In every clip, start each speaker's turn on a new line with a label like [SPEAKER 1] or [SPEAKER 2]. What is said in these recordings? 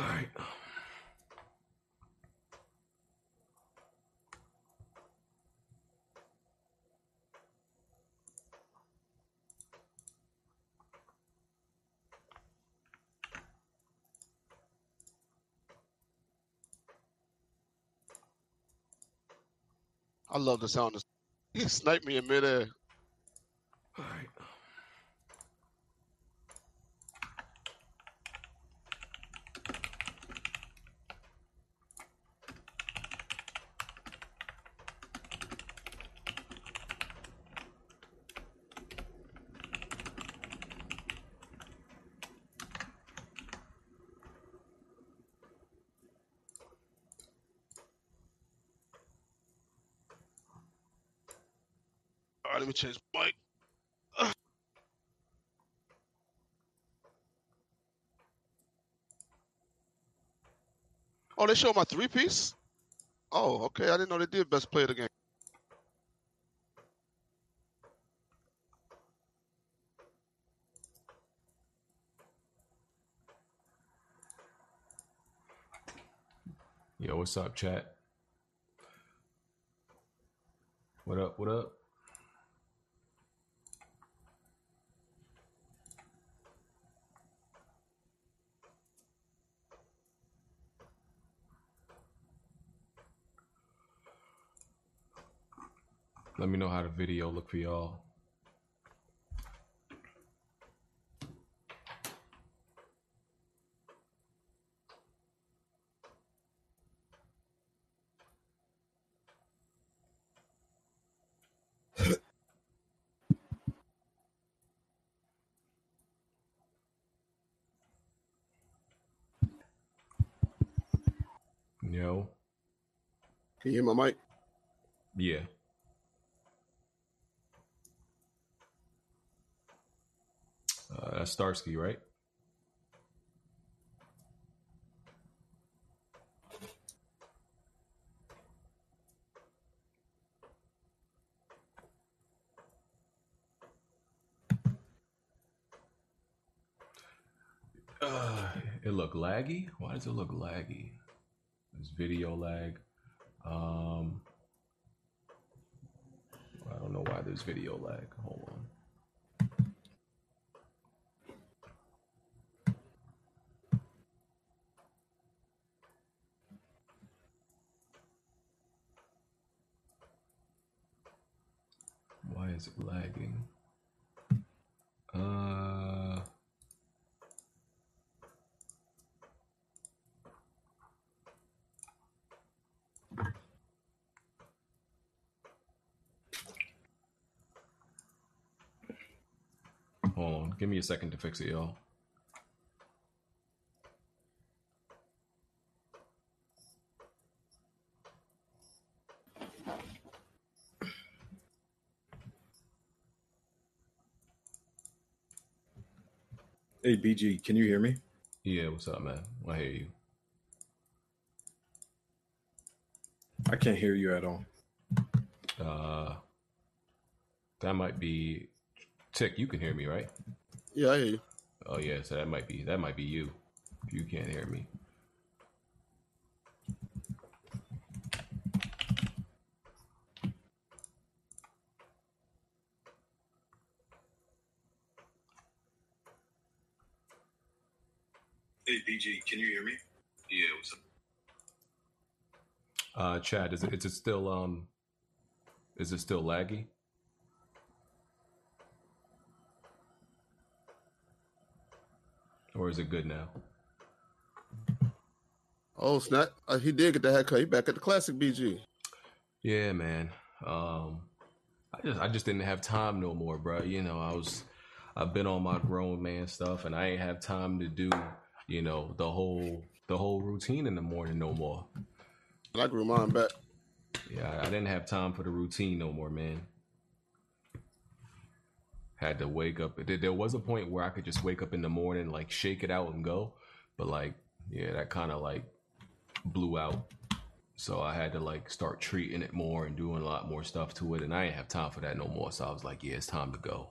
[SPEAKER 1] All right.
[SPEAKER 2] I love the sound. He sniped me in midair.
[SPEAKER 1] All right.
[SPEAKER 2] All right, let me change my mic. Oh, they show my three piece? Oh, okay. I didn't know they did best play of the game.
[SPEAKER 1] Yo, what's up, chat? What up? What up? Let me know how the video look for y'all. Yo,
[SPEAKER 2] Can you hear my mic?
[SPEAKER 1] yeah. Uh, Starsky, right? Uh, it look laggy. Why does it look laggy? There's video lag. Um, I don't know why there's video lag. Hold on. Why is it lagging? Uh, hold on. Give me a second to fix it, y'all.
[SPEAKER 3] Hey BG, can you hear me?
[SPEAKER 1] Yeah, what's up, man? I hear you.
[SPEAKER 3] I can't hear you at all.
[SPEAKER 1] Uh, that might be Tick. You can hear me, right?
[SPEAKER 2] Yeah, I hear you.
[SPEAKER 1] Oh yeah, so that might be that might be you. If you can't hear me.
[SPEAKER 3] Hey BG, can you hear me? Yeah, what's up?
[SPEAKER 1] Uh, Chad, is it is it still um, is it still laggy? Or is it good now?
[SPEAKER 2] Oh, snap. Uh, he did get the haircut. He back at the classic BG.
[SPEAKER 1] Yeah, man. Um, I just I just didn't have time no more, bro. You know, I was I've been on my grown man stuff, and I ain't have time to do you know the whole the whole routine in the morning no more.
[SPEAKER 2] I grew mine back.
[SPEAKER 1] Yeah, I didn't have time for the routine no more, man. Had to wake up. There there was a point where I could just wake up in the morning, like shake it out and go, but like, yeah, that kind of like blew out. So I had to like start treating it more and doing a lot more stuff to it, and I ain't have time for that no more. So I was like, yeah, it's time to go.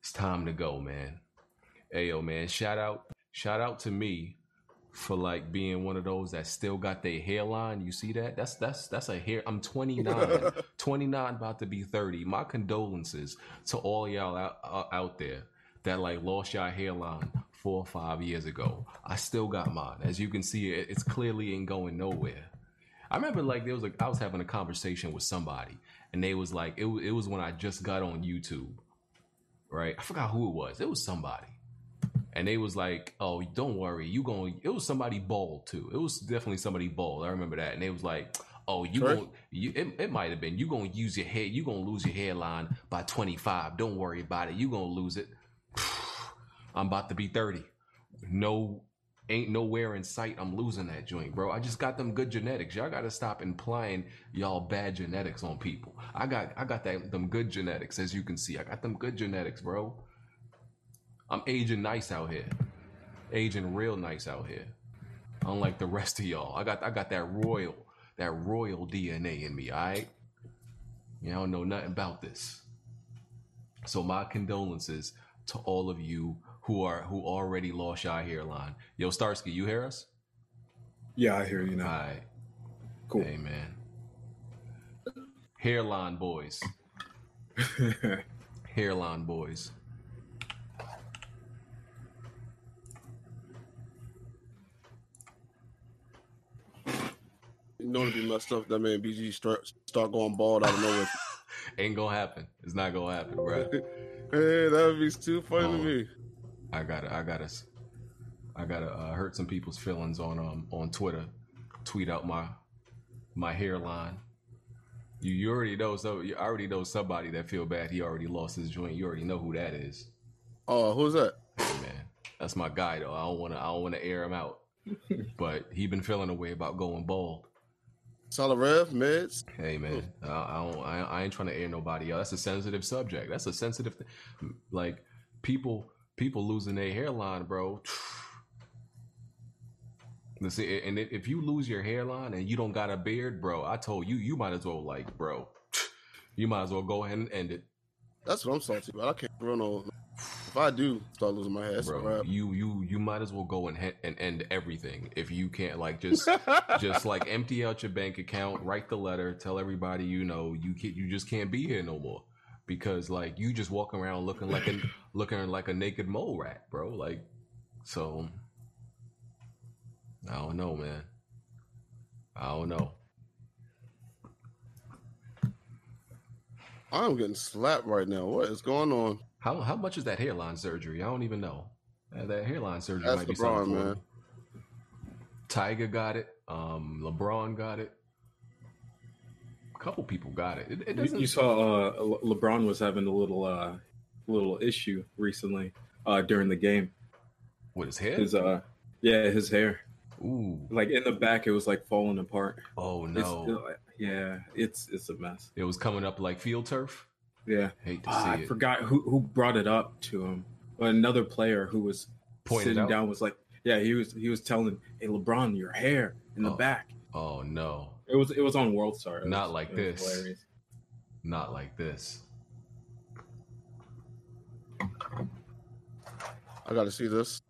[SPEAKER 1] It's time to go, man. Hey, yo, man, shout out, shout out to me for like being one of those that still got their hairline. You see that? That's that's that's a hair. I'm 29, 29, about to be 30. My condolences to all y'all out, uh, out there that like lost y'all hairline four or five years ago. I still got mine. As you can see, it, it's clearly ain't going nowhere. I remember like there was like I was having a conversation with somebody, and they was like it, it was when I just got on YouTube, right? I forgot who it was. It was somebody, and they was like, "Oh, don't worry, you going." It was somebody bald too. It was definitely somebody bald. I remember that, and they was like, "Oh, you going you it, it might have been you gonna use your hair. You gonna lose your hairline by twenty five. Don't worry about it. You gonna lose it." I'm about to be thirty. No ain't nowhere in sight I'm losing that joint, bro. I just got them good genetics. Y'all gotta stop implying y'all bad genetics on people. I got I got that them good genetics, as you can see. I got them good genetics, bro. I'm aging nice out here. Aging real nice out here. Unlike the rest of y'all. I got I got that royal, that royal DNA in me, alright? You don't know nothing about this. So my condolences to all of you who are who already lost your hairline. Yo, Starsky, you hear us?
[SPEAKER 4] Yeah, I hear you
[SPEAKER 1] All
[SPEAKER 4] now.
[SPEAKER 1] right.
[SPEAKER 4] Cool.
[SPEAKER 1] Hey man. Hairline boys. Hairline boys.
[SPEAKER 2] You know it'd be messed up. That man BG start start going bald out of nowhere.
[SPEAKER 1] Ain't gonna happen. It's not gonna happen, bro.
[SPEAKER 2] hey, that would be too funny
[SPEAKER 1] Oh.
[SPEAKER 2] to me.
[SPEAKER 1] I gotta, I gotta, I gotta uh, hurt some people's feelings on um on Twitter. Tweet out my my hairline. You, you already know so you already know somebody that feel bad. He already lost his joint. You already know who that is.
[SPEAKER 2] Oh, who's that?
[SPEAKER 1] Hey man, that's my guy though. I don't wanna, I don't wanna air him out. but he been feeling a way about going bald.
[SPEAKER 2] Solid Rev, Meds.
[SPEAKER 1] Hey man, I, I don't. I, I ain't trying to air nobody out. That's a sensitive subject. That's a sensitive. Th- like people, people losing their hairline, bro. Listen, and if if you lose your hairline and you don't got a beard, bro, I told you, you might as well like, bro, you might as well go ahead and end it,
[SPEAKER 2] That's what I'm salty about. I can't grow no. If I do start losing my a
[SPEAKER 1] bro. You you you might as well go and he- and end everything if you can't like just just like empty out your bank account, write the letter, tell everybody you know you can you just can't be here no more because like you just walking around looking like a looking like a naked mole rat, bro. Like so, I don't know, man. I don't know.
[SPEAKER 2] I'm getting slapped right now. What is going on?
[SPEAKER 1] How how much is that hairline surgery? I don't even know. Uh, that hairline surgery
[SPEAKER 2] That's
[SPEAKER 1] might be
[SPEAKER 2] LeBron,
[SPEAKER 1] something. for
[SPEAKER 2] man.
[SPEAKER 1] me. Tiger got it. Um, LeBron got it. A couple people got it. It, it
[SPEAKER 4] You,
[SPEAKER 1] doesn't.
[SPEAKER 4] you saw uh, LeBron was having a little uh, little issue recently uh, during the game.
[SPEAKER 1] with his head.
[SPEAKER 4] His uh, yeah, his hair
[SPEAKER 1] Ooh.
[SPEAKER 4] like in the back, it was like falling apart.
[SPEAKER 1] Oh
[SPEAKER 4] It's,
[SPEAKER 1] no.
[SPEAKER 4] yeah, it's it's a mess.
[SPEAKER 1] It was coming up like field turf.
[SPEAKER 4] Yeah,
[SPEAKER 1] Hate to
[SPEAKER 4] Ah,
[SPEAKER 1] see
[SPEAKER 4] I
[SPEAKER 1] it.
[SPEAKER 4] forgot who who brought it up to him. But another player who was
[SPEAKER 1] Pointed
[SPEAKER 4] sitting
[SPEAKER 1] out?
[SPEAKER 4] down was like, yeah, he was he was telling, "Hey, LeBron, your hair in the
[SPEAKER 1] Oh.
[SPEAKER 4] back."
[SPEAKER 1] Oh no,
[SPEAKER 4] It was it was on World Star. It
[SPEAKER 1] Not
[SPEAKER 4] was-
[SPEAKER 1] like this.
[SPEAKER 4] hilarious.
[SPEAKER 1] not like this.
[SPEAKER 2] I got to see this.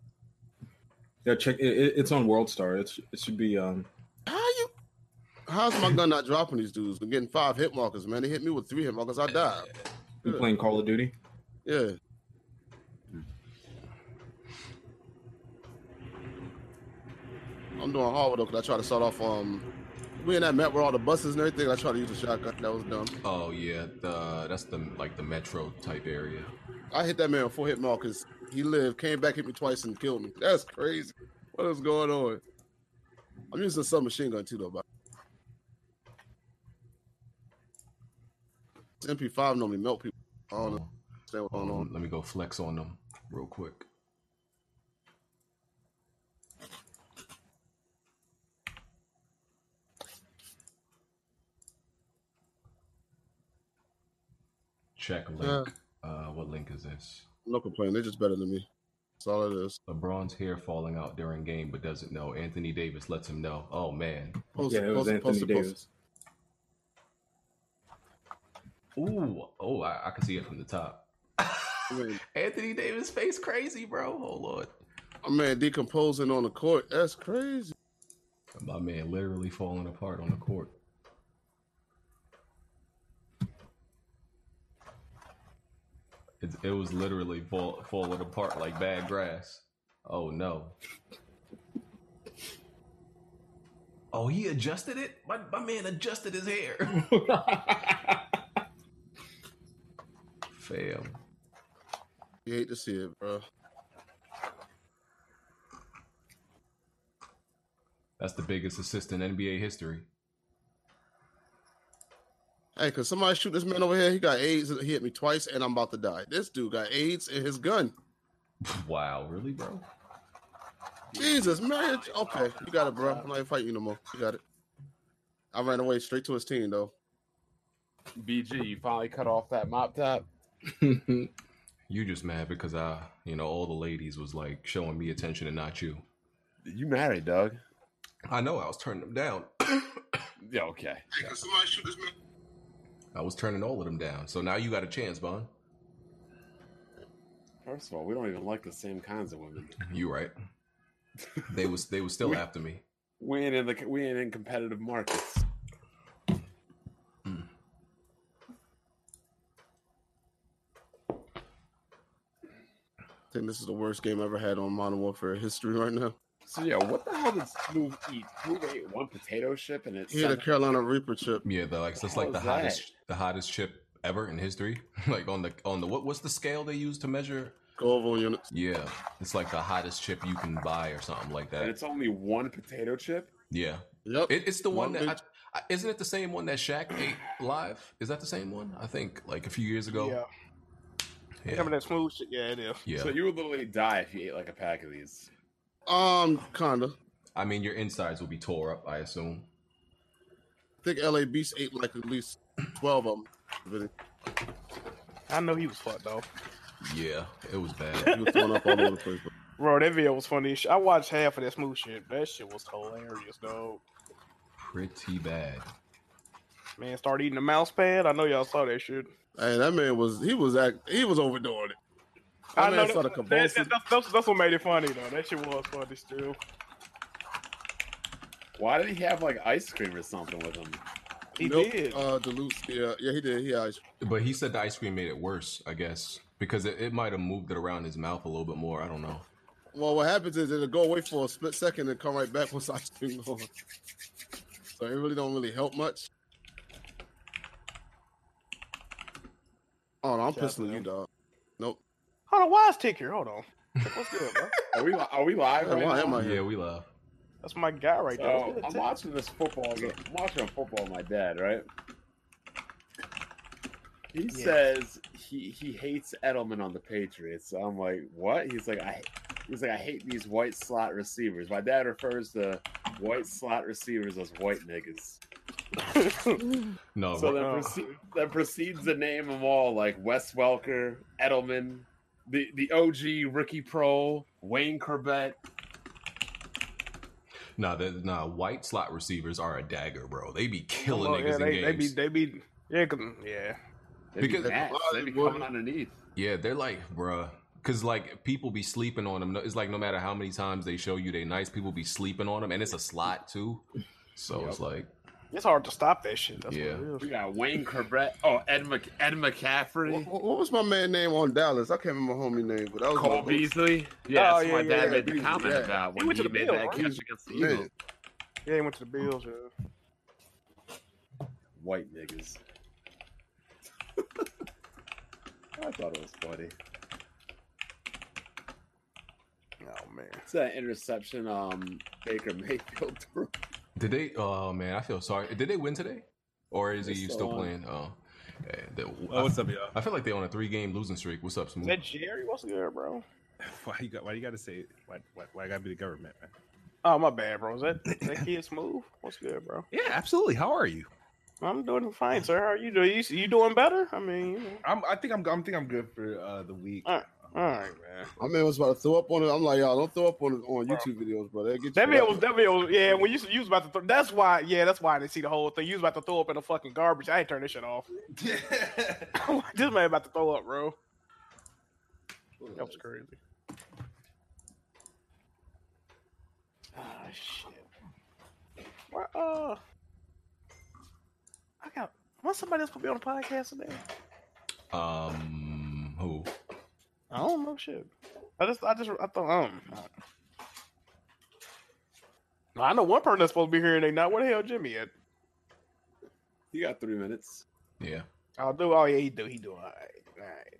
[SPEAKER 4] Yeah, check. It, it- it's on World Star. It's it should be um
[SPEAKER 2] How you? How's my gun not dropping these dudes? I'm getting five hit markers, man. They hit me with three hit markers. I died.
[SPEAKER 4] you
[SPEAKER 2] Yeah.
[SPEAKER 4] playing Call of Duty.
[SPEAKER 2] Yeah. I'm doing hard though, cause I try to start off. Um, we in that map where all the buses and everything. I try to use a shotgun. That was dumb.
[SPEAKER 1] Oh yeah, the that's the like the metro type area.
[SPEAKER 2] I hit that man with four hit markers. He lived, came back, hit me twice, and killed me. That's crazy. What is going on? I'm using a submachine gun too, though. But MP5 normally melt people. I don't
[SPEAKER 1] Oh,
[SPEAKER 2] understand what's going
[SPEAKER 1] um,
[SPEAKER 2] on.
[SPEAKER 1] let me go flex on them real quick. Check link. Uh, what link is this?
[SPEAKER 2] No complaining. They're just better than me. That's all it is.
[SPEAKER 1] LeBron's hair falling out during game, but doesn't know. Anthony Davis lets him know. Oh man.
[SPEAKER 2] Post
[SPEAKER 4] yeah, it was
[SPEAKER 2] post
[SPEAKER 4] Anthony
[SPEAKER 2] post post
[SPEAKER 4] Davis.
[SPEAKER 1] Ooh, oh, I, I can see it from the top.
[SPEAKER 2] I
[SPEAKER 1] Anthony Davis face crazy, bro. Oh lord.
[SPEAKER 2] My man decomposing on the court. That's crazy.
[SPEAKER 1] My man literally falling apart on the court. It, it was literally fall, falling apart like bad grass. Oh no. Oh, he adjusted it? My, my man adjusted his hair. Fam.
[SPEAKER 2] You hate to see it, bro.
[SPEAKER 1] That's the biggest assist in NBA history.
[SPEAKER 2] Hey, cause somebody shoot this man over here. He got AIDS. He hit me twice, and I'm about to die. This dude got AIDS in his gun.
[SPEAKER 1] Wow, really, bro?
[SPEAKER 2] Jesus, man. Okay, you got it, bro. I'm not fighting you no more. You got it. I ran away straight to his team, though.
[SPEAKER 5] BG, you finally cut off that mop top.
[SPEAKER 1] You just mad because I, you know, all the ladies was like showing me attention and not you.
[SPEAKER 5] You married, Doug?
[SPEAKER 1] I know I was turning them down.
[SPEAKER 5] Yeah, okay.
[SPEAKER 2] Hey, cause somebody shoot this man.
[SPEAKER 1] I was turning all of them down. So now you got a chance, Bond.
[SPEAKER 5] First of all, we don't even like the same kinds of women.
[SPEAKER 1] You right. They was they was still after me.
[SPEAKER 5] We ain't in the we ain't in competitive markets.
[SPEAKER 2] I think this is the worst game I've ever had on Modern Warfare history right now.
[SPEAKER 5] So yeah, what the hell did Smooth eat? Smooth ate one potato chip and it
[SPEAKER 2] He had a Carolina Reaper chip.
[SPEAKER 1] Yeah, the like that's like the
[SPEAKER 5] is that?
[SPEAKER 1] hottest the hottest chip ever in history. like on the on the what what's the scale they use to measure?
[SPEAKER 2] Scoville units.
[SPEAKER 1] Yeah, it's like the hottest chip you can buy or something like that.
[SPEAKER 5] and it's only one potato chip.
[SPEAKER 1] Yeah,
[SPEAKER 2] Yep.
[SPEAKER 1] it, it's the one,
[SPEAKER 2] One
[SPEAKER 1] that
[SPEAKER 2] big-
[SPEAKER 1] I, I, isn't it the same one that Shaq ate live? Is that the same one? I think like a few years ago.
[SPEAKER 6] Yeah.
[SPEAKER 1] Yeah,
[SPEAKER 6] Remember that smooth shit? Yeah, it is.
[SPEAKER 1] yeah.
[SPEAKER 5] So you would literally die if you ate like a pack of these.
[SPEAKER 2] um, kinda.
[SPEAKER 1] I mean, your insides will be tore up. I assume.
[SPEAKER 2] I think LA Beast ate like at least twelve of them.
[SPEAKER 6] I know he was fucked though.
[SPEAKER 1] Yeah, it was bad.
[SPEAKER 2] He was throwing up all over the place.
[SPEAKER 6] Bro, that video was funny. I watched half of that smooth shit. That shit was hilarious, dog.
[SPEAKER 1] Pretty bad.
[SPEAKER 6] Man, start eating the mouse pad. I know y'all saw that shit.
[SPEAKER 2] Hey, that man was he was act he was overdoing it. That
[SPEAKER 6] I
[SPEAKER 2] man
[SPEAKER 6] know
[SPEAKER 2] started
[SPEAKER 6] that, that,
[SPEAKER 2] convulsing.
[SPEAKER 6] that, that's, that's, that's what made it funny though. That shit was funny still.
[SPEAKER 5] Why did he have like ice cream or something with him?
[SPEAKER 6] He
[SPEAKER 2] Milk,
[SPEAKER 6] did.
[SPEAKER 2] Uh, Duluth. Yeah, yeah, he did. He had
[SPEAKER 1] But he said the ice cream made it worse. I guess because it, it might have moved it around his mouth a little bit more. I don't know.
[SPEAKER 2] Well, what happens is it'll go away for a split second and come right back once ice cream on. So it really don't really help much. Oh no, I'm
[SPEAKER 6] Shout
[SPEAKER 2] pissing you,
[SPEAKER 6] him.
[SPEAKER 2] dog. Nope.
[SPEAKER 6] Hold on, why is Tick here? Hold on. What's good, bro?
[SPEAKER 5] Are we are we live?
[SPEAKER 2] Yeah,
[SPEAKER 5] right
[SPEAKER 2] why am I here?
[SPEAKER 1] Yeah, we live.
[SPEAKER 6] That's my guy right there.
[SPEAKER 5] So
[SPEAKER 6] What's good,
[SPEAKER 5] I'm
[SPEAKER 6] Tick?
[SPEAKER 5] watching this football game. I'm watching football with my dad, right? He
[SPEAKER 6] Yeah.
[SPEAKER 5] says he he hates Edelman on the Patriots. So I'm like, what? He's like, I he's like, I hate these white slot receivers. My dad refers to white slot receivers as white niggas.
[SPEAKER 1] No,
[SPEAKER 5] So
[SPEAKER 6] Oh.
[SPEAKER 5] proceed, then proceeds name of all like Wes Welker, Edelman, the the OG rookie pro, Wayne Chrebet.
[SPEAKER 1] nah, the, nah. White slot receivers are a dagger, bro. They be killing oh,
[SPEAKER 6] Well,
[SPEAKER 1] niggas
[SPEAKER 6] yeah,
[SPEAKER 1] in
[SPEAKER 6] they, they be,
[SPEAKER 1] games.
[SPEAKER 6] they be, yeah, yeah.
[SPEAKER 5] They
[SPEAKER 1] Because-
[SPEAKER 5] be bats. They be coming underneath.
[SPEAKER 1] yeah, they're like, bruh. Cause like people be sleeping on them. It's like no matter how many times they show you they nice, people be sleeping on them, and it's a slot too. So it's like,
[SPEAKER 6] It's hard to stop that shit. That's
[SPEAKER 1] Yeah.
[SPEAKER 6] what it
[SPEAKER 5] We got Wayne Chrebet. Oh, Ed, Mc, Ed McCaffrey.
[SPEAKER 2] What, what was my man name on Dallas? I can't remember my homie name, but that was
[SPEAKER 5] Cole
[SPEAKER 2] my-
[SPEAKER 5] Beasley. Yeah,
[SPEAKER 6] Oh,
[SPEAKER 5] that's
[SPEAKER 6] yeah,
[SPEAKER 5] my
[SPEAKER 6] yeah,
[SPEAKER 5] dad
[SPEAKER 6] yeah,
[SPEAKER 5] made the comment
[SPEAKER 2] yeah.
[SPEAKER 5] about
[SPEAKER 6] He
[SPEAKER 5] when
[SPEAKER 6] went
[SPEAKER 5] he,
[SPEAKER 6] to the
[SPEAKER 5] made
[SPEAKER 6] Bills,
[SPEAKER 5] that
[SPEAKER 6] right?
[SPEAKER 5] catch against the Eagles.
[SPEAKER 6] Yeah, he went to the Bills. Yeah.
[SPEAKER 5] White niggas. I thought it was funny.
[SPEAKER 6] Oh man.
[SPEAKER 5] It's that interception um Baker Mayfield threw.
[SPEAKER 1] Did they? Oh man, I feel sorry. Did they win today, or is he
[SPEAKER 5] They're
[SPEAKER 1] still
[SPEAKER 5] still
[SPEAKER 1] playing? Oh, yeah, they-
[SPEAKER 7] Oh, what's up, y'all?
[SPEAKER 1] I feel like they on a three game losing streak. What's up,
[SPEAKER 6] Is
[SPEAKER 1] Smooth?
[SPEAKER 6] that Jerry? What's good, bro?
[SPEAKER 7] Why you got? Why you got to say? it? Why, why? Why I got to be the government, man?
[SPEAKER 6] Oh my bad, bro. Is that is that kid smooth? What's good, bro?
[SPEAKER 7] Yeah, absolutely. How are you?
[SPEAKER 6] I'm doing fine, sir. How are you doing? You, you doing better? I mean, you know.
[SPEAKER 7] I'm. I think I'm. I think I'm good for uh, the week.
[SPEAKER 6] All right. All right, man.
[SPEAKER 2] my man was about to throw up on it. I'm like, y'all don't throw up on on YouTube videos, bro. They'll get you
[SPEAKER 6] That video was that video was yeah. When you you was about to throw, that's why yeah that's why I didn't see the whole thing. You was about to throw up in the fucking garbage. I ain't turn this shit off. this man about to throw up, bro. That was crazy. Ah shit. Where, uh, I got. Want somebody else going to be on the podcast today?
[SPEAKER 1] Um, who?
[SPEAKER 6] I don't know shit. I just, I just, I thought, um, I know one person that's supposed to be here and they not. Where the hell Jimmy at?
[SPEAKER 5] You got three minutes.
[SPEAKER 1] Yeah.
[SPEAKER 6] I'll do. Oh yeah, he do. He do. All right. All right.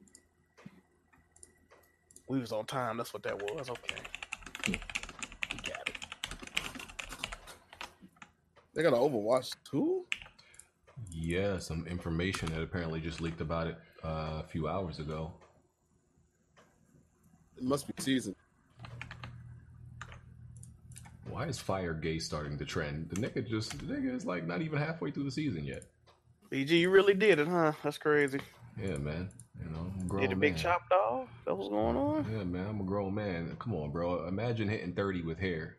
[SPEAKER 6] We was on time. That's what that was. Okay. He got it.
[SPEAKER 2] They got an Overwatch too.
[SPEAKER 1] Yeah, some information that apparently just leaked about it uh, a few hours ago.
[SPEAKER 2] It must be season.
[SPEAKER 1] Why is Fire Gay starting to trend? The nigga just the nigga is like not even halfway through the season yet.
[SPEAKER 6] BG, you really did it, huh? That's crazy.
[SPEAKER 1] Yeah, man. You know, I'm a grown
[SPEAKER 6] Did a big
[SPEAKER 1] man.
[SPEAKER 6] chop dog? That was going on.
[SPEAKER 1] Yeah, man. I'm a grown man. Come on, bro. Imagine hitting 30 with hair.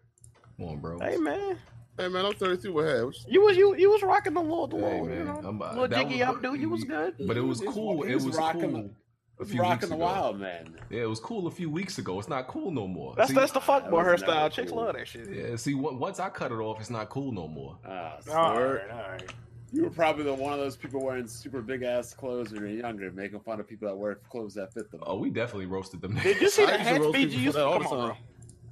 [SPEAKER 1] Come on, bro.
[SPEAKER 6] Hey man,
[SPEAKER 2] Hey man, I'm 32 with hair. What you-
[SPEAKER 6] you was you you was rocking the little the
[SPEAKER 1] Hey,
[SPEAKER 6] little, you know,
[SPEAKER 1] I'm- uh,
[SPEAKER 6] little jiggy
[SPEAKER 1] was-
[SPEAKER 6] up dude. You was good.
[SPEAKER 1] But it was
[SPEAKER 5] He's-
[SPEAKER 1] cool.
[SPEAKER 5] he's
[SPEAKER 1] It was
[SPEAKER 5] rocking-
[SPEAKER 1] cool. A few
[SPEAKER 5] rocking
[SPEAKER 1] weeks
[SPEAKER 5] the
[SPEAKER 1] ago.
[SPEAKER 5] wild man.
[SPEAKER 1] Yeah, it was cool a few weeks ago. It's not cool no more.
[SPEAKER 6] That's
[SPEAKER 1] see,
[SPEAKER 6] that's the fuck boy
[SPEAKER 5] was
[SPEAKER 6] hairstyle.
[SPEAKER 5] never
[SPEAKER 6] Chicks
[SPEAKER 5] cool.
[SPEAKER 6] love that shit.
[SPEAKER 1] yeah. See, on- once I cut it off, it's not cool no more.
[SPEAKER 5] Ah,
[SPEAKER 6] All
[SPEAKER 5] smart.
[SPEAKER 6] right, all right.
[SPEAKER 5] You were probably the one of those people wearing super big ass clothes when you're younger, making fun of people that wear clothes that fit them.
[SPEAKER 1] Oh, we definitely roasted them.
[SPEAKER 6] Did you see the
[SPEAKER 2] used to
[SPEAKER 6] hats
[SPEAKER 2] roast
[SPEAKER 6] BG used to come
[SPEAKER 2] the
[SPEAKER 6] on,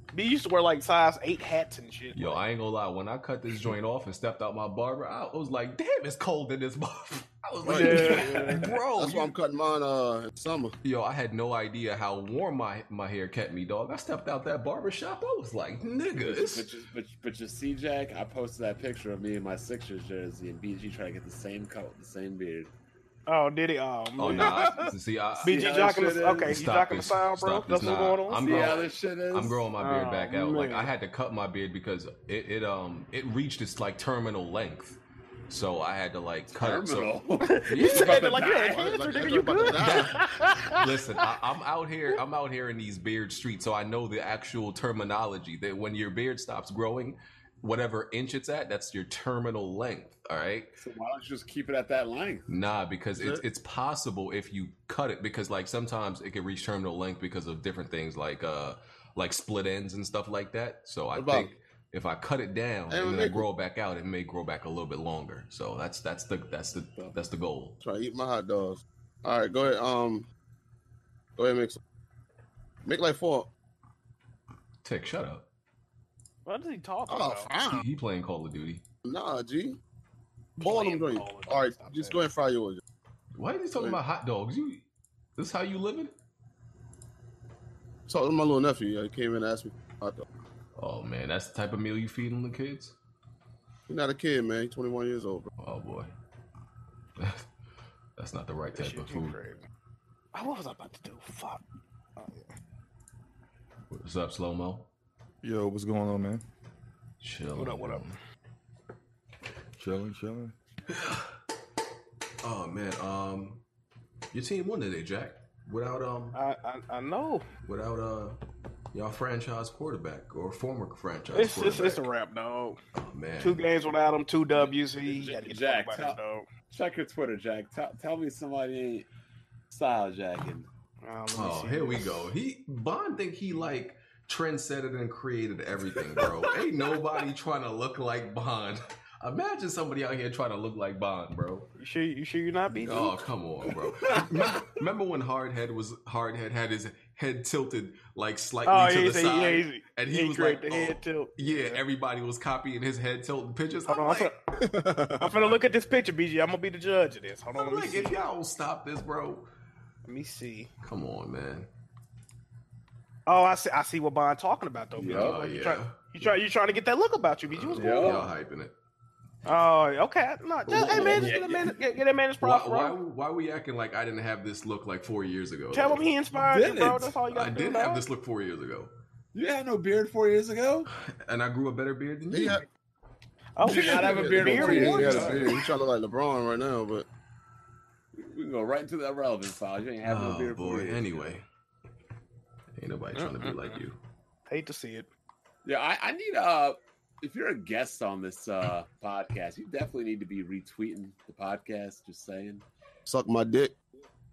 [SPEAKER 2] time.
[SPEAKER 6] bro? B used to wear like size eight hats and shit.
[SPEAKER 1] Yo, I ain't gonna lie. When I cut this joint off and stepped out my barber, I was like, "Damn, it's cold in this motherfucker." I was like,
[SPEAKER 6] Yeah.
[SPEAKER 1] "Bro,
[SPEAKER 2] That's why I'm cutting mine uh in summer.
[SPEAKER 1] Yo, I had no idea how warm my, my hair kept me, dog. I stepped out that barber shop. I was like, nigga,
[SPEAKER 5] But,
[SPEAKER 1] it's...
[SPEAKER 5] but, you- but, but you see, Jack, I posted that picture of me in my Sixers jersey, and BG trying to get the same coat, the same beard.
[SPEAKER 6] Oh, did he? Oh,
[SPEAKER 1] Oh,
[SPEAKER 6] man.
[SPEAKER 1] nah. See, I,
[SPEAKER 6] BG
[SPEAKER 5] See how
[SPEAKER 6] jocking the okay, you
[SPEAKER 1] Stop
[SPEAKER 6] jocking the
[SPEAKER 1] this.
[SPEAKER 6] sound, bro.
[SPEAKER 1] Stop this.
[SPEAKER 6] That's what's going on.
[SPEAKER 1] I'm
[SPEAKER 5] see
[SPEAKER 1] growing-
[SPEAKER 5] how this shit is?
[SPEAKER 1] I'm growing my beard
[SPEAKER 6] Oh,
[SPEAKER 1] back out. Like. I had to cut my beard because it, it um it reached its like terminal length, so I had to like cut it. So
[SPEAKER 5] Terminal.
[SPEAKER 6] You said
[SPEAKER 5] About
[SPEAKER 6] like you had cancer,
[SPEAKER 2] Like,
[SPEAKER 6] nigga. You good?
[SPEAKER 2] die.
[SPEAKER 1] listen, I, I'm out here. I'm out here in these beard streets, so I know the actual terminology that when your beard stops growing, whatever inch it's at, that's your terminal length. All right.
[SPEAKER 5] So why don't you just keep it at that length?
[SPEAKER 1] Nah, because it's it's possible if you cut it because like sometimes it can reach terminal length because of different things like uh like split ends and stuff like that. So I
[SPEAKER 2] about-
[SPEAKER 1] think if I cut it down
[SPEAKER 2] Hey,
[SPEAKER 1] and then I grow it back out, it may grow back a little bit longer. So that's that's the that's the that's the goal.
[SPEAKER 2] Try to eat my hot dogs. All right, go ahead. Um, go ahead, make some. Make like four.
[SPEAKER 1] Tick, shut up.
[SPEAKER 6] What is he talking
[SPEAKER 2] Oh,
[SPEAKER 6] about?
[SPEAKER 1] He,
[SPEAKER 2] fine.
[SPEAKER 1] he playing Call of Duty.
[SPEAKER 2] Nah, G. Pour them
[SPEAKER 6] Playing
[SPEAKER 2] joints.
[SPEAKER 6] Call of
[SPEAKER 2] All right,
[SPEAKER 6] Duty, stop
[SPEAKER 2] just
[SPEAKER 6] saying
[SPEAKER 2] go ahead and fry yours.
[SPEAKER 1] Why are you talking about hot dogs? You this how you living?
[SPEAKER 2] Talk to my little nephew. Yeah, he came in and asked me. Hot dog.
[SPEAKER 1] Oh man, that's the type of meal you feeding the kids?
[SPEAKER 2] He's not a kid, man. He's 21 years old, bro.
[SPEAKER 1] Oh boy. that's not the right
[SPEAKER 6] This
[SPEAKER 1] type
[SPEAKER 6] shit
[SPEAKER 1] of
[SPEAKER 6] too
[SPEAKER 1] food.
[SPEAKER 6] crazy. Oh, what was I about to do? Fuck. Oh, yeah.
[SPEAKER 1] What's up, slow mo?
[SPEAKER 7] Yo, what's going on, man?
[SPEAKER 1] Chill.
[SPEAKER 6] What up, what up?
[SPEAKER 7] Chilling, chilling.
[SPEAKER 1] Oh man, um, your team won today, Jack. Without um,
[SPEAKER 6] I, I I know.
[SPEAKER 1] without uh, y'all franchise quarterback or former franchise
[SPEAKER 6] It's it's,
[SPEAKER 1] quarterback.
[SPEAKER 6] it's a wrap, dog.
[SPEAKER 1] oh man,
[SPEAKER 6] Two games without him, two W's. He got to get
[SPEAKER 5] Jack,
[SPEAKER 6] Jack,
[SPEAKER 5] tell-
[SPEAKER 6] dog.
[SPEAKER 5] Check your Twitter, Jack. Tell, tell me somebody ain't style jacking.
[SPEAKER 6] Let me
[SPEAKER 1] Oh, here we go. He Bond think he like trendsetted and created everything, bro. Ain't nobody trying to look like Bond. Imagine somebody out here trying to look like Bond, bro.
[SPEAKER 6] You sure? You sure you're not BG?
[SPEAKER 1] Oh, come on, bro. remember, remember when Hardhead was Hardhead had his head tilted like slightly
[SPEAKER 6] Oh,
[SPEAKER 1] to the
[SPEAKER 6] yeah,
[SPEAKER 1] side,
[SPEAKER 6] yeah,
[SPEAKER 1] and he,
[SPEAKER 6] he
[SPEAKER 1] was like,
[SPEAKER 6] the head
[SPEAKER 1] oh,
[SPEAKER 6] tilt.
[SPEAKER 1] Yeah, everybody was copying his head tilting pictures.
[SPEAKER 6] Hold
[SPEAKER 1] I'm
[SPEAKER 6] on, I'm
[SPEAKER 1] like,
[SPEAKER 6] finna, I'm finna look at this picture, BG. I'm gonna be the judge of this. Hold on,
[SPEAKER 1] I'm
[SPEAKER 6] let me
[SPEAKER 1] like, if y'all don't stop this, bro.
[SPEAKER 6] Let me see.
[SPEAKER 1] Come on, man.
[SPEAKER 6] Oh, I see. I see what Bond talking about though. BG.
[SPEAKER 1] Oh,
[SPEAKER 6] you
[SPEAKER 1] yeah.
[SPEAKER 6] Oh, try, you try, you trying to get that look about you, BG? What's
[SPEAKER 5] Yeah.
[SPEAKER 6] going on?
[SPEAKER 1] Y'all hyping it.
[SPEAKER 6] Oh, okay. No, just, hey man, just
[SPEAKER 5] Yeah,
[SPEAKER 6] get, a man, get, get that man his
[SPEAKER 1] Why,
[SPEAKER 6] props,
[SPEAKER 1] why,
[SPEAKER 6] bro.
[SPEAKER 1] why we acting like I didn't have this look like four years ago?
[SPEAKER 6] Tell him he inspired you, bro. That's all you got
[SPEAKER 1] I
[SPEAKER 6] to do.
[SPEAKER 1] did have this look four years ago,
[SPEAKER 5] You had no beard four years ago?
[SPEAKER 1] and I grew a better beard than you.
[SPEAKER 2] had-
[SPEAKER 6] Oh,
[SPEAKER 5] You not have a
[SPEAKER 2] Yeah,
[SPEAKER 5] beard
[SPEAKER 2] yeah,
[SPEAKER 5] before
[SPEAKER 2] yeah,
[SPEAKER 5] you
[SPEAKER 2] he had
[SPEAKER 5] had
[SPEAKER 2] a beard. He's trying to look like LeBron right now, but
[SPEAKER 5] We can go right into that relevant file. You ain't have no
[SPEAKER 1] Oh
[SPEAKER 5] beard four
[SPEAKER 1] boy.
[SPEAKER 5] years
[SPEAKER 1] Anyway, ain't nobody trying to be like you.
[SPEAKER 6] hate to see it.
[SPEAKER 5] Yeah, I, I need uh if you're a guest on this uh podcast, you definitely need to be retweeting the podcast. Just saying.
[SPEAKER 2] suck my dick.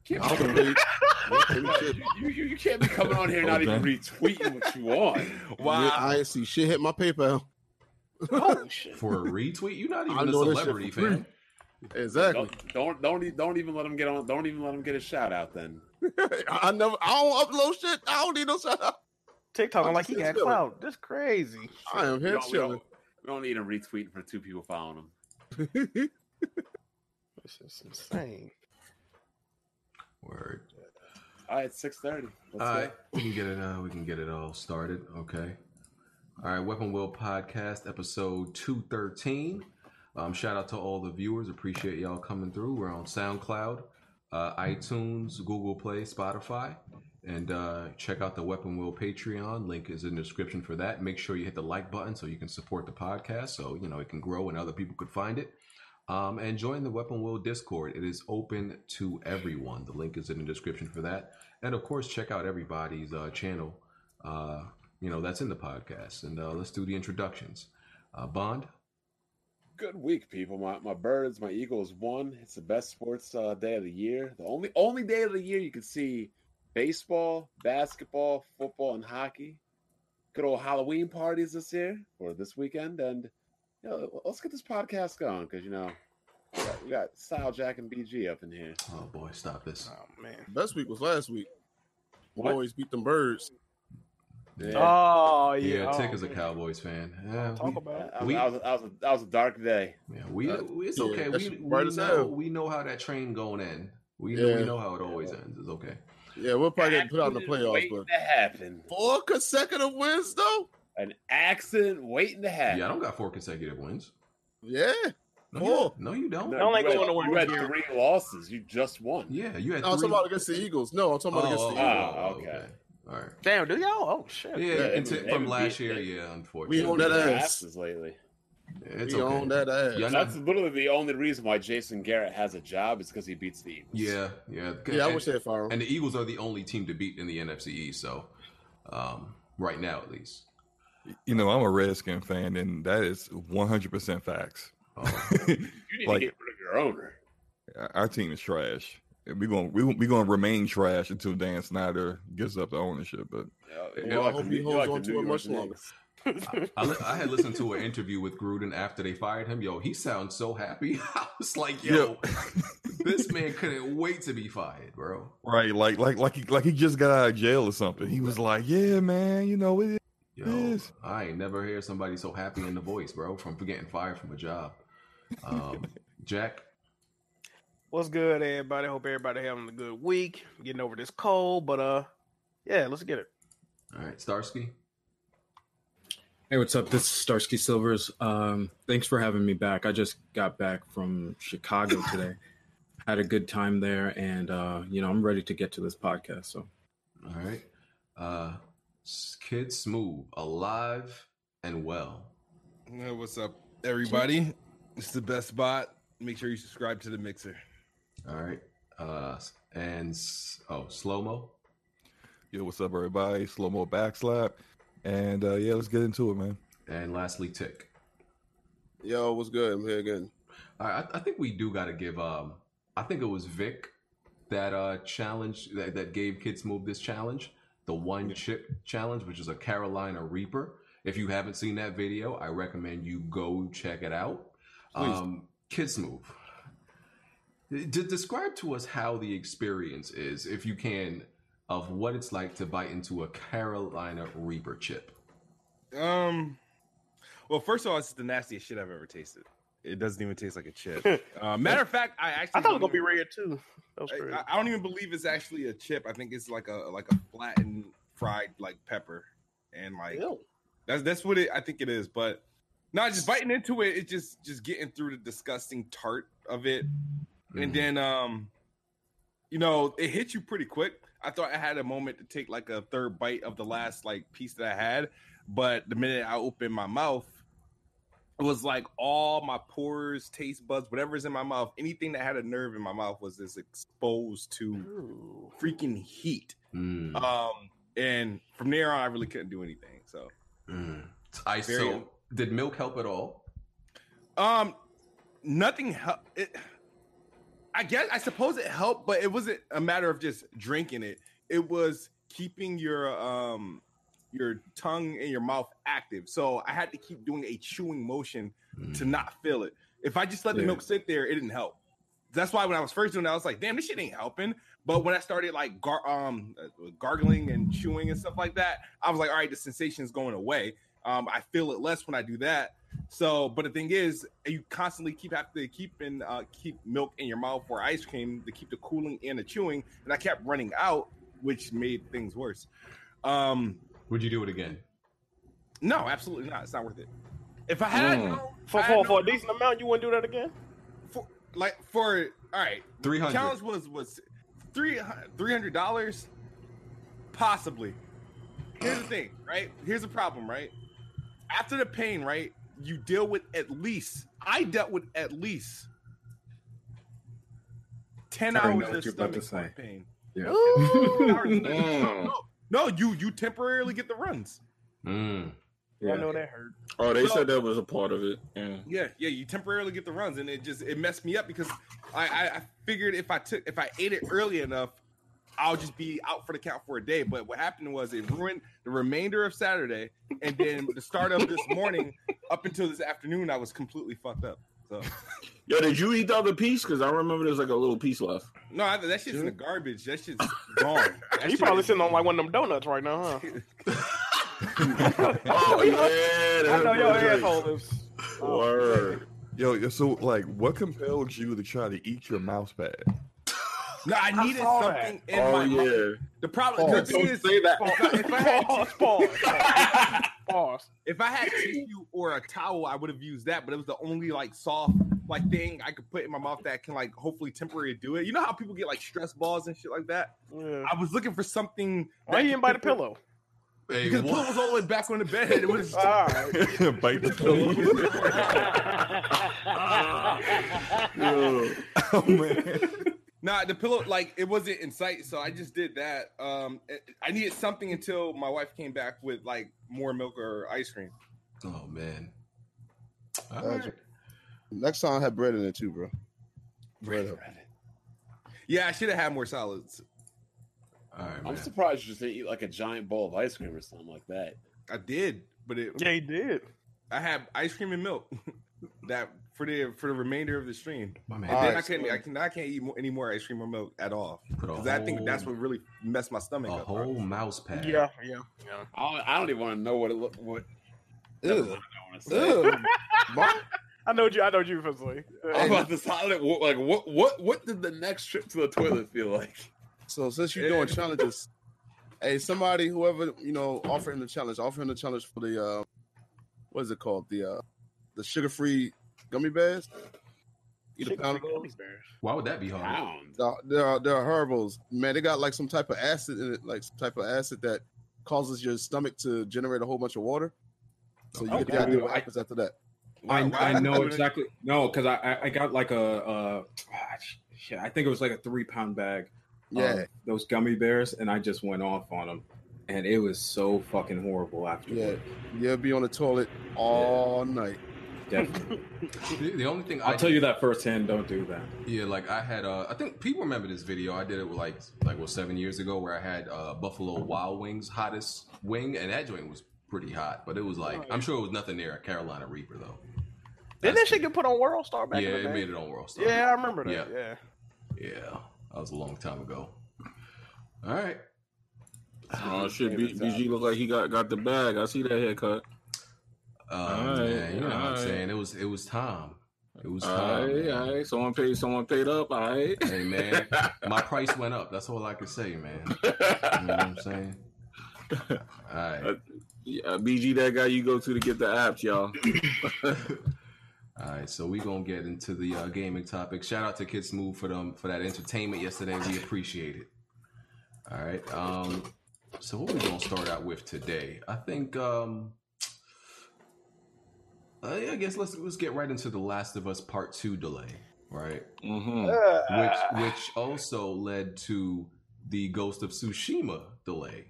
[SPEAKER 5] Can't be
[SPEAKER 2] don't
[SPEAKER 5] you, you, you can't be coming on here not even retweeting what you want.
[SPEAKER 2] I see shit hit my PayPal.
[SPEAKER 6] Oh shit!
[SPEAKER 1] For a retweet, you're not even a
[SPEAKER 2] doing this shit
[SPEAKER 1] celebrity
[SPEAKER 2] for free.
[SPEAKER 1] fan.
[SPEAKER 2] Exactly.
[SPEAKER 5] Don't don't don't, don't even let him get on. Don't even let him get a shout out. Then
[SPEAKER 2] I never. I don't upload shit. I don't need no shout out.
[SPEAKER 6] TikTok, I'm
[SPEAKER 2] I'm
[SPEAKER 6] like he got
[SPEAKER 2] chilling.
[SPEAKER 6] clout. This crazy.
[SPEAKER 2] I am here
[SPEAKER 5] don't, we,
[SPEAKER 2] chilling.
[SPEAKER 5] don't, we don't need him retweeting for two people following him.
[SPEAKER 6] This is insane.
[SPEAKER 1] Word.
[SPEAKER 5] All right, six thirty. Let's
[SPEAKER 1] All
[SPEAKER 5] go.
[SPEAKER 1] right, we can get it. Uh, we can get it all started. Okay. All right, Weapon Will podcast episode two thirteen. Um, shout out to all the viewers. Appreciate y'all coming through. We're on SoundCloud, uh, iTunes, Google Play, Spotify, and uh, check out the Weapon Will Patreon. Link is in the description for that. Make sure you hit the like button so you can support the podcast, so you know it can grow and other people could find it. Um, and join the Weapon Will Discord. It is open to everyone. The link is in the description for that. And of course, check out everybody's uh, channel. Uh, you know that's in the podcast. And uh, let's do the introductions. Uh, Bond.
[SPEAKER 5] Good week, people. My my birds, my Eagles won. It's the best sports uh, day of the year. The only only day of the year you can see baseball, basketball, football, and hockey. Good old Halloween parties this year or this weekend, and you know, let's get this podcast going because you know we got, we got Style Jack and BG up in here.
[SPEAKER 1] Oh boy, stop this.
[SPEAKER 6] Oh man.
[SPEAKER 2] Best week was last week. We
[SPEAKER 5] What?
[SPEAKER 2] always beat them birds.
[SPEAKER 5] Yeah.
[SPEAKER 6] Oh
[SPEAKER 1] Yeah,
[SPEAKER 6] yeah.
[SPEAKER 1] Tick
[SPEAKER 6] oh,
[SPEAKER 1] is a
[SPEAKER 6] man.
[SPEAKER 1] Cowboys fan. Yeah,
[SPEAKER 6] Talk
[SPEAKER 1] we,
[SPEAKER 6] about it.
[SPEAKER 5] That was,
[SPEAKER 1] We-
[SPEAKER 5] that, was, that, was a, was a dark day.
[SPEAKER 1] yeah, we
[SPEAKER 2] Uh,
[SPEAKER 1] it's
[SPEAKER 2] yeah,
[SPEAKER 1] okay.
[SPEAKER 2] that's
[SPEAKER 1] We, we know we know how that train going in. We know we know how it always ends. It's okay.
[SPEAKER 2] Yeah, we'll probably get put out in the playoffs, but
[SPEAKER 5] to happen.
[SPEAKER 2] four consecutive wins though.
[SPEAKER 5] An accident waiting to happen.
[SPEAKER 1] Yeah, I don't got four consecutive wins.
[SPEAKER 2] Yeah,
[SPEAKER 1] No,
[SPEAKER 2] Four.
[SPEAKER 1] you, no, you don't.
[SPEAKER 5] No,
[SPEAKER 6] Don't like going to work
[SPEAKER 5] you had three losses. You just won.
[SPEAKER 1] Yeah, you had
[SPEAKER 2] no, I'm talking about against the Eagles. No, I'm talking about against
[SPEAKER 1] oh,
[SPEAKER 2] the
[SPEAKER 1] oh,
[SPEAKER 2] Eagles.
[SPEAKER 5] Ah,
[SPEAKER 1] oh,
[SPEAKER 5] okay.
[SPEAKER 1] All right.
[SPEAKER 6] Damn, do y'all? Oh shit.
[SPEAKER 1] Yeah,
[SPEAKER 2] Yeah,
[SPEAKER 1] and
[SPEAKER 5] they-
[SPEAKER 1] from last year,
[SPEAKER 5] they-
[SPEAKER 1] yeah, unfortunately.
[SPEAKER 2] We own that ass.
[SPEAKER 5] asses lately.
[SPEAKER 1] It's
[SPEAKER 2] we
[SPEAKER 1] okay.
[SPEAKER 2] own that ass.
[SPEAKER 1] Yeah,
[SPEAKER 5] That's literally the only reason why Jason Garrett has a job is because he beats the Eagles.
[SPEAKER 1] Yeah, yeah.
[SPEAKER 2] Yeah, I
[SPEAKER 1] And-
[SPEAKER 2] wish they'd fire him.
[SPEAKER 1] And the Eagles are the only team to beat in the NFC East. So, um, right now at least.
[SPEAKER 8] You know, I'm a Redskin fan, and that is 100% facts.
[SPEAKER 1] Oh,
[SPEAKER 5] You need
[SPEAKER 8] Like-
[SPEAKER 5] to get rid of your owner.
[SPEAKER 8] Our team is trash. We're going we we going to remain trash until Dan Snyder gives up the ownership. But
[SPEAKER 5] Yeah,
[SPEAKER 2] Well, I hope he holds on to it much longer.
[SPEAKER 1] I, li- I had listened to an interview with Gruden after they fired him. Yo, he sounds so happy. I was like, yo, this man couldn't wait to be fired, bro.
[SPEAKER 8] right, like like like he like he just got out of jail or something. He was like, "Yeah, man, you know it."
[SPEAKER 1] Yo,
[SPEAKER 8] Yes.
[SPEAKER 1] I ain't never heard somebody so happy in the voice, bro, from getting fired from a job. Um, Jack,
[SPEAKER 6] What's good, everybody? Hope everybody having a good week. Getting over this cold, but uh, yeah, let's get it.
[SPEAKER 1] all right, Starsky.
[SPEAKER 4] Hey, what's up? This is Starsky Silvers. Um, thanks for having me back. I just got back from Chicago today. Had a good time there, and uh, you know I'm ready to get to this podcast. So
[SPEAKER 1] All right, uh, S- Kid Smooth, alive and well.
[SPEAKER 7] Uh, What's up, everybody? It's the best spot. Make sure you subscribe to the mixer.
[SPEAKER 1] All right, uh, and oh, slow mo.
[SPEAKER 8] Yo, what's up, everybody? Slow mo backslap, and uh, yeah, let's get into it, man.
[SPEAKER 1] And lastly, Tick.
[SPEAKER 2] Yo, what's good? I'm here again.
[SPEAKER 1] All right, I, I think we do got to give. Um, I think it was Vic that uh challenge that, that gave Kid Smooth this challenge, the one chip challenge, which is a Carolina Reaper. If you haven't seen that video, I recommend you go check it out.
[SPEAKER 2] Please.
[SPEAKER 1] Um, Kid Smooth. D- describe to us how the experience is, if you can, of what it's like to bite into a Carolina Reaper chip.
[SPEAKER 7] Um, well, first of all, it's the nastiest shit I've ever tasted. It doesn't even taste like a chip. uh, matter of fact, I actually
[SPEAKER 6] I thought it was gonna be
[SPEAKER 7] even-
[SPEAKER 6] red too. That was
[SPEAKER 7] I- I, I don't even believe it's actually a chip. I think it's like a like a flattened fried like pepper, and like
[SPEAKER 6] Ew.
[SPEAKER 7] that's that's what it. I think it is. But no, just biting into it, it's just just getting through the disgusting tart of it, and
[SPEAKER 1] Mhm.
[SPEAKER 7] then um, you know, it hit you pretty quick. I thought I had a moment to take like a third bite of the last like piece that I had, but the minute I opened my mouth, it was like all my pores, taste buds, whatever's in my mouth, anything that had a nerve in my mouth was just exposed to
[SPEAKER 6] Ooh.
[SPEAKER 7] freaking heat.
[SPEAKER 1] Mm,
[SPEAKER 7] Um, and from there on, I really couldn't do anything. So,
[SPEAKER 1] mm. I
[SPEAKER 7] very-
[SPEAKER 1] so did milk help at all?
[SPEAKER 7] um, nothing helped. I guess I suppose it helped, but it wasn't a matter of just drinking it. It was keeping your um your tongue and your mouth active. So I had to keep doing a chewing motion
[SPEAKER 1] Mm.
[SPEAKER 7] to not feel it. If I just let the
[SPEAKER 4] Yeah.
[SPEAKER 7] milk sit there, it didn't help. That's why when I was first doing it, I was like, damn, this shit ain't helping. But when I started like gar- um uh, gargling and chewing and stuff like that, I was like, all right, the sensation is going away. Um, I feel it less when I do that. So, but the thing is, you constantly keep have to keep in uh, keep milk in your mouth for ice cream to keep the cooling and the chewing, and I kept running out, which made things worse. Um,
[SPEAKER 1] Would you do it again?
[SPEAKER 7] no, absolutely not. It's not worth it. If I had
[SPEAKER 8] Mm.
[SPEAKER 7] no-
[SPEAKER 6] For,
[SPEAKER 7] I had
[SPEAKER 6] for,
[SPEAKER 7] no-
[SPEAKER 6] for a decent amount, you wouldn't do that again?
[SPEAKER 7] for like for all right,
[SPEAKER 1] Three hundred.
[SPEAKER 7] challenge was was three three hundred dollars, possibly. Here's the thing, right? Here's the problem, right? After the pain, right? You deal with at least. I dealt with at least ten hours
[SPEAKER 4] know
[SPEAKER 7] of
[SPEAKER 4] what you're about to
[SPEAKER 7] stomach
[SPEAKER 4] say.
[SPEAKER 7] pain.
[SPEAKER 4] Yeah.
[SPEAKER 7] Hours no, no, you you temporarily get the runs.
[SPEAKER 1] Mm.
[SPEAKER 6] I know that hurt.
[SPEAKER 9] Oh, they
[SPEAKER 7] So-
[SPEAKER 9] said that was a part of it. Yeah.
[SPEAKER 7] Yeah, yeah, you temporarily get the runs, and it just it messed me up because I, I I figured if I took if I ate it early enough, I'll just be out for the count for a day. But what happened was it ruined the remainder of Saturday, and then the start of this morning up until this afternoon, I was completely fucked up. So
[SPEAKER 9] Yo, did you eat the other piece? Because I remember there's like a little piece left.
[SPEAKER 7] no, I, that shit's in the garbage. That shit's gone. That
[SPEAKER 6] You
[SPEAKER 7] shit
[SPEAKER 6] probably
[SPEAKER 7] is-
[SPEAKER 6] sitting on like one of them donuts right now, huh?
[SPEAKER 9] Oh yeah,
[SPEAKER 6] I know your
[SPEAKER 9] that's
[SPEAKER 6] asshole is.
[SPEAKER 9] Word.
[SPEAKER 8] Yo, yo, so like, what compelled you to try to eat your mouse pad?
[SPEAKER 7] No, I needed
[SPEAKER 6] saw that.
[SPEAKER 7] something in
[SPEAKER 9] Oh
[SPEAKER 7] my mouth.
[SPEAKER 9] yeah.
[SPEAKER 7] The problem, the
[SPEAKER 9] don't
[SPEAKER 7] is,
[SPEAKER 9] say that.
[SPEAKER 7] if I, if I had
[SPEAKER 6] Pause, pause. Pause.
[SPEAKER 7] If I had tissue or a towel, I would have used that, but it was the only like soft like thing I could put in my mouth that can like hopefully temporarily do it. You know how people get like stress balls and shit like that?
[SPEAKER 6] Yeah.
[SPEAKER 7] I was looking for something.
[SPEAKER 6] Why you didn't buy the pillow?
[SPEAKER 1] Hey,
[SPEAKER 7] Because the pillow was all the way back on the bed. It was
[SPEAKER 6] All right.
[SPEAKER 8] Bite the pillow. Oh man.
[SPEAKER 7] Nah, the pillow like it wasn't in sight, so I just did that. Um, I needed something until my wife came back with like more milk or ice cream.
[SPEAKER 1] Oh man. All
[SPEAKER 2] Gotcha.
[SPEAKER 1] right.
[SPEAKER 2] Next time I have bread in it too, bro. Bread up.
[SPEAKER 7] Yeah, I should have had more solids.
[SPEAKER 1] All right,
[SPEAKER 5] I'm
[SPEAKER 1] man.
[SPEAKER 5] surprised you just didn't eat like a giant bowl of ice cream or something like that.
[SPEAKER 7] I did, but it
[SPEAKER 6] Yeah, he did.
[SPEAKER 7] I had ice cream and milk that for the for the remainder of the stream.
[SPEAKER 1] My
[SPEAKER 7] And then
[SPEAKER 2] Alright,
[SPEAKER 7] I couldn't,
[SPEAKER 2] so-
[SPEAKER 7] I can I can't eat more, any more ice cream or milk at all because I think that's what really messed my stomach
[SPEAKER 1] a
[SPEAKER 7] up.
[SPEAKER 1] whole mouse pad.
[SPEAKER 6] Yeah, yeah, yeah.
[SPEAKER 5] I don't, I don't even want to know what it look what.
[SPEAKER 2] Ew.
[SPEAKER 5] I don't want to say.
[SPEAKER 2] Ew.
[SPEAKER 6] I know you. I know you for say.
[SPEAKER 5] I'm about to solid. Like what? What? What did the next trip to the toilet feel like?
[SPEAKER 2] So since you're doing challenges, hey, somebody, whoever you know, offer him the challenge. Offer him the challenge for the uh, what is it called? The uh, the sugar free gummy bears. Eat a pound of those.
[SPEAKER 1] Why would that be hard?
[SPEAKER 5] Pounds.
[SPEAKER 2] They're, they're they're herbals, man. They got like some type of acid in it, like some type of acid that causes your stomach to generate a whole bunch of water. So you get
[SPEAKER 4] Okay.
[SPEAKER 2] the idea what
[SPEAKER 4] I-
[SPEAKER 2] happens after that.
[SPEAKER 4] I,
[SPEAKER 7] Wow,
[SPEAKER 4] I know exactly. No, because I, I I got like a uh, shit. I think it was like a three pound bag.
[SPEAKER 2] Yeah.
[SPEAKER 4] of those gummy bears, and I just went off on them, and it was so fucking horrible after.
[SPEAKER 2] Yeah, you'll be on the toilet all night.
[SPEAKER 4] Definitely.
[SPEAKER 1] The, the only thing
[SPEAKER 4] I'll
[SPEAKER 1] I
[SPEAKER 4] tell you that firsthand. Don't do that.
[SPEAKER 1] Yeah, like I had uh I think people remember this video. I did it with like like what seven years ago where I had uh Buffalo Wild Wings hottest wing and that joint was pretty hot, but it was like I'm sure it was nothing near a Carolina Reaper though.
[SPEAKER 6] Didn't that shit get put on World Star back
[SPEAKER 1] yeah,
[SPEAKER 6] in the
[SPEAKER 1] it
[SPEAKER 6] day?
[SPEAKER 1] made it on World Star.
[SPEAKER 6] Yeah, I remember that.
[SPEAKER 1] Yeah.
[SPEAKER 6] Yeah.
[SPEAKER 1] Yeah. That was a long time ago. All right.
[SPEAKER 9] Oh shit, B- BG look like he got got the bag. I see that haircut.
[SPEAKER 1] Um,
[SPEAKER 9] All right,
[SPEAKER 1] man, you know what I'm
[SPEAKER 9] right.
[SPEAKER 1] saying? It was it was time. It was
[SPEAKER 9] All
[SPEAKER 1] time.
[SPEAKER 9] right, all right. Someone paid. Someone paid up. All right.
[SPEAKER 1] Hey man, my price went up. That's all I can say, man. You know what I'm saying? All right.
[SPEAKER 9] Yeah, BG, that guy you go to to get the apps, y'all.
[SPEAKER 1] All right, so we gonna get into the uh, gaming topic. Shout out to Kid Smooth for them for that entertainment yesterday. We appreciate it. All right, um, so what we gonna start out with today? I think, um, uh, yeah, I guess let's let's get right into the Last of Us Part Two delay, right?
[SPEAKER 9] Mm-hmm.
[SPEAKER 1] Which which also led to the Ghost of Tsushima delay.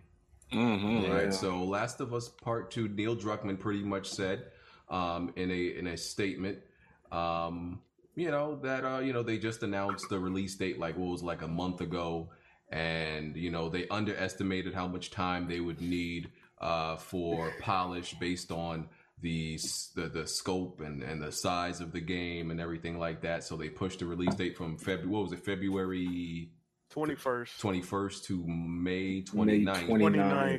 [SPEAKER 9] Mm-hmm.
[SPEAKER 1] Right.
[SPEAKER 4] Yeah.
[SPEAKER 1] So Last of Us Part Two, Neil Druckmann pretty much said um, in a in a statement, um, you know that uh, you know they just announced the release date like what was like a month ago, and you know they underestimated how much time they would need uh, for polish based on the, the the scope and, and the size of the game and everything like that. So they pushed the release date from February. What was it? February
[SPEAKER 6] Twenty first.
[SPEAKER 1] 21st to May 29th,
[SPEAKER 4] May 29th.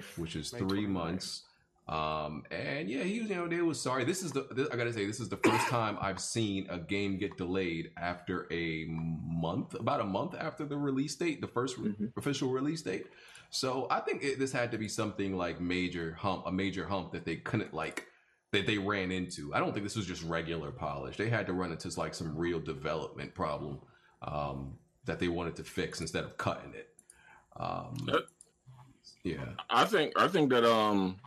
[SPEAKER 6] 29th.
[SPEAKER 1] which is
[SPEAKER 6] May
[SPEAKER 1] three
[SPEAKER 6] 29th.
[SPEAKER 1] months. Um, and yeah, he was, you know, they was sorry. This is the, this, I gotta say, this is the first time I've seen a game get delayed after a month, about a month after the release date, the 1st re-
[SPEAKER 4] Mhm.
[SPEAKER 1] official release date. So I think it, this had to be something like major hump, a major hump that they couldn't like, that they ran into. I don't think this was just regular polish. They had to run into like some real development problem, um, that they wanted to fix instead of cutting it. Um, yeah.
[SPEAKER 9] I think I think that um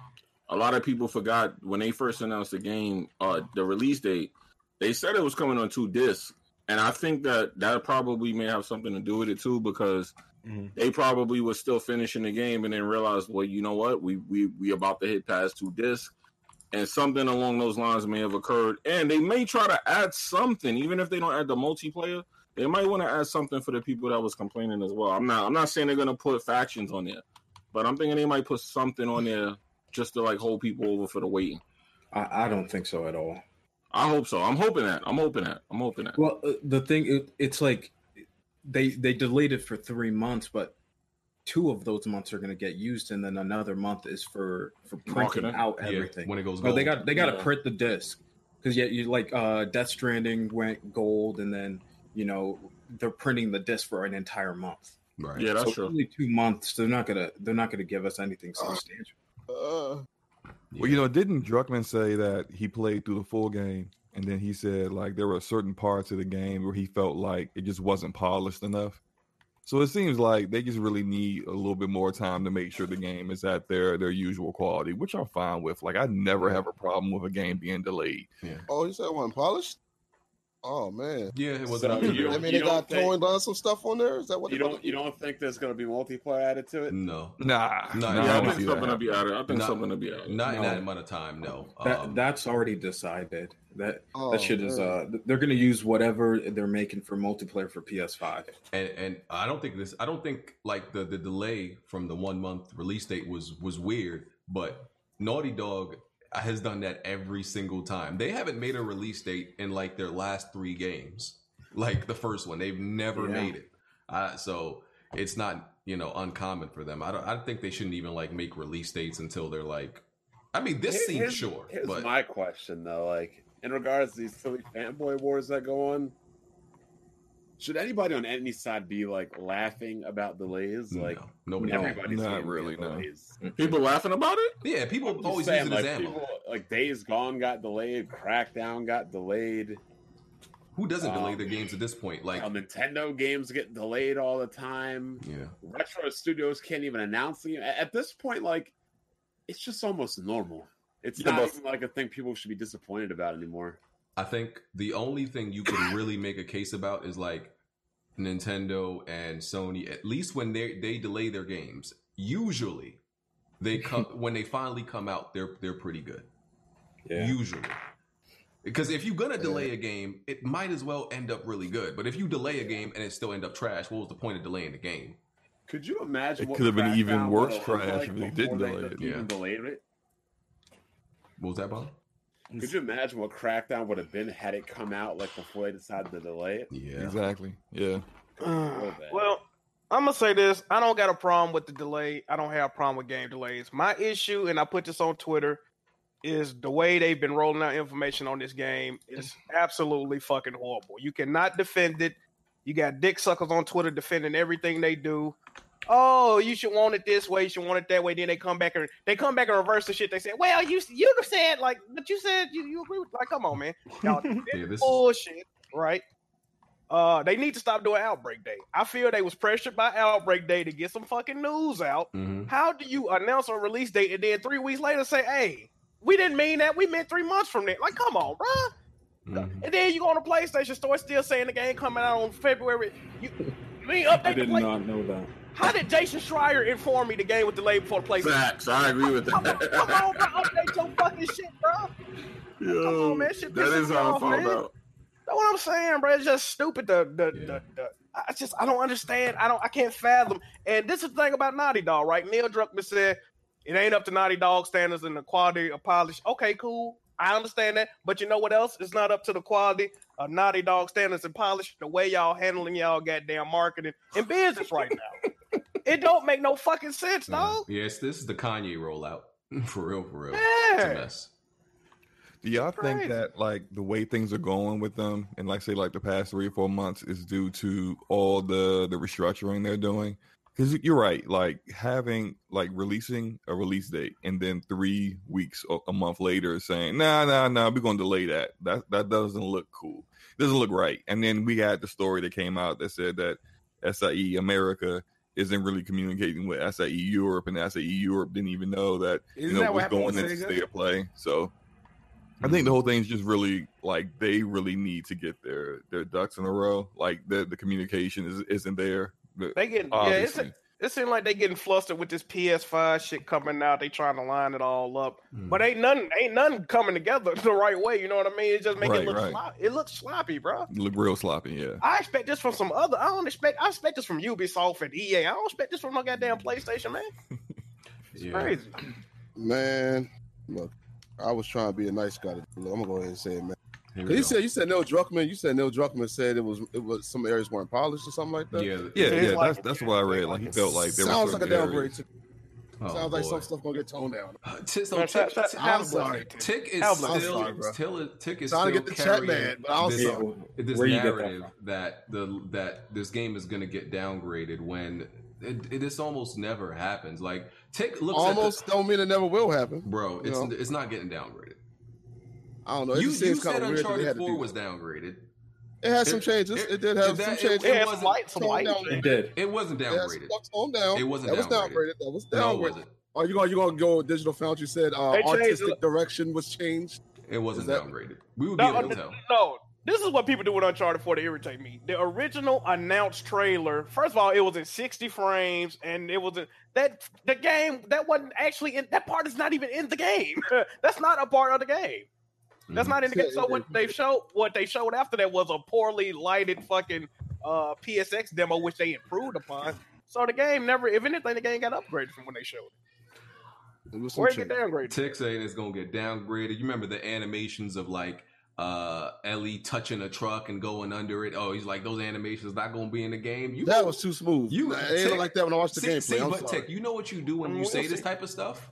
[SPEAKER 9] a lot of people forgot when they first announced the game, uh the release date, they said it was coming on two discs. And I think that that probably may have something to do with it too, because
[SPEAKER 7] Mhm.
[SPEAKER 9] they probably was still finishing the game and then realized, well, you know what, we we we about to hit past two discs, and something along those lines may have occurred. And they may try to add something, even if they don't add the multiplayer. They might want to add something for the people that was complaining as well. I'm not I'm not saying they're gonna put factions on there, but I'm thinking they might put something on there just to like hold people over for the waiting.
[SPEAKER 4] I, I don't think so at all.
[SPEAKER 9] I hope so. I'm hoping that. I'm hoping that. I'm hoping that.
[SPEAKER 4] Well, uh, the thing it, it's like they they delayed it for three months, but two of those months are going to get used, and then another month is for for printing
[SPEAKER 9] Marketing.
[SPEAKER 4] out
[SPEAKER 1] Yeah,
[SPEAKER 4] everything.
[SPEAKER 1] when it goes
[SPEAKER 4] But they got they got to
[SPEAKER 9] Yeah.
[SPEAKER 4] print the disc because yeah, you like uh Death Stranding went gold, and then you know they're printing the disc for an entire month.
[SPEAKER 1] Right.
[SPEAKER 9] Yeah, that's
[SPEAKER 4] so
[SPEAKER 9] true.
[SPEAKER 4] only two months. They're not gonna they're not gonna give us anything substantial.
[SPEAKER 2] Uh,
[SPEAKER 8] Well, you know, didn't Druckmann say that he played through the full game, and then he said like there were certain parts of the game where he felt like it just wasn't polished enough. So it seems like they just really need a little bit more time to make sure the game is at their their usual quality, which I'm fine with. Like I never have a problem with a game being delayed.
[SPEAKER 2] oh, you said one wasn't polished? Oh man.
[SPEAKER 1] Yeah, it was
[SPEAKER 5] So
[SPEAKER 1] up to
[SPEAKER 5] you
[SPEAKER 1] you.
[SPEAKER 2] I mean, they got
[SPEAKER 5] think-
[SPEAKER 2] throwing down some stuff on there. Is that what
[SPEAKER 5] You don't you don't think there's gonna be multiplayer added to it?
[SPEAKER 1] No,
[SPEAKER 8] Nah,
[SPEAKER 1] No,
[SPEAKER 8] nah,
[SPEAKER 1] yeah,
[SPEAKER 8] I
[SPEAKER 9] I think
[SPEAKER 8] see
[SPEAKER 9] something
[SPEAKER 8] that.
[SPEAKER 9] to be added. I think
[SPEAKER 1] Not-
[SPEAKER 9] something to be added.
[SPEAKER 1] not in that amount of time. No.
[SPEAKER 4] That
[SPEAKER 1] Um,
[SPEAKER 4] that's already decided. That
[SPEAKER 2] Oh,
[SPEAKER 4] that shit is uh they're gonna use whatever they're making for multiplayer for PS5.
[SPEAKER 1] and and I don't think this. I don't think like the the delay from the one month release date was was weird, but Naughty Dog has done that every single time. They haven't made a release date in like their last three games, like the first one. They've never
[SPEAKER 4] Yeah.
[SPEAKER 1] made it. Uh, so it's not you know uncommon for them. I don't. I think they shouldn't even like make release dates until they're like. I mean, this
[SPEAKER 5] Here-
[SPEAKER 1] seems
[SPEAKER 5] here's-
[SPEAKER 1] sure,
[SPEAKER 5] Here's
[SPEAKER 1] but
[SPEAKER 5] my question though, like in regards to these silly fanboy wars that go on, should anybody on any side be like laughing about delays? Like
[SPEAKER 1] no, nobody.
[SPEAKER 5] Everybody's
[SPEAKER 8] Not really, no.
[SPEAKER 9] People laughing about it?
[SPEAKER 1] Yeah,
[SPEAKER 5] I'm
[SPEAKER 1] people always
[SPEAKER 5] saying,
[SPEAKER 1] use it as
[SPEAKER 5] like,
[SPEAKER 1] ammo.
[SPEAKER 5] people, like Days Gone got delayed, Crackdown got delayed.
[SPEAKER 1] Who doesn't delay
[SPEAKER 5] um,
[SPEAKER 1] their games at this point? Like,
[SPEAKER 5] Uh, Nintendo games get delayed all the time.
[SPEAKER 1] yeah.
[SPEAKER 5] Retro studios can't even announce the game. At at this point, like it's just almost normal. It's
[SPEAKER 9] Yeah,
[SPEAKER 5] not
[SPEAKER 9] but-
[SPEAKER 5] even like a thing people should be disappointed about anymore.
[SPEAKER 1] I think the only thing you can really make a case about is like Nintendo and Sony. At least when they they delay their games, usually they come when they finally come out, they're they're pretty good.
[SPEAKER 4] Yeah.
[SPEAKER 1] Usually, because if you're gonna delay a game, it might as well end up really good. But if you delay a game and it still end up trash, what was the point of delaying the game?
[SPEAKER 5] Could you imagine?
[SPEAKER 8] It
[SPEAKER 5] what
[SPEAKER 8] could have been even worse trash
[SPEAKER 5] like
[SPEAKER 8] if they didn't delay it,
[SPEAKER 5] Even
[SPEAKER 1] yeah.
[SPEAKER 5] delayed it.
[SPEAKER 1] What was that, Bob?
[SPEAKER 5] Could you imagine what Crackdown would have been had it come out like before they decided to delay it?
[SPEAKER 1] Yeah,
[SPEAKER 8] Exactly. Yeah.
[SPEAKER 5] Real bad.
[SPEAKER 6] Well, I'm gonna say this. I don't got a problem with the delay. I don't have a problem with game delays. My issue, and I put this on Twitter, is the way they've been rolling out information on this game is absolutely fucking horrible. You cannot defend it. You got dick suckers on Twitter defending everything they do. Oh, you should want it this way. You should want it that way. Then they come back and they come back and reverse the shit. They say, "Well, you you said like, but you said you, you agree with like, come on, man, y'all
[SPEAKER 1] yeah. This is,
[SPEAKER 6] bullshit, right? Uh, they need to stop doing Outbreak Day. I feel they was pressured by Outbreak Day to get some fucking news out.
[SPEAKER 1] Mhm.
[SPEAKER 6] How do you announce a release date and then three weeks later say, "Hey, we didn't mean that. We meant three months from there." Like, come on, bruh.
[SPEAKER 1] Mhm.
[SPEAKER 6] And then you go on the PlayStation Store, still saying the game coming out on February. You, you ain't update
[SPEAKER 4] I
[SPEAKER 6] the
[SPEAKER 4] did
[SPEAKER 6] play.
[SPEAKER 4] not know that.
[SPEAKER 6] How did Jason Schreier inform me the game was delayed before the PlayStation?
[SPEAKER 9] Facts. I agree with that.
[SPEAKER 6] Come on, come on, bro. Update your fucking shit, bro.
[SPEAKER 9] Yo,
[SPEAKER 6] on, man. Shit
[SPEAKER 9] that is how I found out.
[SPEAKER 6] That's what I'm saying, bro. It's just stupid. The the,
[SPEAKER 1] Yeah.
[SPEAKER 6] the, the I just I don't understand. I don't I can't fathom. And this is the thing about Naughty Dog, right? Neil Druckmann said It ain't up to Naughty Dog standards and the quality of polish. Okay, cool. I understand that. But you know what else? It's not up to the quality of Naughty Dog standards and polish. The way y'all handling y'all goddamn marketing and business right now. It don't make no fucking sense, dog.
[SPEAKER 1] Yes, this is the Kanye rollout. For real, for real. It's
[SPEAKER 6] Yeah.
[SPEAKER 1] a mess.
[SPEAKER 8] Do y'all think
[SPEAKER 6] Crazy.
[SPEAKER 8] that like the way things are going with them, and like say like the past three or four months, is due to all the the restructuring they're doing? Because you're right, like having like releasing a release date and then three weeks or a month later saying, "Nah, nah, nah, we're gonna delay that." That that doesn't look cool. Doesn't look right. And then we had the story that came out that said that SIE America isn't really communicating with SIE Europe, and SIE Europe didn't even know that you know
[SPEAKER 7] that what
[SPEAKER 8] what's
[SPEAKER 7] happened
[SPEAKER 8] going
[SPEAKER 7] with
[SPEAKER 8] into
[SPEAKER 7] Sega?
[SPEAKER 8] state of play. So I think mm-hmm. the whole thing's just really like they really need to get their their ducks in a row. Like the the communication is isn't there. The-
[SPEAKER 6] They getting yeah, it's,
[SPEAKER 8] obviously.
[SPEAKER 6] It seems like they getting flustered with this PS5 shit coming out. They trying to line it all up,
[SPEAKER 1] Mm.
[SPEAKER 6] but ain't nothing ain't nothing coming together the right way. You know what I mean? It just make
[SPEAKER 8] Right,
[SPEAKER 6] it look
[SPEAKER 8] right.
[SPEAKER 6] sloppy. It looks sloppy, bro.
[SPEAKER 8] look real sloppy. Yeah.
[SPEAKER 6] I expect this from some other. I don't expect. I expect this from Ubisoft and EA. I don't expect this from no goddamn PlayStation, man. It's
[SPEAKER 1] Yeah.
[SPEAKER 6] crazy.
[SPEAKER 2] Man, look, I was trying to be a nice guy. Look, I'm gonna go ahead and say it, man.
[SPEAKER 1] Here
[SPEAKER 2] 'Cause
[SPEAKER 1] we
[SPEAKER 2] You said you said Neil Druckmann. You said Neil Druckmann said it was it was some areas weren't polished or something like that.
[SPEAKER 1] yeah,
[SPEAKER 8] Yeah,
[SPEAKER 6] It's
[SPEAKER 8] yeah,
[SPEAKER 6] like-
[SPEAKER 8] that's that's what I read. Like he felt like there
[SPEAKER 2] sounds like a downgrade. To,
[SPEAKER 1] Oh,
[SPEAKER 2] sounds like some stuff gonna get toned down.
[SPEAKER 1] Uh, T- so
[SPEAKER 6] Man,
[SPEAKER 1] Tick,
[SPEAKER 6] shout- shout-
[SPEAKER 1] Tick-
[SPEAKER 2] I'm sorry.
[SPEAKER 6] blessing.
[SPEAKER 1] Tick is
[SPEAKER 6] Have a blessing.
[SPEAKER 1] still,
[SPEAKER 2] sorry, bro.
[SPEAKER 1] still, Tick is
[SPEAKER 2] Trying to get the chat
[SPEAKER 1] carrying
[SPEAKER 2] man, but I'm
[SPEAKER 1] this,
[SPEAKER 2] sorry.
[SPEAKER 1] this
[SPEAKER 4] Where you get that
[SPEAKER 1] narrative that, the that this game is going to get downgraded when it, it just almost never happens. Like Tick looks
[SPEAKER 2] Almost
[SPEAKER 1] at
[SPEAKER 2] don't mean it never will happen.
[SPEAKER 1] bro. It's
[SPEAKER 2] know?
[SPEAKER 1] it's not getting downgraded.
[SPEAKER 2] I don't know. It
[SPEAKER 1] You,
[SPEAKER 2] just
[SPEAKER 1] you
[SPEAKER 2] seems kind
[SPEAKER 1] said
[SPEAKER 2] of weird that they
[SPEAKER 1] Uncharted
[SPEAKER 2] had to
[SPEAKER 1] Four
[SPEAKER 2] do
[SPEAKER 1] was downgraded.
[SPEAKER 2] It had some changes.
[SPEAKER 1] it-
[SPEAKER 2] It, did have
[SPEAKER 1] that-
[SPEAKER 2] some
[SPEAKER 1] it-
[SPEAKER 2] changes.
[SPEAKER 1] it
[SPEAKER 6] Yeah, some
[SPEAKER 1] wasn't-
[SPEAKER 6] light, some light.
[SPEAKER 2] down.
[SPEAKER 4] It did.
[SPEAKER 1] It wasn't
[SPEAKER 2] It had some
[SPEAKER 1] downgraded.
[SPEAKER 2] stuff toned down.
[SPEAKER 1] It wasn't
[SPEAKER 2] That was
[SPEAKER 1] downgraded.
[SPEAKER 2] downgraded. That was
[SPEAKER 1] No, it
[SPEAKER 2] downgraded.
[SPEAKER 1] wasn't.
[SPEAKER 2] Are you going? You going to go with Digital Foundry? Said uh, artistic direction was changed.
[SPEAKER 1] It wasn't
[SPEAKER 2] that-
[SPEAKER 1] downgraded. We would be
[SPEAKER 6] No,
[SPEAKER 1] able to
[SPEAKER 6] no,
[SPEAKER 1] tell.
[SPEAKER 6] no, this is what people do with Uncharted 4 to irritate me. The original announced trailer, first of all, it was in 60 frames, and it was in, that the game that wasn't actually in that part is not even in the game. That's not a part of the game. That's
[SPEAKER 1] Mhm.
[SPEAKER 6] not in the game. So what they showed, what they showed after that was a poorly lighted fucking uh, PSX demo, which they improved upon. So the game never, if anything, the game got upgraded from when they showed it.
[SPEAKER 2] It was
[SPEAKER 6] Where it get downgraded?
[SPEAKER 1] Tick saying it's gonna get downgraded. You remember the animations of like uh Ellie touching a truck and going under it. Oh, he's like those animations not gonna be in the game. You
[SPEAKER 2] That was too smooth.
[SPEAKER 1] You-
[SPEAKER 2] You it ain't like that when I watched the
[SPEAKER 1] see,
[SPEAKER 2] gameplay.
[SPEAKER 1] see,
[SPEAKER 2] I'm
[SPEAKER 1] but
[SPEAKER 2] sorry.
[SPEAKER 1] Tick, you know what you do when you
[SPEAKER 6] We'll
[SPEAKER 1] say this type of stuff.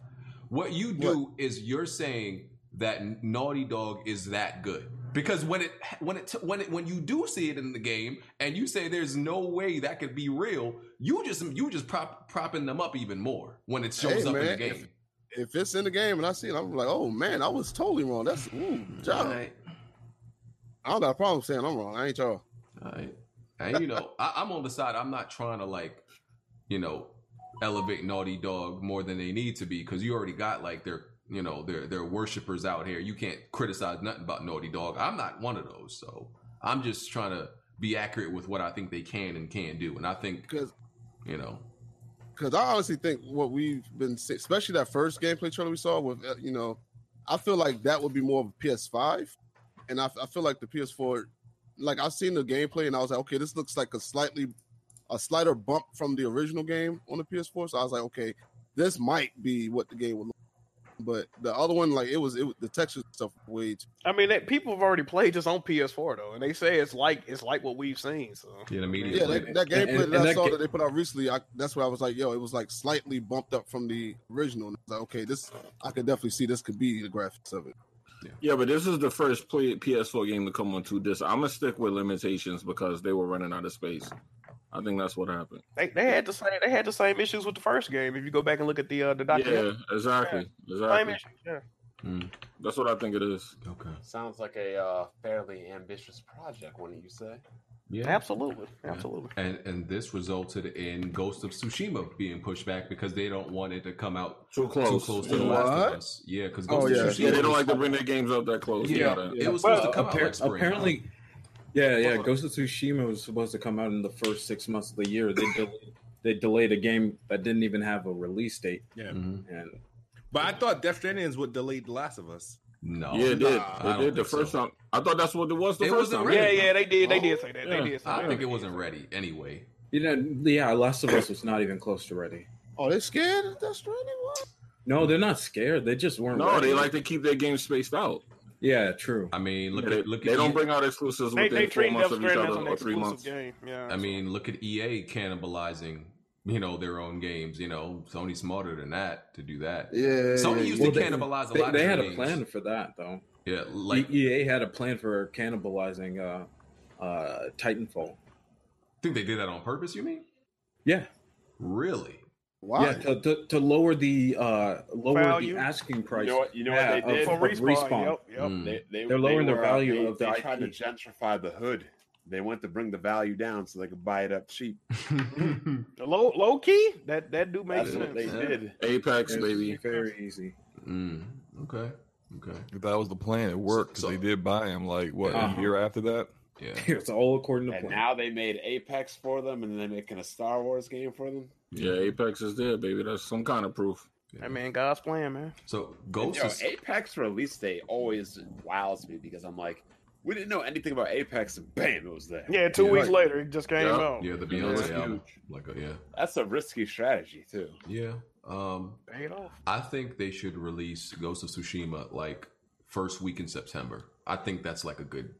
[SPEAKER 1] What you do is you're saying that Naughty Dog is that good because when it when it when it when you do see it in the game and you say there's no way that could be real, you just you just prop propping them up even more when it shows
[SPEAKER 2] Hey,
[SPEAKER 1] up in the
[SPEAKER 2] man,
[SPEAKER 1] game.
[SPEAKER 2] if it's in the game and I see it, I'm like, oh man, I was totally wrong. That's ooh, job.
[SPEAKER 1] Alright.
[SPEAKER 2] I don't got a problem saying I'm wrong. I ain't y'all.
[SPEAKER 1] Alright. And you know, I, I'm on the side. I'm not trying to like, you know, elevate Naughty Dog more than they need to be because you already got like their, you know, their their worshippers out here. You can't criticize nothing about Naughty Dog. I'm not one of those, so I'm just trying to be accurate with what I think they can and can't do. And I think,
[SPEAKER 2] Because
[SPEAKER 1] you know,
[SPEAKER 2] because I honestly think what we've been, especially that first gameplay trailer we saw with, uh, you know, I feel like that would be more of a PS5, and I, I feel like the PS4, like I've seen the gameplay and I was like, okay, this looks like a slightly, a slighter bump from the original game on the PS4. So I was like, okay, this might be what the game would look. But the other one, like it was, it was the texture stuff way too.
[SPEAKER 6] I mean, that, people have already played this on PS4 though, and they say it's like it's like what we've seen. So
[SPEAKER 1] yeah, the media.
[SPEAKER 2] Yeah, that, that gameplay
[SPEAKER 4] and
[SPEAKER 2] that I
[SPEAKER 4] that
[SPEAKER 2] saw
[SPEAKER 4] ga-
[SPEAKER 2] that they put out recently, I, that's where I was like, yo, it was like slightly bumped up from the original. And I was like, okay, this I could definitely see this could be the graphics of it.
[SPEAKER 9] Yeah, but this is the first play, PS4 game to come on two discs. I'm gonna stick with limitations because they were running out of space. I think that's what happened.
[SPEAKER 6] they, they had the same they had the same issues with the first game. If you go back and look at the uh, the documentary,
[SPEAKER 9] Yeah, exactly,
[SPEAKER 6] same
[SPEAKER 9] exactly.
[SPEAKER 6] issues. Yeah.
[SPEAKER 1] Mm,
[SPEAKER 9] That's what I think it is.
[SPEAKER 1] okay.
[SPEAKER 5] Sounds like a uh, fairly ambitious project, wouldn't you say?
[SPEAKER 1] Yeah.
[SPEAKER 6] Absolutely, absolutely.
[SPEAKER 1] And and this resulted in Ghost of Tsushima being pushed back because they don't want it to come out
[SPEAKER 9] Too close.
[SPEAKER 1] too close to the
[SPEAKER 2] What?
[SPEAKER 1] Last of Us. Yeah, because
[SPEAKER 2] Oh,
[SPEAKER 1] Ghost
[SPEAKER 2] yeah.
[SPEAKER 1] of Tsushima
[SPEAKER 9] Yeah, they don't like to bring their games up that close.
[SPEAKER 1] Yeah,
[SPEAKER 9] Yeah,
[SPEAKER 1] it was
[SPEAKER 4] Well,
[SPEAKER 1] supposed to come out like spring.
[SPEAKER 4] apparently, yeah, yeah. Ghost of Tsushima was supposed to come out in the first six months of the year. They delayed, they delayed a game that didn't even have a release date,
[SPEAKER 7] Yeah.
[SPEAKER 1] Mhm.
[SPEAKER 4] and
[SPEAKER 7] But I thought Death Stranding would delay The Last of Us.
[SPEAKER 1] No,
[SPEAKER 9] yeah, it did.
[SPEAKER 2] Nah,
[SPEAKER 9] It did the
[SPEAKER 1] think so.
[SPEAKER 9] first time. I thought that's what it was the
[SPEAKER 1] It
[SPEAKER 9] first time.
[SPEAKER 1] ready.
[SPEAKER 6] Yeah, yeah, they did. They did
[SPEAKER 9] Oh,
[SPEAKER 6] say that.
[SPEAKER 9] yeah.
[SPEAKER 6] They did. Say
[SPEAKER 1] I
[SPEAKER 6] that.
[SPEAKER 1] think it wasn't ready anyway.
[SPEAKER 4] you know, yeah, Last of Us was not even close to ready.
[SPEAKER 2] Oh, they scared of Death Stranding? What?
[SPEAKER 4] No, they're not scared. They just weren't.
[SPEAKER 9] No,
[SPEAKER 4] ready.
[SPEAKER 9] they like to keep their game spaced out.
[SPEAKER 4] Yeah, true.
[SPEAKER 1] I mean, look
[SPEAKER 9] they,
[SPEAKER 1] at look
[SPEAKER 9] they
[SPEAKER 1] at
[SPEAKER 9] don't
[SPEAKER 1] E-
[SPEAKER 9] bring out exclusives
[SPEAKER 6] They,
[SPEAKER 9] within
[SPEAKER 6] they
[SPEAKER 9] four months
[SPEAKER 6] Death
[SPEAKER 9] of each other
[SPEAKER 6] as
[SPEAKER 9] or three months.
[SPEAKER 6] game. Yeah.
[SPEAKER 1] I mean, look at EA cannibalizing, you know, their own games. You know, Sony's smarter than that to do that.
[SPEAKER 2] Yeah,
[SPEAKER 1] Sony
[SPEAKER 2] yeah,
[SPEAKER 1] used
[SPEAKER 4] Well,
[SPEAKER 1] to
[SPEAKER 4] they-
[SPEAKER 1] cannibalize a
[SPEAKER 4] They,
[SPEAKER 1] lot
[SPEAKER 4] they
[SPEAKER 1] of
[SPEAKER 4] had
[SPEAKER 1] their
[SPEAKER 4] a plan for that though.
[SPEAKER 1] Yeah, like
[SPEAKER 4] E- EA had a plan for cannibalizing uh, uh, Titanfall.
[SPEAKER 1] I think they did that on purpose. You mean?
[SPEAKER 4] Yeah,
[SPEAKER 1] Really?
[SPEAKER 2] Why?
[SPEAKER 4] yeah, to, to, to lower the uh, lower
[SPEAKER 6] Value?
[SPEAKER 4] the asking price.
[SPEAKER 5] You know what? You know
[SPEAKER 4] yeah,
[SPEAKER 5] what they did?
[SPEAKER 4] of-
[SPEAKER 6] For
[SPEAKER 4] of
[SPEAKER 6] respawn. Yep. Yep.
[SPEAKER 1] Mm.
[SPEAKER 5] They, they,
[SPEAKER 4] They're lowering
[SPEAKER 5] they
[SPEAKER 4] the
[SPEAKER 5] were, uh,
[SPEAKER 4] value
[SPEAKER 5] they-
[SPEAKER 4] of the
[SPEAKER 5] They tried to gentrify the hood. They went to bring the value down so they could buy it up cheap.
[SPEAKER 6] Low low key, that that do make
[SPEAKER 5] That's
[SPEAKER 6] sense.
[SPEAKER 5] they
[SPEAKER 1] Yeah.
[SPEAKER 5] did.
[SPEAKER 9] Apex,
[SPEAKER 4] It's
[SPEAKER 9] baby.
[SPEAKER 4] very easy.
[SPEAKER 1] mm, okay. Okay.
[SPEAKER 8] If that was the plan, it worked because
[SPEAKER 1] So-
[SPEAKER 8] they did buy him. Like what
[SPEAKER 4] Uh-huh.
[SPEAKER 8] a year after that?
[SPEAKER 1] Yeah.
[SPEAKER 4] It's all according to
[SPEAKER 5] And
[SPEAKER 4] plan.
[SPEAKER 5] now they made Apex for them, and they're making a Star Wars game for them.
[SPEAKER 9] Yeah, Apex is there, baby. That's some kind of proof.
[SPEAKER 6] Hey man, God's plan, man.
[SPEAKER 1] So
[SPEAKER 5] And,
[SPEAKER 1] Ghost
[SPEAKER 5] yo,
[SPEAKER 1] is
[SPEAKER 5] Apex release date always wows me because I'm like, we didn't know anything about Apex, and bam, it was there.
[SPEAKER 6] Yeah, two
[SPEAKER 1] Yeah.
[SPEAKER 6] weeks
[SPEAKER 1] Right.
[SPEAKER 6] later, it just came
[SPEAKER 9] Yeah.
[SPEAKER 6] out.
[SPEAKER 1] yeah the
[SPEAKER 9] You know, it's
[SPEAKER 1] Beyonce album. Like a, yeah
[SPEAKER 5] That's a risky strategy too.
[SPEAKER 1] yeah. Um,
[SPEAKER 6] Paid off.
[SPEAKER 1] I think they should release Ghost of Tsushima like first week in September. I think that's like a good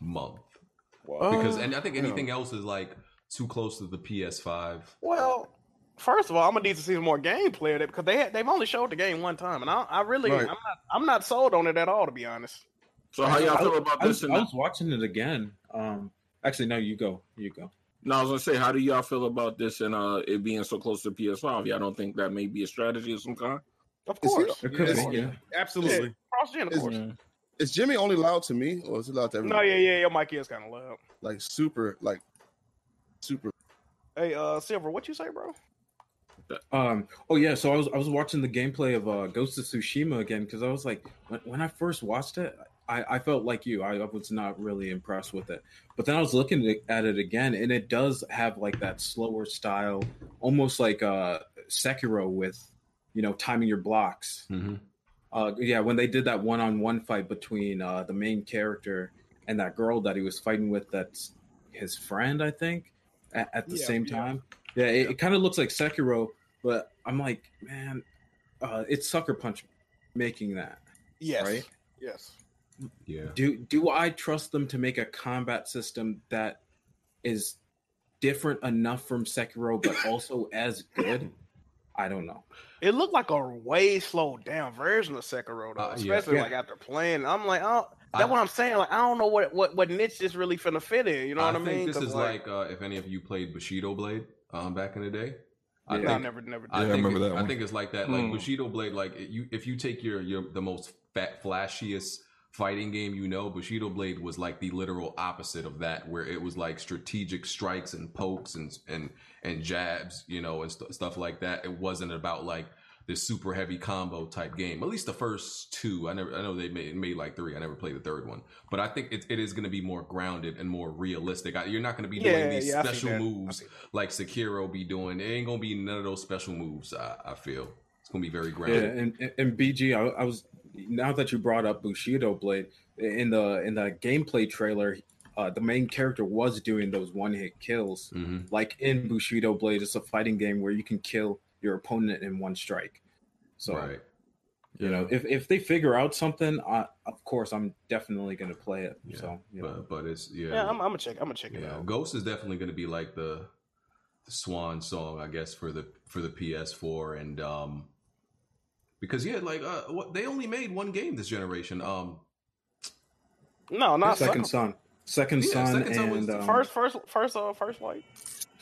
[SPEAKER 1] month
[SPEAKER 5] Well,
[SPEAKER 6] Uh,
[SPEAKER 1] because and I think anything else is like too close to the PS5.
[SPEAKER 6] Well, first of all, I'm gonna need to see some more gameplay of it because they had, they've only showed the game one time, and I, I really
[SPEAKER 2] Right.
[SPEAKER 6] I'm not I'm not sold on it at all to be honest.
[SPEAKER 9] So how y'all feel about
[SPEAKER 4] I
[SPEAKER 9] this?
[SPEAKER 4] was,
[SPEAKER 9] and
[SPEAKER 4] I
[SPEAKER 9] that?
[SPEAKER 4] was watching it again. Um, actually, no, you go. You go.
[SPEAKER 9] No, I was gonna say, how do y'all feel about this and uh it being so close to PS5? Y'all don't think that may be a strategy of some kind?
[SPEAKER 6] Of course,
[SPEAKER 4] It could
[SPEAKER 2] Yes.
[SPEAKER 4] be. Yeah.
[SPEAKER 7] Absolutely.
[SPEAKER 6] cross gen, of
[SPEAKER 2] Is-
[SPEAKER 6] course.
[SPEAKER 2] Is Jimmy only loud to me, or is it loud to everyone?
[SPEAKER 6] No,
[SPEAKER 2] everybody?
[SPEAKER 6] yeah, yeah, your mic is kind of loud.
[SPEAKER 2] Like super, like super.
[SPEAKER 6] Hey, uh, Silver, what you say, bro?
[SPEAKER 4] Um. Oh yeah. So I was I was watching the gameplay of uh, Ghost of Tsushima again because I was like, when, when I first watched it, I, I felt like you. I was not really impressed with it. But then I was looking at it again, and it does have like that slower style, almost like uh Sekiro with, you know, timing your blocks.
[SPEAKER 1] Mm-hmm.
[SPEAKER 4] Uh, yeah, when they did that one-on-one fight between uh, the main character and that girl that he was fighting with, that's his friend, I think, at, at the
[SPEAKER 6] Yeah,
[SPEAKER 4] same
[SPEAKER 6] yeah.
[SPEAKER 4] time. Yeah, it, it kind of looks like Sekiro, but I'm like, man, uh, it's Sucker Punch making that.
[SPEAKER 6] Yes,
[SPEAKER 4] Right?
[SPEAKER 6] yes.
[SPEAKER 1] Yeah.
[SPEAKER 4] Do do I trust them to make a combat system that is different enough from Sekiro, but also as good? I don't know.
[SPEAKER 6] It looked like a way slowed down version of Sekiro, though,
[SPEAKER 1] Uh,
[SPEAKER 6] especially
[SPEAKER 4] Yeah.
[SPEAKER 6] like after playing. I'm like, oh,
[SPEAKER 1] I-
[SPEAKER 6] that's what I'm saying. Like, I don't know what what what niche is really finna fit in. You know what I,
[SPEAKER 1] I
[SPEAKER 6] mean?
[SPEAKER 1] think this
[SPEAKER 6] 'Cause,
[SPEAKER 1] is like, uh, if any of you played Bushido Blade um, back in the day. I
[SPEAKER 4] Yeah.
[SPEAKER 6] I
[SPEAKER 1] think
[SPEAKER 6] never, never.
[SPEAKER 1] I.
[SPEAKER 8] Yeah, I remember
[SPEAKER 1] it-
[SPEAKER 8] that
[SPEAKER 1] I think it's like that. Like
[SPEAKER 9] Hmm.
[SPEAKER 1] Bushido Blade, like it- you if you take your your the most fat flashiest fighting game you know, Bushido Blade was like the literal opposite of that, where it was like strategic strikes and pokes and and and jabs, you know, and st- stuff like that. It wasn't about like this super heavy combo type game. At least the first two. I never. I know they made made like three. I never played the third one, but I think it, it is going to be more grounded and more realistic. I, you're not going to be doing these
[SPEAKER 6] yeah,
[SPEAKER 1] special moves
[SPEAKER 6] see that.
[SPEAKER 1] like Sekiro be doing. It ain't gonna be none of those special moves. I, I feel it's gonna be very
[SPEAKER 4] Yeah,
[SPEAKER 1] grounded.
[SPEAKER 4] and and- and BG, I, I was now that you brought up Bushido Blade in the in the gameplay trailer, uh, the main character was doing those one hit kills.
[SPEAKER 1] hmm
[SPEAKER 4] Like in Bushido Blade, it's a fighting game where you can kill your opponent in one strike. So
[SPEAKER 1] right.
[SPEAKER 4] you know, if if they figure out something, I, of course, I'm definitely going to play it.
[SPEAKER 1] Yeah,
[SPEAKER 4] So you know.
[SPEAKER 1] But but it's yeah.
[SPEAKER 6] Yeah, I'm, I'm gonna check. I'm gonna check it
[SPEAKER 1] yeah.
[SPEAKER 6] out.
[SPEAKER 1] Ghost is definitely gonna be like the the swan song, I guess, for the for the PS4 and um because yeah, like uh what they only made one game this generation. Um
[SPEAKER 6] No, not
[SPEAKER 4] Second
[SPEAKER 6] second.
[SPEAKER 4] Son, Second
[SPEAKER 1] Yeah,
[SPEAKER 4] Son,
[SPEAKER 1] Second Son
[SPEAKER 4] and
[SPEAKER 1] the
[SPEAKER 4] um,
[SPEAKER 6] First, first, first, uh, first light.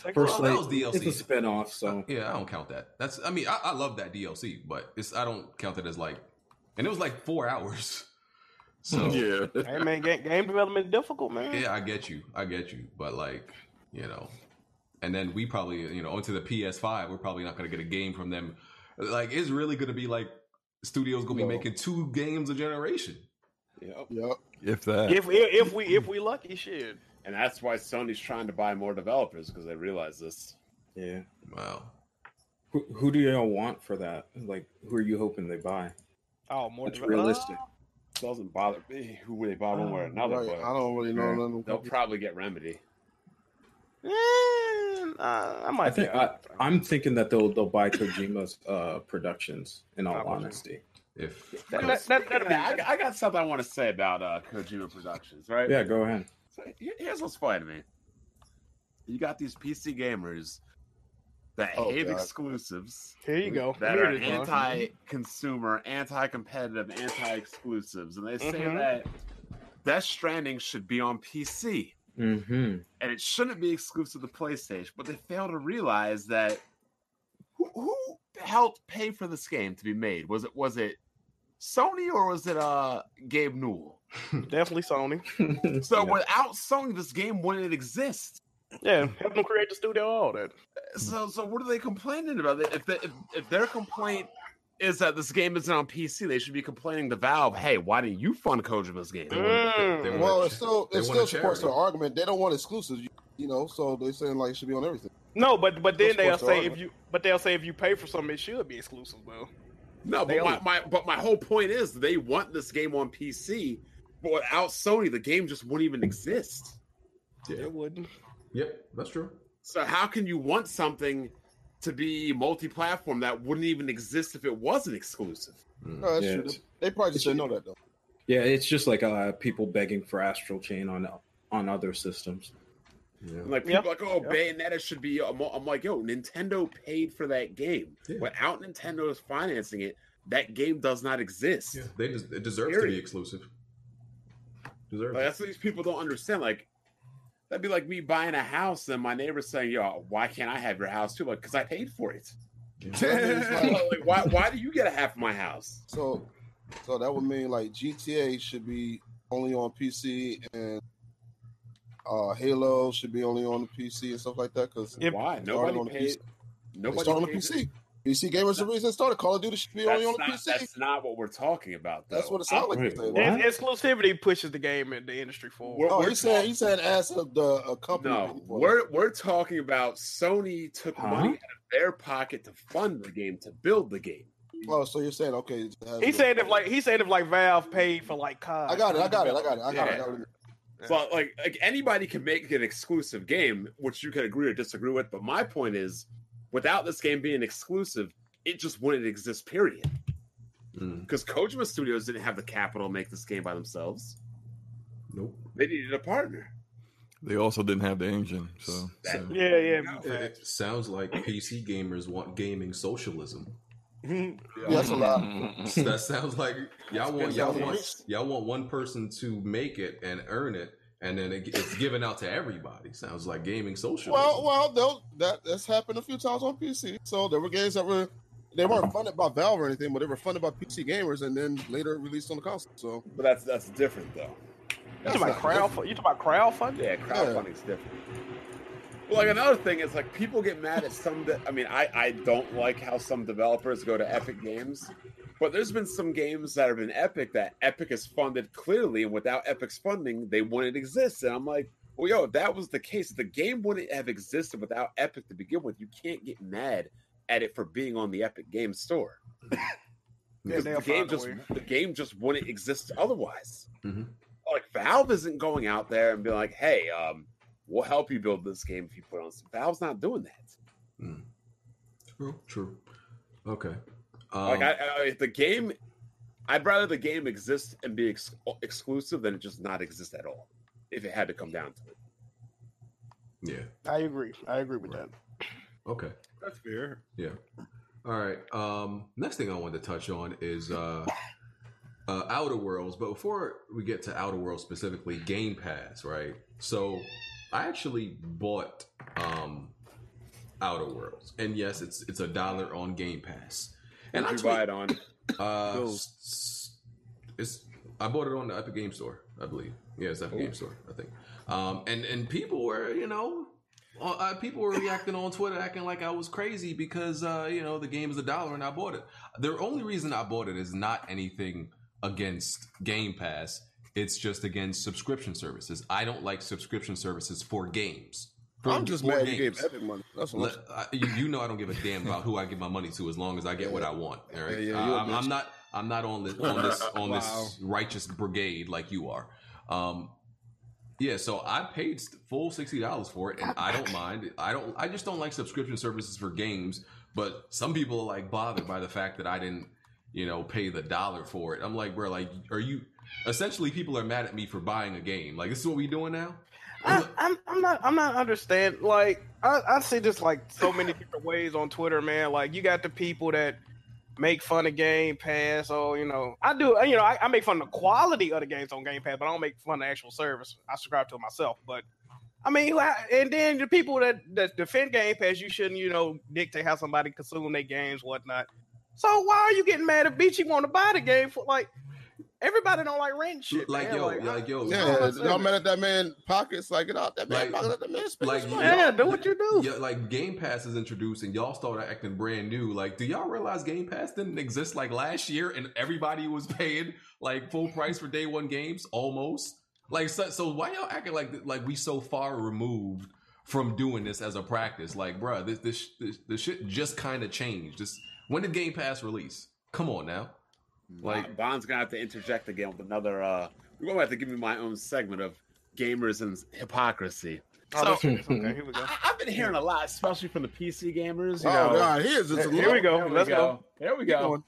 [SPEAKER 6] Second
[SPEAKER 4] First
[SPEAKER 6] light.
[SPEAKER 1] that was DLC.
[SPEAKER 4] It's a spinoff, so uh,
[SPEAKER 1] yeah, I don't count that. That's I mean, I, I love that DLC, but it's I don't count it as like and it was like four hours. So
[SPEAKER 9] yeah.
[SPEAKER 6] Hey man, game, game development is difficult, man.
[SPEAKER 1] Yeah, I get you. I get you. But like, you know, and then we probably, you know, onto the PS5, we're probably not going to get a game from them. Like, it's really going to be like studios going to be making two games a generation.
[SPEAKER 5] Yep.
[SPEAKER 2] Yep.
[SPEAKER 8] If that.
[SPEAKER 6] If, if if we if we lucky, shit.
[SPEAKER 5] And that's why Sony's trying to buy more developers because they realize this.
[SPEAKER 4] yeah.
[SPEAKER 1] Wow.
[SPEAKER 4] Who, who do y'all want for that? Like, who are you hoping they buy?
[SPEAKER 6] Oh, more
[SPEAKER 4] That's
[SPEAKER 6] develop-
[SPEAKER 4] realistic.
[SPEAKER 5] doesn't bother me who would they buy one way or another,
[SPEAKER 2] Right.
[SPEAKER 5] but
[SPEAKER 2] I don't really know
[SPEAKER 4] Yeah.
[SPEAKER 5] they'll probably get Remedy.
[SPEAKER 6] Eh, uh, I might.
[SPEAKER 4] I think I, I'm thinking that they'll they'll buy Kojima's uh, productions. In all
[SPEAKER 6] Probably.
[SPEAKER 4] honesty,
[SPEAKER 1] If
[SPEAKER 6] That- that- that- that'd
[SPEAKER 5] that, I, I got something I want to say about uh, Kojima Productions, right?
[SPEAKER 4] yeah, go ahead.
[SPEAKER 5] So here- here's what's funny to me. You got these PC gamers that
[SPEAKER 2] Oh,
[SPEAKER 5] hate
[SPEAKER 2] God.
[SPEAKER 5] exclusives,
[SPEAKER 6] Here you go.
[SPEAKER 5] that
[SPEAKER 6] Here
[SPEAKER 5] are
[SPEAKER 6] it is, Ron.
[SPEAKER 5] anti-consumer, anti-competitive, anti-exclusives, and they say
[SPEAKER 6] Mhm.
[SPEAKER 5] that Death Stranding should be on PC
[SPEAKER 4] Mm-hmm.
[SPEAKER 5] and it shouldn't be exclusive to PlayStation. But they fail to realize that who, who helped pay for this game to be made? Was it was it Sony or was it uh Gabe Newell?
[SPEAKER 6] Definitely Sony.
[SPEAKER 5] So without Sony, this game wouldn't exist.
[SPEAKER 6] Yeah, help them create the studio, all that.
[SPEAKER 5] So so what are they complaining about? If they, if, if their complaint is that this game isn't on PC, they should be complaining to Valve. Hey, why didn't you fund Kojima's game?
[SPEAKER 1] they want, they, they
[SPEAKER 6] Mm.
[SPEAKER 2] Well,
[SPEAKER 1] a-
[SPEAKER 2] it still it still supports their argument. They don't want exclusives, you, you know. So they're saying like it should be on everything.
[SPEAKER 6] No, but but then they'll say
[SPEAKER 2] argument.
[SPEAKER 6] if you but they'll say if you pay for something, it should be exclusive though.
[SPEAKER 5] No, but my, my but my whole point is they want this game on PC, but without Sony, the game just wouldn't even exist.
[SPEAKER 1] Yeah.
[SPEAKER 6] It wouldn't.
[SPEAKER 1] Yep, that's true.
[SPEAKER 5] So how can you want something to be multi-platform that wouldn't even exist if it wasn't exclusive?
[SPEAKER 2] No, that's
[SPEAKER 4] Yeah,
[SPEAKER 2] true. They probably just didn't know that though.
[SPEAKER 4] Yeah, it's just like uh, people begging for Astral Chain on on other systems.
[SPEAKER 1] Yeah.
[SPEAKER 5] Like people are like, oh,
[SPEAKER 6] Yeah.
[SPEAKER 5] Bayonetta should be. I'm, I'm like, yo, Nintendo paid for that game.
[SPEAKER 1] Yeah.
[SPEAKER 5] Without Nintendo financing it, that game does not exist.
[SPEAKER 1] Yeah, they des- it deserves to be exclusive. Deserves.
[SPEAKER 5] Like, that's what these people don't understand. Like, that'd be like me buying a house and my neighbor saying, "Yo, why can't I have your house too?" Like, because I paid for it. like, why? Why do you get a half of my house?
[SPEAKER 2] So, so that would mean like GTA should be only on PC and uh Halo should be only on the PC and stuff like that because
[SPEAKER 5] why? Nobody
[SPEAKER 2] on the
[SPEAKER 5] paid.
[SPEAKER 2] PC.
[SPEAKER 5] Nobody
[SPEAKER 2] start on the
[SPEAKER 5] paid-
[SPEAKER 2] PC. PC gamers the reason it started. Call of Duty should be only on the
[SPEAKER 5] not,
[SPEAKER 2] PC.
[SPEAKER 5] that's not what we're talking about. Though.
[SPEAKER 2] That's what it sounds like.
[SPEAKER 4] Wait,
[SPEAKER 2] you're saying.
[SPEAKER 6] exclusivity pushes the game and the industry forward.
[SPEAKER 5] We're-
[SPEAKER 2] Oh,
[SPEAKER 5] we're
[SPEAKER 2] he said he said as of the uh, company.
[SPEAKER 5] No,
[SPEAKER 2] paid for it.
[SPEAKER 5] we're we're talking about Sony took
[SPEAKER 4] Huh?
[SPEAKER 5] money out of their pocket to fund the game to build the game.
[SPEAKER 2] Oh, so you're saying okay? it has
[SPEAKER 6] He
[SPEAKER 2] the-
[SPEAKER 6] said if like he said if like Valve paid for like COD.
[SPEAKER 2] I got it. I got it. I got it. I got it. I
[SPEAKER 5] Yeah.
[SPEAKER 2] got it.
[SPEAKER 5] So like like anybody can make an exclusive game, which you can agree or disagree with. But my point is, without this game being exclusive, it just wouldn't exist. Period.
[SPEAKER 1] Mm,
[SPEAKER 5] Because Kojima Studios didn't have the capital to make this game by themselves.
[SPEAKER 1] nope.
[SPEAKER 5] They needed a partner.
[SPEAKER 8] They also didn't have the engine, so,
[SPEAKER 5] That-
[SPEAKER 8] so-
[SPEAKER 6] Yeah, yeah.
[SPEAKER 1] It, it sounds like PC gamers want gaming socialism.
[SPEAKER 2] Yeah, that's a lot.
[SPEAKER 1] that sounds like y'all want y'all want y'all want one person to make it and earn it, and then it, it's given out to everybody. Sounds like gaming social.
[SPEAKER 2] Well, well, that that's happened a few times on PC. So there were games that were they weren't funded by Valve or anything, but they were funded by PC gamers and then later released on the console. So
[SPEAKER 5] But that's that's different though.
[SPEAKER 6] You talking about crowd? You talking about crowdfunding?
[SPEAKER 5] Yeah, crowdfunding's different. Well, like another thing is like people get mad at some. De- I mean, I I don't like how some developers go to Epic Games, but there's been some games that have been Epic that Epic has funded clearly, and without Epic's funding, they wouldn't exist. And I'm like, well, yo, if that was the case, the game wouldn't have existed without Epic to begin with. You can't get mad at it for being on the Epic Game Store.
[SPEAKER 6] Yeah,
[SPEAKER 5] Because the game just
[SPEAKER 6] way.
[SPEAKER 5] the game just wouldn't exist otherwise.
[SPEAKER 1] Mhm.
[SPEAKER 5] Like Valve isn't going out there and being like, "Hey, um, we'll help you build this game if you put on." Some. Valve's not doing that.
[SPEAKER 1] true, true. Okay. Um,
[SPEAKER 5] like, I, I, if the game, I'd rather the game exist and be ex- exclusive than it just not exist at all. If it had to come down to it,
[SPEAKER 1] yeah.
[SPEAKER 6] I agree. I agree with that.
[SPEAKER 1] Okay.
[SPEAKER 7] That's fair.
[SPEAKER 1] Yeah. All right. Um, next thing I wanted to touch on is uh, uh, Outer Worlds. But before we get to Outer Worlds specifically, Game Pass, right? So I actually bought um, Outer Worlds, and yes, it's it's a dollar on Game Pass. And I
[SPEAKER 5] you
[SPEAKER 1] tweet-
[SPEAKER 5] buy it on.
[SPEAKER 1] uh, s- s- it's I bought it on the Epic Game Store, I believe. Yeah, it's Epic Game Store, I think. Um, and and people were, you know, uh, people were reacting on Twitter, acting like I was crazy because uh, you know the game is a dollar and I bought it. The only reason I bought it is not anything against Game Pass. It's just against subscription services. I don't like subscription services for games.
[SPEAKER 2] I'm just mad you gave
[SPEAKER 1] games.
[SPEAKER 2] Epic money. That's what.
[SPEAKER 1] I- you, you know I don't give a damn about who I give my money to as long as I get what I want. All right,
[SPEAKER 2] Yeah, yeah,
[SPEAKER 1] Uh, I'm. I'm not. I'm not on this on this on
[SPEAKER 7] Wow.
[SPEAKER 1] this righteous brigade like you are. Um, Yeah, so I paid full sixty dollars for it, and I don't mind. I don't. I just don't like subscription services for games. But some people are like bothered by the fact that I didn't, you know, pay the dollar for it. I'm like, bro, like, are you? Essentially, people are mad at me for buying a game. Like, this is what we doing now.
[SPEAKER 6] I, I'm, I'm not I'm not understand like I, I see this like so many different ways on Twitter, man. Like you got the people that make fun of Game Pass, or you know, I do you know I, I make fun of the quality of the games on Game Pass, but I don't make fun of the actual service. I subscribe to it myself, but I mean, and then the people that that defend Game Pass, you shouldn't you know dictate how somebody consume their games, whatnot. So why are you getting mad if Beachy want to buy the game for like? Everybody don't like rent shit.
[SPEAKER 1] Like
[SPEAKER 6] man.
[SPEAKER 1] yo,
[SPEAKER 6] like,
[SPEAKER 1] like yo,
[SPEAKER 2] Yeah, y'all mad at that man pockets? Like, get out that man
[SPEAKER 1] Like-
[SPEAKER 2] pocket. Let that man spend
[SPEAKER 1] like
[SPEAKER 6] yeah, do what you do.
[SPEAKER 1] Yeah, like Game Pass is introduced and y'all started acting brand new. Like, do y'all realize Game Pass didn't exist like last year and everybody was paying like full price for day one games almost? Like, so, so why y'all acting like like we so far removed from doing this as a practice? Like, bruh, this this this, this shit just kind of changed. This when did Game Pass release? Come on now.
[SPEAKER 5] Like Bond's gonna have to interject again with another. uh We're gonna have to give me my own segment of gamers and hypocrisy.
[SPEAKER 6] Oh,
[SPEAKER 5] So-
[SPEAKER 6] okay, here we go.
[SPEAKER 5] I, I've been hearing a lot, especially from the PC gamers. You
[SPEAKER 2] Oh
[SPEAKER 5] know,
[SPEAKER 2] God, here's just a
[SPEAKER 6] Here we go.
[SPEAKER 5] There we
[SPEAKER 6] Let's
[SPEAKER 5] go.
[SPEAKER 6] go.
[SPEAKER 5] There we go.
[SPEAKER 2] going.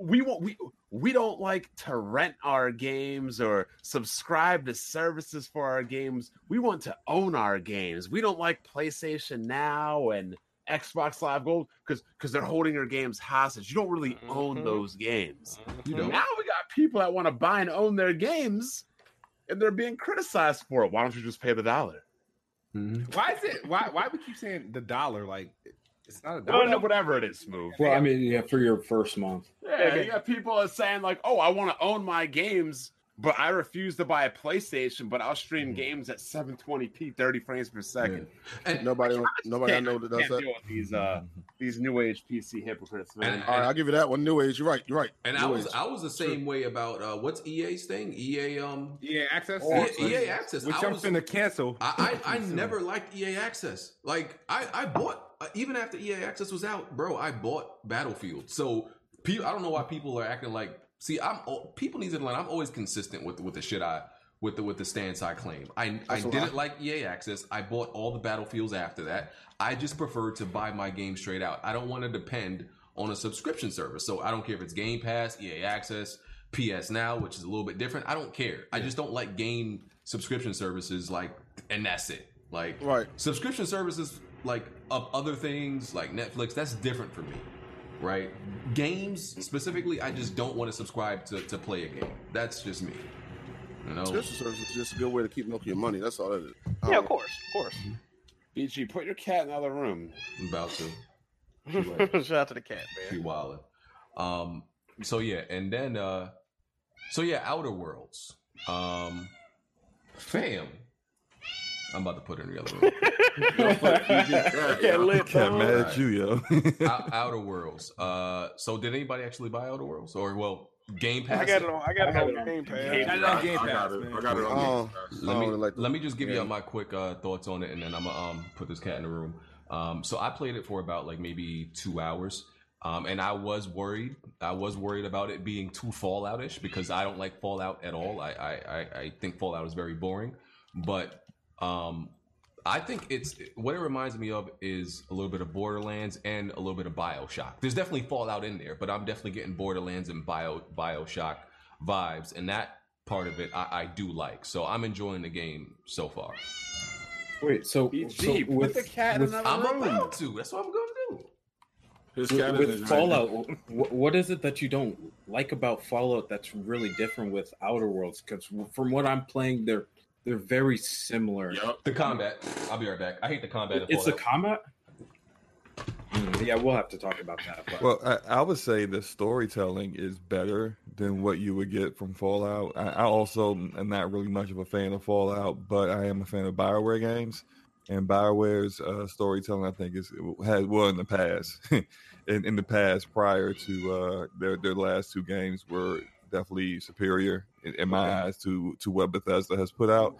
[SPEAKER 5] We want we we don't like to rent our games or subscribe to services for our games. We want to own our games. We don't like PlayStation Now and Xbox Live Gold because because they're holding your games hostage. You don't really own
[SPEAKER 6] Mhm.
[SPEAKER 5] those games.
[SPEAKER 1] You know,
[SPEAKER 5] Now we got people that want to buy and own their games, and they're being criticized for it. Why don't you just pay the dollar?
[SPEAKER 1] Mhm.
[SPEAKER 7] Why is it? Why why we keep saying the dollar? Like it's not a
[SPEAKER 6] No,
[SPEAKER 7] dollar.
[SPEAKER 5] Whatever, whatever it is, smooth.
[SPEAKER 4] Well, I mean, yeah, for your first month.
[SPEAKER 5] Yeah, you got people are saying like, "Oh, I want to own my games, but I refuse to buy a PlayStation, but I'll stream games at 720p, 30 frames per second."
[SPEAKER 1] And
[SPEAKER 2] Nobody, nobody I know that does that.
[SPEAKER 5] deal with these uh these new age PC hypocrites, man.
[SPEAKER 1] And-
[SPEAKER 2] All right, I'll give you that one. New age. You're right. You're right.
[SPEAKER 1] and
[SPEAKER 2] New
[SPEAKER 1] I was
[SPEAKER 2] age.
[SPEAKER 1] I was the same way about uh what's EA's thing? EA um
[SPEAKER 7] Yeah, access.
[SPEAKER 1] Oh, EA Access.
[SPEAKER 7] which
[SPEAKER 1] I
[SPEAKER 7] I'm
[SPEAKER 1] was-
[SPEAKER 7] finna cancel.
[SPEAKER 1] I, I, I never liked EA Access. Like I, I bought uh, even after EA Access was out, bro. I bought Battlefield. So pe- I don't know why people are acting like. See, I'm oh, people need to learn. I'm always consistent with with the shit I with the with the stance I claim. I I
[SPEAKER 2] That's what
[SPEAKER 1] didn't
[SPEAKER 2] I-
[SPEAKER 1] like EA Access. I bought all the Battlefields after that. I just prefer to buy my game straight out. I don't want to depend on a subscription service. So I don't care if it's Game Pass, EA Access, PS Now, which is a little bit different. I don't care. I just don't like game subscription services like and that's it. Like
[SPEAKER 2] Right.
[SPEAKER 1] subscription services like of other things like Netflix, that's different for me. Right? Games specifically, I just don't want to subscribe to, to play a game. That's just me. You know?
[SPEAKER 2] Subscription service is just a good way to keep milking your money. That's all it is.
[SPEAKER 6] Yeah,
[SPEAKER 2] Um,
[SPEAKER 6] of course, of course.
[SPEAKER 5] BG, put your cat in the other room.
[SPEAKER 1] I'm about to.
[SPEAKER 6] Shout out to the cat,
[SPEAKER 1] Be
[SPEAKER 6] man.
[SPEAKER 1] wildin'. Um so yeah, and then uh so yeah, Outer Worlds. Um fam. I'm about to put it in the other room.
[SPEAKER 6] Cat lit,
[SPEAKER 8] Cat
[SPEAKER 6] dog.
[SPEAKER 8] mad at you, yo.
[SPEAKER 1] Out- Outer Worlds. Uh, so did anybody actually buy Outer Worlds, or well, Game Pass?
[SPEAKER 6] I got it on. I got
[SPEAKER 4] I
[SPEAKER 6] it on
[SPEAKER 4] it on
[SPEAKER 6] Game Pass.
[SPEAKER 7] I got it on Game
[SPEAKER 9] I
[SPEAKER 7] Pass,
[SPEAKER 9] got it. I got it on. Game Pass.
[SPEAKER 1] Let me
[SPEAKER 2] don't like
[SPEAKER 1] let me just give
[SPEAKER 2] yeah.
[SPEAKER 1] you my quick uh, thoughts on it, and then I'm gonna um, put this cat in the room. Um, so I played it for about like maybe two hours, um, and I was worried. I was worried about it being too Falloutish because I don't like Fallout at all. I I, I, I think Fallout is very boring, but um, I think it's what it reminds me of is a little bit of Borderlands and a little bit of Bioshock. There's definitely Fallout in there, but I'm definitely getting Borderlands and Bio Bioshock vibes, and that part of it I, I do like. So I'm enjoying the game so far.
[SPEAKER 4] Wait, so,
[SPEAKER 5] BG,
[SPEAKER 4] so
[SPEAKER 5] put
[SPEAKER 4] with,
[SPEAKER 5] the cat in
[SPEAKER 4] with,
[SPEAKER 5] another
[SPEAKER 1] I'm
[SPEAKER 5] room.
[SPEAKER 1] about to. That's what I'm gonna do.
[SPEAKER 9] His
[SPEAKER 4] with,
[SPEAKER 9] cat
[SPEAKER 4] with Fallout, wh- what is it that you don't like about Fallout that's really different with Outer Worlds? Because from what I'm playing, they're they're very similar.
[SPEAKER 9] Yup.
[SPEAKER 1] The combat. I'll be right back. I hate the combat.
[SPEAKER 4] It's the combat. Mm, yeah, we'll have to talk about that. But
[SPEAKER 8] Well, I, I would say the storytelling is better than what you would get from Fallout. I, I also am not really much of a fan of Fallout, but I am a fan of Bioware games. And Bioware's uh, storytelling, I think, is has well in the past, in, in the past prior to uh, their their last two games were definitely superior in, in my eyes to to what Bethesda has put out.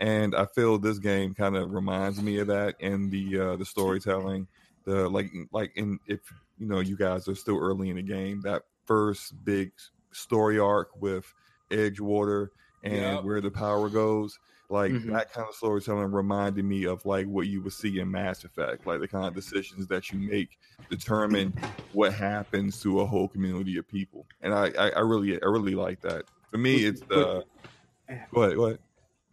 [SPEAKER 8] And I feel this game kind of reminds me of that in the uh, the storytelling the like like in if you know you guys are still early in the game that first big story arc with edgewater and
[SPEAKER 7] Yep.
[SPEAKER 8] where the power goes. Like
[SPEAKER 4] Mhm.
[SPEAKER 8] that kind of storytelling reminded me of like what you would see in Mass Effect, like the kind of decisions that you make determine what happens to a whole community of people. And I, I, I really, I really like that. For me, it's the. Go ahead. Go ahead.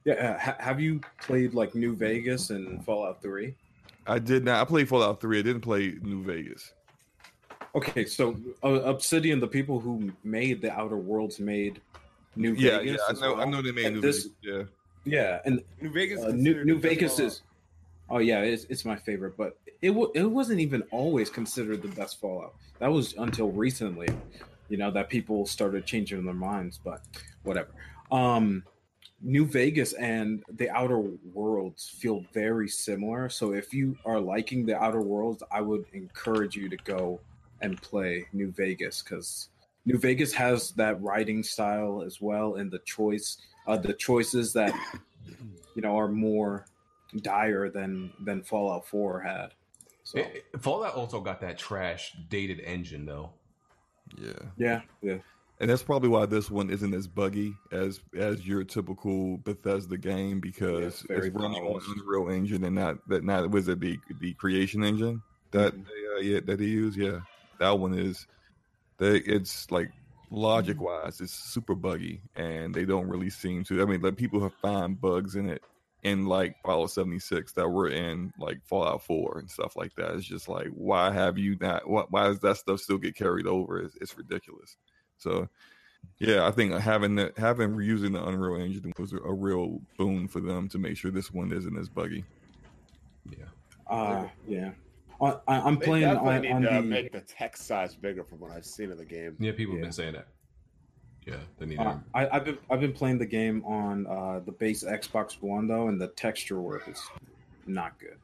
[SPEAKER 4] Yeah, uh, ha- have you played like New Vegas and Fallout Three?
[SPEAKER 8] I did not. I played Fallout Three. I didn't play New Vegas.
[SPEAKER 4] Okay, so uh, Obsidian, the people who made the Outer Worlds, made New
[SPEAKER 8] Yeah,
[SPEAKER 4] Vegas.
[SPEAKER 8] yeah. I know. I
[SPEAKER 4] well.
[SPEAKER 8] know they made
[SPEAKER 4] And
[SPEAKER 8] New
[SPEAKER 4] this,
[SPEAKER 8] Vegas. Yeah.
[SPEAKER 4] Yeah, and
[SPEAKER 7] New Vegas.
[SPEAKER 4] uh, New, New Vegas is. Oh yeah, it's, it's my favorite, but it w- it wasn't even always considered the best Fallout. That was until recently, you know, that people started changing their minds. But whatever. Um, New Vegas and the Outer Worlds feel very similar. So if you are liking the Outer Worlds, I would encourage you to go and play New Vegas because New Vegas has that writing style as well, and the choice, uh, the choices that you know are more dire than than Fallout Four had. So
[SPEAKER 1] It- it- Fallout also got that trash dated engine though.
[SPEAKER 8] Yeah.
[SPEAKER 4] yeah, yeah.
[SPEAKER 8] And that's probably why this one isn't as buggy as as your typical Bethesda game because
[SPEAKER 4] it's very
[SPEAKER 8] it's running on. Unreal Engine and not that not was it the the creation engine that
[SPEAKER 4] Mhm.
[SPEAKER 8] they, uh, yeah that they use yeah that one is they it's like logic wise it's super buggy and they don't really seem to I mean like people have found bugs in it in like Fallout 76 that were in like Fallout 4 and stuff like that it's just like why have you not why, why does that stuff still get carried over it's, it's ridiculous so, yeah, I think having the having using the Unreal Engine was a, a real boon for them to make sure this one isn't as buggy.
[SPEAKER 1] Yeah.
[SPEAKER 4] Uh, yeah. I, I- I'm
[SPEAKER 5] They
[SPEAKER 4] playing
[SPEAKER 5] definitely
[SPEAKER 4] on,
[SPEAKER 5] need
[SPEAKER 4] on
[SPEAKER 5] to
[SPEAKER 4] the.
[SPEAKER 5] make the text size bigger from what I've seen of the game.
[SPEAKER 1] Yeah, people have been saying that. Yeah, they need
[SPEAKER 4] Uh,
[SPEAKER 1] to.
[SPEAKER 4] I, I've been I've been playing the game on uh, the base Xbox One though, and the texture work is not good.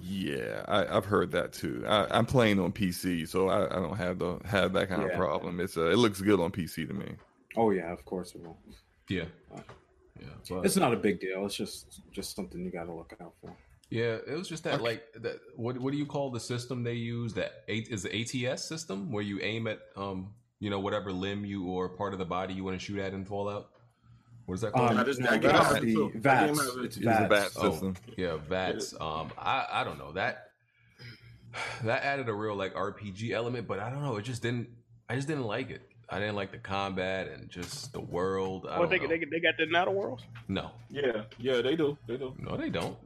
[SPEAKER 8] Yeah, I, I've heard that too. I, I'm playing on PC, so I, I don't have the have that kind
[SPEAKER 4] Yeah.
[SPEAKER 8] of problem. It's uh, it looks good on PC to me.
[SPEAKER 4] Oh yeah, of course it will.
[SPEAKER 1] Yeah. Yeah. But,
[SPEAKER 4] It's not a big deal. It's just just something you got to look out for.
[SPEAKER 1] Yeah, it was just that like that what what do you call the system they use? That eight is the ATS system where you aim at um you know whatever limb you or part of the body you want to shoot at in Fallout. What is that called?
[SPEAKER 4] Um,
[SPEAKER 9] That is-
[SPEAKER 4] no,
[SPEAKER 9] that game
[SPEAKER 4] that's the
[SPEAKER 9] too. That game
[SPEAKER 4] VATS. It's
[SPEAKER 8] It's a
[SPEAKER 4] VATS.
[SPEAKER 8] bat
[SPEAKER 1] Oh.
[SPEAKER 8] system.
[SPEAKER 1] Yeah, VATS. Um, I I don't know that that added a real like RPG element, but I don't know. It just didn't. I just didn't like it. I didn't like the combat and just the world. I
[SPEAKER 6] What
[SPEAKER 1] don't
[SPEAKER 6] they,
[SPEAKER 1] know.
[SPEAKER 6] they they got the Outer Worlds?
[SPEAKER 1] no,
[SPEAKER 9] Yeah, yeah, they do. They do.
[SPEAKER 1] no, they don't.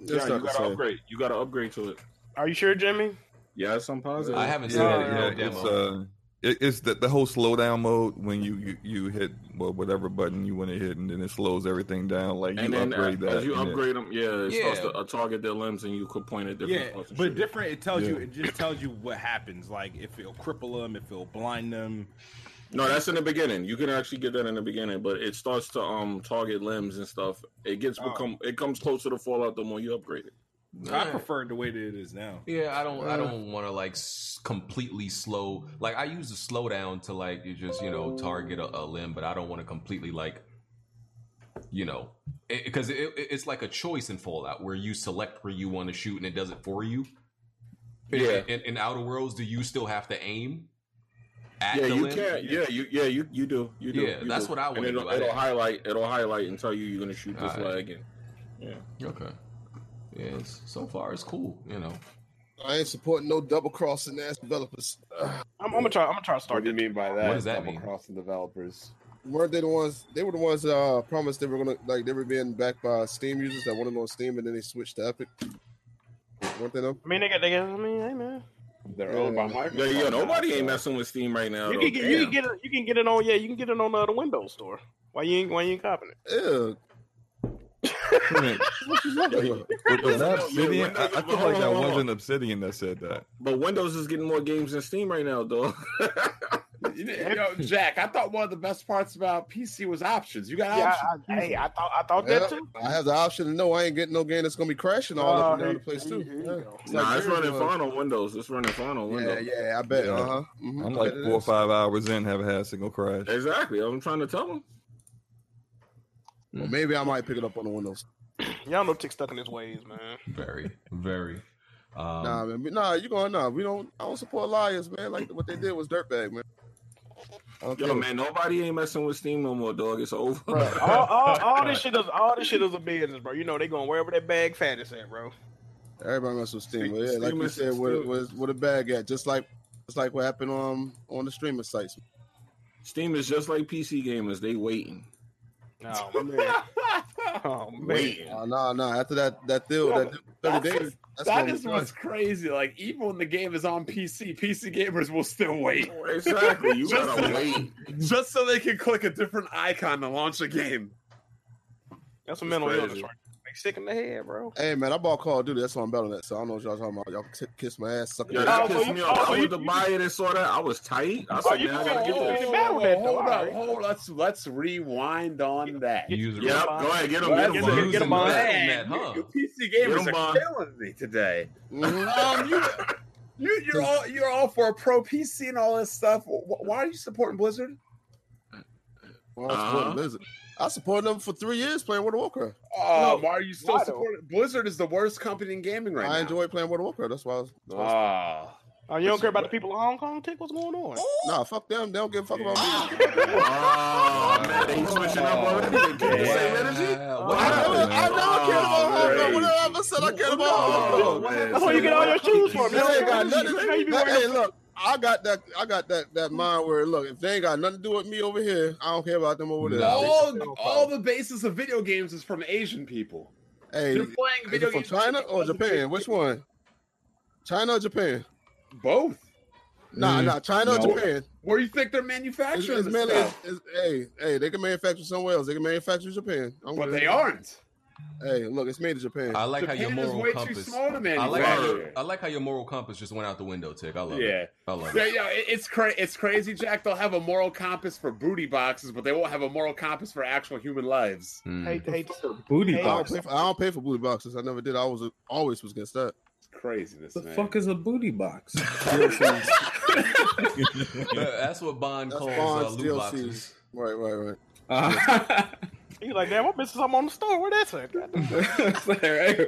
[SPEAKER 2] It's
[SPEAKER 9] yeah, you gotta
[SPEAKER 2] same.
[SPEAKER 9] upgrade. You gotta upgrade to it.
[SPEAKER 6] Are you sure, Jimmy?
[SPEAKER 9] Yes, I'm positive.
[SPEAKER 1] I haven't seen
[SPEAKER 8] Yeah,
[SPEAKER 1] it.
[SPEAKER 8] yeah,
[SPEAKER 1] no
[SPEAKER 8] it's uh, it, it's the, the whole slowdown mode when you, you you hit well whatever button you want to hit, and then it slows everything down. Like you
[SPEAKER 9] and then
[SPEAKER 8] upgrade
[SPEAKER 9] as
[SPEAKER 8] that.
[SPEAKER 9] you
[SPEAKER 8] and it-
[SPEAKER 9] upgrade them, yeah, it starts
[SPEAKER 1] Yeah.
[SPEAKER 9] to uh, target their limbs, and you could point at different
[SPEAKER 7] Yeah,
[SPEAKER 9] parts.
[SPEAKER 7] but
[SPEAKER 9] shit.
[SPEAKER 7] different. It tells you. It just tells you what happens. Like if it'll cripple them, if it'll blind them.
[SPEAKER 9] No, that's in the beginning. You can actually get that in the beginning, but it starts to um target limbs and stuff. It gets
[SPEAKER 7] Oh.
[SPEAKER 9] become it comes closer to Fallout the more you upgrade it.
[SPEAKER 7] I prefer the way that it is now.
[SPEAKER 1] Yeah, I don't. I don't want to like s- completely slow. Like I use the slowdown to like you just you know target a, a limb, but I don't want to completely like, you know, because it, it, it's like a choice in Fallout where you select where you want to shoot and it does it for you. In-
[SPEAKER 9] Yeah.
[SPEAKER 1] In, in Outer Worlds, do you still have to aim? At
[SPEAKER 9] yeah, you
[SPEAKER 1] limb?
[SPEAKER 9] can. Yeah, you yeah you you do. You do.
[SPEAKER 1] Yeah,
[SPEAKER 9] you
[SPEAKER 1] that's
[SPEAKER 9] do.
[SPEAKER 1] what I
[SPEAKER 9] And
[SPEAKER 1] wanna
[SPEAKER 9] it'll,
[SPEAKER 1] do.
[SPEAKER 9] It'll highlight. It'll highlight and tell you you're gonna shoot this
[SPEAKER 1] Alright.
[SPEAKER 9] leg. And, yeah.
[SPEAKER 1] Okay. Yeah, it's, so far it's cool. You know.
[SPEAKER 2] I ain't supporting no double crossing ass developers.
[SPEAKER 6] I'm, I'm gonna try. I'm gonna try to
[SPEAKER 5] What do you mean by that?
[SPEAKER 1] What does that
[SPEAKER 5] Double
[SPEAKER 1] mean?
[SPEAKER 5] crossing developers.
[SPEAKER 2] Weren't they the ones? They were the ones that uh, promised they were gonna like they were being backed by Steam users that wanted on Steam, and then they switched to Epic. Weren't they them?
[SPEAKER 6] I mean, they got. They got. I mean, hey man,
[SPEAKER 5] They're owned by
[SPEAKER 2] Yeah.
[SPEAKER 5] Microsoft.
[SPEAKER 9] Yeah, yeah. Nobody ain't messing with Steam right now.
[SPEAKER 6] you
[SPEAKER 9] though.
[SPEAKER 6] can get. You can get it. You can get it on. Yeah, you can get it on uh, the Windows store. Why you ain't? Why you ain't copying it?
[SPEAKER 2] Ew.
[SPEAKER 8] Was was that Obsidian? I, I feel like that wasn't Obsidian that said that.
[SPEAKER 9] But Windows is getting more games than Steam right now, though.
[SPEAKER 5] You didn't- Yo, Jack, I thought one of the best parts about PC was options. You got
[SPEAKER 6] Yeah,
[SPEAKER 5] options.
[SPEAKER 6] I, I, hey, I thought. I thought
[SPEAKER 2] Yeah,
[SPEAKER 6] that too.
[SPEAKER 2] I have the option to know I ain't getting no game that's gonna be crashing all up and
[SPEAKER 6] Oh,
[SPEAKER 2] down the
[SPEAKER 6] here-
[SPEAKER 2] place too.
[SPEAKER 6] here
[SPEAKER 2] Yeah. It's
[SPEAKER 9] nah,
[SPEAKER 2] like
[SPEAKER 9] it's running
[SPEAKER 2] was.
[SPEAKER 9] fine on Windows. It's running fine on
[SPEAKER 2] Yeah,
[SPEAKER 9] Windows.
[SPEAKER 2] yeah, yeah, I bet.
[SPEAKER 8] Yeah.
[SPEAKER 2] Uh huh.
[SPEAKER 8] I'm like four or five hours in, haven't had a single crash.
[SPEAKER 9] Exactly. I'm trying to tell them.
[SPEAKER 2] Well, maybe I might pick it up on the Windows.
[SPEAKER 6] Y'all know Tick stuck in his ways, man.
[SPEAKER 1] Very, very. Um,
[SPEAKER 2] nah, man. Nah, you going nah. We don't. I don't support liars, man. Like what they did was dirtbag, man. Okay.
[SPEAKER 9] Yo, man, nobody ain't messing with Steam no more, dog. It's over.
[SPEAKER 6] all, all, all this shit is all this shit is a business, bro. You know they going wherever that bag fat is at, bro.
[SPEAKER 2] Everybody mess with Steam, but yeah, like
[SPEAKER 9] Steam
[SPEAKER 2] you said, where,
[SPEAKER 9] still-
[SPEAKER 2] where, where the bag at? Just like it's like what happened on on the streaming sites.
[SPEAKER 9] Steam is just like PC gamers. They waiting.
[SPEAKER 6] Oh man. oh man.
[SPEAKER 9] Waiting.
[SPEAKER 2] Uh, nah, nah. After that that deal, that deal, thirty days. That's
[SPEAKER 5] That
[SPEAKER 2] gonna
[SPEAKER 5] is
[SPEAKER 2] be
[SPEAKER 5] what's crazy. Like even when the game is on PC, PC gamers will still wait.
[SPEAKER 9] Exactly. You
[SPEAKER 5] Just-
[SPEAKER 9] gotta wait.
[SPEAKER 5] Just so they can click a different icon to launch a game.
[SPEAKER 6] That's a mental illness, right? They sick in the head, bro.
[SPEAKER 2] Hey man, I bought Call of Duty. That's why I'm better than that. So I don't know what y'all talking about. Y'all can t- kiss my ass, suck
[SPEAKER 9] Yo,
[SPEAKER 2] my
[SPEAKER 9] that
[SPEAKER 6] Oh, so
[SPEAKER 9] pissed
[SPEAKER 6] you-
[SPEAKER 9] me
[SPEAKER 6] oh,
[SPEAKER 9] off.
[SPEAKER 6] so
[SPEAKER 9] I
[SPEAKER 6] you-
[SPEAKER 9] went to buy it and saw that. I was tight. I
[SPEAKER 6] Oh,
[SPEAKER 9] said,
[SPEAKER 6] you
[SPEAKER 9] man, I
[SPEAKER 6] can-
[SPEAKER 9] gotta get
[SPEAKER 6] you
[SPEAKER 9] this.
[SPEAKER 6] can- battle that, though.
[SPEAKER 5] hold
[SPEAKER 6] All
[SPEAKER 5] up,
[SPEAKER 6] right.
[SPEAKER 5] hold. Let's let's rewind on that.
[SPEAKER 1] You use a
[SPEAKER 9] Yep, go ahead, get him,
[SPEAKER 5] Well,
[SPEAKER 9] get him,
[SPEAKER 6] get-
[SPEAKER 9] Bond.
[SPEAKER 6] get him on.
[SPEAKER 9] Using
[SPEAKER 5] Man,
[SPEAKER 1] that, huh?
[SPEAKER 5] you, you PC
[SPEAKER 9] Get
[SPEAKER 5] gamers
[SPEAKER 9] him,
[SPEAKER 5] are
[SPEAKER 9] Bond.
[SPEAKER 5] killing me today.
[SPEAKER 2] Mhm.
[SPEAKER 5] Um, you, you, you're all you're all for a pro PC and all this stuff. Why are you supporting Blizzard?
[SPEAKER 2] Well, I support
[SPEAKER 9] Uh-huh.
[SPEAKER 2] Blizzard. I supported them for three years playing World of Warcraft.
[SPEAKER 5] Oh, why are you still
[SPEAKER 6] why though?
[SPEAKER 5] supporting Blizzard? Is the worst company in gaming right
[SPEAKER 2] I
[SPEAKER 5] now.
[SPEAKER 2] enjoy playing World of Warcraft. That's why. I was, that's why I was-
[SPEAKER 5] Ah,
[SPEAKER 6] Oh, you don't care about the people of Hong Kong? Tick, what's going on?
[SPEAKER 2] Nah, fuck them. They don't give a fuck about me.
[SPEAKER 9] Oh, man, they switching up already. They keep the same energy.
[SPEAKER 1] Wow.
[SPEAKER 2] I never, I
[SPEAKER 1] man?
[SPEAKER 2] never cared about Hong Kong.
[SPEAKER 5] great.
[SPEAKER 2] I ever said I cared about Hong Kong?
[SPEAKER 6] That's why you get all your shoes from.
[SPEAKER 2] They ain't got nothing.
[SPEAKER 6] How you be
[SPEAKER 2] That- Hey, look, I got that. I got that. That mind where look, if they ain't got nothing to do with me over here, I don't care about them over there.
[SPEAKER 1] No.
[SPEAKER 5] all all the basis of video games is from Asian people.
[SPEAKER 2] Hey,
[SPEAKER 5] They're
[SPEAKER 2] is
[SPEAKER 5] playing
[SPEAKER 2] it
[SPEAKER 5] video
[SPEAKER 2] from
[SPEAKER 5] games
[SPEAKER 2] China or Japan? Which one? China or Japan?
[SPEAKER 5] Both.
[SPEAKER 2] Nah,
[SPEAKER 4] Mm,
[SPEAKER 2] nah. China or. Japan?
[SPEAKER 5] Where do you think they're manufacturing
[SPEAKER 2] it's
[SPEAKER 5] this
[SPEAKER 2] mainly.
[SPEAKER 5] stuff?
[SPEAKER 2] It's, it's, hey, hey, they can manufacture somewhere else. They can manufacture in Japan. I'm
[SPEAKER 5] But they aren't.
[SPEAKER 2] Hey, look, it's made in Japan.
[SPEAKER 1] I like how your
[SPEAKER 5] Japan is
[SPEAKER 1] moral
[SPEAKER 5] way too
[SPEAKER 1] compass.
[SPEAKER 5] small to
[SPEAKER 1] I like how your, I like how your moral compass just went out the window, Tick. I love
[SPEAKER 5] Yeah.
[SPEAKER 1] it. I love
[SPEAKER 5] Yeah,
[SPEAKER 1] it.
[SPEAKER 5] yeah, it's cra- it's crazy, Jack. They'll have a moral compass for booty boxes, but they won't have a moral compass for actual human lives.
[SPEAKER 1] Mm.
[SPEAKER 6] Hate, hate,
[SPEAKER 4] Booty
[SPEAKER 6] Hey,
[SPEAKER 2] I don't, pay for, I don't pay for booty boxes. I never did. I was always was against that.
[SPEAKER 5] It's craziness,
[SPEAKER 4] The
[SPEAKER 5] man.
[SPEAKER 4] fuck is a booty box?
[SPEAKER 1] That's what Bond
[SPEAKER 2] That's
[SPEAKER 1] calls uh, loot boxes.
[SPEAKER 2] Right, right, right.
[SPEAKER 4] Uh,
[SPEAKER 6] He's like, damn, I'm missing something on the store. Where that's at?
[SPEAKER 4] it's like, hey,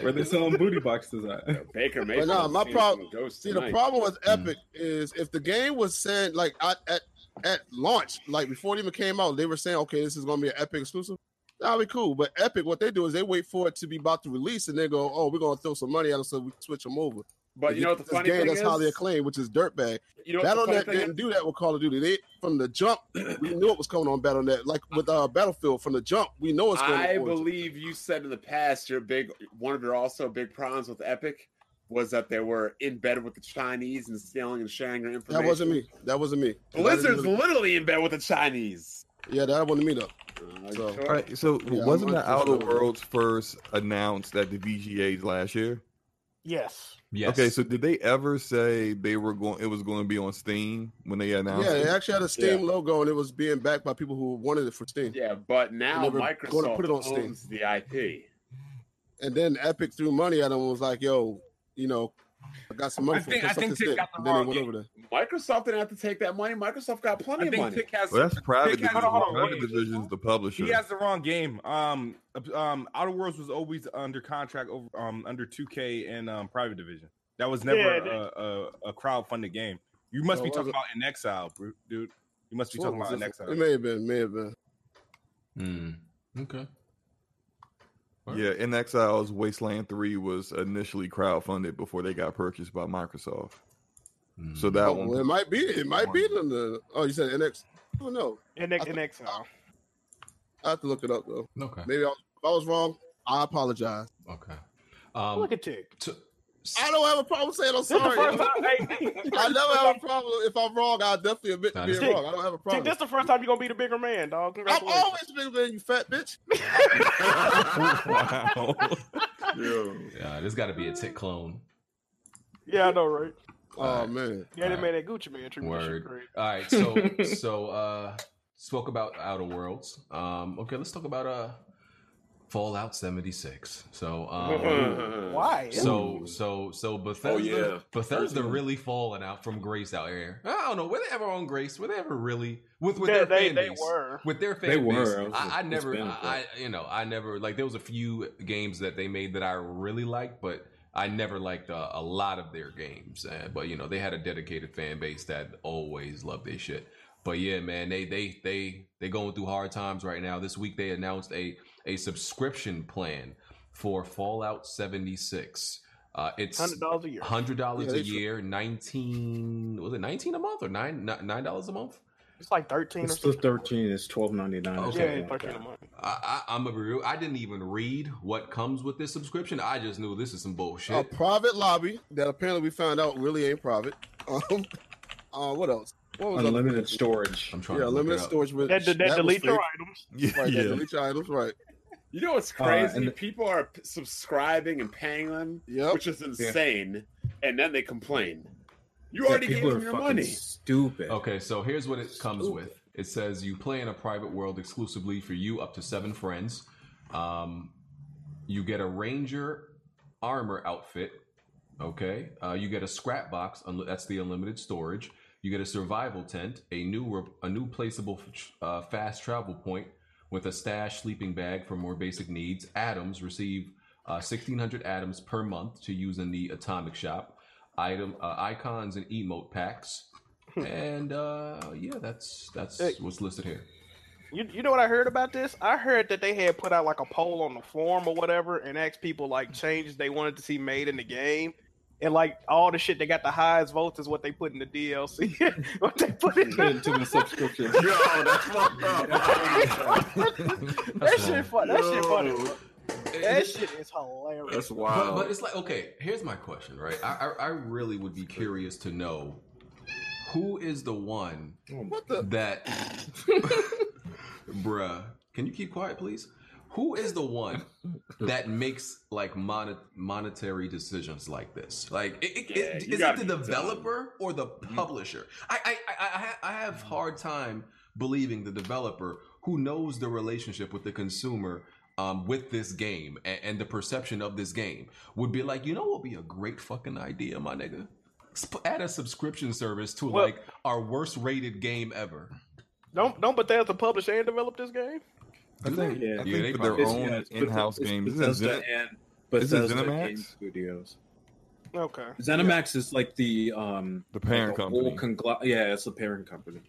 [SPEAKER 4] where they selling booty boxes at?
[SPEAKER 5] Baker
[SPEAKER 2] But
[SPEAKER 5] Mayfield.
[SPEAKER 2] nah, my problem.
[SPEAKER 5] some ghosts
[SPEAKER 2] See, the problem with hmm. Epic is if the game was said like at, at at launch, like before it even came out, they were saying, okay, this is going to be an Epic exclusive. That'll be cool. But Epic, what they do is they wait for it to be about to release, and they go, oh, we're going to throw some money at them so we switch them over.
[SPEAKER 5] But you know what the
[SPEAKER 2] This
[SPEAKER 5] funny
[SPEAKER 2] game
[SPEAKER 5] thing
[SPEAKER 2] that's
[SPEAKER 5] is?
[SPEAKER 2] highly acclaimed, which is Dirtbag.
[SPEAKER 5] You know what the funny
[SPEAKER 2] Battle.net didn't
[SPEAKER 5] is?
[SPEAKER 2] do that with Call of Duty. They from the jump, we knew it was coming on Battle.net. Like with uh, Battlefield, from the jump, we know it's going.
[SPEAKER 5] I
[SPEAKER 2] on
[SPEAKER 5] believe you said in the past your big one of your also big problems with Epic was that they were in bed with the Chinese and stealing and sharing their information.
[SPEAKER 2] that wasn't me. That wasn't me.
[SPEAKER 5] Blizzard's
[SPEAKER 2] That
[SPEAKER 5] literally in bed with the Chinese.
[SPEAKER 2] yeah, that wasn't me though.
[SPEAKER 5] Uh,
[SPEAKER 2] So-
[SPEAKER 5] sure?
[SPEAKER 8] All right, so
[SPEAKER 2] Yeah,
[SPEAKER 8] wasn't
[SPEAKER 2] I'm
[SPEAKER 8] the Outer. Worlds first announced at the VGAs last year?
[SPEAKER 6] Yes.
[SPEAKER 1] Yes.
[SPEAKER 8] Okay, so did they ever say they were going? It was going to be on Steam when they announced
[SPEAKER 2] Yeah,
[SPEAKER 8] it.
[SPEAKER 2] they actually had a Steam logo, and it was being backed by people who wanted it for Steam.
[SPEAKER 5] Yeah, but now
[SPEAKER 2] They were gonna
[SPEAKER 5] Microsoft
[SPEAKER 2] put it on Steam.
[SPEAKER 5] owns the IP.
[SPEAKER 2] And then Epic threw money at them and was like, "Yo, you know, I got some money
[SPEAKER 7] I
[SPEAKER 2] for
[SPEAKER 7] think- I think Tick got the
[SPEAKER 2] And then they
[SPEAKER 7] wrong
[SPEAKER 2] went
[SPEAKER 7] game.
[SPEAKER 2] over there.
[SPEAKER 5] Microsoft didn't have to take that money. Microsoft got plenty
[SPEAKER 7] I
[SPEAKER 5] of money.
[SPEAKER 7] Tick has.
[SPEAKER 8] Well, that's private
[SPEAKER 7] Tick
[SPEAKER 8] division.
[SPEAKER 7] the
[SPEAKER 8] Private
[SPEAKER 7] game.
[SPEAKER 8] division's the publisher.
[SPEAKER 7] He has the wrong game. Um, um, Outer Worlds was always under contract over um under 2K and um Private Division. That was never
[SPEAKER 6] Yeah,
[SPEAKER 7] a, a, a crowd-funded game. You must be talking about inXile, dude. You must be talking about inXile.
[SPEAKER 2] It may have been, may have been.
[SPEAKER 1] Mm. Okay.
[SPEAKER 8] Yeah, inXile's, Wasteland Three was initially crowdfunded before they got purchased by Microsoft.
[SPEAKER 1] Mm.
[SPEAKER 8] So that
[SPEAKER 2] Oh,
[SPEAKER 8] one,
[SPEAKER 2] well, it might be. It might be in the. Oh, you said NX. I don't know.
[SPEAKER 6] In, inXile.
[SPEAKER 2] I have to look it up though.
[SPEAKER 1] Okay.
[SPEAKER 2] Maybe I, if I was wrong, I apologize.
[SPEAKER 1] Okay. Um,
[SPEAKER 6] Look at Tick.
[SPEAKER 1] to-
[SPEAKER 2] I don't have a problem saying I'm sorry.
[SPEAKER 6] time. Hey,
[SPEAKER 2] I never have a problem if I'm wrong. I definitely admit to being
[SPEAKER 1] this-
[SPEAKER 2] wrong. I don't have a
[SPEAKER 6] Tick,
[SPEAKER 2] problem.
[SPEAKER 6] this the first time you're gonna be the bigger man, dog.
[SPEAKER 2] I'm
[SPEAKER 6] Congratulations.
[SPEAKER 2] always bigger than you, fat bitch.
[SPEAKER 8] wow.
[SPEAKER 1] Yeah, there's got to be a tick clone.
[SPEAKER 6] Yeah, I know, right?
[SPEAKER 2] Oh
[SPEAKER 1] Alright.
[SPEAKER 2] man.
[SPEAKER 6] Yeah, they
[SPEAKER 1] Alright.
[SPEAKER 6] made that Gucci Mane treat me shit
[SPEAKER 1] Word.
[SPEAKER 6] great.
[SPEAKER 1] All right. So so uh spoke about Outer Worlds. Um okay, let's talk about uh Fallout 76. So um
[SPEAKER 6] Why?
[SPEAKER 1] so so so Bethesda oh,
[SPEAKER 9] yeah.
[SPEAKER 1] Bethesda really falling out from grace out here. I don't know, were they ever on grace? Were they ever really with with
[SPEAKER 6] They-
[SPEAKER 1] their
[SPEAKER 6] they-
[SPEAKER 1] fan
[SPEAKER 6] they
[SPEAKER 1] base?
[SPEAKER 6] were.
[SPEAKER 1] With their fan
[SPEAKER 4] They
[SPEAKER 1] base.
[SPEAKER 4] were. It was
[SPEAKER 1] I, I
[SPEAKER 4] a- it's
[SPEAKER 1] never
[SPEAKER 4] I, a
[SPEAKER 1] I, I you know, I never like there was a few games that they made that I really liked, but I never liked uh, a lot of their games. Uh, but you know, they had a dedicated fan base that always loved their shit. but yeah, man, they they they they going through hard times right now. This week they announced a a subscription plan for Fallout 76. Uh, it's
[SPEAKER 6] Hundred dollars a year.
[SPEAKER 1] hundred dollars
[SPEAKER 2] Yeah,
[SPEAKER 1] a year, nineteen was it nineteen a month or nine nine dollars a month?
[SPEAKER 6] It's like thirteen or
[SPEAKER 4] It's the
[SPEAKER 6] something.
[SPEAKER 4] thirteen. It's twelve ninety nine.
[SPEAKER 1] Okay.
[SPEAKER 6] Yeah, thirteen a month.
[SPEAKER 1] I, I, I'm a real. I didn't even read what comes with this subscription. I just knew this is some bullshit.
[SPEAKER 2] A private lobby that apparently we found out really ain't private. Um, uh, what else? What was other-
[SPEAKER 4] Unlimited storage.
[SPEAKER 1] I'm trying
[SPEAKER 2] Yeah,
[SPEAKER 1] to look
[SPEAKER 2] limited
[SPEAKER 1] it up.
[SPEAKER 2] storage. With,
[SPEAKER 6] That, that,
[SPEAKER 2] that
[SPEAKER 6] delete your items.
[SPEAKER 8] Yeah,
[SPEAKER 2] Right, that
[SPEAKER 8] yeah.
[SPEAKER 2] delete your items. Right.
[SPEAKER 5] You know what's
[SPEAKER 4] Uh,
[SPEAKER 5] crazy?
[SPEAKER 4] and-
[SPEAKER 5] People are p- subscribing and paying them,
[SPEAKER 2] Yep.
[SPEAKER 5] which is insane, and then they complain. You
[SPEAKER 4] Yeah,
[SPEAKER 5] already gave
[SPEAKER 4] people
[SPEAKER 5] them your money.
[SPEAKER 4] Stupid.
[SPEAKER 1] Okay, so here's what it comes with. It says you play in a private world exclusively for you up to seven friends. Um, you get a ranger armor outfit. Okay, uh, you get a scrap box. unli- That's the unlimited storage. You get a survival tent, a new re- a new placeable uh, fast travel point with a stash sleeping bag for more basic needs. Atoms receive uh, 1600 atoms per month to use in the atomic shop. Item uh, icons and emote packs. and uh, yeah, that's that's
[SPEAKER 6] Hey.
[SPEAKER 1] what's listed here.
[SPEAKER 6] You, you know what I heard about this? I heard that they had put out like a poll on the forum or whatever and asked people like changes they wanted to see made in the game. And like all the shit they got the highest votes is what they put in the DLC. what they put in
[SPEAKER 4] Into the subscription.
[SPEAKER 9] Yo, that's fucked up.
[SPEAKER 6] that shit fun. That shit funny. That shit is hilarious.
[SPEAKER 9] That's
[SPEAKER 1] But,
[SPEAKER 9] wild.
[SPEAKER 1] but it's like okay, here's my question, right? I, I I really would be curious to know who is the one
[SPEAKER 2] What the?
[SPEAKER 1] that bruh can you keep quiet please who is the one that makes like monet- monetary decisions like this? Like it, it,
[SPEAKER 5] Yeah,
[SPEAKER 1] it-
[SPEAKER 5] you
[SPEAKER 1] is it the
[SPEAKER 5] be dumb.
[SPEAKER 1] developer or the publisher? I, I, I, I, have hard time believing the developer who knows the relationship with the consumer um, with this game and, and the perception of this game would be like you know what would be a great fucking idea my nigga? Sp- add a subscription service to
[SPEAKER 6] Well-
[SPEAKER 1] like our worst rated game ever.
[SPEAKER 6] Don't don't Bethesda publish and develop this game?
[SPEAKER 8] I think,
[SPEAKER 4] Yeah.
[SPEAKER 8] I
[SPEAKER 1] Yeah, they
[SPEAKER 8] think for their
[SPEAKER 1] probably-
[SPEAKER 8] own
[SPEAKER 4] Yeah,
[SPEAKER 8] in-house
[SPEAKER 4] Beth-
[SPEAKER 8] games.
[SPEAKER 4] it's
[SPEAKER 8] Isn't
[SPEAKER 4] Bethesda
[SPEAKER 8] Zen-
[SPEAKER 4] and
[SPEAKER 8] Isn't
[SPEAKER 4] Bethesda
[SPEAKER 8] ZeniMax?
[SPEAKER 4] Game Studios.
[SPEAKER 6] Okay.
[SPEAKER 4] ZeniMax is like the um
[SPEAKER 8] the parent
[SPEAKER 4] like the
[SPEAKER 8] company.
[SPEAKER 4] conglo- yeah, it's the parent company.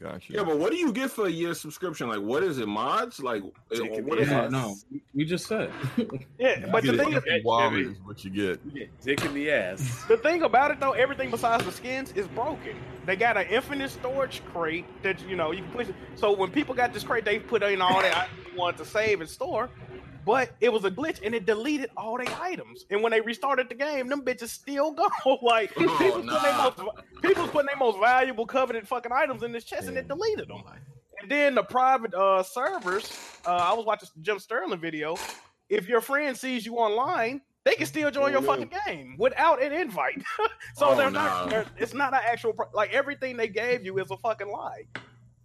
[SPEAKER 8] Gotcha.
[SPEAKER 9] yeah, but what do you get for a year subscription? Like, what is it? Mods? Like,
[SPEAKER 5] Dick in
[SPEAKER 9] what
[SPEAKER 5] the
[SPEAKER 9] is
[SPEAKER 4] Yeah,
[SPEAKER 9] it?
[SPEAKER 4] no, we just said.
[SPEAKER 6] Yeah, but the thing
[SPEAKER 8] it.
[SPEAKER 6] is,
[SPEAKER 8] Wallet is what you get.
[SPEAKER 5] You dick in the ass.
[SPEAKER 6] The thing about it though, everything besides the skins is broken. They got an infinite storage crate that you know you can push. So when people got this crate, they put in all that items they wanted to save and store. But it was a glitch and it deleted all their items. And when they restarted the game, them bitches still gone. like
[SPEAKER 9] Oh,
[SPEAKER 6] people, putting their most, people putting their most valuable coveted fucking items in this chest and it deleted them. And then the private uh, servers, uh, I was watching Jim Sterling video. If your friend sees you online, they can still join your fucking game without an invite. so
[SPEAKER 9] Oh,
[SPEAKER 6] they're
[SPEAKER 9] nah.
[SPEAKER 6] not. They're, it's not an actual. pro- Like everything they gave you is a fucking lie.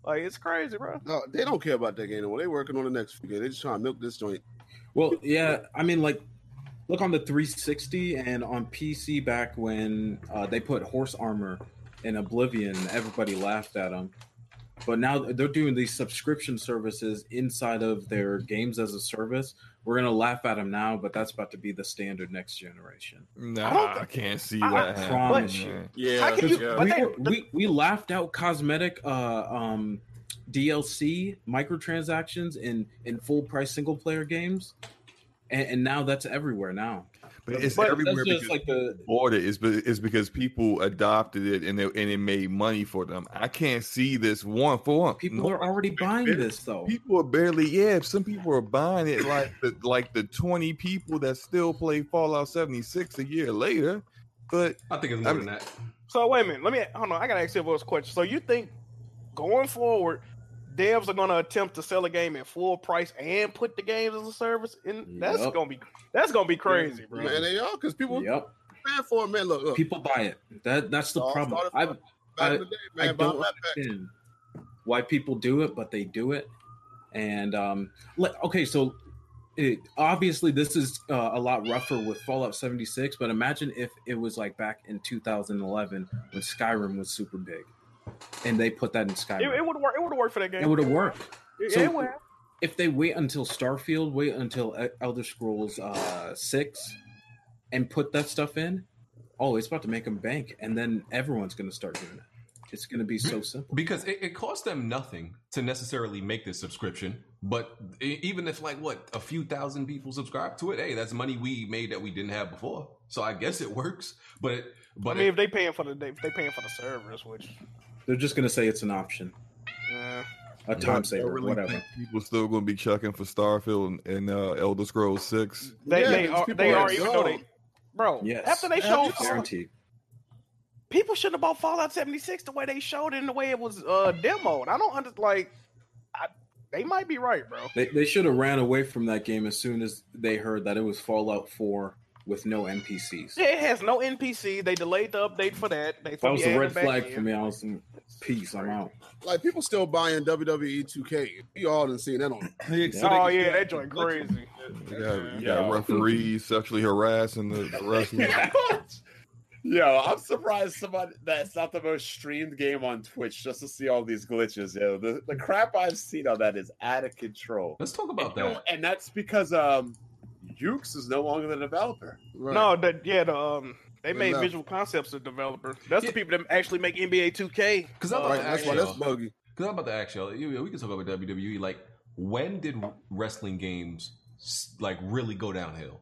[SPEAKER 6] Like it's crazy, bro.
[SPEAKER 2] No, they don't care about that game anymore. They working on the next game. They just trying to milk this joint.
[SPEAKER 4] Well, yeah, I mean, like, look on the 360 and on PC back when uh, they put horse armor in Oblivion, everybody laughed at them. But now they're doing these subscription services inside of their games as a service. We're gonna laugh at them now, but that's about to be the standard next generation.
[SPEAKER 8] Nah, I, can't see
[SPEAKER 6] I-
[SPEAKER 8] that
[SPEAKER 6] I
[SPEAKER 8] happening.
[SPEAKER 4] promise you.
[SPEAKER 9] Yeah,
[SPEAKER 6] you-
[SPEAKER 9] yeah.
[SPEAKER 4] We, were- we we laughed out cosmetic uh, um, DLC microtransactions in in full price single player games, and, and now that's everywhere now.
[SPEAKER 8] But it's
[SPEAKER 4] But
[SPEAKER 8] everywhere because
[SPEAKER 4] like the
[SPEAKER 8] bought it is be- is because people adopted it and it, and it made money for them. I can't see this one for one.
[SPEAKER 4] people
[SPEAKER 8] No,
[SPEAKER 4] are already buying this though.
[SPEAKER 8] people are barely yeah. Some people are buying it like the like the twenty people that still play Fallout seventy six a year later. But
[SPEAKER 1] I think it's more
[SPEAKER 8] I
[SPEAKER 1] than that.
[SPEAKER 6] So wait a minute. Let me hold on. I gotta ask you a question. So you think going forward, devs are gonna attempt to sell a game at full price and put the games as a service? And that's
[SPEAKER 4] Yep.
[SPEAKER 6] gonna be that's gonna be crazy, bro.
[SPEAKER 2] Man, they are because people
[SPEAKER 4] Yep,
[SPEAKER 2] paying for it, man. Look, look.
[SPEAKER 4] people buy it. That that's the problem. I I-
[SPEAKER 2] the day, man. buy
[SPEAKER 4] don't
[SPEAKER 2] my pack.
[SPEAKER 4] understand why people do it, but they do it. And um, le- okay, so it, obviously this is uh, a lot rougher with Fallout 76. But imagine if it was like back in 2011 when Skyrim was super big, and they put that in
[SPEAKER 6] It,
[SPEAKER 4] Skyrim.
[SPEAKER 6] it would work. It would work for that game.
[SPEAKER 4] It would have worked.
[SPEAKER 6] It,
[SPEAKER 4] So-
[SPEAKER 6] it would
[SPEAKER 4] if they wait until Starfield, wait until Elder Scrolls uh, six, and put that stuff in, oh, it's about to make them bank, and then everyone's going to start doing it. It's going to be so simple.
[SPEAKER 1] because it, it costs them nothing to necessarily make this subscription. But e- even if like what a few thousand people subscribe to it, hey, that's money we made that we didn't have before. So I guess it works. But but
[SPEAKER 6] I mean,
[SPEAKER 1] it-
[SPEAKER 6] if they paying for the they, they paying for the servers, which
[SPEAKER 4] They're just going to say it's an option,
[SPEAKER 6] uh,
[SPEAKER 4] a time saver,
[SPEAKER 8] really
[SPEAKER 4] whatever.
[SPEAKER 8] people still going to be chucking for Starfield and, and uh, Elder Scrolls Six.
[SPEAKER 6] they
[SPEAKER 2] Yeah,
[SPEAKER 6] they
[SPEAKER 2] these
[SPEAKER 6] are
[SPEAKER 2] people
[SPEAKER 6] they
[SPEAKER 2] are
[SPEAKER 6] are even though they bro
[SPEAKER 4] Yes.
[SPEAKER 6] after they showed
[SPEAKER 4] Guaranteed.
[SPEAKER 6] people shouldn't have bought Fallout 76 the way they showed it and the way it was uh demoed. I don't under like I, they might be right, bro.
[SPEAKER 4] They, they should have ran away from that game as soon as they heard that it was Fallout 4 with no NPCs.
[SPEAKER 6] Yeah, it has no NPC. They delayed the update for that. They
[SPEAKER 4] That was a red flag
[SPEAKER 6] in.
[SPEAKER 4] for me. I was in peace. I'm out.
[SPEAKER 2] Like people still buying WWE 2K. We all done seen that on.
[SPEAKER 6] Oh yeah, that joint crazy.
[SPEAKER 8] You got, you
[SPEAKER 5] Yeah.
[SPEAKER 8] got referees sexually harassing the, the wrestlers.
[SPEAKER 5] Yo, I'm surprised somebody that's not the most streamed game on Twitch just to see all these glitches. Yo, the, the crap I've seen on that is out of control.
[SPEAKER 1] let's talk about
[SPEAKER 5] And,
[SPEAKER 1] that.
[SPEAKER 5] and that's because um Yuke's is no longer the developer.
[SPEAKER 2] Right.
[SPEAKER 6] No, the yeah, the um they
[SPEAKER 2] They
[SPEAKER 6] made
[SPEAKER 2] left.
[SPEAKER 6] Visual Concepts a developer. That's
[SPEAKER 1] Yeah.
[SPEAKER 6] the people that actually make NBA 2K.
[SPEAKER 1] Because I'm
[SPEAKER 6] Uh,
[SPEAKER 1] about
[SPEAKER 2] Right,
[SPEAKER 1] to
[SPEAKER 2] that's
[SPEAKER 1] ask
[SPEAKER 2] why
[SPEAKER 1] y'all.
[SPEAKER 2] that's buggy.
[SPEAKER 1] Because I'm about to ask y'all. We can talk about WWE. Like, when did wrestling games like really go downhill?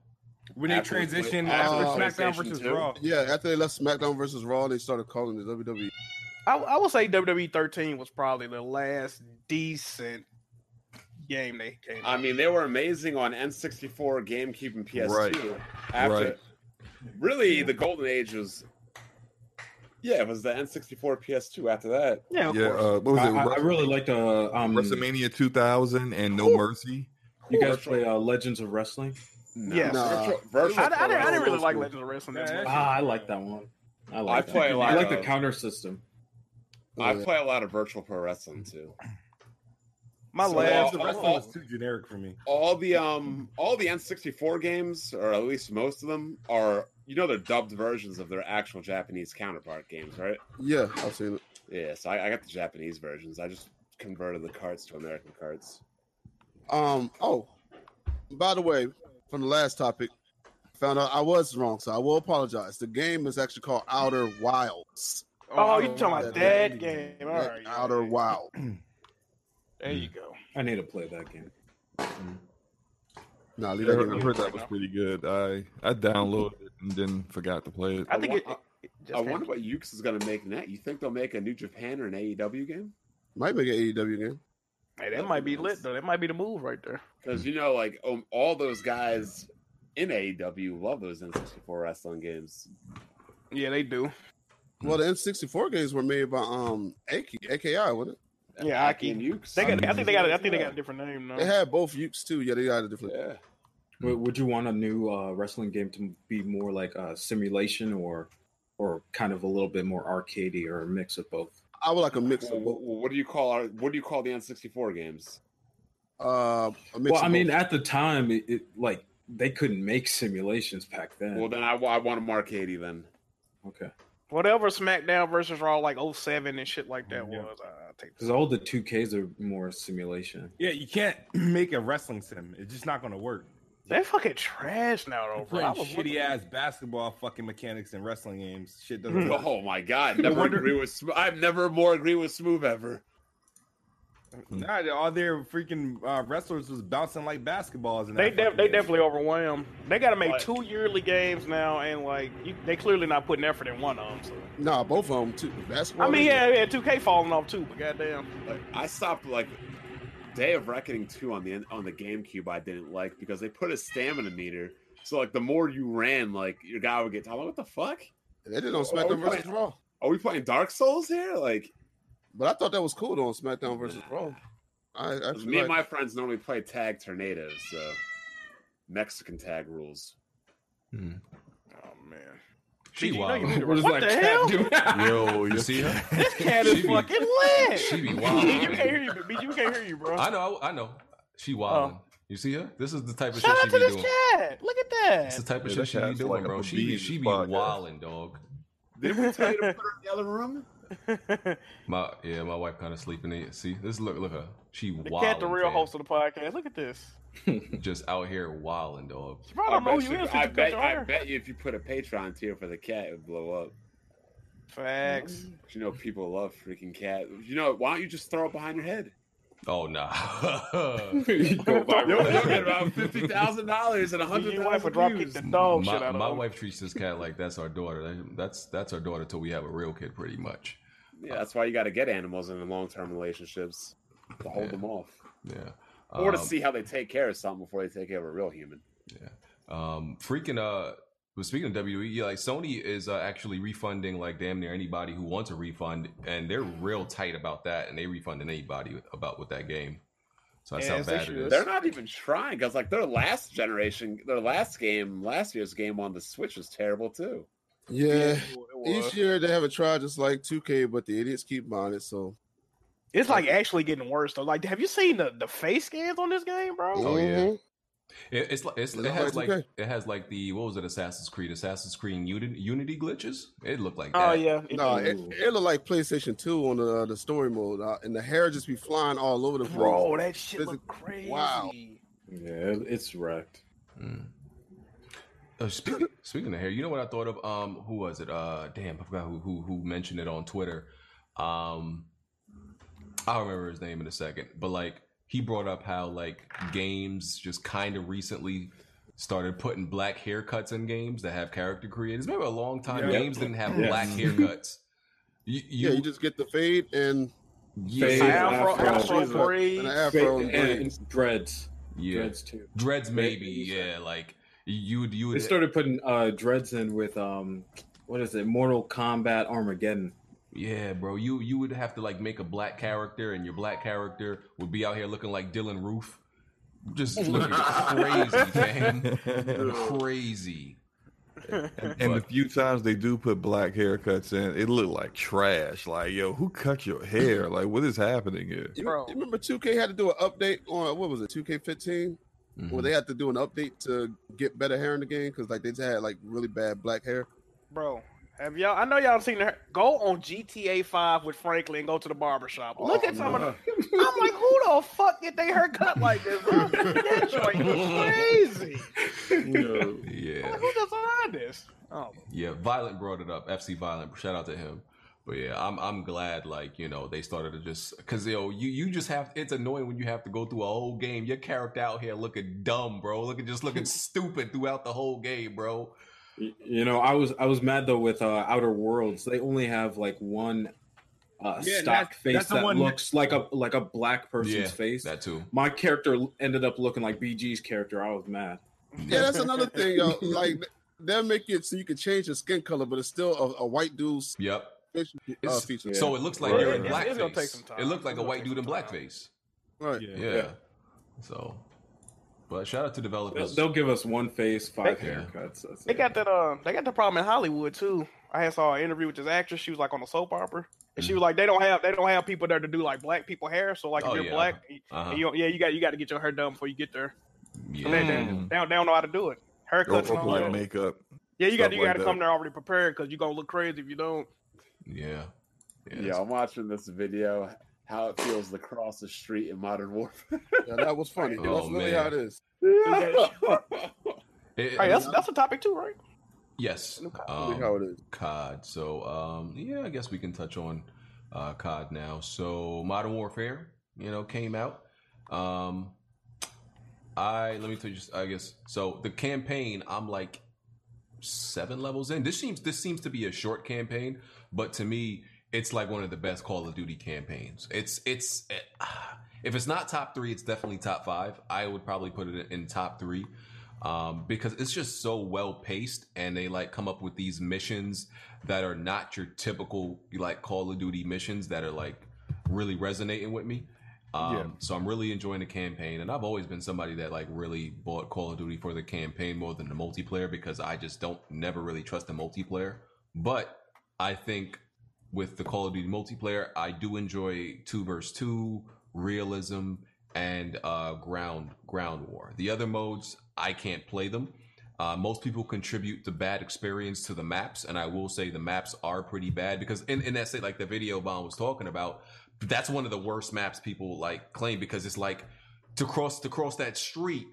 [SPEAKER 7] When they
[SPEAKER 5] After-
[SPEAKER 7] transitioned
[SPEAKER 2] after
[SPEAKER 7] after SmackDown
[SPEAKER 5] PlayStation
[SPEAKER 7] versus
[SPEAKER 5] 2.
[SPEAKER 7] Raw.
[SPEAKER 2] Yeah, after they left SmackDown versus Raw, they started calling it. WWE.
[SPEAKER 6] I, I would say WWE 13 was probably the last decent game they came.
[SPEAKER 5] I mean, they were amazing on N64, GameCube, and PS2.
[SPEAKER 8] Right.
[SPEAKER 5] After
[SPEAKER 8] Right.
[SPEAKER 5] really the golden age was yeah, it was the N64 PS2 after that.
[SPEAKER 6] yeah, of
[SPEAKER 8] Yeah,
[SPEAKER 6] course.
[SPEAKER 8] uh, what was
[SPEAKER 4] I,
[SPEAKER 8] it?
[SPEAKER 4] I- I really like the um,
[SPEAKER 8] WrestleMania 2000 and No Mercy.
[SPEAKER 4] You guys play uh, Legends of Wrestling?
[SPEAKER 5] No.
[SPEAKER 6] Yes.
[SPEAKER 2] Nah.
[SPEAKER 5] Virtual, virtual
[SPEAKER 6] I, I, didn't, I didn't really like. Legends of Wrestling that
[SPEAKER 7] Yeah,
[SPEAKER 6] much.
[SPEAKER 4] Ah, I like that one. I like
[SPEAKER 5] I
[SPEAKER 4] that.
[SPEAKER 5] a lot
[SPEAKER 4] I like the counter system.
[SPEAKER 5] I play a lot of virtual pro wrestling too.
[SPEAKER 6] My
[SPEAKER 5] So,
[SPEAKER 6] last,
[SPEAKER 7] The
[SPEAKER 5] uh,
[SPEAKER 7] wrestling was too generic for me.
[SPEAKER 5] All the um all the N64 games, or at least most of them, are you know they're dubbed versions of their actual Japanese counterpart games, right?
[SPEAKER 2] Yeah, I've seen it.
[SPEAKER 5] Yeah, so I, I got the Japanese versions. I just converted the carts to American carts.
[SPEAKER 2] Um. Oh, by the way, from the last topic, found out I was wrong, so I will apologize. The game is actually called Outer Wilds.
[SPEAKER 6] oh, you talking about
[SPEAKER 2] yeah.
[SPEAKER 6] that game? All
[SPEAKER 2] Yeah,
[SPEAKER 6] right, yeah,
[SPEAKER 2] Outer
[SPEAKER 6] yeah.
[SPEAKER 2] Wild.
[SPEAKER 6] There you go.
[SPEAKER 4] I need to play that game.
[SPEAKER 2] Nah, leave
[SPEAKER 8] I
[SPEAKER 2] that
[SPEAKER 8] heard. I heard that was pretty good. I I downloaded it and then forgot to play it.
[SPEAKER 6] I think it.
[SPEAKER 5] I-
[SPEAKER 6] it- it just
[SPEAKER 5] I
[SPEAKER 6] came-
[SPEAKER 5] wonder what Yuke's is going to make next. You think they'll make a New Japan or an AEW game?
[SPEAKER 2] Might make an AEW game.
[SPEAKER 6] Hey, that might be lit though. That might be the move right there.
[SPEAKER 5] Because you know, like um, all those guys in AEW love those N64 wrestling games.
[SPEAKER 6] Yeah, they do.
[SPEAKER 2] Well, the N64 games were made by um AK, AKI, wasn't it?
[SPEAKER 6] Yeah,
[SPEAKER 5] Aki
[SPEAKER 6] Aki.
[SPEAKER 5] and Yuke's.
[SPEAKER 6] They got. I think they got. I think they got a different name
[SPEAKER 2] They
[SPEAKER 6] now.
[SPEAKER 2] had both Yuke's too. Yeah, they got a different.
[SPEAKER 5] Yeah.
[SPEAKER 4] Would would you want a new uh, wrestling game to be more like a simulation or or kind of a little bit more arcadey or a mix of both?
[SPEAKER 2] I would like a mix
[SPEAKER 5] Well,
[SPEAKER 2] of
[SPEAKER 5] what,
[SPEAKER 2] both.
[SPEAKER 5] what do you call our? What do you call the N64 games?
[SPEAKER 2] Uh, a mix
[SPEAKER 4] Well,
[SPEAKER 2] of
[SPEAKER 4] I mean,
[SPEAKER 2] both.
[SPEAKER 4] at the time, it, it like they couldn't make simulations back then.
[SPEAKER 5] Well, then I, I want them arcadey then.
[SPEAKER 4] okay,
[SPEAKER 6] Whatever SmackDown versus Raw like 07 and shit like that
[SPEAKER 7] Yeah.
[SPEAKER 6] was. I take
[SPEAKER 4] because all the two Ks are more simulation.
[SPEAKER 7] Yeah, you can't make a wrestling sim. It's just not going to work.
[SPEAKER 6] They're fucking trash now though, bro.
[SPEAKER 7] Playing shitty
[SPEAKER 6] looking-
[SPEAKER 7] ass basketball fucking mechanics in wrestling games. Shit doesn't mm. work.
[SPEAKER 5] Oh my god! Never agree with. Smo- I've never more agree with Smooth ever.
[SPEAKER 7] Nah, all their freaking uh, wrestlers was bouncing like basketballs. In
[SPEAKER 6] They def- they
[SPEAKER 7] game.
[SPEAKER 6] definitely overwhelmed. They got to make
[SPEAKER 5] But-
[SPEAKER 6] two yearly games now, and like you, they clearly not putting effort in one of them. So.
[SPEAKER 2] nah, both of them too. Basketball.
[SPEAKER 6] I mean, yeah, yeah, 2K falling off too, but goddamn.
[SPEAKER 5] Like I stopped like Day of Reckoning two on the on the GameCube. I didn't like because they put a stamina meter. So like the more you ran, like your guy would get. I'm like, what the fuck?
[SPEAKER 2] They did on
[SPEAKER 5] Oh,
[SPEAKER 2] SmackDown
[SPEAKER 5] we
[SPEAKER 2] versus
[SPEAKER 5] playing-
[SPEAKER 2] Raw.
[SPEAKER 5] Are we playing Dark Souls here? Like
[SPEAKER 2] But I thought that was cool though on SmackDown versus Raw. I actually
[SPEAKER 5] me and my friends normally play tag tornadoes, so Mexican tag rules.
[SPEAKER 1] Hmm.
[SPEAKER 6] Oh man,
[SPEAKER 1] She
[SPEAKER 6] BG, you know
[SPEAKER 1] wild.
[SPEAKER 6] you need to-
[SPEAKER 4] What does that
[SPEAKER 6] the
[SPEAKER 4] cat
[SPEAKER 6] hell?
[SPEAKER 1] Yo, you see her?
[SPEAKER 6] This cat is
[SPEAKER 1] She be-
[SPEAKER 6] fucking lit.
[SPEAKER 1] she be wild.
[SPEAKER 6] you can't hear you. BG, we can't hear you, bro.
[SPEAKER 1] I know, I know. She wildin'. You see her? This is the type of
[SPEAKER 6] Shout
[SPEAKER 1] shit
[SPEAKER 6] out
[SPEAKER 1] she
[SPEAKER 6] to
[SPEAKER 1] be
[SPEAKER 6] this
[SPEAKER 1] doing.
[SPEAKER 6] cat. Look at that.
[SPEAKER 1] It's the type of
[SPEAKER 8] Yeah,
[SPEAKER 1] shit
[SPEAKER 8] that
[SPEAKER 1] she be doing,
[SPEAKER 8] like
[SPEAKER 1] bro. She be she be
[SPEAKER 8] podcast.
[SPEAKER 1] wildin', dog.
[SPEAKER 5] Did we tell you to put her in the other room?
[SPEAKER 1] My yeah, my wife kind of sleeping in. It. See, this look look her. She
[SPEAKER 6] the
[SPEAKER 1] wildin'.
[SPEAKER 6] cat, the real
[SPEAKER 1] fam.
[SPEAKER 6] host of the podcast. Look at this.
[SPEAKER 1] Just out here wildin', dog.
[SPEAKER 6] She probably don't know
[SPEAKER 5] bet
[SPEAKER 6] who you
[SPEAKER 5] you-
[SPEAKER 6] is.
[SPEAKER 5] I bet, I bet you if you put a Patreon tier for the cat, it would blow up.
[SPEAKER 6] Facts.
[SPEAKER 5] You know, people love freaking cat. You know, why don't you just throw it behind your head?
[SPEAKER 1] Oh nah.
[SPEAKER 4] You go
[SPEAKER 5] You'll, you'll get about fifty thousand dollars and a hundred
[SPEAKER 6] Your wife would drop the dog shit
[SPEAKER 1] my,
[SPEAKER 6] out of
[SPEAKER 1] my
[SPEAKER 6] him.
[SPEAKER 1] wife treats this cat like that's our daughter. That's that's our daughter till we have a real kid, pretty much.
[SPEAKER 5] Yeah, that's why you got to get animals in the long-term relationships to hold
[SPEAKER 1] Yeah.
[SPEAKER 5] them off,
[SPEAKER 1] Yeah.
[SPEAKER 5] or to
[SPEAKER 1] Um,
[SPEAKER 5] see how they take care of something before they take care of a real human.
[SPEAKER 1] Yeah, um, freaking uh, but speaking of WWE, yeah, like Sony is uh, actually refunding like damn near anybody who wants a refund, and they're real tight about that, and they refunding anybody about with that game. So that's
[SPEAKER 6] Yeah,
[SPEAKER 1] how
[SPEAKER 6] as they
[SPEAKER 1] bad it
[SPEAKER 6] should.
[SPEAKER 1] is.
[SPEAKER 5] They're not even trying because, like, their last generation, their last game, last year's game on the Switch was terrible too.
[SPEAKER 2] Yeah.
[SPEAKER 6] It.
[SPEAKER 2] Each year they have a try just like 2K, but the idiots keep buying it. So
[SPEAKER 6] It's like actually getting worse though. Like, have you seen the, the face scans on this game, bro?
[SPEAKER 1] Oh, yeah.
[SPEAKER 2] Mhm.
[SPEAKER 1] It, it's like it's,
[SPEAKER 2] It
[SPEAKER 1] it has
[SPEAKER 2] like
[SPEAKER 1] like
[SPEAKER 2] 2K.
[SPEAKER 1] it has like the what was it Assassin's Creed Assassin's Creed Unity, Unity glitches. It looked like
[SPEAKER 6] Oh yeah. It-
[SPEAKER 2] No, it, it looked like PlayStation 2 on the the story mode, uh, and the hair just be flying all over the place.
[SPEAKER 6] bro, that shit
[SPEAKER 2] This
[SPEAKER 6] look
[SPEAKER 2] is-
[SPEAKER 6] crazy.
[SPEAKER 2] wow.
[SPEAKER 4] Yeah, it's wrecked.
[SPEAKER 1] Mm. Uh, speaking, speaking of hair, you know what I thought of? Um, who was it? Uh, damn, I forgot who who, who mentioned it on Twitter. Um, I'll remember his name in a second, but like he brought up how like games just kind of recently started putting black haircuts in games that have character creators. Remember a long time
[SPEAKER 2] Yeah.
[SPEAKER 1] games didn't have
[SPEAKER 4] Yes.
[SPEAKER 1] black haircuts. You, you,
[SPEAKER 2] yeah, you just get the fade and
[SPEAKER 1] yeah,
[SPEAKER 4] Fade,
[SPEAKER 6] Afro,
[SPEAKER 4] Afro,
[SPEAKER 6] Afro,
[SPEAKER 2] Jesus.
[SPEAKER 6] braids.
[SPEAKER 2] and the afro and
[SPEAKER 4] and,
[SPEAKER 2] braids.
[SPEAKER 4] and dreads.
[SPEAKER 1] yeah.
[SPEAKER 4] Dreads too.
[SPEAKER 1] dreads maybe,
[SPEAKER 4] Yeah.
[SPEAKER 1] yeah, like you would you would
[SPEAKER 4] They started putting uh, dreads in with um, what is it? Mortal Kombat Armageddon.
[SPEAKER 1] Yeah, bro. You you would have to like make a black character, and your black character would be out here looking like Dylann Roof, just looking crazy, man, crazy.
[SPEAKER 8] And the few times they do put black haircuts in, it looked like trash. Like, yo, who cut your hair? Like, what is happening here?
[SPEAKER 2] You, you remember 2K had to do an update on what was it, 2K15?
[SPEAKER 1] Mhm.
[SPEAKER 2] Where they had to do an update to get better hair in the game because like they just had like really bad black hair.
[SPEAKER 6] Bro, have y'all? I know y'all seen her. Go on GTA Five with Franklin and go to the barber shop. Oh, Look
[SPEAKER 2] Oh,
[SPEAKER 6] at some
[SPEAKER 2] no.
[SPEAKER 6] of the. I'm like, who the fuck did they hair cut like this? Bro? That joint is crazy. I'm
[SPEAKER 1] Yeah,
[SPEAKER 6] like, who designed this? Oh,
[SPEAKER 1] yeah. Violent brought it up. FC Violent. Shout out to him. But yeah, I'm I'm glad like you know they started to just because yo you you just have it's annoying when you have to go through a whole game. Your character out here looking dumb, bro. Looking just looking stupid throughout the whole game, bro.
[SPEAKER 4] Y- You know, I was I was mad though with uh, Outer Worlds. They only have like one uh,
[SPEAKER 7] Yeah,
[SPEAKER 4] stock
[SPEAKER 7] that's-
[SPEAKER 4] face
[SPEAKER 7] that's
[SPEAKER 4] that
[SPEAKER 7] one that-
[SPEAKER 4] looks like a like a black person's
[SPEAKER 1] Yeah,
[SPEAKER 4] face.
[SPEAKER 1] That too.
[SPEAKER 4] My character ended up looking like BG's character. I was mad.
[SPEAKER 2] Yeah, that's another thing, yo. Like they'll make it so you can change the skin color, but it's still a, a white dude's
[SPEAKER 1] Yep.
[SPEAKER 2] facial uh,
[SPEAKER 1] It's-
[SPEAKER 2] feature.
[SPEAKER 1] So it looks like
[SPEAKER 4] Right.
[SPEAKER 1] you're in
[SPEAKER 6] It's- it's gonna take
[SPEAKER 1] blackface.
[SPEAKER 6] some.
[SPEAKER 1] It looked like a white dude in
[SPEAKER 6] some time.
[SPEAKER 1] blackface.
[SPEAKER 2] right.
[SPEAKER 7] Yeah.
[SPEAKER 1] Yeah.
[SPEAKER 4] Yeah.
[SPEAKER 1] So, but shout out to
[SPEAKER 4] They'll,
[SPEAKER 1] developers.
[SPEAKER 4] they'll give us one face, five
[SPEAKER 1] Yeah.
[SPEAKER 4] haircuts. That's
[SPEAKER 6] they
[SPEAKER 4] it.
[SPEAKER 6] got that. Uh, they got the problem in Hollywood too. I had saw an interview with this actress. She was like on a soap opera, and she was like, they don't have they don't have people there to do like black people hair. So like
[SPEAKER 1] Oh,
[SPEAKER 6] if you're
[SPEAKER 1] yeah.
[SPEAKER 6] black,
[SPEAKER 1] Uh-huh.
[SPEAKER 6] you, yeah, you got you got to get your hair done before you get there.
[SPEAKER 1] Yeah.
[SPEAKER 6] And they, they,
[SPEAKER 8] Mm.
[SPEAKER 6] they, don't, they don't know how to do it. Haircuts and
[SPEAKER 8] or
[SPEAKER 6] all
[SPEAKER 8] black makeup.
[SPEAKER 6] Yeah, you got you
[SPEAKER 8] like
[SPEAKER 6] got to
[SPEAKER 8] that.
[SPEAKER 6] come there already prepared because you're gonna look crazy if you don't.
[SPEAKER 1] Yeah. Yeah.
[SPEAKER 5] Yeah, I'm watching this video. How it feels to cross the street in Modern Warfare.
[SPEAKER 2] Yeah, that was funny.
[SPEAKER 1] Oh,
[SPEAKER 2] that's really
[SPEAKER 1] man.
[SPEAKER 2] how it is.
[SPEAKER 1] It-
[SPEAKER 6] Hey, that's that's a topic too, right?
[SPEAKER 1] yes. Um,
[SPEAKER 2] how it is.
[SPEAKER 1] COD. So, um, yeah, I guess we can touch on uh, COD now. So, Modern Warfare, you know, came out. Um, I let me tell you, just I guess so. The campaign, I'm like seven levels in. This seems this seems to be a short campaign, but to me, it's like one of the best Call of Duty campaigns. It's it's if it's not top three, it's definitely top five. I would probably put it in top three um, because it's just so well paced, and they like come up with these missions that are not your typical like Call of Duty missions that are like really resonating with me. Um,
[SPEAKER 8] Yeah.
[SPEAKER 1] So I'm really enjoying the campaign, and I've always been somebody that like really bought Call of Duty for the campaign more than the multiplayer because I just don't never really trust the multiplayer. But I think with the Call of Duty multiplayer, I do enjoy two versus two, realism, and uh, ground ground war. The other modes, I can't play them. Uh, most people contribute the bad experience to the maps, and I will say the maps are pretty bad because in, in that say like the video Bond was talking about, that's one of the worst maps people like claim because it's like to cross to cross that street,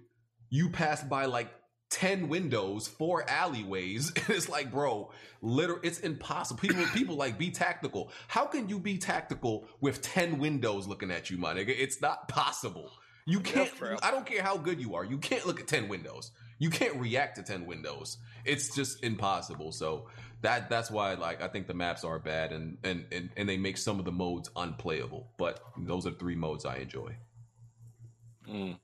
[SPEAKER 1] you pass by like 10 windows, four alleyways. And it's like, bro, literally, it's impossible. People, people like be tactical. How can you be tactical with 10 windows looking at you, my nigga? It's not possible. You can't, I don't care how good you are. You can't look at 10 windows. You can't react to 10 windows. It's just impossible. So that that's why like I think the maps are bad and and and, and they make some of the modes unplayable. But those are three modes I enjoy.
[SPEAKER 9] Mm.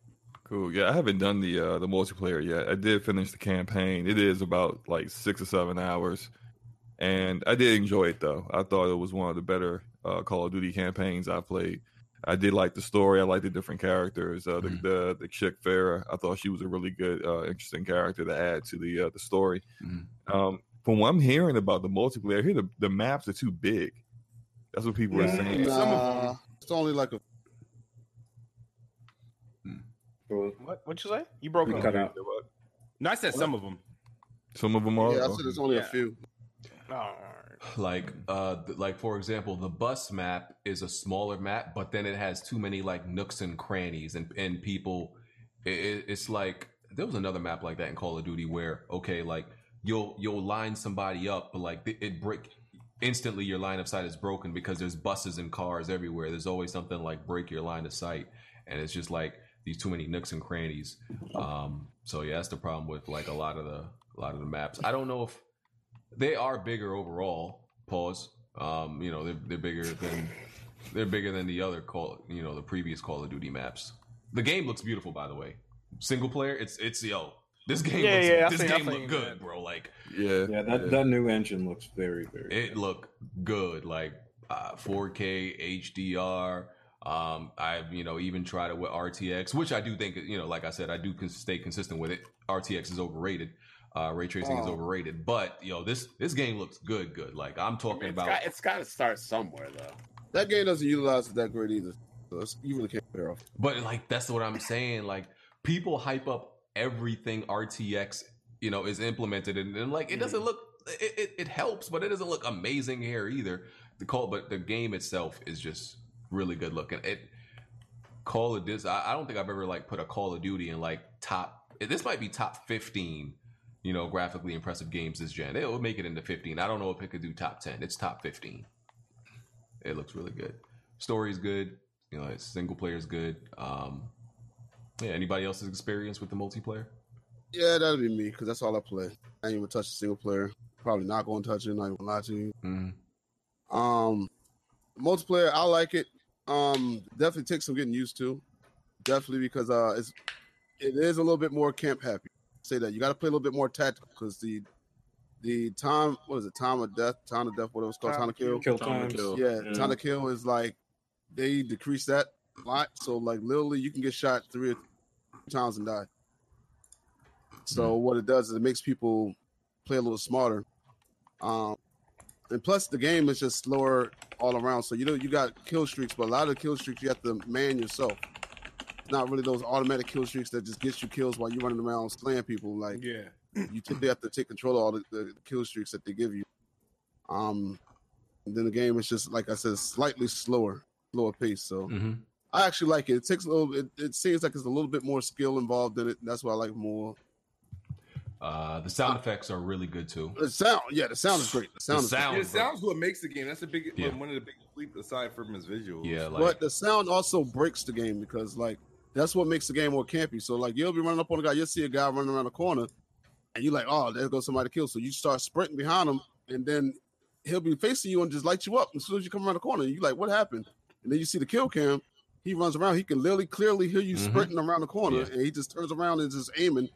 [SPEAKER 8] Cool. Yeah, I haven't done the uh, the multiplayer yet. I did finish the campaign. It is about like six or seven hours, and I did enjoy it though. I thought it was one of the better uh, Call of Duty campaigns I played. I did like the story. I like the different characters. Uh, the,
[SPEAKER 1] Mhm.
[SPEAKER 8] the the chick Farah. I thought she was a really good, uh, interesting character to add to the uh, the story.
[SPEAKER 1] Mhm.
[SPEAKER 8] Um, from what I'm hearing about the multiplayer, I hear the, the maps are too big. That's what people are saying.
[SPEAKER 2] Nah,
[SPEAKER 7] Some of them-
[SPEAKER 2] it's only like a
[SPEAKER 4] Bro,
[SPEAKER 6] What what you say? You broke
[SPEAKER 4] we
[SPEAKER 6] up.
[SPEAKER 4] cut out.
[SPEAKER 7] No, I said some of them.
[SPEAKER 8] Some of them are.
[SPEAKER 2] yeah. I said it's only a few.
[SPEAKER 6] All right.
[SPEAKER 1] Like uh like for example, the bus map is a smaller map, but then it has too many like nooks and crannies and and people it, it- it's like there was another map like that in Call of Duty where okay, like you'll you'll line somebody up, but like it, it break instantly your line of sight is broken because there's buses and cars everywhere. There's always something like break your line of sight, and it's just like these too many nooks and crannies. Um, so yeah, that's the problem with like a lot of the a lot of the maps. I don't know if they are bigger overall. Pause. Um, you know, they're they're bigger than they're bigger than the other call. You know, the previous Call of Duty maps. The game looks beautiful, by the way. Single player, it's it's yo. This game,
[SPEAKER 6] Yeah,
[SPEAKER 1] looks,
[SPEAKER 6] yeah,
[SPEAKER 1] this
[SPEAKER 6] seen-
[SPEAKER 1] game look good,
[SPEAKER 6] that.
[SPEAKER 1] bro. Like
[SPEAKER 8] Yeah,
[SPEAKER 4] Yeah, that, that new engine looks very, very
[SPEAKER 1] it looked good, like uh, 4K HDR. Um, I've you know even tried it with RTX, which I do think you know, like I said, I do con- stay consistent with it. RTX is overrated. Uh, ray tracing is
[SPEAKER 2] Oh.
[SPEAKER 1] overrated, but yo, this this game looks good, good. Like I'm
[SPEAKER 5] I
[SPEAKER 1] talking
[SPEAKER 5] mean, it's
[SPEAKER 1] about.
[SPEAKER 5] got, it's got to start somewhere though.
[SPEAKER 2] That game doesn't utilize it that great either. So it's, you really can't compare off.
[SPEAKER 1] But like that's what I'm saying. Like people hype up everything RTX, you know, is implemented, and, and like it doesn't look. It, it, it helps, but it doesn't look amazing here either. The call, but the game itself is just really good looking. It Call of this. I, I don't think I've ever like put a Call of Duty in like top. This might be top fifteen. You know, graphically impressive games this gen. It will make it into fifteen. I don't know if it could do top ten. It's top fifteen. It looks really good. Story's good. You know, it's single player's good. Um, yeah. Anybody else's experience with the multiplayer?
[SPEAKER 2] Yeah, that'd be me because that's all I play. I ain't even touch the single player. Probably not going to touch it. Not even lie to you.
[SPEAKER 1] Mm-hmm.
[SPEAKER 2] Um, multiplayer, I like it. Um, definitely takes some getting used to. Definitely because uh, it's it is a little bit more camp happy. Say that you got to play a little bit more tactical because the the time what is it? Time of death, time of death, whatever it's called, time, to kill.
[SPEAKER 4] Kill
[SPEAKER 9] Time
[SPEAKER 4] times.
[SPEAKER 9] to kill.
[SPEAKER 2] Yeah,
[SPEAKER 9] Yeah.
[SPEAKER 2] time to kill is like they decrease that a lot. So like literally, you can get shot three times and die. So what it does is it makes people play a little smarter. Um, and plus the game is just slower all around. So you know you got kill streaks, but a lot of the kill streaks you have to man yourself. Not really those automatic kill streaks that just gets you kills while you're running around slaying people. Like
[SPEAKER 7] Yeah.
[SPEAKER 2] you typically have to take control of all the, the kill streaks that they give you. Um, and then the game is just like I said, slightly slower, slower pace. So
[SPEAKER 1] Mm-hmm.
[SPEAKER 2] I actually like it. It takes a little. It, it seems like it's a little bit more skill involved in it. That's why I like more.
[SPEAKER 1] Uh, the sound effects are really good too.
[SPEAKER 2] The sound, yeah, the sound is great. The sound,
[SPEAKER 1] The
[SPEAKER 2] is
[SPEAKER 1] sound-
[SPEAKER 7] Yeah, it sounds what makes the game. That's a big
[SPEAKER 1] Yeah.
[SPEAKER 7] one of the big leap aside from his visuals.
[SPEAKER 1] Yeah,
[SPEAKER 2] But the sound also breaks the game because like that's what makes the game more campy. So like you'll be running up on a guy, you'll see a guy running around the corner, and you're like, oh, there goes somebody to kill. So you start sprinting behind him, and then he'll be facing you and just light you up as soon as you come around the corner. You're like, what happened? And then you see the kill cam. He runs around. He can literally clearly hear you
[SPEAKER 1] Mhm.
[SPEAKER 2] sprinting around the corner,
[SPEAKER 1] Yeah.
[SPEAKER 2] and he just turns around and just aiming,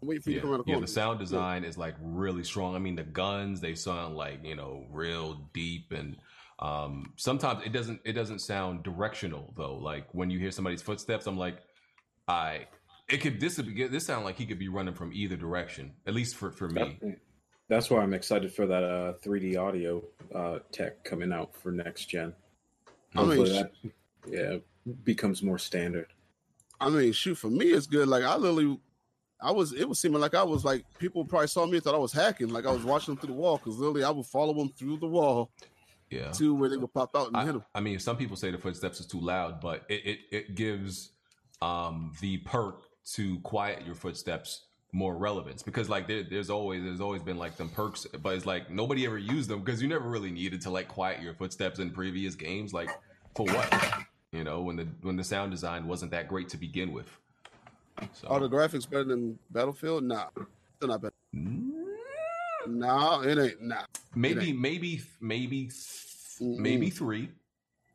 [SPEAKER 2] and waiting for you
[SPEAKER 1] yeah,
[SPEAKER 2] to come around the
[SPEAKER 1] yeah, the sound design is like really strong. I mean, the guns they sound like you know real deep, and um, sometimes it doesn't it doesn't sound directional though. Like when you hear somebody's footsteps, I'm like, I it could this would be this sound like he could be running from either direction. At least for for me.
[SPEAKER 4] That's why I'm excited for that uh, 3D audio uh, tech coming out for next gen.
[SPEAKER 2] I mean,
[SPEAKER 4] Hopefully that yeah becomes more standard.
[SPEAKER 2] I mean, shoot, for me, it's good. Like I literally, I was, it was seeming like I was like people probably saw me and thought I was hacking. Like I was watching them through the wall because literally I would follow them through the wall
[SPEAKER 1] Yeah.
[SPEAKER 2] to where they would pop out and hit
[SPEAKER 1] I,
[SPEAKER 2] them.
[SPEAKER 1] I mean, some people say the footsteps is too loud, but it, it, it gives um, the perk to quiet your footsteps more relevance because like there, there's always there's always been like them perks, but it's like nobody ever used them because you never really needed to like quiet your footsteps in previous games. Like for what? You know, when the when the sound design wasn't that great to begin with. So
[SPEAKER 2] Are the graphics better than Battlefield? Nah, still not better. No, it ain't. Nah,
[SPEAKER 1] maybe maybe maybe maybe three,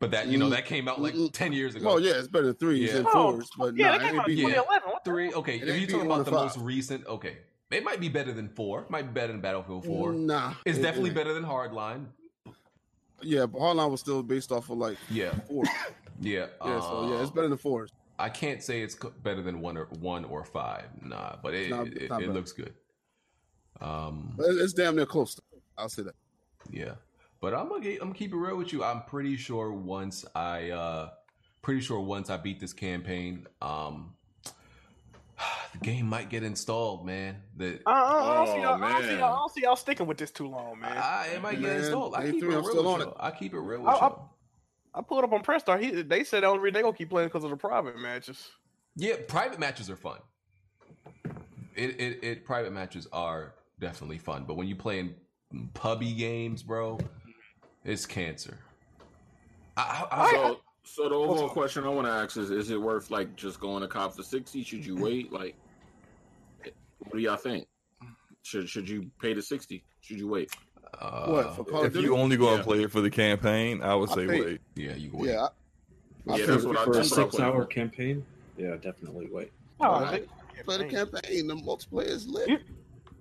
[SPEAKER 1] but that you know that came out like ten years ago.
[SPEAKER 2] Oh yeah, it's better than threes
[SPEAKER 1] Yeah.
[SPEAKER 2] and
[SPEAKER 1] Oh,
[SPEAKER 2] fours, but
[SPEAKER 6] yeah,
[SPEAKER 2] nah,
[SPEAKER 6] that
[SPEAKER 2] it
[SPEAKER 6] came
[SPEAKER 2] ain't
[SPEAKER 6] out
[SPEAKER 2] beating-
[SPEAKER 6] 2011. What
[SPEAKER 1] Three, okay. If you're talking about
[SPEAKER 2] to
[SPEAKER 1] the most recent, okay, it might be better than four. Might be better than Battlefield Four.
[SPEAKER 2] Nah,
[SPEAKER 1] it's
[SPEAKER 2] it-
[SPEAKER 1] definitely
[SPEAKER 2] it-
[SPEAKER 1] better than Hardline.
[SPEAKER 2] Yeah, but Hardline was still based off of like
[SPEAKER 1] Yeah,
[SPEAKER 2] four.
[SPEAKER 1] yeah,
[SPEAKER 2] Yeah, so yeah, it's
[SPEAKER 1] um,
[SPEAKER 2] better than fours.
[SPEAKER 1] I can't say it's better than one or one or five. Nah, but it
[SPEAKER 2] not-
[SPEAKER 1] it,
[SPEAKER 2] not
[SPEAKER 1] it
[SPEAKER 2] bad.
[SPEAKER 1] looks good. Um,
[SPEAKER 2] It's damn near close. To, I'll say that.
[SPEAKER 1] yeah, but I'm gonna get, I'm gonna keep it real with you. I'm pretty sure once I uh pretty sure once I beat this campaign, um, the game might get installed, man. The
[SPEAKER 6] I, I, I don't see
[SPEAKER 9] Oh,
[SPEAKER 6] y'all, I don't see y'all, I don't see y'all sticking with this too long, man.
[SPEAKER 1] I, it might get installed. I keep it real with you.
[SPEAKER 2] it.
[SPEAKER 1] I keep it real with
[SPEAKER 6] I- I-
[SPEAKER 1] you.
[SPEAKER 6] I pulled up on Press Start. He, they said the only reason they gonna keep playing because of the private matches.
[SPEAKER 1] Yeah, private matches are fun. It, it it private matches are definitely fun, but when you playing pubby games, bro, it's cancer. I, I, I,
[SPEAKER 9] So, so the overall question I want to ask is: Is it worth like just going to cop for sixty? Should you mm-hmm. wait? Like, what do y'all think? Should should you pay the sixty? Should you wait?
[SPEAKER 1] Uh,
[SPEAKER 2] What for Call of
[SPEAKER 8] If
[SPEAKER 2] Duty?
[SPEAKER 8] you only go and
[SPEAKER 9] Yeah.
[SPEAKER 8] play it for the campaign, I would
[SPEAKER 2] I
[SPEAKER 8] say
[SPEAKER 2] think-
[SPEAKER 8] wait.
[SPEAKER 1] Yeah, you can wait.
[SPEAKER 2] yeah, I, I
[SPEAKER 9] Yeah,
[SPEAKER 2] feel
[SPEAKER 9] that's what I-
[SPEAKER 4] For a
[SPEAKER 9] that's what
[SPEAKER 4] six hour campaign, yeah, definitely wait.
[SPEAKER 6] Oh,
[SPEAKER 2] Alright. play the campaign. The multiplayer is lit.
[SPEAKER 6] You-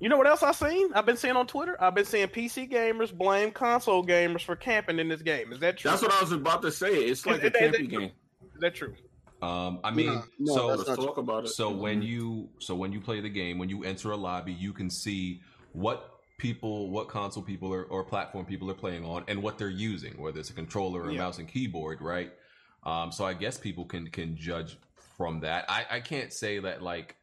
[SPEAKER 6] You know what else I've seen? I've been seeing on Twitter. I've been seeing PC gamers blame console gamers for camping in this game. Is that true?
[SPEAKER 9] That's what I was about to say. It's like a
[SPEAKER 6] Is that- is that
[SPEAKER 9] campy game.
[SPEAKER 6] Is that true?
[SPEAKER 1] Um, I mean,
[SPEAKER 2] Nah, no,
[SPEAKER 1] so
[SPEAKER 2] that's
[SPEAKER 9] Let's
[SPEAKER 2] not
[SPEAKER 9] talk about it.
[SPEAKER 1] so when you so when you play the game, when you enter a lobby, you can see what people, what console people are, or platform people are playing on, and what they're using, whether it's a controller or a
[SPEAKER 6] Yeah.
[SPEAKER 1] mouse and keyboard, right? Um, so I guess people can can judge from that. I I can't say that like.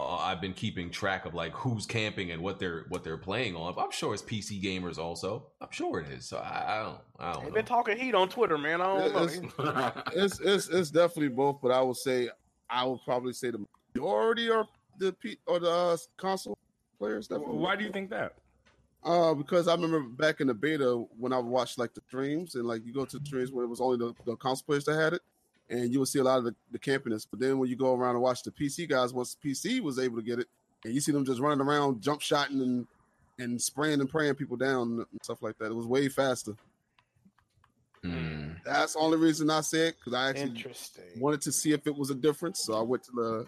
[SPEAKER 1] Uh, I've been keeping track of like who's camping and what they're what they're playing on. But I'm sure it's PC gamers also. I'm sure it is. So I, I don't I don't
[SPEAKER 6] They've
[SPEAKER 1] know.
[SPEAKER 6] been talking heat on Twitter, man. I don't know.
[SPEAKER 2] It's- it's it's it's definitely both, but I would say I would probably say the majority are the P, or the uh, console players. Definitely.
[SPEAKER 7] Why do you think that?
[SPEAKER 2] Uh, because I remember back in the beta when I watched like the streams and like you go to the streams where it was only the, the console players that had it, and you would see a lot of the, the campiness. But then when you go around and watch the PC guys, once PC was able to get it, and you see them just running around, jump shotting and and spraying and praying people down and stuff like that. It was way faster.
[SPEAKER 1] Mm.
[SPEAKER 2] That's the only reason I said because I actually wanted to see if it was a difference. So I went to the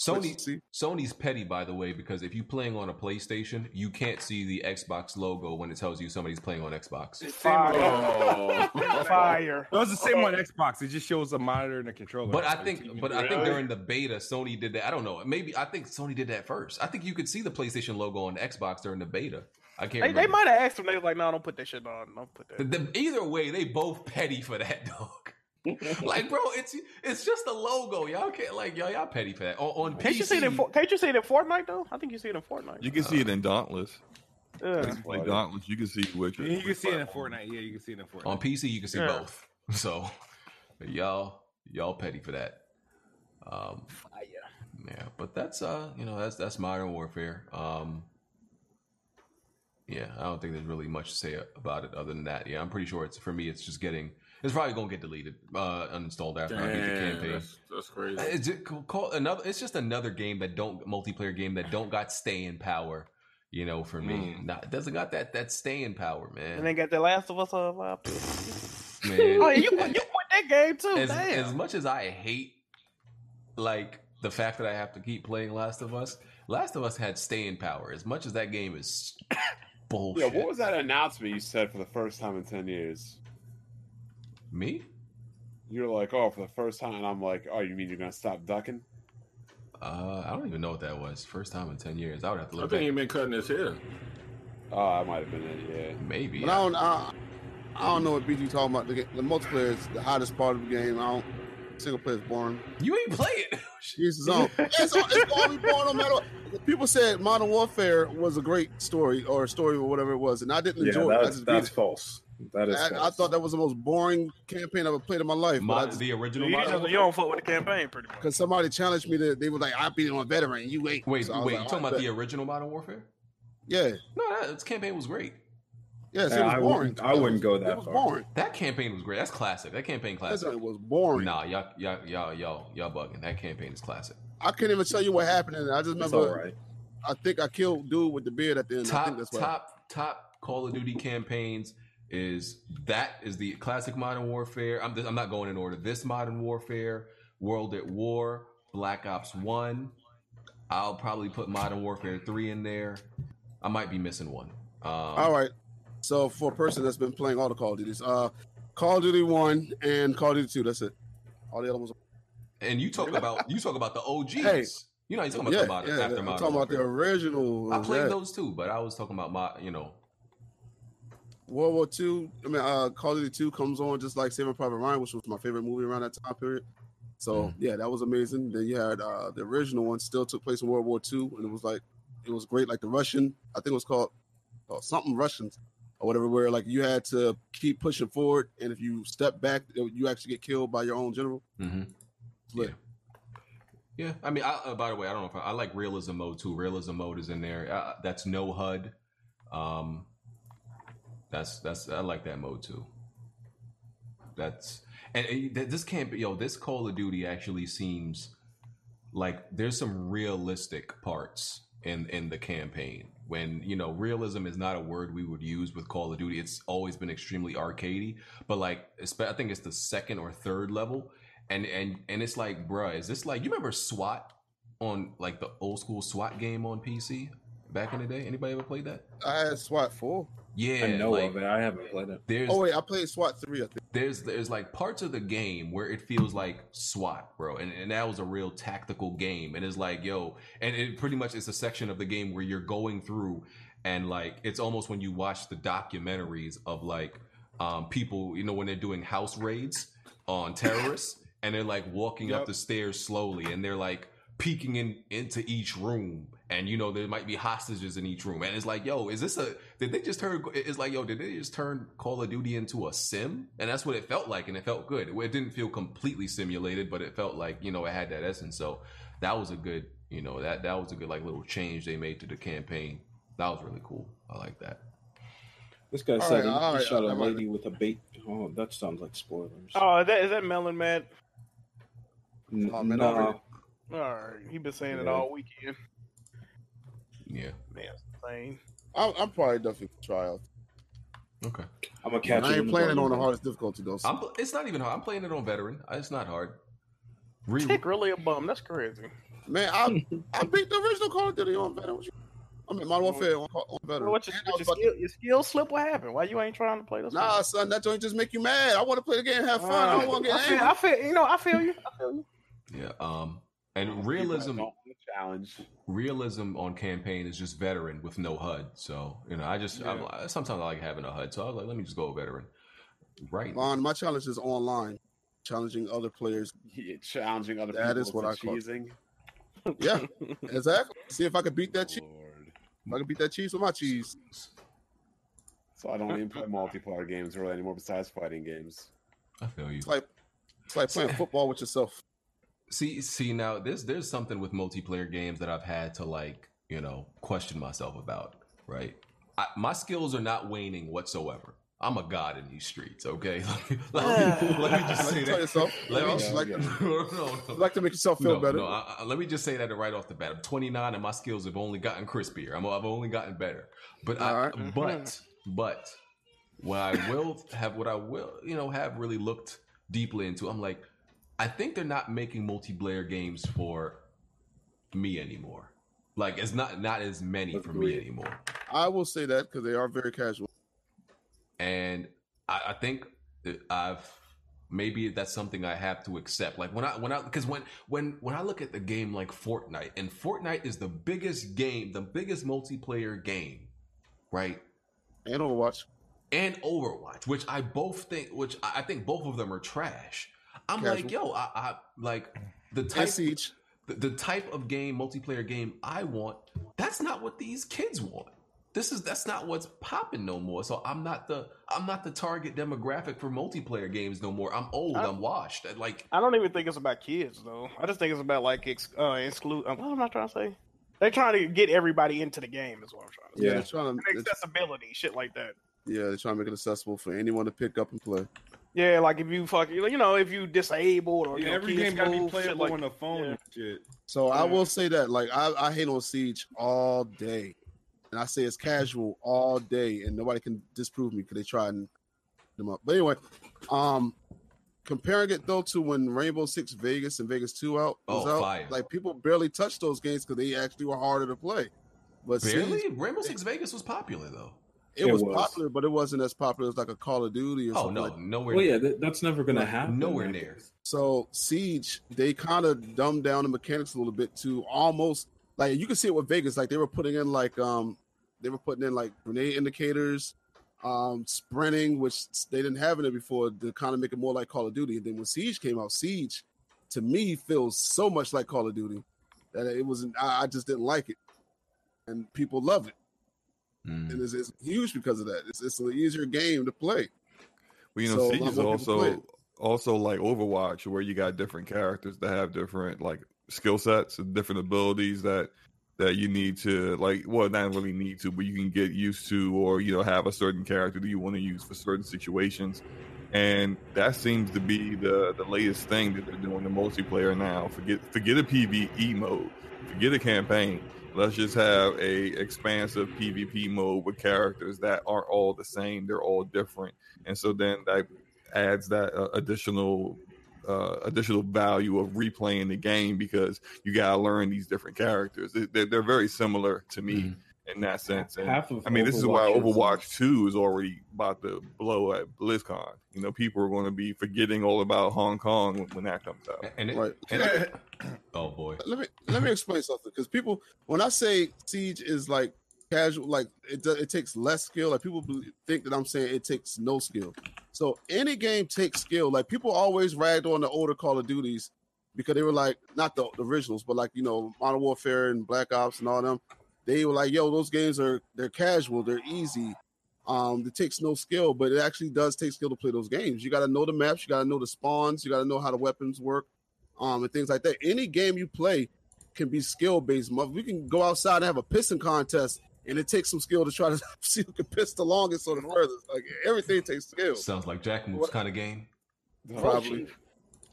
[SPEAKER 1] Sony
[SPEAKER 2] see.
[SPEAKER 1] Sony's petty, by the way, because if you're playing on a PlayStation, you can't see the Xbox logo when it tells you somebody's playing on Xbox.
[SPEAKER 6] Fire.
[SPEAKER 9] Oh.
[SPEAKER 6] Fire.
[SPEAKER 7] No, it's the same on Xbox. It just shows a monitor and a controller.
[SPEAKER 1] But I think,
[SPEAKER 7] you-
[SPEAKER 1] but I think during the beta, Sony did that. I don't know. Maybe I think Sony did that first. I think you could see the PlayStation logo on Xbox during the beta. I can't.
[SPEAKER 6] They, they might have asked him. They was like, "No, don't put that shit on. Don't put that."
[SPEAKER 1] The- either way, they both petty for that dog. like, bro, it's it's just a logo. Y'all can't like y'all y'all petty for that. On, on
[SPEAKER 6] Can't you see it in?
[SPEAKER 1] PC,
[SPEAKER 6] Can't you see it in Fortnite though? I think you see it in Fortnite.
[SPEAKER 8] You can see it in Dauntless.
[SPEAKER 6] Yeah.
[SPEAKER 8] You play Dauntless, you can see which.
[SPEAKER 7] you can see it in Fortnite. Yeah, you can see it in Fortnite.
[SPEAKER 1] on PC, you can see
[SPEAKER 6] Yeah.
[SPEAKER 1] both. So y'all y'all petty for that. Um, yeah, but that's uh, you know, that's that's modern warfare. Um, yeah, I don't think there's really much to say about it other than that. Yeah, I'm pretty sure it's for me. It's just getting. It's probably gonna get deleted, uh, uninstalled after I beat the campaign.
[SPEAKER 9] that's, that's crazy.
[SPEAKER 1] It's just call another. It's just another game that don't multiplayer game that don't got staying power. You know, for me, Not, it doesn't got that that staying power, man.
[SPEAKER 6] And they got the Last of Us uh, live.
[SPEAKER 1] man.
[SPEAKER 6] oh, you you put that game too.
[SPEAKER 1] as,
[SPEAKER 6] Damn.
[SPEAKER 1] as much as I hate like the fact that I have to keep playing Last of Us, Last of Us had staying power. As much as that game is bullshit.
[SPEAKER 5] Yeah, what was that announcement you said for the first time in ten years?
[SPEAKER 1] Me?
[SPEAKER 5] You're like, oh, for the first time, and I'm like, oh, you mean you're gonna stop ducking?
[SPEAKER 1] Uh, I don't even know what that was. First time in ten years. I would have to look.
[SPEAKER 9] I think
[SPEAKER 1] back.
[SPEAKER 9] he been cutting his hair.
[SPEAKER 5] Oh, I might have been it. Yeah.
[SPEAKER 1] Maybe.
[SPEAKER 2] But I don't. I, I don't know what BG talking about. The, ga- the multiplayer is the hottest part of the game. I don't. Single player is boring.
[SPEAKER 1] You ain't play it.
[SPEAKER 2] Use his own. It's, all- it's gonna be boring no matter. What. People said Modern Warfare was a great story or a story or whatever it was, and I didn't
[SPEAKER 4] Yeah,
[SPEAKER 2] enjoy it. I
[SPEAKER 4] that's,
[SPEAKER 2] just
[SPEAKER 4] that's
[SPEAKER 2] it.
[SPEAKER 4] false. That is.
[SPEAKER 2] I, I thought that was the most boring campaign I've ever played in my life.
[SPEAKER 1] My,
[SPEAKER 2] But
[SPEAKER 1] the original
[SPEAKER 6] You,
[SPEAKER 1] Modern
[SPEAKER 6] just, you don't fuck with the campaign pretty much.
[SPEAKER 2] because somebody challenged me to, they were like, "I beat it on veteran, you ain't."
[SPEAKER 1] Wait,
[SPEAKER 2] So
[SPEAKER 1] wait,
[SPEAKER 2] like,
[SPEAKER 1] you talking about
[SPEAKER 2] right,
[SPEAKER 1] the original Modern Warfare?
[SPEAKER 2] Yeah,
[SPEAKER 1] No, that its campaign was great.
[SPEAKER 2] yeah, so
[SPEAKER 4] Yeah,
[SPEAKER 2] it was
[SPEAKER 4] I
[SPEAKER 2] boring.
[SPEAKER 4] wouldn't- I wouldn't go that
[SPEAKER 2] It was
[SPEAKER 4] far.
[SPEAKER 2] boring.
[SPEAKER 1] That campaign was great. That's classic. That campaign
[SPEAKER 2] That
[SPEAKER 1] classic.
[SPEAKER 2] joint was boring.
[SPEAKER 1] Nah, y'all, y'all, y'all, y'all, y'all bugging. That campaign is classic.
[SPEAKER 2] I can't even tell you what happened. in it. I just
[SPEAKER 4] It's
[SPEAKER 2] remember.
[SPEAKER 4] all right.
[SPEAKER 2] I think I killed dude with the beard at the end. I
[SPEAKER 1] Top,
[SPEAKER 2] think that's what.
[SPEAKER 1] top, top Call of Duty campaigns is that is the classic Modern Warfare. I'm, I'm not going in order. This Modern Warfare, World at War, Black Ops One. I'll probably put Modern Warfare Three in there. I might be missing one. Um,
[SPEAKER 2] All right. So for a person that's been playing all the Call of Duties, uh, Call of Duty One and Call of Duty Two. That's it. All the other ones.
[SPEAKER 1] And you talk about you talk about the OGs.
[SPEAKER 2] Hey.
[SPEAKER 1] you know, you talking about
[SPEAKER 2] Yeah,
[SPEAKER 1] the modern,
[SPEAKER 2] yeah.
[SPEAKER 1] after
[SPEAKER 2] I'm
[SPEAKER 1] modern.
[SPEAKER 2] talking about the original.
[SPEAKER 1] I played
[SPEAKER 2] yeah.
[SPEAKER 1] those too, but I was talking about my, you know,
[SPEAKER 2] World War Two. I mean, uh, Call of Duty Two comes on just like Saving Private Ryan, which was my favorite movie around that time period. So
[SPEAKER 1] Mhm.
[SPEAKER 2] yeah, that was amazing. Then you had uh, the original one still took place in World War Two, and it was like it was great. Like the Russian, I think it was called oh, something Russians or whatever, where like you had to keep pushing forward, and if you step back, you actually get killed by your own general. Mm-hmm.
[SPEAKER 1] Yeah. yeah. I mean, I, uh, by the way, I don't know if I, I like realism mode too. Realism mode is in there. Uh, that's no HUD. Um, that's that's I like that mode too. That's and, th- this can't be yo. This Call of Duty actually seems like there's some realistic parts in in the campaign. When you know realism is not a word we would use with Call of Duty. It's always been extremely arcadey. But like, I think it's the second or third level, and and and it's like, bruh, is this like you remember SWAT on like the old school SWAT game on PC back in the day? Anybody ever played that?
[SPEAKER 2] I had SWAT four.
[SPEAKER 1] Yeah,
[SPEAKER 4] I know
[SPEAKER 1] like,
[SPEAKER 4] of it. I haven't played it.
[SPEAKER 1] There's
[SPEAKER 2] Oh wait, I played SWAT three. I think.
[SPEAKER 1] there's there's like parts of the game where it feels like SWAT, bro, and, and that was a real tactical game. And it's like, yo, and it pretty much is a section of the game where you're going through, and like it's almost when you watch the documentaries of like um, people, you know, when they're doing house raids on terrorists, and they're like walking up the stairs slowly, and they're like peeking in into each room and you know there might be hostages in each room and it's like yo is this a did they just turn it's like yo did they just turn call of duty into a sim and that's what it felt like and it felt good it, it didn't feel completely simulated but it felt like you know it had that essence so that was a good you know that that was a good like little change they made to the campaign that was really cool i like that
[SPEAKER 4] This guy
[SPEAKER 2] All
[SPEAKER 4] said
[SPEAKER 2] right,
[SPEAKER 4] he,
[SPEAKER 2] all
[SPEAKER 4] he
[SPEAKER 2] right,
[SPEAKER 4] shot a
[SPEAKER 2] all right.
[SPEAKER 4] lady with a bait. Oh, that sounds like spoilers.
[SPEAKER 6] Oh, is that is that Melon Matt?
[SPEAKER 4] N-
[SPEAKER 2] Oh, man,
[SPEAKER 4] nah.
[SPEAKER 2] already.
[SPEAKER 6] All right, he been saying it all weekend.
[SPEAKER 1] Yeah
[SPEAKER 6] Man, insane.
[SPEAKER 2] I'm, I'm probably definitely try out.
[SPEAKER 1] okay
[SPEAKER 4] I'm gonna catch
[SPEAKER 2] I
[SPEAKER 4] you in
[SPEAKER 2] ain't
[SPEAKER 4] the
[SPEAKER 2] playing it on the hardest difficulty though. so-
[SPEAKER 1] i'm it's not even hard i'm playing it on veteran it's not hard Re-
[SPEAKER 6] Tick really a bum. That's crazy.
[SPEAKER 2] Man, I I beat the original Call of Duty on veteran. I mean, Modern Warfare on, on veteran.
[SPEAKER 6] What your,
[SPEAKER 2] And I
[SPEAKER 6] what
[SPEAKER 2] was
[SPEAKER 6] your, skill, your skill slip? What happened? Why you ain't trying to play this?
[SPEAKER 2] to- Nah, son, that joint just make you mad. I want to play the game, and have fun. I don't want to
[SPEAKER 6] I
[SPEAKER 2] get
[SPEAKER 6] feel,
[SPEAKER 2] angry.
[SPEAKER 6] I feel, you know, I feel you. I feel you.
[SPEAKER 1] yeah um and realism
[SPEAKER 5] don't want the challenge.
[SPEAKER 1] realism on campaign is just veteran with no HUD. So you know, I just I'm, I- sometimes I like having a HUD. So I was like, let me just go veteran. Right.
[SPEAKER 2] On my challenge is online, challenging other players.
[SPEAKER 5] Yeah, challenging other
[SPEAKER 2] That
[SPEAKER 5] people
[SPEAKER 2] is what
[SPEAKER 5] to
[SPEAKER 2] I call it.
[SPEAKER 5] cheesing.
[SPEAKER 2] Yeah, exactly. See if I can beat that cheese. If I can beat that cheese with my cheese.
[SPEAKER 5] So I don't even play multiplayer games really anymore besides fighting games.
[SPEAKER 1] I feel you.
[SPEAKER 2] It's like it's like playing football with yourself.
[SPEAKER 1] See, see now there's there's something with multiplayer games that I've had to like you know question myself about. Right. I, my skills are not waning whatsoever. I'm a god in these streets. Okay. let, me, let me just say
[SPEAKER 2] Like to tell
[SPEAKER 1] that.
[SPEAKER 2] yourself.
[SPEAKER 1] Let me just
[SPEAKER 2] like,
[SPEAKER 1] no, no, no.
[SPEAKER 2] like to make yourself feel
[SPEAKER 1] no,
[SPEAKER 2] better.
[SPEAKER 1] No, I, I- let me just say that right off the bat. I'm 29 and my skills have only gotten crispier. I'm, I've only gotten better. But I,
[SPEAKER 2] right.
[SPEAKER 1] but but what I will have, what I will you know have really looked deeply into. I'm like, I think they're not making multiplayer games for me anymore. Like it's not not as many for me anymore.
[SPEAKER 2] I will say that because they are very casual.
[SPEAKER 1] and I, I think I've maybe that's something I have to accept. Like when I when I because when when when I look at the game like Fortnite, and Fortnite is the biggest game, the biggest multiplayer game, right?
[SPEAKER 2] And Overwatch.
[SPEAKER 1] And Overwatch, which I both think, which I I think both of them are trash. I'm
[SPEAKER 2] Casual.
[SPEAKER 1] like, yo, I, I like the type
[SPEAKER 2] Siege.
[SPEAKER 1] the, the type of game multiplayer game I want. That's not what these kids want. this is that's not what's popping no more. So I'm not the I'm not the target demographic for multiplayer games no more. I'm old.
[SPEAKER 6] I-
[SPEAKER 1] I'm washed. Like
[SPEAKER 6] I don't even think it's about kids though. I just think it's about like ex- uh, exclude. Um, what am I trying to say? They're trying to get everybody into the game. Is what I'm trying to say.
[SPEAKER 2] Yeah, they're trying to.
[SPEAKER 6] And
[SPEAKER 2] they're-
[SPEAKER 6] accessibility, shit like that.
[SPEAKER 2] Yeah, they're trying to make it accessible for anyone to pick up and play.
[SPEAKER 6] Yeah, like if you fucking, you know, if you disabled or
[SPEAKER 7] Yeah,
[SPEAKER 6] you know,
[SPEAKER 7] every game gotta be playable
[SPEAKER 6] like-
[SPEAKER 7] on the phone
[SPEAKER 6] yeah.
[SPEAKER 7] and shit.
[SPEAKER 2] So I will say that, like, I, I hate on Siege all day, and I say it's casual all day, and nobody can disprove me because they try and them up. But anyway, um, comparing it though to when Rainbow Six Vegas and Vegas Two out was
[SPEAKER 1] Oh,
[SPEAKER 2] out,
[SPEAKER 1] fire.
[SPEAKER 2] like people barely touched those games because they actually were harder to play. But
[SPEAKER 1] barely
[SPEAKER 2] Siege,
[SPEAKER 1] Rainbow Six Vegas was popular though.
[SPEAKER 2] It,
[SPEAKER 4] It
[SPEAKER 2] was,
[SPEAKER 4] was.
[SPEAKER 2] popular, but it wasn't as popular as like a Call of Duty or something.
[SPEAKER 1] Oh
[SPEAKER 2] something
[SPEAKER 1] no,
[SPEAKER 2] like
[SPEAKER 1] nowhere.
[SPEAKER 4] Well, yeah,
[SPEAKER 1] near.
[SPEAKER 4] that, that's never gonna happen.
[SPEAKER 1] nowhere
[SPEAKER 4] man.
[SPEAKER 1] near.
[SPEAKER 2] So Siege, they kind of dumbed down the mechanics a little bit to almost like you can see it with Vegas. Like they were putting in like um they were putting in like grenade indicators, um sprinting, which they didn't have in it before to kind of make it more like Call of Duty. And then when Siege came out, Siege to me feels so much like Call of Duty that it wasn't. I, I just didn't like it, and people love it,
[SPEAKER 1] Mm.
[SPEAKER 2] and it's, it's huge because of that. It's, it's an easier game to play.
[SPEAKER 8] Well, you know,
[SPEAKER 2] So,
[SPEAKER 8] Siege is
[SPEAKER 2] more people play
[SPEAKER 8] also also like Overwatch, where you got different characters that have different like skill sets and different abilities that that you need to like. Well, not really need to, but you can get used to, or you know, have a certain character that you want to use for certain situations. And that seems to be the the latest thing that they're doing the multiplayer now. Forget forget a PVE mode, forget a campaign. Let's just have a expansive PvP mode with characters that aren't all the same. They're all different, and so then that adds that uh, additional uh, additional value of replaying the game because you gotta learn these different characters. They- They're, they're very similar to me
[SPEAKER 1] Mhm.
[SPEAKER 8] in that sense. And,
[SPEAKER 4] Half of
[SPEAKER 8] I mean, this is why
[SPEAKER 4] Overwatch is-
[SPEAKER 8] Two is already about to blow at BlizzCon. You know, people are going to be forgetting all about Hong Kong when, when that comes out.
[SPEAKER 1] And it,
[SPEAKER 2] Right.
[SPEAKER 1] and it- oh boy.
[SPEAKER 2] let me let me explain something because people when I say siege is like casual, like it do, it takes less skill. Like people think that I'm saying it takes no skill. So any game takes skill. Like people always ragged on the older Call of Duties because they were like not the, the originals, but like you know Modern Warfare and Black Ops and all them. They were like, yo, those games are they're casual, they're easy. Um, it takes no skill, but it actually does take skill to play those games. You got to know the maps, you got to know the spawns, you got to know how the weapons work, um, and things like that. Any game you play can be skill based. We can go outside and have a pissing contest, and it takes some skill to try to see who can piss the longest or the furthest. Like everything takes skill,
[SPEAKER 1] Sounds like Jack moves kind of game.
[SPEAKER 2] probably.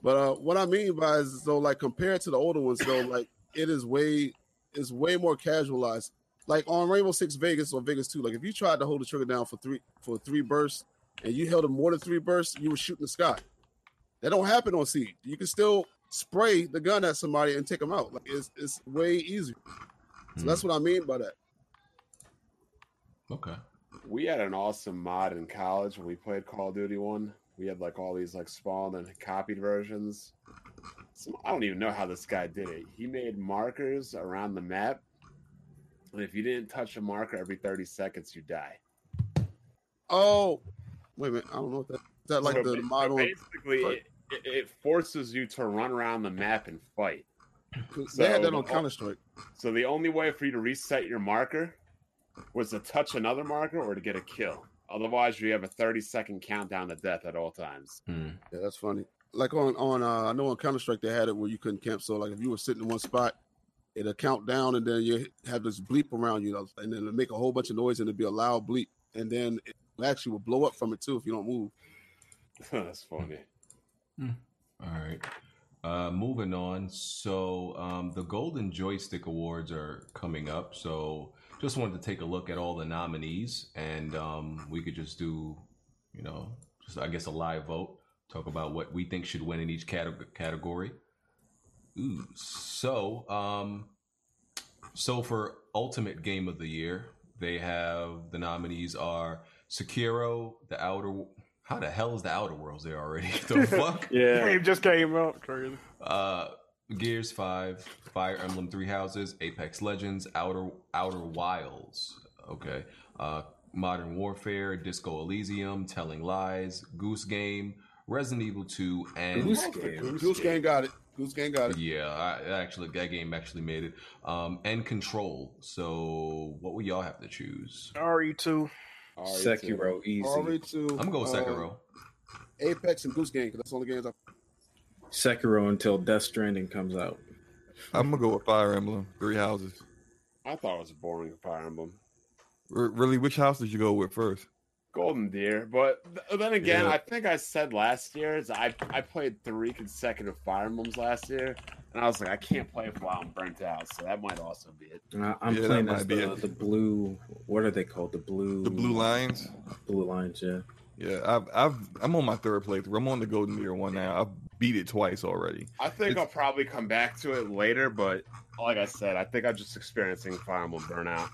[SPEAKER 2] But uh, what I mean by is though, like compared to the older ones, though, like it is way is way more casualized. Like on Rainbow Six Vegas or Vegas Two, like if you tried to hold the trigger down for three for three bursts and you held it more than three bursts, you were shooting the sky. That don't happen on Siege. You can still spray the gun at somebody and take them out. Like it's it's way easier. So hmm. that's what I mean by that.
[SPEAKER 1] Okay.
[SPEAKER 5] We had an awesome mod in college when we played Call of Duty One. We had like all these like spawned and copied versions. Some, I don't even know how this guy did it. He made markers around the map, and if you didn't touch a marker every thirty seconds, you die.
[SPEAKER 2] Oh, wait a minute. I don't know what that is that like
[SPEAKER 5] So
[SPEAKER 2] the
[SPEAKER 5] ba-
[SPEAKER 2] model.
[SPEAKER 5] basically, it, it, it forces you to run around the map and fight.
[SPEAKER 2] They had that
[SPEAKER 5] so-
[SPEAKER 2] on Counter Strike.
[SPEAKER 5] So the only way for you to reset your marker was to touch another marker or to get a kill. Otherwise, you have a 30 second countdown to death at all times.
[SPEAKER 1] Hmm.
[SPEAKER 2] Yeah, that's funny. Like on on uh, I know on Counter Strike they had it where you couldn't camp. So like if you were sitting in one spot, it'll count down and then you have this bleep around you, and then it'll make a whole bunch of noise and it'll be a loud bleep, and then it actually will blow up from it too if you don't move.
[SPEAKER 5] That's funny.
[SPEAKER 1] All right. Uh, moving on. So um, the Golden Joystick Awards are coming up. So just wanted to take a look at all the nominees, and um, we could just do, you know, just I guess a live vote. Talk about what we think should win in each category. Ooh, so um, so for Ultimate Game of the Year, they have the nominees are Sekiro, The Outer. How the hell is the Outer Worlds there already? the fuck?
[SPEAKER 4] Yeah.
[SPEAKER 6] Game just came out. Crazy.
[SPEAKER 1] Uh, Gears Five, Fire Emblem Three Houses, Apex Legends, Outer Outer Wilds. Okay. Uh, Modern Warfare, Disco Elysium, Telling Lies, Goose Game, Resident Evil Two, and
[SPEAKER 4] Goose Game.
[SPEAKER 2] Goose Game got it. Goose Gang got it.
[SPEAKER 1] Yeah, I, I actually that game actually made it. Um, and Control. So what would y'all have to choose?
[SPEAKER 6] RE2.
[SPEAKER 4] Sekiro, easy.
[SPEAKER 2] RE2.
[SPEAKER 1] I'm going
[SPEAKER 2] uh,
[SPEAKER 1] Sekiro.
[SPEAKER 2] Apex and Goose Gang because that's the only games I.
[SPEAKER 4] Sekiro until Death Stranding comes out.
[SPEAKER 8] I'm gonna go with Fire Emblem, Three Houses.
[SPEAKER 5] I thought it was boring Fire Emblem.
[SPEAKER 8] R- really, which house did you go with first?
[SPEAKER 5] Golden Deer, but th- then again,
[SPEAKER 8] Yeah.
[SPEAKER 5] I think I said last year is I I played three consecutive Fire Emblems last year, and I was like, I can't play it while I'm burnt out, so that might also be it.
[SPEAKER 4] And I, I'm
[SPEAKER 8] Yeah,
[SPEAKER 4] playing as the,
[SPEAKER 8] it.
[SPEAKER 4] the blue. What are they called? The blue.
[SPEAKER 8] The Blue Lions.
[SPEAKER 4] Blue lines. Yeah.
[SPEAKER 8] Yeah, I've, I've I'm on my third playthrough. I'm on the Golden Deer one now. I've beat it twice already.
[SPEAKER 5] I think
[SPEAKER 8] It's-
[SPEAKER 5] I'll probably come back to it later, but like I said, I think I'm just experiencing Fire Emblem burnout.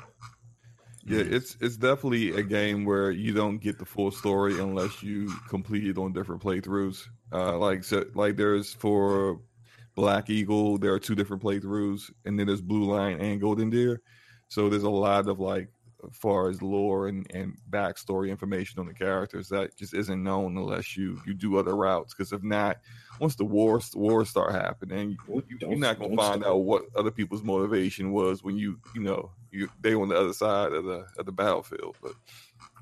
[SPEAKER 8] Yeah, it's it's definitely a game where you don't get the full story unless you complete it on different playthroughs. Uh, like so, like there's for Black Eagle, there are two different playthroughs, and then there's Blue Line and Golden Deer. So there's a lot of like, far as lore and and backstory information on the characters that just isn't known unless you you do other routes. Because if not, once the wars the wars start happening, you, you, you're not gonna find out what other people's motivation was when you you know you they on the other side of the of the battlefield. But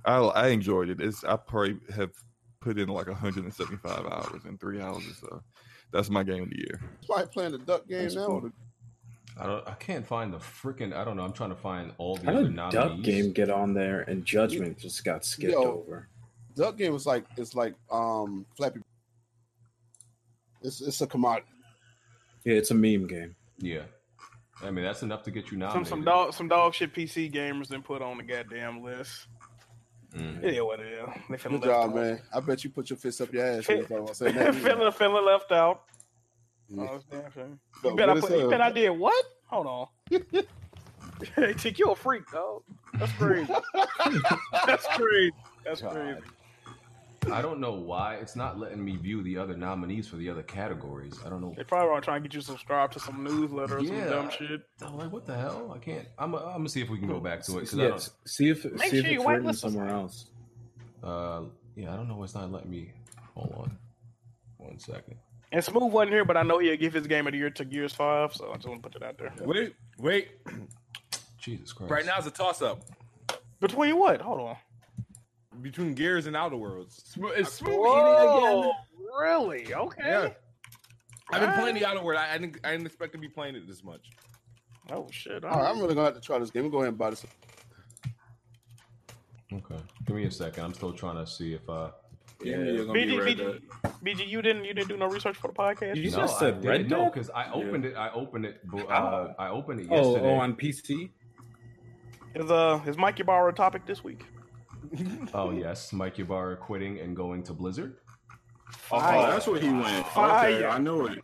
[SPEAKER 8] I I enjoyed it. It's I probably have put in like 175 hours in three hours or So that's my game of the year.
[SPEAKER 2] Probably playing the duck game
[SPEAKER 4] That's
[SPEAKER 2] now.
[SPEAKER 4] cool.
[SPEAKER 1] I don't. I can't find the freaking. I don't know. I'm trying to find all the
[SPEAKER 4] How
[SPEAKER 1] other
[SPEAKER 4] did
[SPEAKER 1] nominees.
[SPEAKER 4] Duck Game get on there and Judgment just got skipped
[SPEAKER 2] Yo.
[SPEAKER 4] over?
[SPEAKER 2] Duck game was like it's like um Flappy. It's it's a commodity.
[SPEAKER 4] Yeah, it's a meme game.
[SPEAKER 1] Yeah, I mean that's enough to get you
[SPEAKER 6] Some
[SPEAKER 1] nominated.
[SPEAKER 6] some dog some dog shit PC gamers then put on the goddamn list.
[SPEAKER 1] Mhm.
[SPEAKER 6] Yeah, what it is. They feeling
[SPEAKER 2] Good
[SPEAKER 6] left
[SPEAKER 2] job,
[SPEAKER 6] out.
[SPEAKER 2] man. I bet you put your fist up your ass. when you thought about saying that.
[SPEAKER 6] feeling feeling left out.
[SPEAKER 2] Yeah.
[SPEAKER 6] Oh, it's damn shame. You bet I
[SPEAKER 2] good as
[SPEAKER 6] put, you bet I did what? Hold on. hey, Tick, you a freak, dog. That's crazy. That's crazy. That's crazy.
[SPEAKER 1] I don't know why it's not letting me view the other nominees for the other categories. I don't know.
[SPEAKER 6] They probably want to try and get you subscribed to some newsletter or
[SPEAKER 1] Yeah.
[SPEAKER 6] some dumb shit.
[SPEAKER 1] I'm like, what the hell? I can't. I'm. I'm gonna see if we can go back to it. 'cause I
[SPEAKER 4] Yeah,
[SPEAKER 1] don't-
[SPEAKER 4] see if
[SPEAKER 6] Make
[SPEAKER 4] see
[SPEAKER 6] sure you
[SPEAKER 4] it's
[SPEAKER 6] whitelist
[SPEAKER 4] written
[SPEAKER 6] us.
[SPEAKER 4] somewhere else.
[SPEAKER 1] Uh, yeah, I don't know what's not letting me. Hold on, one second.
[SPEAKER 6] And Smooth wasn't here, but I know he'll give his game of the year to Gears 5, so I just want to put it out there.
[SPEAKER 7] Wait, wait.
[SPEAKER 1] Jesus Christ!
[SPEAKER 7] Right now it's a toss up
[SPEAKER 6] Between what? Hold on.
[SPEAKER 7] between Gears and Outer Worlds.
[SPEAKER 5] Smooth, is Smooth
[SPEAKER 6] Whoa,
[SPEAKER 5] eating
[SPEAKER 6] really? Okay.
[SPEAKER 7] Yeah. I've been
[SPEAKER 6] Alright.
[SPEAKER 7] playing the Outer World. I, I didn't. I didn't expect to be playing it this much.
[SPEAKER 6] Oh shit!
[SPEAKER 2] All right, I'm really gonna have to try this game. Go ahead and buy this.
[SPEAKER 1] Okay, give me a second. I'm still trying to see if uh.
[SPEAKER 9] Yeah, you're gonna be
[SPEAKER 6] BG,
[SPEAKER 9] Red
[SPEAKER 6] BG, BG, you didn't you didn't do no research for the podcast?
[SPEAKER 4] You
[SPEAKER 1] no,
[SPEAKER 4] just
[SPEAKER 1] I
[SPEAKER 4] said Red
[SPEAKER 1] didn't
[SPEAKER 4] Dead?
[SPEAKER 1] because I opened it. I opened it.
[SPEAKER 6] Oh.
[SPEAKER 1] Uh, I opened it
[SPEAKER 4] Oh,
[SPEAKER 1] yesterday.
[SPEAKER 4] oh, on PC.
[SPEAKER 6] Is uh is Mike Ybarra a topic this week?
[SPEAKER 1] Oh yes, Mike Ybarra quitting and going to Blizzard.
[SPEAKER 9] Oh, that's where he went.
[SPEAKER 6] Fire.
[SPEAKER 9] Okay, I know it.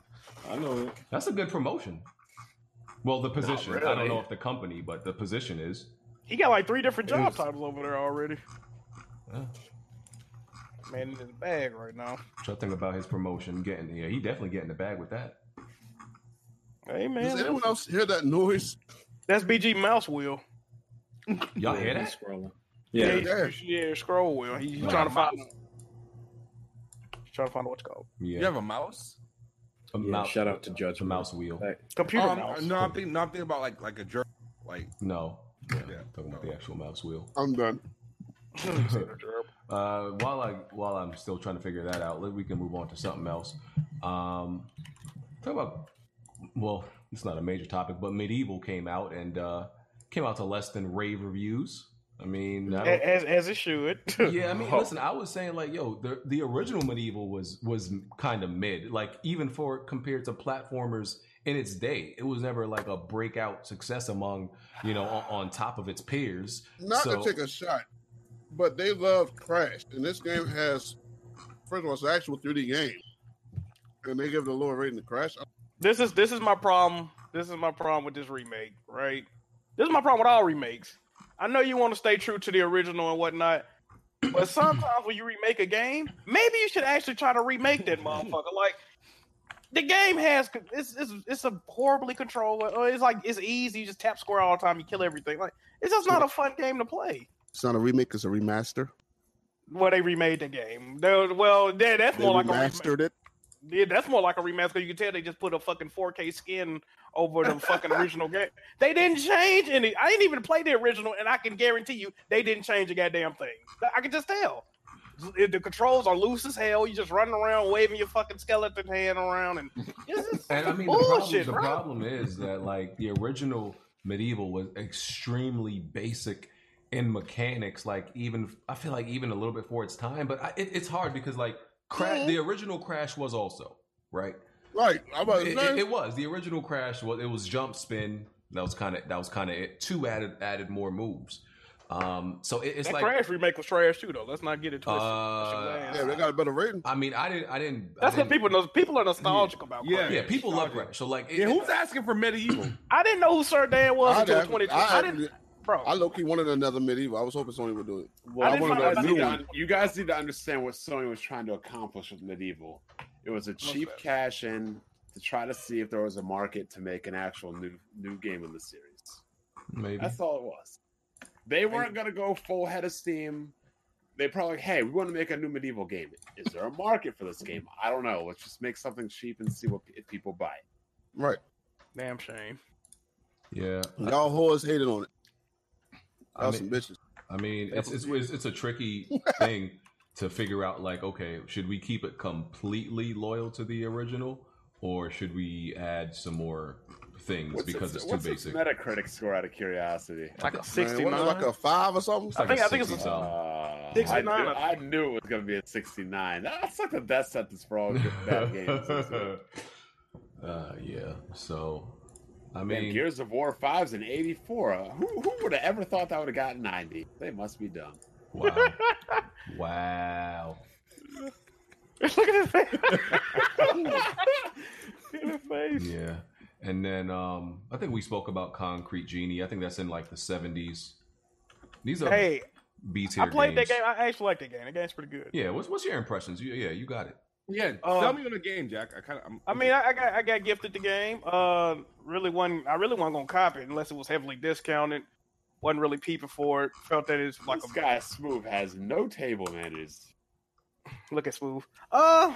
[SPEAKER 9] I know it.
[SPEAKER 1] That's a good promotion. Well, the position. I don't know if the company, but the position is.
[SPEAKER 6] He got like three different job
[SPEAKER 1] Yes.
[SPEAKER 6] titles over there already.
[SPEAKER 1] Yeah.
[SPEAKER 6] Man in his bag right now.
[SPEAKER 1] Try to think about his promotion. Getting yeah, he definitely getting the bag with that.
[SPEAKER 6] Hey man,
[SPEAKER 2] Does anyone else hear that noise?
[SPEAKER 6] that's BG mouse wheel.
[SPEAKER 1] Y'all hear that?
[SPEAKER 4] Scrolling.
[SPEAKER 6] Yeah,
[SPEAKER 4] Yeah.
[SPEAKER 6] yeah, yeah scroll wheel. He, he's
[SPEAKER 1] Like
[SPEAKER 6] trying to find. He's trying to find what's called
[SPEAKER 1] Yeah.
[SPEAKER 7] You have a mouse?
[SPEAKER 1] A
[SPEAKER 4] Yeah,
[SPEAKER 1] mouse-
[SPEAKER 4] shout out to
[SPEAKER 1] the
[SPEAKER 4] Judge
[SPEAKER 1] mouse wheel.
[SPEAKER 4] Back.
[SPEAKER 6] computer
[SPEAKER 7] Um,
[SPEAKER 6] mouse.
[SPEAKER 7] no, I'm thinking. No, I'm thinking about like like a jerk. Like
[SPEAKER 1] No. Yeah,
[SPEAKER 7] Yeah.
[SPEAKER 1] talking about the actual mouse wheel.
[SPEAKER 2] I'm done.
[SPEAKER 1] Uh, while I while I'm still trying to figure that out, we can move on to something else. Um, talk about well, it's not a major topic, but MediEvil came out and uh, came out to less than rave reviews. I mean, I
[SPEAKER 6] as as it should.
[SPEAKER 1] yeah, I mean, listen, I was saying like, yo, the the original MediEvil was was kind of mid, like even for compared to platformers in its day, it was never like a breakout success among you know on, on top of its peers.
[SPEAKER 2] Not
[SPEAKER 1] So-
[SPEAKER 2] to take a shot, but they love Crash, and this game has, first of all, it's an actual 3D game, and they give it a lower rating to Crash.
[SPEAKER 6] this is this is my problem. This is my problem with this remake, right? This is my problem with all remakes. I know you want to stay true to the original and whatnot, but sometimes when you remake a game, maybe you should actually try to remake that motherfucker. Like the game has it's it's, it's a horribly controlled. It's like it's easy. You just tap square all the time. You kill everything. Like it's just not a fun game to play.
[SPEAKER 2] It's not a remake; it's a remaster.
[SPEAKER 6] Well, they remade the game. They, well, they, that's
[SPEAKER 2] They
[SPEAKER 6] more like a remake.
[SPEAKER 2] remastered it.
[SPEAKER 6] Yeah, that's more like a remaster. 'cause You can tell they just put a fucking 4K skin over the fucking original game. They didn't change any. I didn't even play the original, and I can guarantee you they didn't change a goddamn thing. I can just tell. The the controls are loose as hell. You're just running around waving your fucking skeleton hand around, and it's just
[SPEAKER 1] And I mean, the problem,
[SPEAKER 6] bullshit,
[SPEAKER 1] the problem is that like the original MediEvil was extremely basic in mechanics. Like even I feel like even a little bit for its time, but I, it, it's hard because like crash.
[SPEAKER 6] Mm-hmm.
[SPEAKER 1] The original Crash was also right.
[SPEAKER 2] Right. I'm
[SPEAKER 1] It, it- it was the original Crash. Was it was jump spin? That was kind of that was kind of it. Two added added more moves. Um, so it, it's
[SPEAKER 6] that
[SPEAKER 1] like
[SPEAKER 6] Crash remake was trash too, though. Let's not get it twisted.
[SPEAKER 1] Uh,
[SPEAKER 2] yeah, they got a better rating.
[SPEAKER 1] I mean, I didn't. I didn't.
[SPEAKER 6] That's
[SPEAKER 1] I
[SPEAKER 6] what
[SPEAKER 1] didn't,
[SPEAKER 6] people know. People are nostalgic about.
[SPEAKER 7] Yeah.
[SPEAKER 6] Crash.
[SPEAKER 1] Yeah, people love Crash. So like, it,
[SPEAKER 7] Yeah, who's asking for MediEvil?
[SPEAKER 6] I didn't know who Sir Dan was
[SPEAKER 2] I,
[SPEAKER 6] until
[SPEAKER 2] didn't-
[SPEAKER 6] 2020.
[SPEAKER 2] I,
[SPEAKER 6] I, didn't, bro.
[SPEAKER 2] I low key wanted another MediEvil. I was hoping Sony would do it.
[SPEAKER 5] Well,
[SPEAKER 6] I didn't
[SPEAKER 5] you,
[SPEAKER 6] find
[SPEAKER 5] guys need to, un- you guys need to understand what Sony was trying to accomplish with MediEvil. It was a cheap
[SPEAKER 6] that?
[SPEAKER 5] cash in to try to see if there was a market to make an actual new new game in the series.
[SPEAKER 1] maybe.
[SPEAKER 5] That's all it was. They weren't going to go full head of steam. They probably, like, hey, we want to make a new MediEvil game. Is there a market for this game? I don't know. Let's just make something cheap and see what if people buy it.
[SPEAKER 2] Right.
[SPEAKER 6] Damn shame.
[SPEAKER 1] yeah.
[SPEAKER 2] Y'all whores hated on it.
[SPEAKER 1] I mean-
[SPEAKER 2] some bitches.
[SPEAKER 1] I mean, it's, it's it's it's a tricky thing to figure out. Like, okay, should we keep it completely loyal to the original, or should we add some more things because it's, too
[SPEAKER 5] what's
[SPEAKER 1] basic?
[SPEAKER 5] Its Metacritic score out of curiosity.
[SPEAKER 6] Like a 69.
[SPEAKER 2] what, like a five or something?
[SPEAKER 1] It's like
[SPEAKER 6] I think-
[SPEAKER 1] a
[SPEAKER 6] I think it's a-
[SPEAKER 1] something.
[SPEAKER 5] Uh, I,
[SPEAKER 6] 69.
[SPEAKER 5] knew, I knew it was going to be a 69. That's like the death sentence for all good bad games.
[SPEAKER 1] uh, yeah. So, I mean,
[SPEAKER 5] Gears of War 5's in 84. Uh, who who would have ever thought that would have gotten 90? They must be dumb.
[SPEAKER 1] wow, wow.
[SPEAKER 6] Look at his face. Face.
[SPEAKER 1] Yeah. And then um I think we spoke about Concrete Genie. I think that's in like the seventies. These are
[SPEAKER 6] Hey,
[SPEAKER 1] B tier
[SPEAKER 6] I played
[SPEAKER 1] games.
[SPEAKER 6] that game. I actually like that game. The game's pretty good.
[SPEAKER 1] Yeah, what's what's your impressions? You, yeah, you got it.
[SPEAKER 7] Yeah,
[SPEAKER 6] Um,
[SPEAKER 7] tell me on the game, Jack. I kind of.
[SPEAKER 6] I mean, I, I got I got gifted the game. Uh, really wasn't I really wasn't gonna cop it unless it was heavily discounted. Wasn't really peeping for it. Felt that it's like
[SPEAKER 5] This
[SPEAKER 6] a
[SPEAKER 5] guy Smooth has no table manners.
[SPEAKER 6] look at smooth. Uh,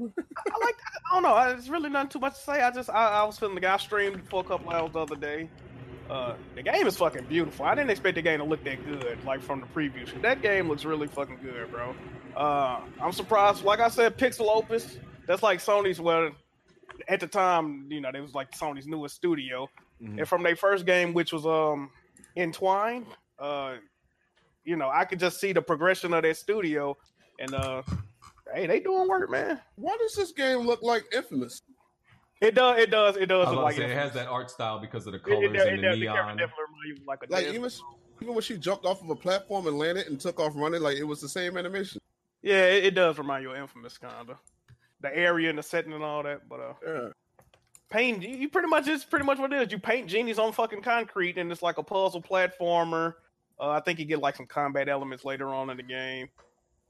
[SPEAKER 6] I like. I don't know. It's really nothing too much to say. I just I, I was feeling the guy streamed for a couple hours the other day. Uh, the game is fucking beautiful. I didn't expect the game to look that good, like from the previews. That game looks really fucking good, bro. Uh, I'm surprised. Like I said, Pixelopus. That's like Sony's. Well, at the time, you know, they was like Sony's newest studio,
[SPEAKER 7] Mhm.
[SPEAKER 6] and from their first game, which was um, Entwine. Uh, you know, I could just see the progression of their studio, and uh, hey, they doing work, man.
[SPEAKER 2] Why does this game look like Infamous?
[SPEAKER 6] It does. It does. It
[SPEAKER 1] I
[SPEAKER 6] does
[SPEAKER 1] was
[SPEAKER 6] look
[SPEAKER 1] about to
[SPEAKER 6] like
[SPEAKER 1] say, it has that art style because of the
[SPEAKER 6] It-
[SPEAKER 1] colors
[SPEAKER 6] it, does-
[SPEAKER 1] and
[SPEAKER 6] it
[SPEAKER 1] the
[SPEAKER 6] does. The character
[SPEAKER 1] neon.
[SPEAKER 6] definitely remind you of like a
[SPEAKER 2] Like even even when she jumped off of a platform and landed and took off running, like it was the same animation.
[SPEAKER 6] Yeah, it, it does remind you of Infamous, kinda. The area and the setting and all that, but uh,
[SPEAKER 2] Yeah.
[SPEAKER 6] paint you you pretty much it's pretty much what it is. You paint genies on fucking concrete, and it's like a puzzle platformer. Uh, I think you get like some combat elements later on in the game.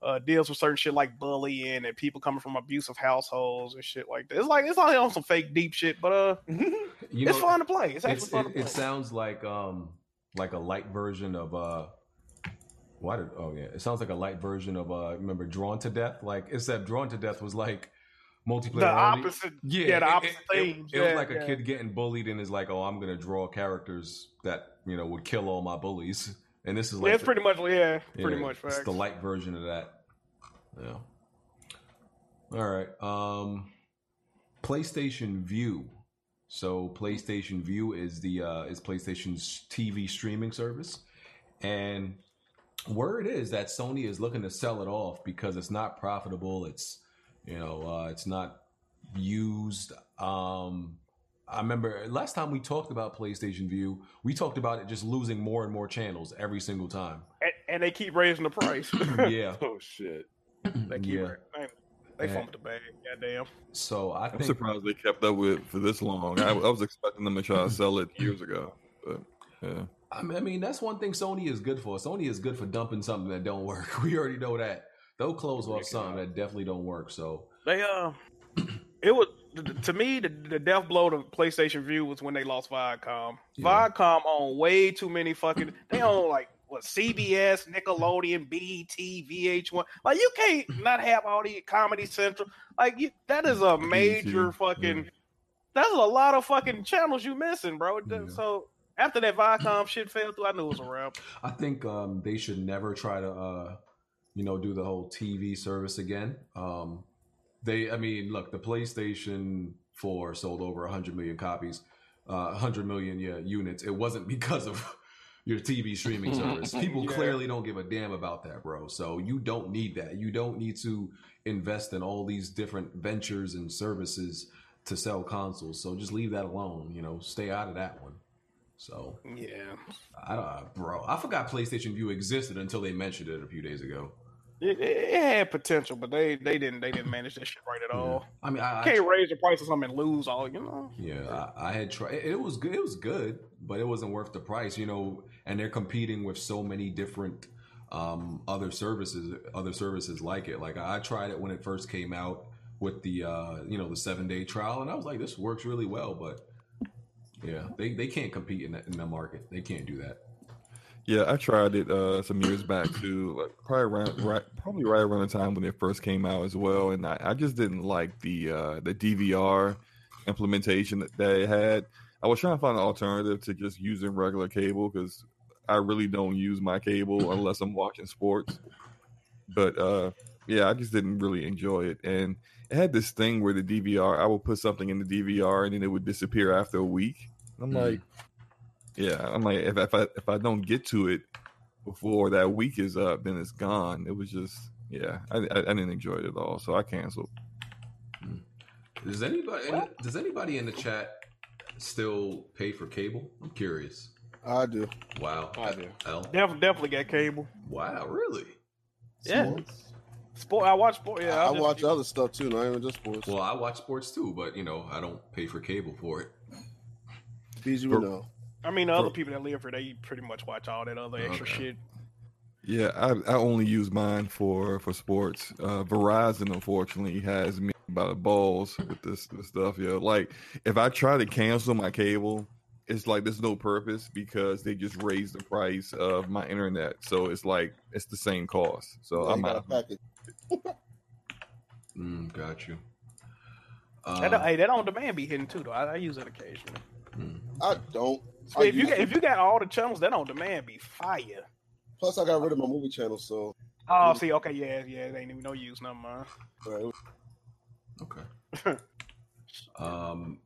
[SPEAKER 6] Uh, deals with certain shit like bullying and people coming from abusive households and shit like that. It's like it's all on some fake deep shit, but uh,
[SPEAKER 1] You
[SPEAKER 6] it's
[SPEAKER 1] know,
[SPEAKER 6] fun to play. It's actually fun
[SPEAKER 1] it,
[SPEAKER 6] to play.
[SPEAKER 1] it sounds like um like a light version of uh why did oh yeah it sounds like a light version of uh remember Drawn to Death like except Drawn to Death was like multiplayer
[SPEAKER 6] the opposite,
[SPEAKER 1] yeah,
[SPEAKER 6] yeah, the
[SPEAKER 1] it-
[SPEAKER 6] opposite
[SPEAKER 1] it, it-. It, was
[SPEAKER 6] Yeah,
[SPEAKER 1] like a kid getting bullied and is like oh I'm gonna draw characters that you know would kill all my bullies and this is like the-
[SPEAKER 6] pretty much yeah, pretty
[SPEAKER 1] yeah,
[SPEAKER 6] much.
[SPEAKER 1] it's the light version of that yeah all right um PlayStation Vue so PlayStation Vue is the uh, is PlayStation's TV streaming service, and word is that Sony is looking to sell it off because it's not profitable. It's you know uh, it's not used. Um, I remember last time we talked about PlayStation Vue, we talked about it just losing more and more channels every single time.
[SPEAKER 6] and, and they keep raising the price.
[SPEAKER 1] Yeah,
[SPEAKER 5] Oh shit!
[SPEAKER 6] they keep
[SPEAKER 1] yeah.
[SPEAKER 6] ra- they
[SPEAKER 1] Yeah.
[SPEAKER 6] fumbled the bag. Goddamn.
[SPEAKER 1] So I
[SPEAKER 8] I'm surprised they kept up with it for this long. I, I was expecting them to try to sell it years ago, but yeah.
[SPEAKER 1] I mean, I mean, that's one thing Sony is good for. Sony is good for dumping something that don't work. We already know that. They'll close off something that definitely don't work. So
[SPEAKER 6] They uh, it was to me the, the death blow to PlayStation Vue was when they lost Viacom.
[SPEAKER 1] Yeah.
[SPEAKER 6] Viacom own way too many fucking. They own like what CBS, Nickelodeon, BET, VH1. Like you can't not have all the Comedy Central. Like you, that is a major
[SPEAKER 8] BET,
[SPEAKER 6] fucking. That's a lot of fucking channels you missing, bro.
[SPEAKER 1] Yeah.
[SPEAKER 6] So after that Viacom shit fell through, I knew it was a wrap.
[SPEAKER 1] I think um, they should never try to, uh, you know, do the whole TV service again. Um, they, I mean, look, the PlayStation 4 sold over 100 million copies, uh, 100 million yeah, units. It wasn't because of your TV streaming service. People
[SPEAKER 6] Yeah.
[SPEAKER 1] clearly don't give a damn about that, bro. So you don't need that. You don't need to invest in all these different ventures and services to sell consoles. So just leave that alone. You know, stay out of that one. So
[SPEAKER 6] Yeah,
[SPEAKER 1] I don't, bro. I forgot PlayStation Vue existed until they mentioned it a few days ago.
[SPEAKER 6] It, it, had potential, but they they didn't they didn't manage that shit right at all.
[SPEAKER 1] I mean, I, I
[SPEAKER 6] Can't raise the price of something and lose all, you know.
[SPEAKER 1] yeah, I, I had tried. It, it was good. It was good, but it wasn't worth the price, you know. And they're competing with so many different um, other services, other services like it. Like I tried it when it first came out with the uh, you know the seven day trial, and I was like, this works really well, but. Yeah, they, they can't compete in that in the market. They can't do that.
[SPEAKER 8] Yeah, I tried it uh, some years back too, like probably around right, probably right around the time when it first came out as well, and I, I just didn't like the uh, the DVR implementation that they had. I was trying to find an alternative to just using regular cable because I really don't use my cable unless I'm watching sports. But uh, yeah, I just didn't really enjoy it, and it had this thing where the DVR, I would put something in the DVR and then it would disappear after a week. I'm
[SPEAKER 1] Mm.
[SPEAKER 8] like, yeah, I'm like, if, if I if I don't get to it before that week is up, then it's gone. It was just, yeah, I, I, I didn't enjoy it at all, so I canceled. Hmm.
[SPEAKER 1] Does anybody does anybody in the chat still pay for cable? I'm curious.
[SPEAKER 2] I do.
[SPEAKER 1] Wow.
[SPEAKER 5] I do.
[SPEAKER 1] L.
[SPEAKER 6] Definitely definitely got cable.
[SPEAKER 1] Wow, really?
[SPEAKER 6] Yeah. Sport. I watch sport. Yeah,
[SPEAKER 2] I,
[SPEAKER 6] I, just-
[SPEAKER 2] watch other stuff too, not even just sports.
[SPEAKER 1] Well, I watch sports too, but you know, I don't pay for cable for it.
[SPEAKER 2] BG would know.
[SPEAKER 6] I mean, the other people that live here, they pretty much watch all that other extra
[SPEAKER 1] Okay.
[SPEAKER 6] shit.
[SPEAKER 8] Yeah, I, I only use mine for for sports. Uh, Verizon, unfortunately, has me by the balls with this, this stuff. Yeah, like if I try to cancel my cable, it's like there's no purpose because they just raised the price of my internet, so it's like it's the same cost. So
[SPEAKER 2] Yeah,
[SPEAKER 8] I'm
[SPEAKER 2] got a
[SPEAKER 8] out.
[SPEAKER 2] package.
[SPEAKER 1] Mm, got you.
[SPEAKER 6] That,
[SPEAKER 1] Uh,
[SPEAKER 6] hey, that on demand be hitting too, though. I, I use it occasionally.
[SPEAKER 2] I don't.
[SPEAKER 6] So if you
[SPEAKER 2] use
[SPEAKER 6] got if you got all the channels, that on demand be fire.
[SPEAKER 2] Plus, I got rid of my movie channel, so
[SPEAKER 6] Oh, see, okay, yeah, yeah, it ain't even no use, never mind.
[SPEAKER 2] right,
[SPEAKER 1] okay. um,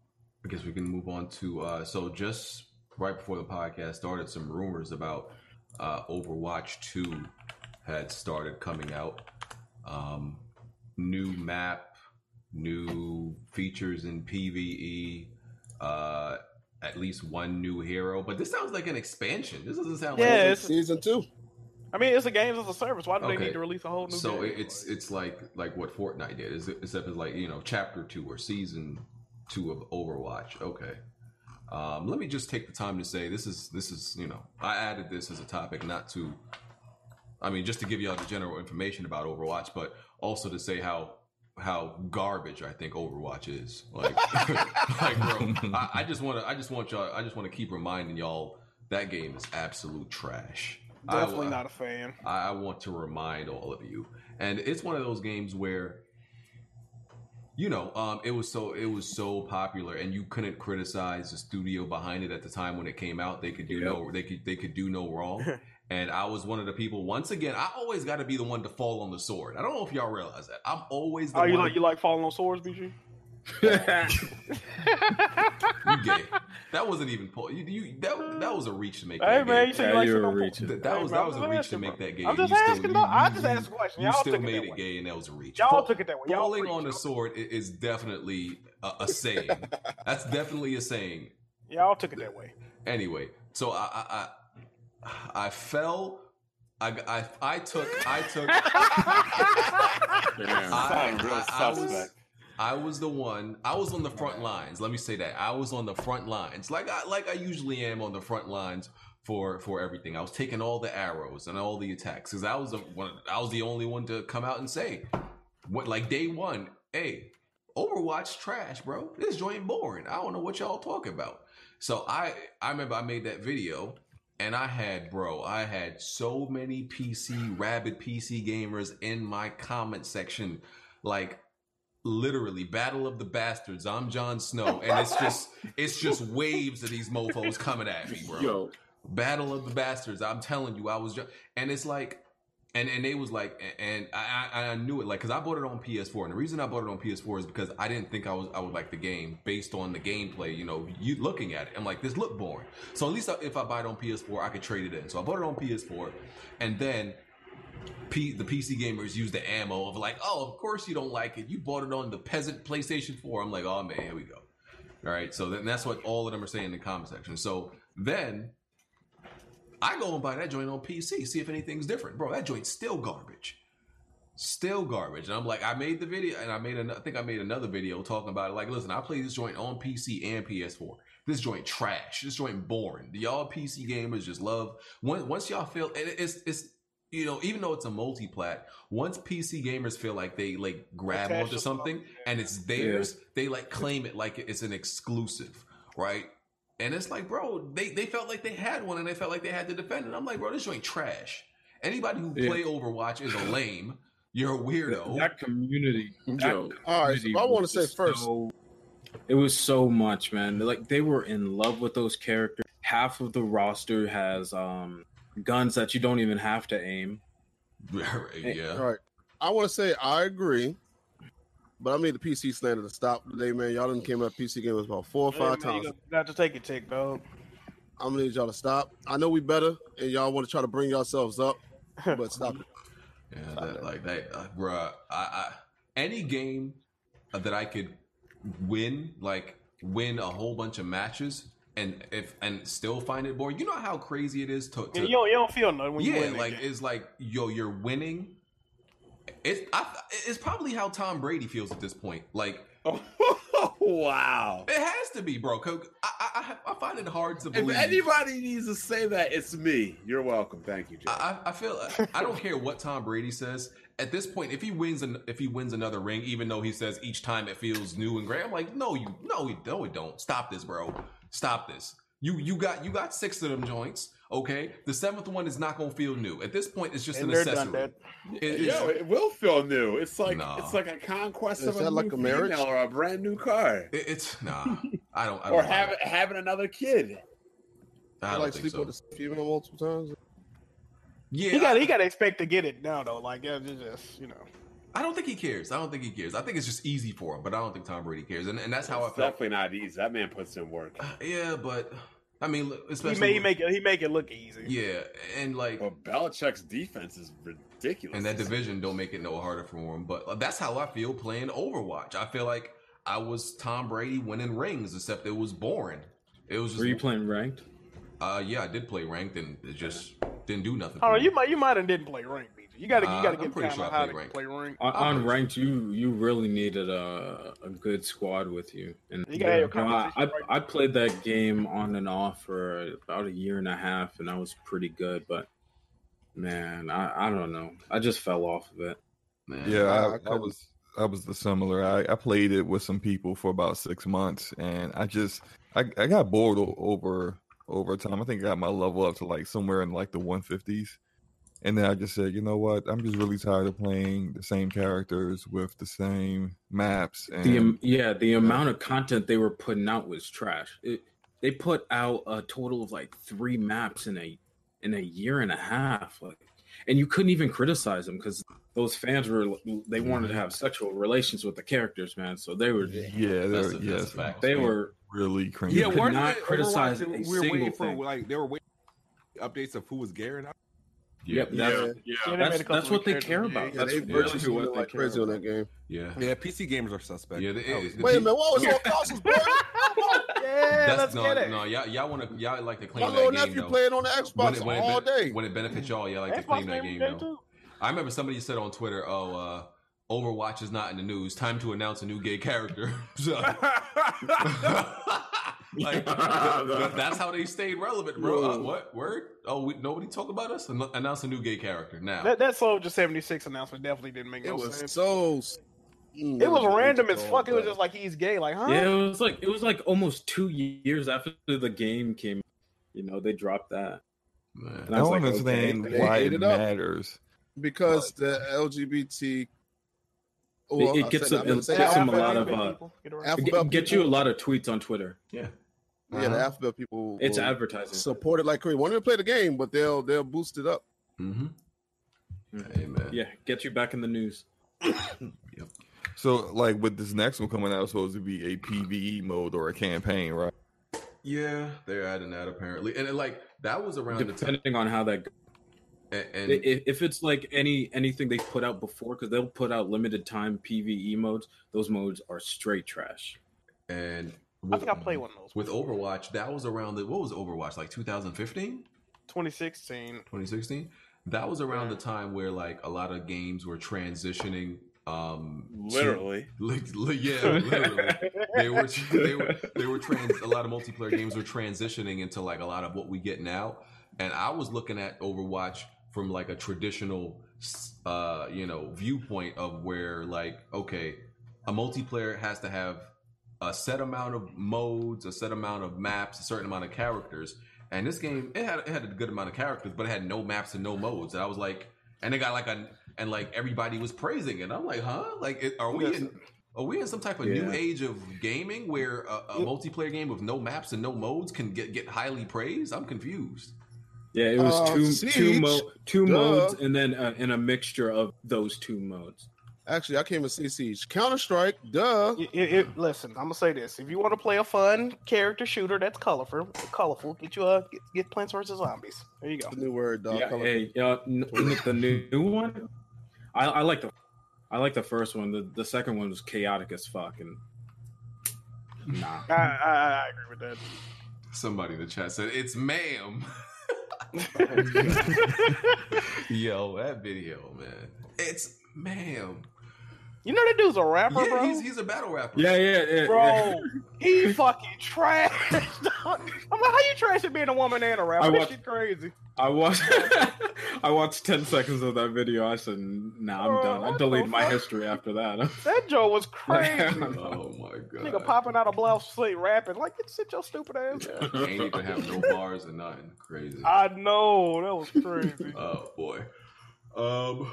[SPEAKER 1] I guess we can move on to uh, so just right before the podcast started, some rumors about uh, Overwatch Two had started coming out. Um, new map, new features in PVE. Uh, at least one new hero, but this sounds like an expansion. This doesn't sound
[SPEAKER 6] Yeah,
[SPEAKER 1] like
[SPEAKER 6] it's-
[SPEAKER 2] season two.
[SPEAKER 6] I mean, it's a game as a service. Why do they need to release a whole new?
[SPEAKER 1] so
[SPEAKER 6] game?
[SPEAKER 1] it's it's like like what Fortnite did, except it's like you know chapter two or season two of Overwatch. Okay, um, let me just take the time to say this is this is you know I added this as a topic not to, I mean just to give y'all the general information about Overwatch, but also to say how how garbage I think Overwatch is. Like like bro, I, I just want to I just want y'all I just want to keep reminding y'all that game is absolute trash. I-
[SPEAKER 6] definitely not a fan.
[SPEAKER 1] I I want to remind all of you, and it's one of those games where, you know, um, it was so it was so popular, and you couldn't criticize the studio behind it at the time when it came out. They could do no, they could they could do no wrong. and I was one of the people. Once again, I always got to be the one to fall on the sword. I don't know if y'all realize that. I'm always the
[SPEAKER 6] Oh, you
[SPEAKER 1] one.
[SPEAKER 6] like you like falling on swords, BG?
[SPEAKER 1] you gay. That wasn't even po- you, you that that was a reach to make.
[SPEAKER 6] Hey
[SPEAKER 1] that
[SPEAKER 6] man,
[SPEAKER 1] game.
[SPEAKER 6] you said
[SPEAKER 4] Yeah, you
[SPEAKER 6] shit
[SPEAKER 4] were
[SPEAKER 6] on
[SPEAKER 4] reaching.
[SPEAKER 1] Th- that
[SPEAKER 6] Hey,
[SPEAKER 1] was
[SPEAKER 6] bro,
[SPEAKER 1] that was a reach to make
[SPEAKER 6] bro.
[SPEAKER 1] that gay.
[SPEAKER 6] I'm just
[SPEAKER 1] You still-
[SPEAKER 6] asking,
[SPEAKER 1] you-
[SPEAKER 6] I just asked a question.
[SPEAKER 1] You
[SPEAKER 6] Y'all
[SPEAKER 1] still
[SPEAKER 6] took it
[SPEAKER 1] made
[SPEAKER 6] that
[SPEAKER 1] it gay, and that was a reach.
[SPEAKER 6] Y'all
[SPEAKER 1] Fall-
[SPEAKER 6] took it that way. Y'all
[SPEAKER 1] Falling
[SPEAKER 6] preach.
[SPEAKER 1] on the sword is definitely a, a saying. That's definitely a saying.
[SPEAKER 6] Y'all took it that way.
[SPEAKER 1] Anyway, so I I I, I fell. I, I I took I took
[SPEAKER 9] Damn.
[SPEAKER 1] I-
[SPEAKER 5] real
[SPEAKER 1] I- I was- I was the one. I was on the front lines. Let me say that I was on the front lines, like I like I usually am on the front lines for for everything. I was taking all the arrows and all the attacks because I was the one. I was the only one to come out and say, what like day one, hey, Overwatch trash, bro. This joint boring. I don't know what y'all talking about. So I I remember I made that video and I had, bro, I had so many PC, rabid PC gamers in my comment section, like literally Battle of the Bastards. I'm Jon Snow, and it's just, it's just waves of these mofo's coming at me, bro.
[SPEAKER 9] Yo,
[SPEAKER 1] Battle of the Bastards. I'm telling you, I was just, and it's like, and and they was like, and I I, knew it like because I bought it on PS4, and the reason I bought it on PS4 is because I didn't think I was I would like the game based on the gameplay. You know, you looking at it, I'm like, this look boring. So at least if I buy it on PS4, I could trade it in. So I bought it on PS4, and then. P, the PC gamers use the ammo of like, oh, of course you don't like it. You bought it on the peasant PlayStation 4. I'm like, oh man, here we go. All right, so then that's what all of them are saying in the comment section. So then I go and buy that joint on PC, see if anything's different. Bro, that joint's still garbage. Still garbage. And I'm like, I made the video and I made an, I think I made another video talking about it. Like, listen, I play this joint on PC and PS4. This joint trash. This joint boring. Y'all PC gamers just love once once y'all feel and it's it's you know, even though it's a multi-plat, once PC gamers feel like they like grab
[SPEAKER 6] Attach
[SPEAKER 1] onto something and it's theirs, they like claim it like it's an exclusive, right? And it's like, bro, they, they felt like they had one and they felt like they had to defend it. I'm like, bro, this joint trash. Anybody who
[SPEAKER 4] Yeah.
[SPEAKER 1] play Overwatch is a lame. You're a weirdo.
[SPEAKER 4] That community. that
[SPEAKER 9] Yo.
[SPEAKER 2] All right, so I want to say first.
[SPEAKER 4] so- it was so much, man. Like they were in love with those characters. Half of the roster has um guns that you don't even have to aim.
[SPEAKER 1] yeah.
[SPEAKER 2] All right. I want to say I agree, but I need the PC slander to stop today, man. Y'all done came up PC gamers about four or
[SPEAKER 6] Hey,
[SPEAKER 2] five
[SPEAKER 6] man,
[SPEAKER 2] times.
[SPEAKER 6] got- got to take it, tick, dog.
[SPEAKER 2] I'm gonna need y'all to stop. I know we better, and y'all want to try to bring yourselves up, but stop it.
[SPEAKER 1] Yeah, that, like that, uh, bruh. I, I any game that I could win, like win a whole bunch of matches, and if and still find it boring. You know how crazy it is to, to
[SPEAKER 6] Yeah, you, don't, you don't feel nothing when you
[SPEAKER 1] yeah,
[SPEAKER 6] win that
[SPEAKER 1] like it's like yo, you're winning. It's I, it's probably how Tom Brady feels at this point. Like
[SPEAKER 5] wow.
[SPEAKER 1] it has to be, bro. I, I I- I find it hard to believe.
[SPEAKER 5] If anybody needs to say that, it's me. You're welcome. Thank you,
[SPEAKER 1] I I feel I don't care what Tom Brady says. At this point, if he wins an, if he wins another ring, even though he says each time it feels new and great, I'm like, no, you no, you no, it don't. Stop this, bro. Stop this. You you got you got six of them joints. Okay, the seventh one is not gonna feel new. At this point, it's just
[SPEAKER 6] And
[SPEAKER 1] an
[SPEAKER 6] they're done
[SPEAKER 1] accessory.
[SPEAKER 6] that.
[SPEAKER 1] It-
[SPEAKER 5] Yo,
[SPEAKER 1] it's-
[SPEAKER 5] it will feel new. It's like
[SPEAKER 1] No.
[SPEAKER 5] it's like a conquest
[SPEAKER 2] Is
[SPEAKER 5] of a
[SPEAKER 2] that
[SPEAKER 5] new
[SPEAKER 2] a marriage?
[SPEAKER 5] female or a brand new car,
[SPEAKER 1] it- it's nah. I don't. I don't
[SPEAKER 5] or
[SPEAKER 1] buy
[SPEAKER 5] having
[SPEAKER 1] it.
[SPEAKER 5] having another kid.
[SPEAKER 1] I
[SPEAKER 2] I like
[SPEAKER 1] think
[SPEAKER 2] sleep
[SPEAKER 1] so.
[SPEAKER 2] with the female multiple times.
[SPEAKER 1] Yeah,
[SPEAKER 6] He got he got to expect to get it now though. Like yeah, it's just you know.
[SPEAKER 1] I don't think he cares. I don't think he cares. I think it's just easy for him, but I don't think Tom Brady cares, and and that's how I
[SPEAKER 5] It's
[SPEAKER 1] felt.
[SPEAKER 5] definitely not easy. That man puts in work.
[SPEAKER 1] Yeah, but I mean, look,
[SPEAKER 6] He
[SPEAKER 1] especially
[SPEAKER 6] make, he make it he make it look easy.
[SPEAKER 1] yeah, and like
[SPEAKER 5] But Belichick's defense is ridiculous.
[SPEAKER 1] and that division don't make it no harder for him. But that's how I feel playing Overwatch. I feel like I was Tom Brady winning rings, except it was boring. It was just,
[SPEAKER 4] Were you playing ranked?
[SPEAKER 1] uh, yeah, I did play ranked, and it just didn't do nothing.
[SPEAKER 6] Oh,
[SPEAKER 1] for me.
[SPEAKER 6] you might you might have didn't play rank, BG. You got to
[SPEAKER 1] Uh,
[SPEAKER 6] you got to
[SPEAKER 1] I'm
[SPEAKER 6] get
[SPEAKER 1] pretty sure
[SPEAKER 6] how to
[SPEAKER 1] rank.
[SPEAKER 6] play rank.
[SPEAKER 4] On,
[SPEAKER 1] I'm
[SPEAKER 4] on ranked, you you really needed a a good squad with you. And
[SPEAKER 6] You gotta have your
[SPEAKER 4] you know, I,
[SPEAKER 6] competition right.
[SPEAKER 4] I I played that game on and off for about a year and a half, and I was pretty good. But man, I I don't know. I just fell off of it.
[SPEAKER 1] Man.
[SPEAKER 8] Yeah,
[SPEAKER 2] I- I
[SPEAKER 8] I, I
[SPEAKER 2] couldn't-
[SPEAKER 8] was I was the similar. I, I played it with some people for about six months, and I just I, I got bored over over time. I think I got my level up to like somewhere in like the 150s, and then I just said, you know what? I'm just really tired of playing the same characters with the same maps. And
[SPEAKER 4] The am- yeah, the amount of content they were putting out was trash. It, they put out a total of like three maps in a in a year and a half, like, and you couldn't even criticize them because those fans were they wanted to have sexual relations with the characters, man. So they were
[SPEAKER 8] yeah,
[SPEAKER 1] That's
[SPEAKER 8] they're
[SPEAKER 1] a-
[SPEAKER 8] yes,
[SPEAKER 1] fact.
[SPEAKER 4] they were
[SPEAKER 8] really cringy.
[SPEAKER 4] You
[SPEAKER 7] yeah,
[SPEAKER 4] could
[SPEAKER 7] weren't
[SPEAKER 4] not
[SPEAKER 7] they-
[SPEAKER 4] criticize
[SPEAKER 7] Overwatch,
[SPEAKER 4] a
[SPEAKER 7] we were waiting
[SPEAKER 4] single
[SPEAKER 7] for
[SPEAKER 4] thing.
[SPEAKER 7] like they were waiting updates of who was gearing up.
[SPEAKER 4] Yep,
[SPEAKER 1] yeah,
[SPEAKER 4] that's,
[SPEAKER 5] yeah,
[SPEAKER 6] Yeah, they made
[SPEAKER 4] that's, that's what they care about.
[SPEAKER 6] yeah,
[SPEAKER 4] That's
[SPEAKER 2] they
[SPEAKER 4] really
[SPEAKER 2] virtually
[SPEAKER 4] what they
[SPEAKER 2] like
[SPEAKER 4] care
[SPEAKER 2] crazy on
[SPEAKER 4] about.
[SPEAKER 2] that game.
[SPEAKER 1] yeah.
[SPEAKER 7] Yeah, PC gamers are suspect.
[SPEAKER 1] Yeah, the-
[SPEAKER 7] That was-
[SPEAKER 2] Wait a minute, what was on consoles, boy?
[SPEAKER 6] Yeah,
[SPEAKER 1] That's
[SPEAKER 6] let's
[SPEAKER 1] no,
[SPEAKER 6] get it.
[SPEAKER 1] no, y'all, y'all want to, y'all like to claim
[SPEAKER 2] My
[SPEAKER 1] that
[SPEAKER 2] little
[SPEAKER 1] game
[SPEAKER 2] nephew
[SPEAKER 1] though.
[SPEAKER 2] playing on the
[SPEAKER 1] When
[SPEAKER 2] Xbox
[SPEAKER 1] it, when, it
[SPEAKER 2] all
[SPEAKER 1] ben-
[SPEAKER 2] day.
[SPEAKER 1] when it benefits y'all, y'all like to
[SPEAKER 6] Xbox
[SPEAKER 1] claim that
[SPEAKER 6] game
[SPEAKER 1] game
[SPEAKER 6] game
[SPEAKER 1] though.
[SPEAKER 6] too.
[SPEAKER 1] I remember somebody said on Twitter, "Oh, uh, Overwatch is not in the news. Time to announce a new gay character." So- like th- th- that's how they stayed relevant, bro. Uh, what word? Oh, we, nobody talk about us. An- Announce a new gay character now.
[SPEAKER 6] That that Soldier seventy six announcement definitely didn't make
[SPEAKER 2] It
[SPEAKER 6] no
[SPEAKER 2] was
[SPEAKER 6] sense.
[SPEAKER 2] so.
[SPEAKER 6] It was random as
[SPEAKER 2] all
[SPEAKER 6] fuck. It was just like he's gay. Like, huh?
[SPEAKER 4] Yeah, it was like it was like almost two years after the game came. You know, they dropped that.
[SPEAKER 1] Man.
[SPEAKER 4] And
[SPEAKER 8] I
[SPEAKER 4] I
[SPEAKER 8] don't
[SPEAKER 4] like,
[SPEAKER 8] understand
[SPEAKER 4] okay.
[SPEAKER 8] Why it
[SPEAKER 2] it
[SPEAKER 8] matters.
[SPEAKER 2] because the LGBT.
[SPEAKER 4] It- it gets
[SPEAKER 2] said-
[SPEAKER 4] a-
[SPEAKER 2] I'm gonna
[SPEAKER 4] it gets
[SPEAKER 2] the
[SPEAKER 4] them a lot of, uh,
[SPEAKER 6] get
[SPEAKER 4] Get, get you a lot of tweets on Twitter.
[SPEAKER 1] Yeah.
[SPEAKER 2] Yeah, the
[SPEAKER 1] Uh-huh.
[SPEAKER 2] alphabet people.
[SPEAKER 4] It's
[SPEAKER 2] will
[SPEAKER 4] advertising.
[SPEAKER 2] support it like crazy. Won't even play the game, but they'll they'll boost it up.
[SPEAKER 1] Mm-hmm.
[SPEAKER 4] Mhm.
[SPEAKER 1] Amen.
[SPEAKER 4] Yeah, get you back in the news. yep.
[SPEAKER 8] So, like with this next one coming out, it's supposed to be a PVE mode or a campaign, right?
[SPEAKER 1] Yeah, they're adding that apparently, and it, like that was around the time.
[SPEAKER 4] Depending on how that,
[SPEAKER 1] And, and
[SPEAKER 4] i- if it's like any anything they put out before, because they'll put out limited time PVE modes. Those modes are straight trash.
[SPEAKER 1] and
[SPEAKER 6] I think I played one of those.
[SPEAKER 1] with Overwatch. That was around the what was Overwatch like 2015,
[SPEAKER 6] 2016.
[SPEAKER 1] 2016. That was around the time where like a lot of games were transitioning. Um, to-
[SPEAKER 5] Literally.
[SPEAKER 1] Li- yeah, literally. they were they were they were trans a lot of multiplayer games were transitioning into like a lot of what we get now and i was looking at overwatch from like a traditional uh you know viewpoint of where like okay a multiplayer has to have a set amount of modes a set amount of maps a certain amount of characters. And this game it had, it had a good amount of characters but it had no maps and no modes. And i was like and it got like a and like everybody was praising it. I'm like huh? Like it, are we in are we in some type of new age of gaming where a, a multiplayer game with no maps and no modes can get, get highly praised? I'm confused.
[SPEAKER 4] Yeah, it was
[SPEAKER 2] Uh,
[SPEAKER 4] two
[SPEAKER 2] Siege,
[SPEAKER 4] two mo- two modes, and then uh, in a mixture of those two modes.
[SPEAKER 2] Actually, I came to see Siege Counter Strike. Duh.
[SPEAKER 6] It, it, it- listen, I'm gonna say this: if you want to play a fun character shooter that's colorful, colorful, get you a get, get Plants vs Zombies. There you go.
[SPEAKER 2] The new word, dog.
[SPEAKER 4] yeah, hey, uh, n- n- the new, new one. I, I like the I like the first one. The the second one was chaotic as fuck, and nah.
[SPEAKER 6] I, I, I agree with that.
[SPEAKER 1] Somebody in the chat said it's ma'am. Yo, that video, man. It's ma'am.
[SPEAKER 6] You know that dude's a rapper,
[SPEAKER 1] Yeah,
[SPEAKER 6] bro.
[SPEAKER 1] he's, he's a battle rapper.
[SPEAKER 4] Yeah, yeah, yeah.
[SPEAKER 6] bro, he fucking trash. I'm like, how you trash at being a woman and a rapper?
[SPEAKER 4] I
[SPEAKER 6] That
[SPEAKER 4] watch-
[SPEAKER 6] shit crazy.
[SPEAKER 4] I watched I watched ten seconds of that video. I said, "Nah, I'm
[SPEAKER 6] Bro,
[SPEAKER 4] done." I deleted my
[SPEAKER 6] fuck?
[SPEAKER 4] history after that.
[SPEAKER 6] That Joe was crazy.
[SPEAKER 1] Oh my god.
[SPEAKER 6] Nigga popping out a blouse, sleep, rapping like, get sit your stupid ass. down."
[SPEAKER 1] Ain't even have no bars or nothing. Crazy.
[SPEAKER 6] I know that was crazy.
[SPEAKER 1] Oh boy. Um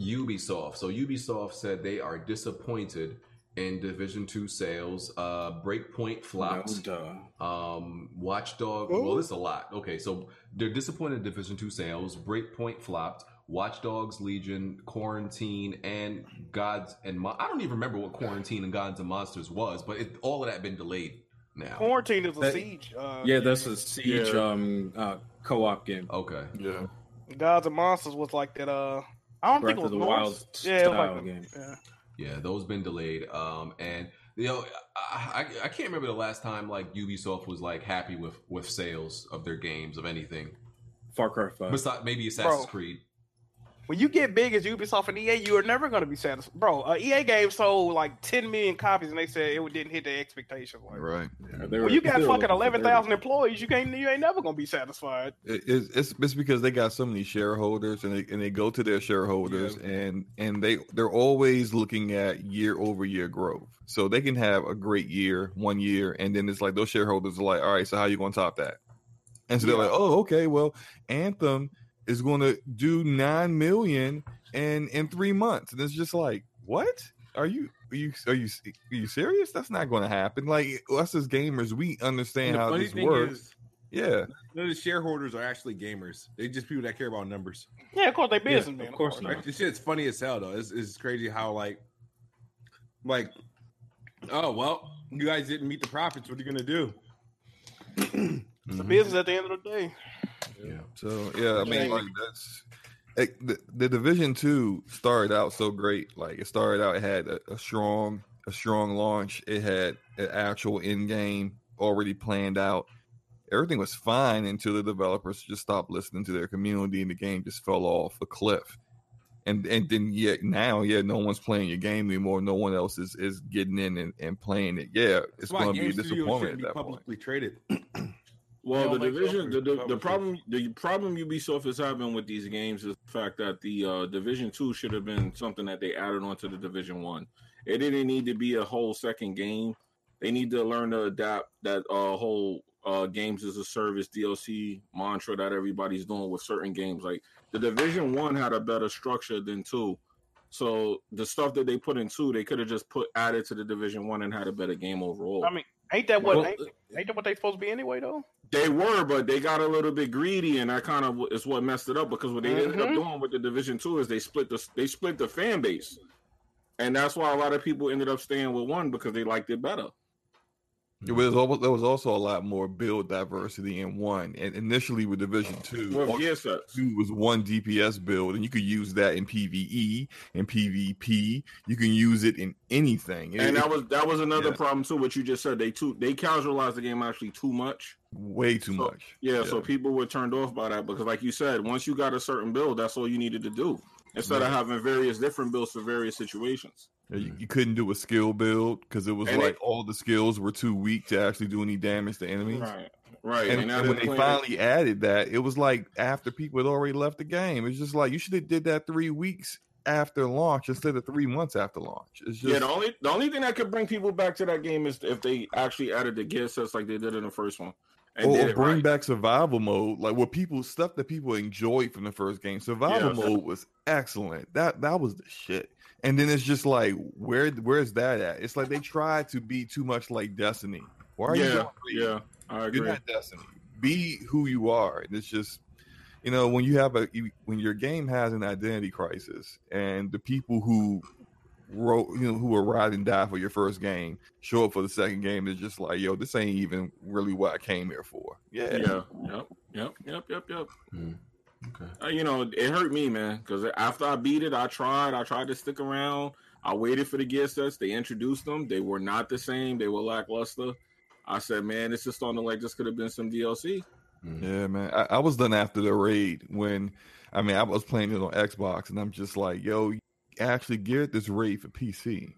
[SPEAKER 1] Ubisoft. So Ubisoft said they are disappointed in Division 2 sales. Uh Breakpoint flopped.
[SPEAKER 4] No, duh.
[SPEAKER 1] Um Watchdog. Well, it's a lot. Okay, so they're disappointed in Division 2 sales. Breakpoint flopped. Watch Dogs, Legion, Quarantine, and Gods and Mon- I don't even remember what Quarantine and Gods and Monsters was, but it, all of that been delayed now.
[SPEAKER 6] Quarantine is a
[SPEAKER 4] That-
[SPEAKER 6] siege. Uh,
[SPEAKER 4] Yeah, that's a siege
[SPEAKER 9] Yeah.
[SPEAKER 4] um uh, co-op game.
[SPEAKER 1] Okay.
[SPEAKER 9] Yeah.
[SPEAKER 6] Gods and Monsters was like that. Uh, I don't
[SPEAKER 4] Breath
[SPEAKER 6] think it was
[SPEAKER 4] of the
[SPEAKER 6] Norse.
[SPEAKER 4] Wild
[SPEAKER 6] Yeah,
[SPEAKER 4] style
[SPEAKER 6] like
[SPEAKER 4] game.
[SPEAKER 6] Yeah.
[SPEAKER 1] Yeah, those been delayed. Um, and you know, I, I I can't remember the last time like Ubisoft was like happy with with sales of their games of anything.
[SPEAKER 4] Far Cry Five.
[SPEAKER 1] Besides maybe Assassin's
[SPEAKER 6] Bro.
[SPEAKER 1] Creed.
[SPEAKER 6] When you get big as Ubisoft and EA, you are never going to be satisfied, bro. Uh, EA game sold like 10 million copies, and they said it didn't hit their expectations. Like,
[SPEAKER 8] Right.
[SPEAKER 4] Yeah, were-
[SPEAKER 6] when you got fucking eleven thousand employees, you can't, you ain't never going to be satisfied.
[SPEAKER 8] It, it's, it's it's because they got so many shareholders, and they and they go to their shareholders, and and they they're always looking at year over year growth. So they can have a great year one year, and then it's like those shareholders are like, all right, so how you going to top that? And so they're like, oh, okay, well, Anthem is going to do nine million in in three months, and it's just like, what? Are you are you are you are you serious? That's not going to happen. Like us as gamers, we understand how this works.
[SPEAKER 7] is,
[SPEAKER 8] yeah,
[SPEAKER 7] none of the shareholders are actually gamers. They're just people that care about numbers.
[SPEAKER 6] Yeah, of course they
[SPEAKER 4] Yeah,
[SPEAKER 6] businessmen.
[SPEAKER 4] of course not.
[SPEAKER 7] Like, this shit's funny as hell though. It's, it's crazy how like, like, oh well, you guys didn't meet the profits. What are you gonna do?
[SPEAKER 6] It's a business at the end of the day.
[SPEAKER 1] Yeah.
[SPEAKER 8] So yeah, I mean, like that's it, the, the division two started out so great. Like it started out, it had a, a strong, a strong launch. It had an actual in game already planned out. Everything was fine until the developers just stopped listening to their community, and the game just fell off a cliff. And and then yet now, yeah, no one's playing your game anymore. No one else is is getting in and, and playing it. Yeah, it's going to be a disappointment
[SPEAKER 7] be
[SPEAKER 8] that point.
[SPEAKER 7] publicly traded.
[SPEAKER 9] Well, the division, the,
[SPEAKER 7] software
[SPEAKER 9] the, the
[SPEAKER 7] publishers.
[SPEAKER 9] problem, the problem Ubisoft is having with these games is the fact that the uh, Division Two should have been something that they added onto the Division One. It didn't need to be a whole second game. They need to learn to adapt that uh, whole uh, games as a service DLC mantra that everybody's doing with certain games. Like the Division One had a better structure than two, so the stuff that they put in two, they could have just put added to the Division One and had a better game overall.
[SPEAKER 6] I mean, ain't that what
[SPEAKER 9] Well,
[SPEAKER 6] ain't, ain't that what they supposed to be anyway though?
[SPEAKER 9] They were, but they got a little bit greedy, and that kind of is what messed it up. Because what they ended up
[SPEAKER 6] Mhm.
[SPEAKER 9] doing with the Division Two is they split the they split the fan base, and that's why a lot of people ended up staying with one because they liked it better.
[SPEAKER 8] It was almost, there was also a lot more build diversity in one. And initially with Division Two,
[SPEAKER 9] gear sets.
[SPEAKER 8] two was one DPS build, and you could use that in PVE and PvP. You can use it in anything. It-
[SPEAKER 9] And that was that was another
[SPEAKER 8] Yeah.
[SPEAKER 9] problem too. What you just said, they too they casualized the game actually too much.
[SPEAKER 8] way too
[SPEAKER 9] So-
[SPEAKER 8] much.
[SPEAKER 9] Yeah, so people were turned off by that because, like you said, once you got a certain build, that's all you needed to do instead of having various different builds for various situations.
[SPEAKER 8] Yeah, You, you couldn't do a skill build because it was
[SPEAKER 9] And
[SPEAKER 8] like
[SPEAKER 9] it-
[SPEAKER 8] all the skills were too weak to actually do any damage to enemies.
[SPEAKER 9] Right, right.
[SPEAKER 8] And,
[SPEAKER 9] And now
[SPEAKER 8] and when
[SPEAKER 9] they're
[SPEAKER 8] they
[SPEAKER 9] playing-
[SPEAKER 8] finally added that, it was like after people had already left the game. It's just like you should have did that three weeks after launch instead of three months after launch. It's just
[SPEAKER 9] yeah, the only the only thing that could bring people back to that game is if they actually added the gear sets like they did in the first one. And
[SPEAKER 8] or, or bring
[SPEAKER 9] right.
[SPEAKER 8] back survival mode, like what people stuff that people enjoyed from the first game. Survival
[SPEAKER 9] Yes.
[SPEAKER 8] mode was excellent. That that was the shit. And then it's just like where where's that at? It's like they try to be too much like Destiny. Why are you
[SPEAKER 9] yeah,
[SPEAKER 8] doing
[SPEAKER 9] yeah, I agree.
[SPEAKER 8] You're not Destiny. Be who you are. And it's just, you know, when you have a you, when your game has an identity crisis, and the people who wrote, you know, who were ride and die for your first game show up for the second game, it's just like, yo, this ain't even really what I came here for. Yeah,
[SPEAKER 9] Yeah, yep, yep, yep, yep, yep. Hmm.
[SPEAKER 1] Okay.
[SPEAKER 9] Uh, you know, it hurt me, man, because after I beat it, I tried. I tried to stick around. I waited for the gear sets. They introduced them. They were not the same. They were lackluster. I said, man, it's just starting to like this could have been some DLC.
[SPEAKER 8] Yeah, man. I, I was done after the raid when, I mean, I was playing it on Xbox, and I'm just like, yo, you actually geared this raid for PC.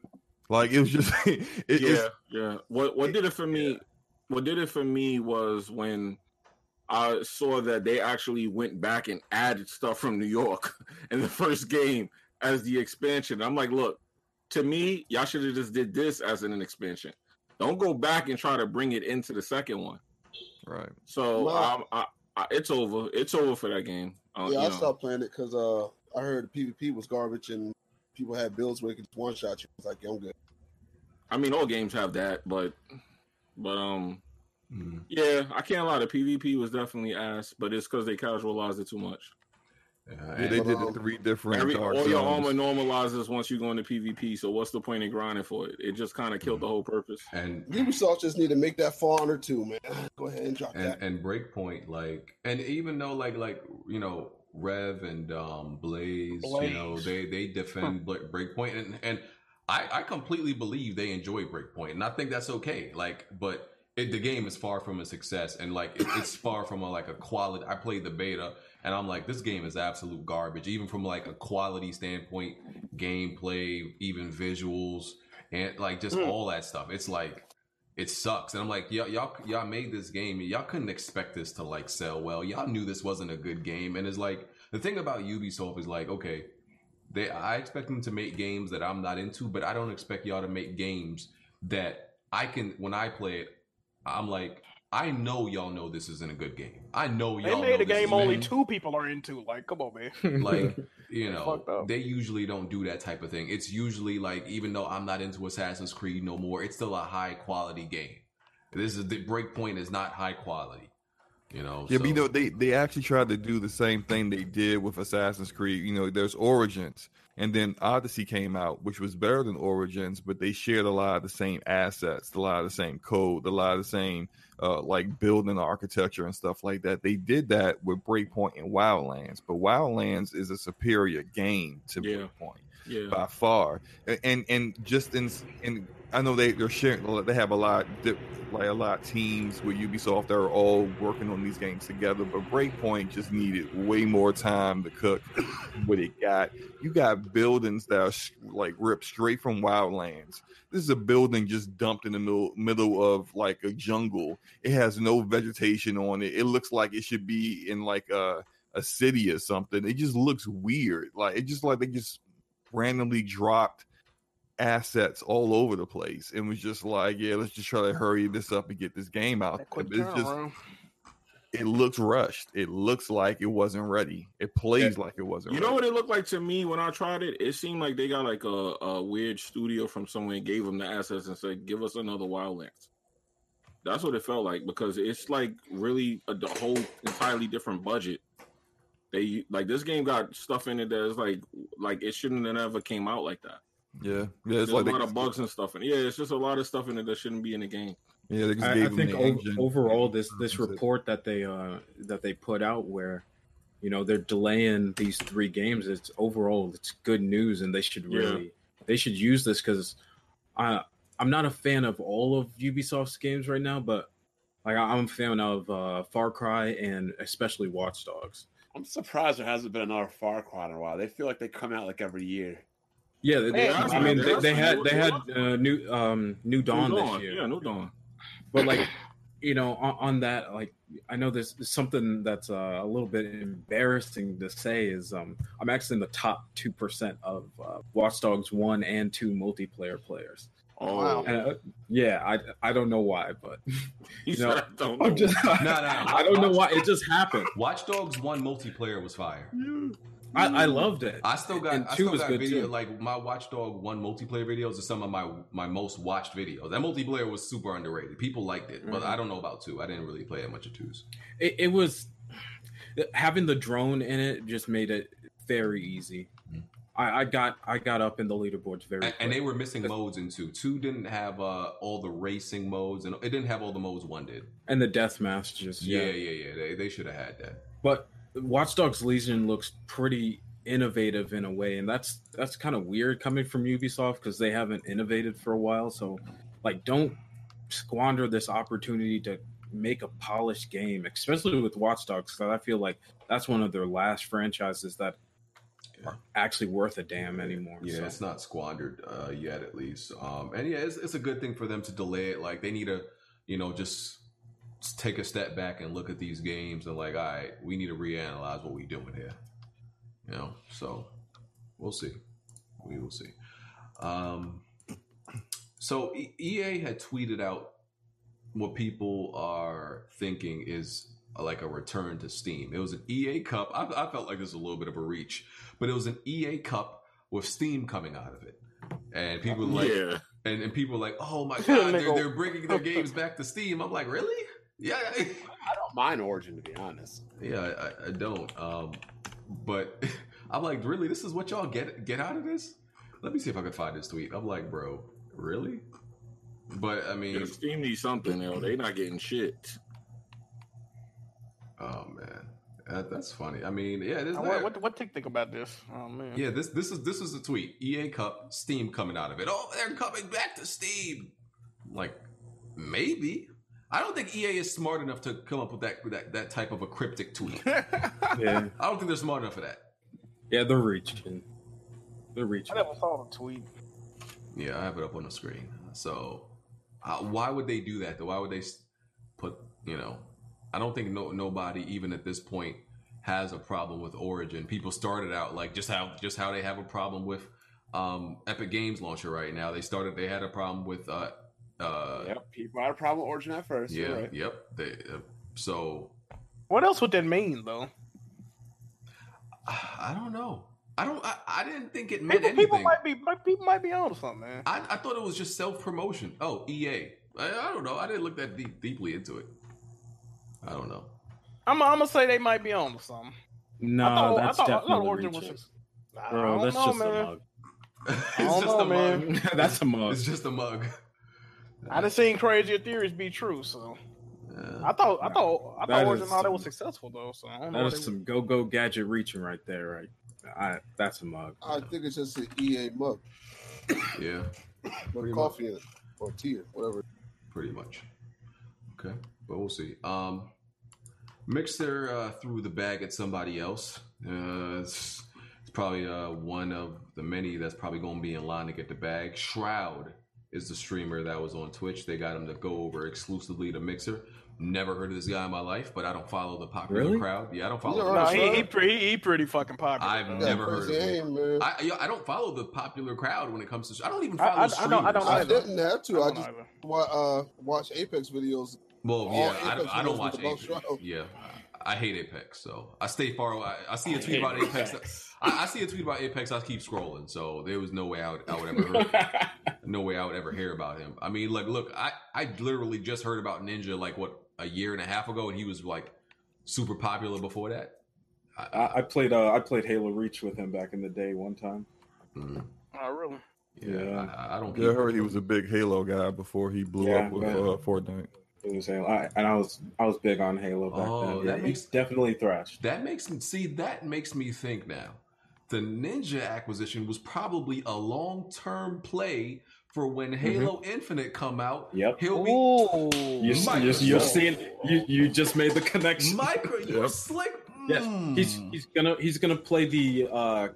[SPEAKER 8] Like it was just, it,
[SPEAKER 9] yeah, yeah. What what did it for me? What did it for me was when I saw that they actually went back and added stuff from New York in the first game as the expansion. I'm like, look, to me, y'all should have just did this as an expansion. Don't go back and try to bring it into the second one.
[SPEAKER 8] right.
[SPEAKER 9] So
[SPEAKER 2] Well-
[SPEAKER 9] um, I, I, it's over. It's over for that game. Uh,
[SPEAKER 2] yeah, I
[SPEAKER 9] know.
[SPEAKER 2] stopped playing it because uh, I heard the PvP was garbage and people had builds where you could one shot you. I was like, yeah, I'm good.
[SPEAKER 9] I mean, all games have that, but but um,
[SPEAKER 1] Mm.
[SPEAKER 9] yeah, I can't lie. The PvP was definitely ass, but it's because they casualized it too much.
[SPEAKER 1] Yeah,
[SPEAKER 8] Yeah, they did the three different
[SPEAKER 9] Every,
[SPEAKER 8] dark
[SPEAKER 9] all your
[SPEAKER 8] zones.
[SPEAKER 9] armor normalizes once you go into PvP. So what's the point in grinding for it? It just kind of killed the whole purpose.
[SPEAKER 1] and
[SPEAKER 2] Ubisoft just need to make that For Honor too, man. Go ahead and drop
[SPEAKER 1] and
[SPEAKER 2] that.
[SPEAKER 1] and breakpoint like and even though like like you know rev and um blaze, you know they they defend Bla- breakpoint and and i i completely believe they enjoy breakpoint and i think that's okay like but it, the game is far from a success and like it, it's far from a like a quality i played the beta and i'm like this game is absolute garbage even from like a quality standpoint gameplay even visuals and like just
[SPEAKER 6] Mm.
[SPEAKER 1] all that stuff it's like it sucks. And I'm like, y'all, y'all, y'all made this game. Y'all couldn't expect this to like sell well. Y'all knew this wasn't a good game. And it's like the thing about Ubisoft is like, okay, they, I expect them to make games that I'm not into, but I don't expect y'all to make games that I can. When I play it, I'm like, I know y'all know this isn't a good game. I know y'all
[SPEAKER 6] made
[SPEAKER 1] know
[SPEAKER 6] a
[SPEAKER 1] this
[SPEAKER 6] game only
[SPEAKER 1] bad.
[SPEAKER 6] two people are into. Like, come on, man.
[SPEAKER 1] like you know they usually don't do that type of thing it's usually like even though i'm not into assassin's creed no more it's still a high quality game this is the breakpoint is not high quality you know
[SPEAKER 8] Yeah,
[SPEAKER 1] so-
[SPEAKER 8] but you know they they actually tried to do the same thing they did with Assassin's Creed. You know, there's Origins, and then Odyssey came out, which was better than Origins, but they shared a lot of the same assets, a lot of the same code, a lot of the same uh, like building architecture and stuff like that. They did that with Breakpoint and Wildlands, but Wildlands is a superior game to
[SPEAKER 9] Yeah.
[SPEAKER 8] Breakpoint
[SPEAKER 9] Yeah,
[SPEAKER 8] by far. And and just in in I know they they're sharing they have a lot like a lot of teams with Ubisoft that are all working on these games together. But Breakpoint just needed way more time to cook what it got. You got buildings that are like ripped straight from Wildlands. This is a building just dumped in the middle middle of like a jungle. It has no vegetation on it. It looks like it should be in like a a city or something. It just looks weird. Like it just like they just randomly dropped assets all over the place and was just like, yeah, let's just try to hurry this up and get this game out. It's just it looks rushed. It looks like it wasn't ready. It plays like it wasn't.
[SPEAKER 9] You
[SPEAKER 8] ready.
[SPEAKER 9] know what it looked like to me when I tried it? It seemed like they got like a, a weird studio from somewhere and gave them the assets and said, "Give us another Wildlands." That's what it felt like because it's like really a the whole entirely different budget. They like this game got stuff in it that is like like it shouldn't have ever came out like that.
[SPEAKER 8] Yeah, yeah.
[SPEAKER 9] There's
[SPEAKER 8] It's like
[SPEAKER 9] a lot of bugs and stuff and. Yeah, it's just a lot of stuff in it that shouldn't be in the game.
[SPEAKER 8] yeah, they just
[SPEAKER 4] I,
[SPEAKER 8] gave
[SPEAKER 4] I
[SPEAKER 8] them
[SPEAKER 4] think
[SPEAKER 8] the
[SPEAKER 4] o- overall this this report that they uh that they put out where you know they're delaying these three games it's overall it's good news and they should
[SPEAKER 9] Yeah.
[SPEAKER 4] really they should use this because i i'm not a fan of all of ubisoft's games right now but like I- i'm a fan of uh far cry and especially watch dogs
[SPEAKER 5] I'm surprised there hasn't been another Far Cry in a while. They feel like they come out like every year.
[SPEAKER 4] Yeah they,
[SPEAKER 6] Man,
[SPEAKER 4] i mean they, they had they had uh, new um new dawn
[SPEAKER 9] New
[SPEAKER 4] this year
[SPEAKER 9] Yeah, New Dawn.
[SPEAKER 4] but like you know on, on that like i know there's something that's uh, a little bit embarrassing to say is um i'm actually in the top 2% of uh, watch dogs 1 and 2 multiplayer players
[SPEAKER 9] Oh,
[SPEAKER 6] Wow.
[SPEAKER 4] and, uh, yeah i i don't know why but you know,
[SPEAKER 9] I don't know.
[SPEAKER 4] i'm just
[SPEAKER 1] Nah, nah,
[SPEAKER 4] i don't know why it just happened
[SPEAKER 1] Watch Dogs One multiplayer was fire.
[SPEAKER 4] I, I loved it
[SPEAKER 1] I still got
[SPEAKER 4] And
[SPEAKER 1] I
[SPEAKER 4] two
[SPEAKER 1] still
[SPEAKER 4] was
[SPEAKER 1] got
[SPEAKER 4] good,
[SPEAKER 1] video
[SPEAKER 4] too.
[SPEAKER 1] like my Watchdog One multiplayer videos are some of my my most watched videos. That multiplayer was super underrated. People liked it, but
[SPEAKER 4] Mhm.
[SPEAKER 1] I don't know about two. I didn't really play that much of twos.
[SPEAKER 4] it, it was having the drone in it just made it very easy
[SPEAKER 1] Mhm.
[SPEAKER 4] I, I got I got up in the leaderboards very
[SPEAKER 1] And, and they were missing modes in two. Two didn't have uh, all the racing modes, and it didn't have all the modes one did.
[SPEAKER 4] and the death match just
[SPEAKER 1] Yeah, yeah, yeah. They, they should have had that.
[SPEAKER 4] But Watch Dogs Legion looks pretty innovative in a way, and that's that's kind of weird coming from Ubisoft because they haven't innovated for a while. So, like, don't squander this opportunity to make a polished game, especially with Watch Dogs. Because I feel like that's one of their last franchises that are actually worth a damn anymore.
[SPEAKER 1] Yeah,
[SPEAKER 4] so.
[SPEAKER 1] it's not squandered uh, yet, at least. Um, and yeah, it's, it's a good thing for them to delay it. Like they need to, you know, just take a step back and look at these games and like, all right, we need to reanalyze what we're doing here. You know, so we'll see. We will see. Um, so EA had tweeted out what people are thinking is uh, like a return to Steam. It was an EA Cup. I, I felt like this was a little bit of a reach, but it was an EA Cup with Steam coming out of it, and people like,
[SPEAKER 9] yeah.
[SPEAKER 1] and, and people like, oh my god, they're, they're bringing their games back to Steam. I'm like, really? Yeah,
[SPEAKER 5] I don't mind Origin to be honest.
[SPEAKER 1] yeah, I, I don't. Um, but I'm like, really? This is what y'all get get out of this? Let me see if I can find this tweet. I'm like, bro, really? But I mean,
[SPEAKER 9] Yeah, Steam needs something, yo. They not getting shit.
[SPEAKER 1] oh man, that, that's funny. I mean, yeah, this,
[SPEAKER 6] Uh, What, what what Tick think about this? Oh man.
[SPEAKER 1] yeah, this this is this is a tweet. EA Cup, Steam coming out of it. Oh, they're coming back to Steam. Like, maybe. I don't think EA is smart enough to come up with that that, that type of a cryptic tweet.
[SPEAKER 4] yeah,
[SPEAKER 1] I don't think they're smart enough for that.
[SPEAKER 4] yeah, they're reaching. They're reaching.
[SPEAKER 6] I
[SPEAKER 4] reaching.
[SPEAKER 6] never saw the tweet.
[SPEAKER 1] Yeah, I have it up on the screen. So, uh, why would they do that? Though? Why would they put? You know, I don't think no nobody even at this point has a problem with Origin. People started out like just how just how they have a problem with um, Epic Games launcher right now. They started they had a problem with uh, uh,
[SPEAKER 5] Yep, people had a problem Origin at first.
[SPEAKER 1] yeah,
[SPEAKER 5] right.
[SPEAKER 1] yep. They, uh, so
[SPEAKER 6] What else would that mean though?
[SPEAKER 1] I don't know. I don't. I, I didn't think it meant
[SPEAKER 6] People,
[SPEAKER 1] anything.
[SPEAKER 6] people might be might, people might be on something, man.
[SPEAKER 1] I, I thought it was just self promotion. Oh, EA. I, I don't know. I didn't look that deep, deeply into it. I don't know.
[SPEAKER 6] I'm, I'm gonna say they might be on to something.
[SPEAKER 4] No,
[SPEAKER 6] I thought,
[SPEAKER 4] that's
[SPEAKER 6] I thought,
[SPEAKER 4] definitely
[SPEAKER 6] thought Origin was. I
[SPEAKER 4] Bro,
[SPEAKER 6] don't
[SPEAKER 4] that's
[SPEAKER 6] know,
[SPEAKER 4] just
[SPEAKER 6] man.
[SPEAKER 4] a mug.
[SPEAKER 1] it's just
[SPEAKER 6] know,
[SPEAKER 1] a
[SPEAKER 6] man.
[SPEAKER 1] mug.
[SPEAKER 4] that's a mug.
[SPEAKER 1] It's just a mug.
[SPEAKER 6] I done seen crazier theories be true, so
[SPEAKER 1] Yeah.
[SPEAKER 6] I thought I thought I
[SPEAKER 4] That
[SPEAKER 6] thought
[SPEAKER 4] is
[SPEAKER 6] Origin all that was successful though. So I don't know.
[SPEAKER 4] That
[SPEAKER 6] what
[SPEAKER 4] is
[SPEAKER 6] they-
[SPEAKER 4] some go go gadget reaching right there, right? I that's a mug.
[SPEAKER 2] I think it's just an EA mug
[SPEAKER 1] yeah,
[SPEAKER 2] with
[SPEAKER 1] Pretty
[SPEAKER 2] coffee in it or tea or whatever.
[SPEAKER 1] pretty much. Okay, but we'll see. Um, Mixer uh, threw the bag at somebody else. Uh, it's, it's probably uh, one of the many that's probably going to be in line to get the bag. Shroud is the streamer that was on Twitch. They got him to go over exclusively to Mixer. never heard of this guy in my life, but I don't follow the popular
[SPEAKER 4] Really?
[SPEAKER 1] crowd. Yeah, I don't follow.
[SPEAKER 10] never
[SPEAKER 1] the
[SPEAKER 6] No, he, he, pretty, he, he pretty fucking popular.
[SPEAKER 1] I've
[SPEAKER 6] bro.
[SPEAKER 1] Never heard of him.
[SPEAKER 10] man.
[SPEAKER 1] I, I don't follow the popular crowd when it comes to. I don't even follow
[SPEAKER 6] I- I
[SPEAKER 1] streamers.
[SPEAKER 6] don't- I don't
[SPEAKER 10] I didn't have to.
[SPEAKER 6] I
[SPEAKER 10] I just
[SPEAKER 6] either.
[SPEAKER 10] wa- uh, watch Apex videos.
[SPEAKER 1] Well, yeah, I,
[SPEAKER 10] Apex
[SPEAKER 1] I don't watch
[SPEAKER 10] with the Buck
[SPEAKER 1] Apex. Yeah, I hate Apex, so I stay far. I, I see a tweet
[SPEAKER 5] hate
[SPEAKER 1] about Apex.
[SPEAKER 5] Apex.
[SPEAKER 1] I, I see a tweet about Apex. I keep scrolling, so there was no way I would, I would ever heard, no way I would ever hear about him. I mean, like, look, I I literally just heard about Ninja like what a year and a half ago, and he was like super popular before that.
[SPEAKER 4] I, I played uh, I played Halo Reach with him back in the day one time.
[SPEAKER 1] Mm,
[SPEAKER 6] Oh, really?
[SPEAKER 1] yeah,
[SPEAKER 4] Yeah.
[SPEAKER 1] I, I don't.
[SPEAKER 8] Yeah, I heard he was a big Halo guy before he blew
[SPEAKER 4] Yeah,
[SPEAKER 8] up with
[SPEAKER 4] yeah.
[SPEAKER 8] uh, Fortnite.
[SPEAKER 4] It was Halo, I, and I was I was big on Halo back
[SPEAKER 1] Oh,
[SPEAKER 4] then.
[SPEAKER 1] that
[SPEAKER 4] Yeah,
[SPEAKER 1] makes-
[SPEAKER 4] he's definitely thrashed.
[SPEAKER 1] That makes me see. That makes me think now. The Ninja acquisition was probably a long term play for when Halo Infinite come out.
[SPEAKER 4] Yep.
[SPEAKER 1] He'll be
[SPEAKER 6] Ooh.
[SPEAKER 4] You, you're, you're seeing you you just made the connection.
[SPEAKER 1] micro. You're
[SPEAKER 8] Yep.
[SPEAKER 1] slick.
[SPEAKER 4] Yes, he's
[SPEAKER 1] Mm.
[SPEAKER 4] he's gonna he's gonna play the. Uh,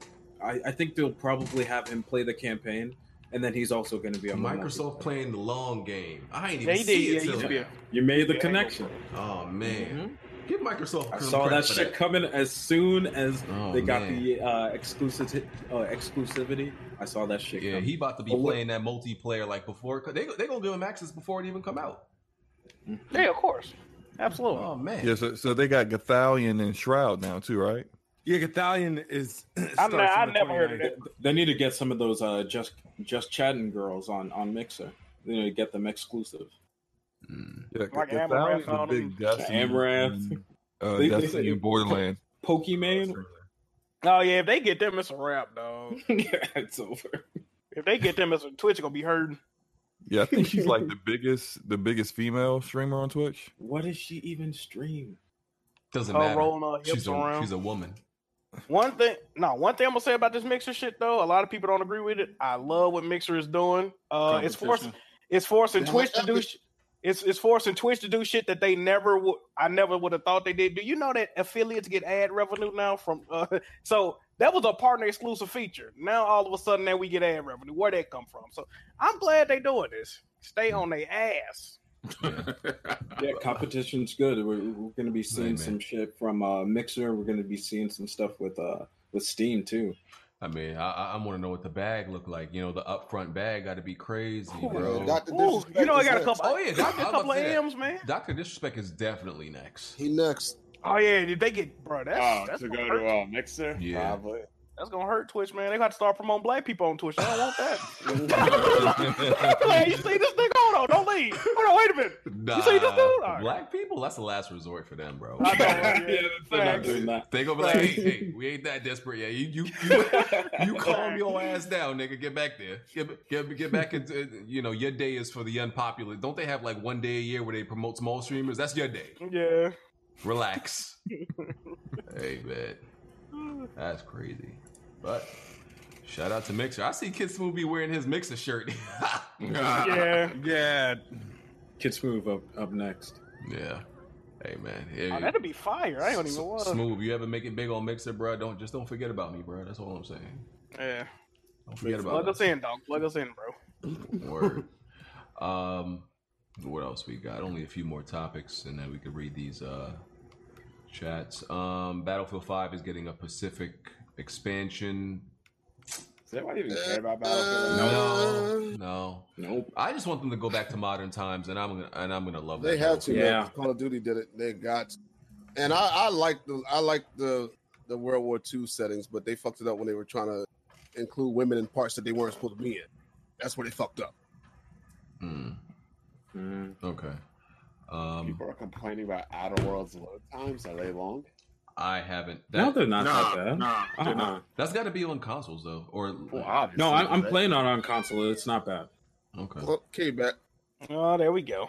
[SPEAKER 4] I, I think they'll probably have him play the campaign, and then he's also going to be on
[SPEAKER 1] Microsoft
[SPEAKER 4] multiplayer.
[SPEAKER 1] playing the long game. I ain't even
[SPEAKER 6] he
[SPEAKER 1] see
[SPEAKER 6] did.
[SPEAKER 1] It
[SPEAKER 6] he
[SPEAKER 1] till
[SPEAKER 6] used to be
[SPEAKER 1] now.
[SPEAKER 6] a
[SPEAKER 4] You made the
[SPEAKER 6] Yeah,
[SPEAKER 4] connection.
[SPEAKER 1] Oh man, give Microsoft.
[SPEAKER 4] I saw that
[SPEAKER 1] credit for
[SPEAKER 4] shit coming as soon as
[SPEAKER 1] Oh,
[SPEAKER 4] they got
[SPEAKER 1] man.
[SPEAKER 4] the uh, exclusive uh, exclusivity. I saw that shit.
[SPEAKER 1] Yeah,
[SPEAKER 4] coming.
[SPEAKER 1] he about to be
[SPEAKER 4] But what-
[SPEAKER 1] playing that multiplayer like before. They they gonna give him access before it even come out.
[SPEAKER 6] Yeah, of course. Absolutely.
[SPEAKER 1] Oh man.
[SPEAKER 8] Yeah, so, so they got Gothalion and Shroud now too, right?
[SPEAKER 7] Yeah, Gothalion is.
[SPEAKER 6] I,
[SPEAKER 7] starts
[SPEAKER 6] ne- I
[SPEAKER 7] on the
[SPEAKER 6] never heard of
[SPEAKER 7] 29th.
[SPEAKER 6] that.
[SPEAKER 4] They need to get some of those uh, just just chatting girls on on Mixer. They need to get them exclusive.
[SPEAKER 1] Mm.
[SPEAKER 8] Yeah,
[SPEAKER 6] Like
[SPEAKER 8] Gothalion's
[SPEAKER 6] Amouranth
[SPEAKER 8] a
[SPEAKER 6] on
[SPEAKER 8] big Destiny,
[SPEAKER 4] Amouranth.
[SPEAKER 8] and, uh,
[SPEAKER 4] They- they
[SPEAKER 8] Destiny
[SPEAKER 4] say-
[SPEAKER 8] and Borderlands.
[SPEAKER 4] Pokemon.
[SPEAKER 6] Oh yeah, if they get them, it's a wrap, dog.
[SPEAKER 4] yeah, it's over.
[SPEAKER 6] If they get them, it's a Twitch gonna be hurting.
[SPEAKER 8] Yeah, I think she's like the biggest, the biggest female streamer on Twitch.
[SPEAKER 4] What does she even stream?
[SPEAKER 1] Doesn't
[SPEAKER 6] Oh,
[SPEAKER 1] matter.
[SPEAKER 6] rolling her hips
[SPEAKER 1] She's a,
[SPEAKER 6] around.
[SPEAKER 1] she's a woman.
[SPEAKER 6] One thing, no, one thing I'm gonna say about this Mixer shit though, a lot of people don't agree with it. I love what Mixer is doing. Uh, it's forcing, it's forcing
[SPEAKER 10] Yeah,
[SPEAKER 6] Twitch to do.
[SPEAKER 10] Epic.
[SPEAKER 6] Sh- it's it's forcing Twitch to do shit that they never would. I never would have thought they did. Do you know that affiliates get ad revenue now from? Uh, so that was a partner exclusive feature. Now all of a sudden, now we get ad revenue. Where that come from? So I'm glad they doing this. Stay on their ass.
[SPEAKER 4] Yeah, competition's good. We're, we're going to be seeing
[SPEAKER 1] man.
[SPEAKER 4] some shit from uh, Mixer. We're going to be seeing some stuff with uh with Steam too.
[SPEAKER 1] I mean, I, I, I want to know what the bag look like. You know, the upfront bag got to be crazy, bro.
[SPEAKER 10] Dr.
[SPEAKER 6] Ooh, you know I got a couple.
[SPEAKER 1] Oh, yeah,
[SPEAKER 6] I got
[SPEAKER 1] I
[SPEAKER 6] a
[SPEAKER 1] was about
[SPEAKER 6] couple of
[SPEAKER 1] to say that.
[SPEAKER 6] M's, man.
[SPEAKER 1] Doctor Disrespect is definitely next.
[SPEAKER 10] He next.
[SPEAKER 6] Oh yeah, did they get bro? That's
[SPEAKER 5] Oh,
[SPEAKER 6] that's
[SPEAKER 5] to
[SPEAKER 6] gonna
[SPEAKER 5] go
[SPEAKER 6] hurt.
[SPEAKER 5] to uh, Mixer?
[SPEAKER 1] Yeah.
[SPEAKER 5] Probably.
[SPEAKER 6] That's gonna hurt Twitch, man. They got to start promoting black people on Twitch. I don't want that. hey, you see this nigga? Hold on, don't leave. Hold on, wait a minute.
[SPEAKER 1] Nah,
[SPEAKER 6] You see this dude? Right.
[SPEAKER 1] black people, that's the last resort for them, bro.
[SPEAKER 6] I know,
[SPEAKER 4] yeah, they're not
[SPEAKER 6] Facts.
[SPEAKER 4] doing that.
[SPEAKER 1] They gonna be like, hey, hey, we ain't that desperate yet. You, you, you, you calm your ass down, nigga. Get back there. Get, get, get back into, you know, your day is for the unpopular. Don't they have like one day a year where they promote small streamers? That's your day.
[SPEAKER 6] Yeah.
[SPEAKER 1] Relax. hey, man. That's crazy. But shout out to Mixer. I see Kid Smooth be wearing his Mixer shirt.
[SPEAKER 6] Yeah.
[SPEAKER 7] Yeah,
[SPEAKER 4] Kid Smooth up up next.
[SPEAKER 1] yeah. Hey, man. Hey,
[SPEAKER 6] Oh, that'd be fire. I don't even want what.
[SPEAKER 1] Smooth, you ever make it big on Mixer, bro? Don't just don't forget about me, bro. That's all I'm saying.
[SPEAKER 6] Yeah.
[SPEAKER 1] Don't forget about
[SPEAKER 6] Plug
[SPEAKER 1] us.
[SPEAKER 6] us in, dog. Plug us in, bro.
[SPEAKER 1] Word. um, what else we got? Only a few more topics, and then we could read these uh chats. Um, Battlefield Five is getting a Pacific expansion.
[SPEAKER 5] Does anybody even care about Battlefield?
[SPEAKER 1] No, no.
[SPEAKER 4] Nope.
[SPEAKER 1] I just want them to go back to modern times, and I'm gonna and I'm gonna love that.
[SPEAKER 10] They have to.
[SPEAKER 4] Yeah.
[SPEAKER 10] Yeah. Call of Duty did it. They got. And I, I like the I like the the World War II settings, but they fucked it up when they were trying to include women in parts that they weren't supposed to be in. That's where they fucked up.
[SPEAKER 1] Hmm,
[SPEAKER 4] Mm.
[SPEAKER 1] okay. Um,
[SPEAKER 5] People are complaining about Outer Worlds load times. Are they long?
[SPEAKER 1] I haven't.
[SPEAKER 4] No,
[SPEAKER 1] That,
[SPEAKER 4] they're not
[SPEAKER 9] Nah,
[SPEAKER 4] that bad.
[SPEAKER 9] nah, they're
[SPEAKER 4] Uh-uh.
[SPEAKER 9] not.
[SPEAKER 1] that's got to be on consoles though, or
[SPEAKER 5] Well, obviously.
[SPEAKER 4] No, I'm, I'm playing on on console. It's not bad.
[SPEAKER 1] okay.
[SPEAKER 10] Okay, back.
[SPEAKER 6] Oh, there we go.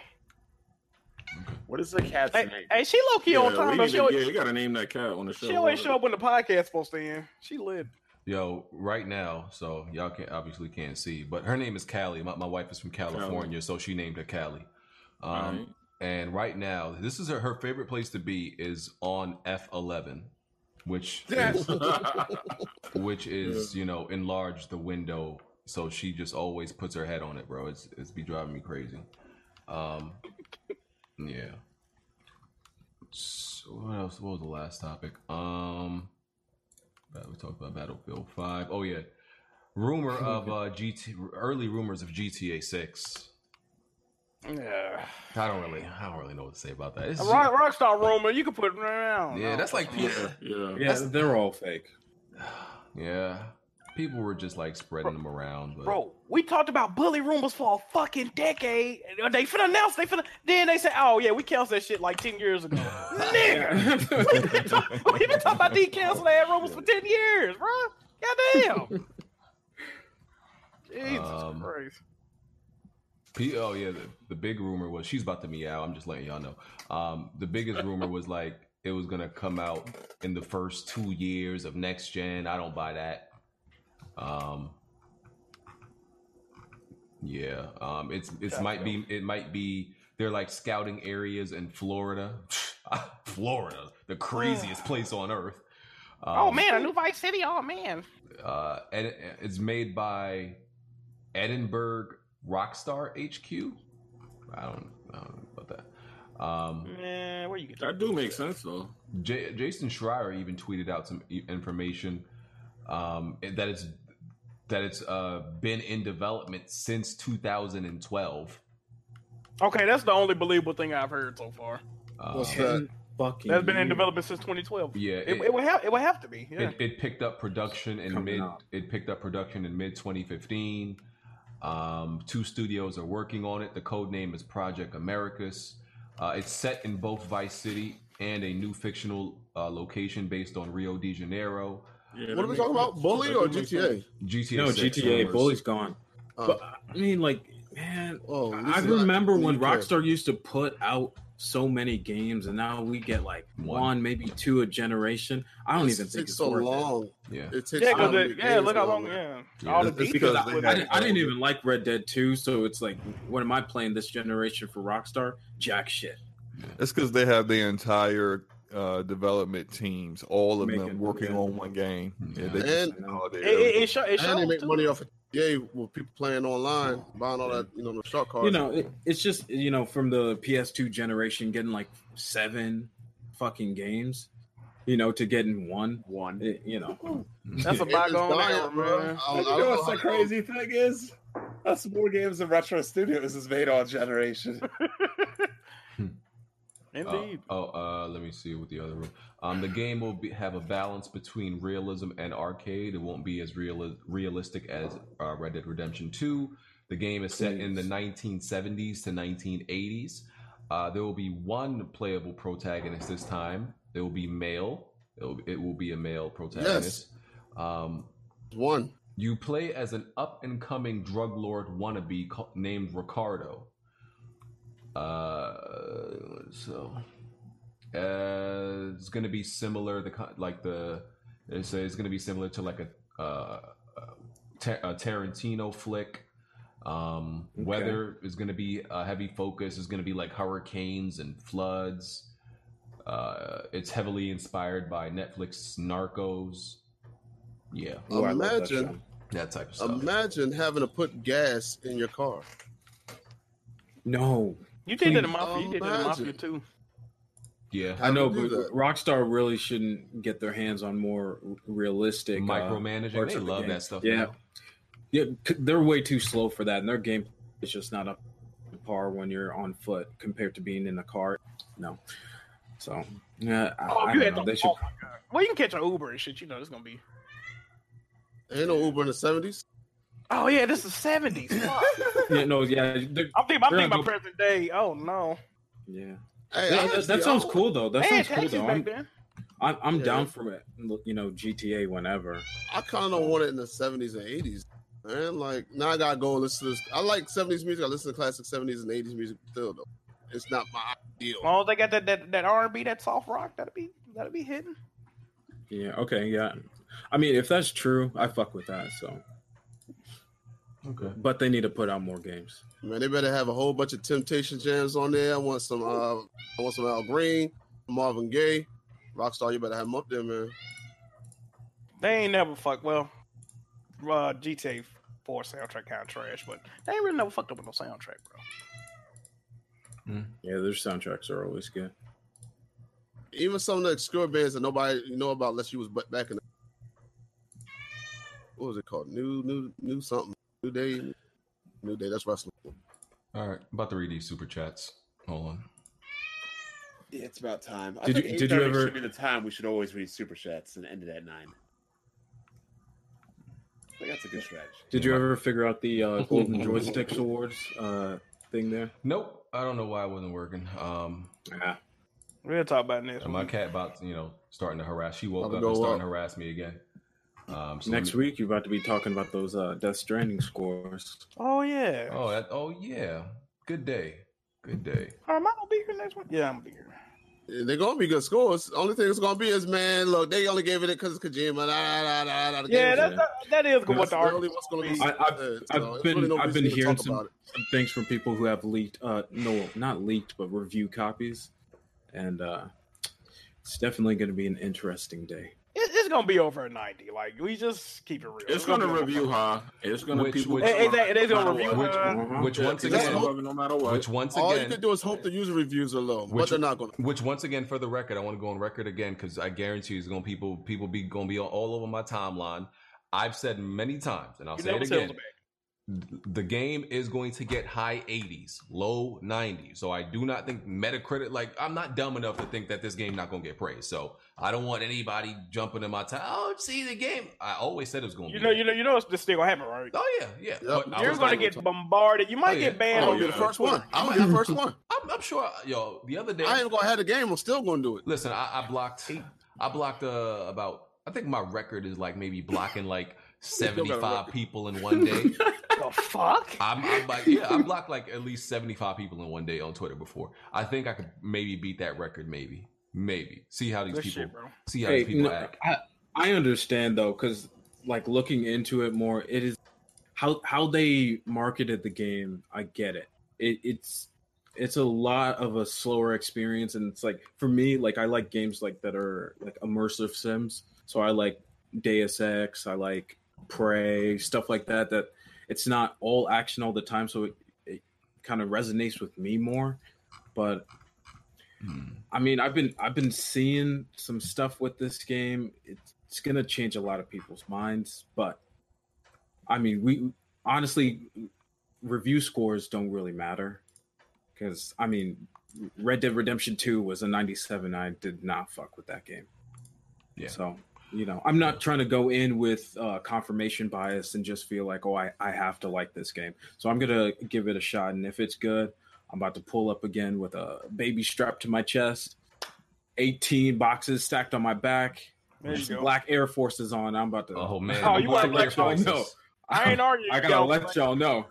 [SPEAKER 5] What is the cat's
[SPEAKER 6] Hey,
[SPEAKER 5] name?
[SPEAKER 6] hey, she low key
[SPEAKER 9] Yeah,
[SPEAKER 6] on
[SPEAKER 9] we
[SPEAKER 6] time. though. She always,
[SPEAKER 9] yeah, you got to name that cat on the show.
[SPEAKER 6] she always show up when the podcast supposed to end. She lit.
[SPEAKER 1] Yo, right now, so y'all can obviously can't see, but her name is Callie. My, my wife is from California, so she named her Callie. Um,
[SPEAKER 9] Alright.
[SPEAKER 1] And right now, this is her, her favorite place to be is on F11, which is, which is you know enlarge the window, so she just always puts her head on it, bro. It's it's be driving me crazy. Um, yeah, So what else? What was the last topic? Um, we talked about Battlefield Five. Oh yeah, rumor of uh GT early rumors of GTA Six.
[SPEAKER 6] Yeah.
[SPEAKER 1] I don't really, I don't really know what to say about that. It's
[SPEAKER 6] A rock, Rockstar rumor, you can put it around.
[SPEAKER 1] yeah, that's like people.
[SPEAKER 9] Yeah.
[SPEAKER 4] Yeah, they're all fake.
[SPEAKER 1] Yeah, people were just like spreading them around. But
[SPEAKER 6] Bro, we talked about bully rumors for a fucking decade. and They finna announce, they finna. Then they say, oh, yeah, we canceled that shit like 10 years ago. Nigga. We've been talking about decanceling that rumors for 10 years, bro. Goddamn. Jesus
[SPEAKER 1] Um,
[SPEAKER 6] Christ.
[SPEAKER 1] P- oh yeah, the, the big rumor was she's about to meow. I'm just letting y'all know. Um, the biggest rumor was like it was gonna come out in the first two years of next gen. I don't buy that. Um, yeah, um, it's it's might be it might be they're like scouting areas in Florida. Florida, the craziest place on earth.
[SPEAKER 6] oh,
[SPEAKER 1] Um,
[SPEAKER 6] man, a new Vice City. Oh, man.
[SPEAKER 1] uh, and it's made by Edinburgh Rockstar HQ. I don't, I don't know about that. Um,
[SPEAKER 6] Man, where you get
[SPEAKER 9] That do make sense though.
[SPEAKER 1] J- Jason Schreier even tweeted out some i- information um, that it's that it's uh, been in development since 2012.
[SPEAKER 6] Okay, that's the only believable thing I've heard so far.
[SPEAKER 1] Uh,
[SPEAKER 2] What's that?
[SPEAKER 4] Fucking
[SPEAKER 6] That's been in development since 2012.
[SPEAKER 1] Yeah,
[SPEAKER 6] It,
[SPEAKER 1] it-
[SPEAKER 6] it, would have. It would have to be. Yeah.
[SPEAKER 1] It, it picked up production in
[SPEAKER 4] Coming
[SPEAKER 1] mid.
[SPEAKER 4] up.
[SPEAKER 1] It picked up production in mid 2015. Um, two studios are working on it. The code name is Project Americas. Uh, it's set in both Vice City and a new fictional uh, location based on Rio de Janeiro.
[SPEAKER 9] Yeah,
[SPEAKER 2] What are we talking about? Bully or GTA?
[SPEAKER 1] GTA.
[SPEAKER 4] No, GTA.
[SPEAKER 1] rumors.
[SPEAKER 4] Bully's gone.
[SPEAKER 2] Uh,
[SPEAKER 4] But I mean, like, man,
[SPEAKER 2] oh,
[SPEAKER 4] I remember when
[SPEAKER 2] need to-
[SPEAKER 4] Rockstar used to put out so many games, and now we get like
[SPEAKER 1] One.
[SPEAKER 4] one, maybe two a generation. I don't
[SPEAKER 2] It
[SPEAKER 4] even think
[SPEAKER 2] takes
[SPEAKER 4] it's
[SPEAKER 2] so
[SPEAKER 4] worth it.
[SPEAKER 2] long.
[SPEAKER 1] Yeah.
[SPEAKER 2] It takes
[SPEAKER 6] yeah,
[SPEAKER 2] so
[SPEAKER 6] 'cause it- yeah, look how long. Yeah,
[SPEAKER 1] Yeah,
[SPEAKER 6] all the
[SPEAKER 8] because
[SPEAKER 6] I
[SPEAKER 8] they
[SPEAKER 6] put
[SPEAKER 8] had-
[SPEAKER 4] I, didn't- I didn't even like Red Dead 2, so it's like, what am I playing this generation for Rockstar? Jack shit.
[SPEAKER 8] That's because they have their entire uh, development teams, all of them working
[SPEAKER 4] yeah.
[SPEAKER 8] on one game. Yeah, they
[SPEAKER 2] And-
[SPEAKER 8] just consolidate
[SPEAKER 6] It, it,
[SPEAKER 8] everything.
[SPEAKER 6] it, show, it
[SPEAKER 2] And they make
[SPEAKER 6] too.
[SPEAKER 2] money off of EA with people playing online, oh, buying all that, you know, the shark cards.
[SPEAKER 4] You know, it, it's just, you know, from the PS2 generation, getting like seven fucking games, you know, to getting one.
[SPEAKER 5] One.
[SPEAKER 4] It- you know,
[SPEAKER 6] That's a
[SPEAKER 2] It is
[SPEAKER 6] bygone era,
[SPEAKER 2] bro.
[SPEAKER 6] man.
[SPEAKER 2] I
[SPEAKER 5] You know
[SPEAKER 2] don't
[SPEAKER 5] what's
[SPEAKER 2] know
[SPEAKER 5] the crazy thing is? That's more games than Retro Studios has made all generation.
[SPEAKER 6] Indeed.
[SPEAKER 1] Uh, oh, uh, let me see what the other room. Um, the game will be, have a balance between realism and arcade. It won't be as real realistic as uh, Red Dead Redemption Two. The game is set in the 1970s to 1980s. Uh, there will be one playable protagonist this time. It will be male. It will, it will be a male protagonist. Um,
[SPEAKER 2] One.
[SPEAKER 1] you play as an up and coming drug lord wannabe ca- named Ricardo. Uh, so uh, it's gonna be similar. The co- like the they say it's gonna be similar to like a uh, Ta- a Tarantino flick. Um,
[SPEAKER 4] Okay.
[SPEAKER 1] Weather is gonna be a heavy focus. Is gonna be like hurricanes and floods. Uh, it's heavily inspired by Netflix Narcos. Yeah,
[SPEAKER 4] Ooh, I love that
[SPEAKER 2] Imagine-
[SPEAKER 1] that type of stuff.
[SPEAKER 2] Imagine having to put gas in your car.
[SPEAKER 4] No,
[SPEAKER 6] You did it in Mafia. You did it in
[SPEAKER 2] Imagine.
[SPEAKER 6] Mafia too.
[SPEAKER 1] yeah,
[SPEAKER 4] I know, but
[SPEAKER 2] that.
[SPEAKER 4] Rockstar really shouldn't get their hands on more realistic uh,
[SPEAKER 1] micromanaging.
[SPEAKER 4] parts
[SPEAKER 1] they
[SPEAKER 4] of the
[SPEAKER 1] love
[SPEAKER 4] game.
[SPEAKER 1] that stuff.
[SPEAKER 4] Yeah,
[SPEAKER 1] man.
[SPEAKER 4] yeah, they're way too slow for that, and their game is just not up to par when you're on foot compared to being in a car. No, so yeah, I,
[SPEAKER 6] Oh,
[SPEAKER 4] I
[SPEAKER 6] you
[SPEAKER 4] don't
[SPEAKER 6] had
[SPEAKER 4] know.
[SPEAKER 6] to.
[SPEAKER 4] They should.
[SPEAKER 6] Oh my god. Well, you can catch an Uber and shit. You know, it's gonna be.
[SPEAKER 2] Ain't no Uber in the seventies.
[SPEAKER 6] Oh yeah, this is seventies. Fuck.
[SPEAKER 4] Yeah, no, yeah,
[SPEAKER 6] I'm thinking. I'm
[SPEAKER 4] They're
[SPEAKER 6] thinking about
[SPEAKER 4] go-
[SPEAKER 6] present day. Oh no.
[SPEAKER 4] yeah.
[SPEAKER 2] Hey,
[SPEAKER 4] Yeah, that, that sounds cool though. That sounds cool though. I'm. I'm, I'm
[SPEAKER 2] Yeah.
[SPEAKER 4] down for it. You know, GTA whenever.
[SPEAKER 2] I kind of want it in the seventies and eighties. Man, like now I gotta go and listen to this. I like seventies music. I listen to classic seventies and eighties music still though. It's not my ideal.
[SPEAKER 6] As long as they got that that, that R and B, that soft rock, that'll be that'll be hitting.
[SPEAKER 4] Yeah. Okay. Yeah. I mean, if that's true, I fuck with that. So,
[SPEAKER 1] Okay.
[SPEAKER 4] but they need to put out more games.
[SPEAKER 2] Man, they better have a whole bunch of Temptation jams on there. I want some. Uh, I want some Al Green, Marvin Gaye, Rockstar. You better have them up there, man.
[SPEAKER 6] They ain't never fuck. Well, uh, GTA Four soundtrack kind of trash, but they ain't really never fucked up with no soundtrack, bro.
[SPEAKER 4] Yeah, their soundtracks are always good.
[SPEAKER 2] even some of the obscure bands that nobody you know about unless you was back in the what was it called? New new new something. New day. New day. That's wrestling.
[SPEAKER 1] All right, about to read these super chats. Hold on.
[SPEAKER 5] Yeah, it's about time. I
[SPEAKER 4] Did
[SPEAKER 5] think
[SPEAKER 4] you- did you ever-
[SPEAKER 5] should be the time we should always read super chats and end it at nine. I think that's a good strategy.
[SPEAKER 4] Did you ever figure out the uh, Golden Joysticks Awards uh, thing there?
[SPEAKER 1] Nope, I don't know why it wasn't working. Um,
[SPEAKER 4] yeah,
[SPEAKER 6] We're gonna talk about it next.
[SPEAKER 1] my cat about you know starting to harass. She woke up and starting
[SPEAKER 2] up.
[SPEAKER 1] to harass me again. Um, so
[SPEAKER 4] Next
[SPEAKER 1] let me-
[SPEAKER 4] week, you're about to be talking about those uh, Death Stranding scores.
[SPEAKER 6] Oh yeah.
[SPEAKER 1] Oh, that, oh yeah. Good day. Good day.
[SPEAKER 6] Oh, am I gonna be here next week? Yeah, I'm gonna be here.
[SPEAKER 2] They're gonna be good scores. Only thing it's gonna be is man, look, they only gave it because it's Kojima. Nah, nah, nah, nah, nah,
[SPEAKER 6] Yeah,
[SPEAKER 2] game's-
[SPEAKER 6] that, that, that is what the
[SPEAKER 2] really
[SPEAKER 6] argument
[SPEAKER 2] what's gonna be.
[SPEAKER 6] be.
[SPEAKER 4] I, I've, I've
[SPEAKER 2] so
[SPEAKER 4] been
[SPEAKER 2] really no
[SPEAKER 4] I've been hearing some, some things from people who have leaked uh no not leaked but review copies and uh it's definitely going to be an interesting day
[SPEAKER 6] It, it's gonna be over at ninety. Like we just keep it real.
[SPEAKER 9] It's gonna
[SPEAKER 6] be over
[SPEAKER 9] review
[SPEAKER 6] 90.
[SPEAKER 9] high. It's gonna
[SPEAKER 1] Which-
[SPEAKER 9] people.
[SPEAKER 1] which-
[SPEAKER 6] Hey, hey, they- they gonna
[SPEAKER 9] no
[SPEAKER 6] review
[SPEAKER 9] what.
[SPEAKER 1] Which,
[SPEAKER 4] Uh-huh.
[SPEAKER 1] which once again,
[SPEAKER 2] what-
[SPEAKER 9] no matter what.
[SPEAKER 1] which once again,
[SPEAKER 2] All you
[SPEAKER 1] again,
[SPEAKER 2] can do is hope the user reviews are low, but
[SPEAKER 1] Which-
[SPEAKER 2] they're not gonna.
[SPEAKER 1] Which once again, for the record, I want to go on record again because I guarantee you, it's gonna people people be gonna be all over my timeline. I've said many times, and I'll
[SPEAKER 6] You
[SPEAKER 1] say it
[SPEAKER 6] never said it
[SPEAKER 1] again. The game is going to get high 80s, low 90s. So I do not think Metacritic. Like I'm not dumb enough to think that this game not gonna get praised. So I don't want anybody jumping in my time. Oh, see the game. I always said it was gonna
[SPEAKER 6] You
[SPEAKER 1] be.
[SPEAKER 6] know, you know, you know, it's this still gonna happen, right?
[SPEAKER 1] oh yeah, yeah. But
[SPEAKER 6] You're gonna
[SPEAKER 1] like-
[SPEAKER 6] get bombarded. You might
[SPEAKER 1] Oh, yeah.
[SPEAKER 6] get banned.
[SPEAKER 2] I'm
[SPEAKER 6] on
[SPEAKER 2] gonna be the first one. I'm gonna be the first one.
[SPEAKER 1] I'm, I'm sure. Yo, the other day
[SPEAKER 2] I ain't gonna have the game. I'm still gonna do it.
[SPEAKER 1] Listen, I, I blocked. I blocked uh, about. I think my record is like maybe blocking like seventy five people in one day.
[SPEAKER 6] The fuck?
[SPEAKER 1] I'm, I'm like, yeah, I blocked like at least seventy five people in one day on Twitter before. I think I could maybe beat that record. Maybe, maybe. See how these
[SPEAKER 6] Good
[SPEAKER 1] people.
[SPEAKER 6] shit, bro.
[SPEAKER 1] See how
[SPEAKER 4] hey
[SPEAKER 1] these people
[SPEAKER 4] no,
[SPEAKER 1] act.
[SPEAKER 4] I, I understand though because like looking into it more it is how how they marketed the game i get it. it it's it's a lot of a slower experience and it's like for me like i like games like that are like immersive sims so i like deus ex i like prey stuff like that that it's not all action all the time so it, it kind of resonates with me more but I mean, I've been I've been seeing some stuff with this game. It's, it's gonna change a lot of people's minds, but I mean, we honestly review scores don't really matter because I mean, Red Dead Redemption Two was a 97. I did not fuck with that game.
[SPEAKER 1] Yeah.
[SPEAKER 4] So you know, I'm not trying to go in with uh, confirmation bias and just feel like, oh, I I have to like this game. So I'm gonna give it a shot, and if it's good, I'm about to pull up again with a baby strapped to my chest, 18 boxes stacked on my back,
[SPEAKER 6] There you
[SPEAKER 4] with some
[SPEAKER 6] go.
[SPEAKER 4] black Air Forces on. I'm about to.
[SPEAKER 1] Oh man.
[SPEAKER 6] Oh, you wanna let y'all
[SPEAKER 4] know.
[SPEAKER 6] I ain't arguing.
[SPEAKER 4] I gotta
[SPEAKER 6] yo.
[SPEAKER 4] let y'all know,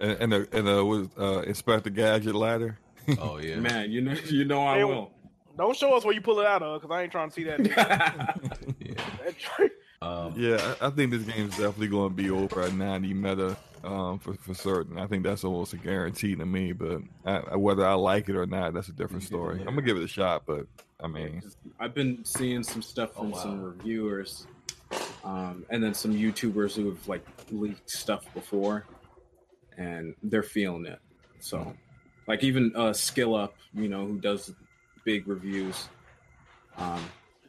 [SPEAKER 8] And and uh, uh, uh, the, and the was uh, Inspector Gadget ladder.
[SPEAKER 1] Oh yeah.
[SPEAKER 4] man. You know, you know I
[SPEAKER 6] Hey,
[SPEAKER 4] will.
[SPEAKER 6] Don't show us where you pull it out of, because I ain't trying to see that.
[SPEAKER 1] Yeah.
[SPEAKER 6] That's right.
[SPEAKER 1] Um,
[SPEAKER 8] Yeah, I, think this game is definitely going to be over at 90 meta um, for for certain. I think that's almost a guarantee to me. But I, whether I like it or not, that's a different story. I'm gonna give it a shot, but I mean,
[SPEAKER 4] I've been seeing some stuff
[SPEAKER 1] Oh,
[SPEAKER 4] from
[SPEAKER 1] wow.
[SPEAKER 4] some reviewers, um, and then some YouTubers who have like leaked stuff before, and they're feeling it. So, like even uh, Skill Up, you know, who does big reviews. Um,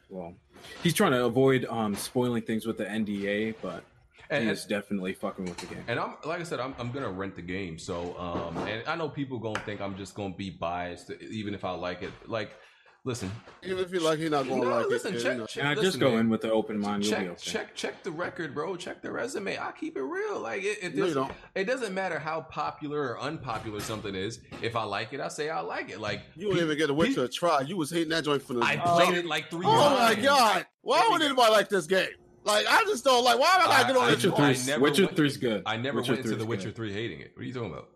[SPEAKER 4] well, he's trying to avoid um, spoiling things with the NDA, but
[SPEAKER 1] And-
[SPEAKER 4] he is definitely fucking with the game.
[SPEAKER 1] And I'm like I said, I'm, I'm gonna rent the game. So, um, and I know people gonna think I'm just gonna be biased, even if I like it. Like, listen,
[SPEAKER 2] Even if you like, you're not gonna
[SPEAKER 1] no,
[SPEAKER 2] like
[SPEAKER 1] listen,
[SPEAKER 2] it.
[SPEAKER 1] check,
[SPEAKER 2] you know.
[SPEAKER 1] check,
[SPEAKER 4] And I
[SPEAKER 1] listen,
[SPEAKER 4] just go
[SPEAKER 1] man.
[SPEAKER 4] in with the open mind.
[SPEAKER 1] Check,
[SPEAKER 4] okay.
[SPEAKER 1] check, check the record, bro. Check the resume. I keep it real. Like it, it, doesn't,
[SPEAKER 2] don't.
[SPEAKER 1] it doesn't matter how popular or unpopular something is. If I like it, I say I like it. Like
[SPEAKER 2] You wouldn't even get a Witcher a try. You was hating that joint for the.
[SPEAKER 1] I played it like three
[SPEAKER 2] Oh
[SPEAKER 1] times.
[SPEAKER 2] my god! Why would anybody like this game? Like I just don't like. Why am I gotta get on
[SPEAKER 1] I-
[SPEAKER 4] Witcher Three, Witcher Three's good.
[SPEAKER 1] I never
[SPEAKER 4] Witcher
[SPEAKER 1] went into
[SPEAKER 4] 3's
[SPEAKER 1] the
[SPEAKER 4] good.
[SPEAKER 1] Witcher Three hating it. What are you talking about?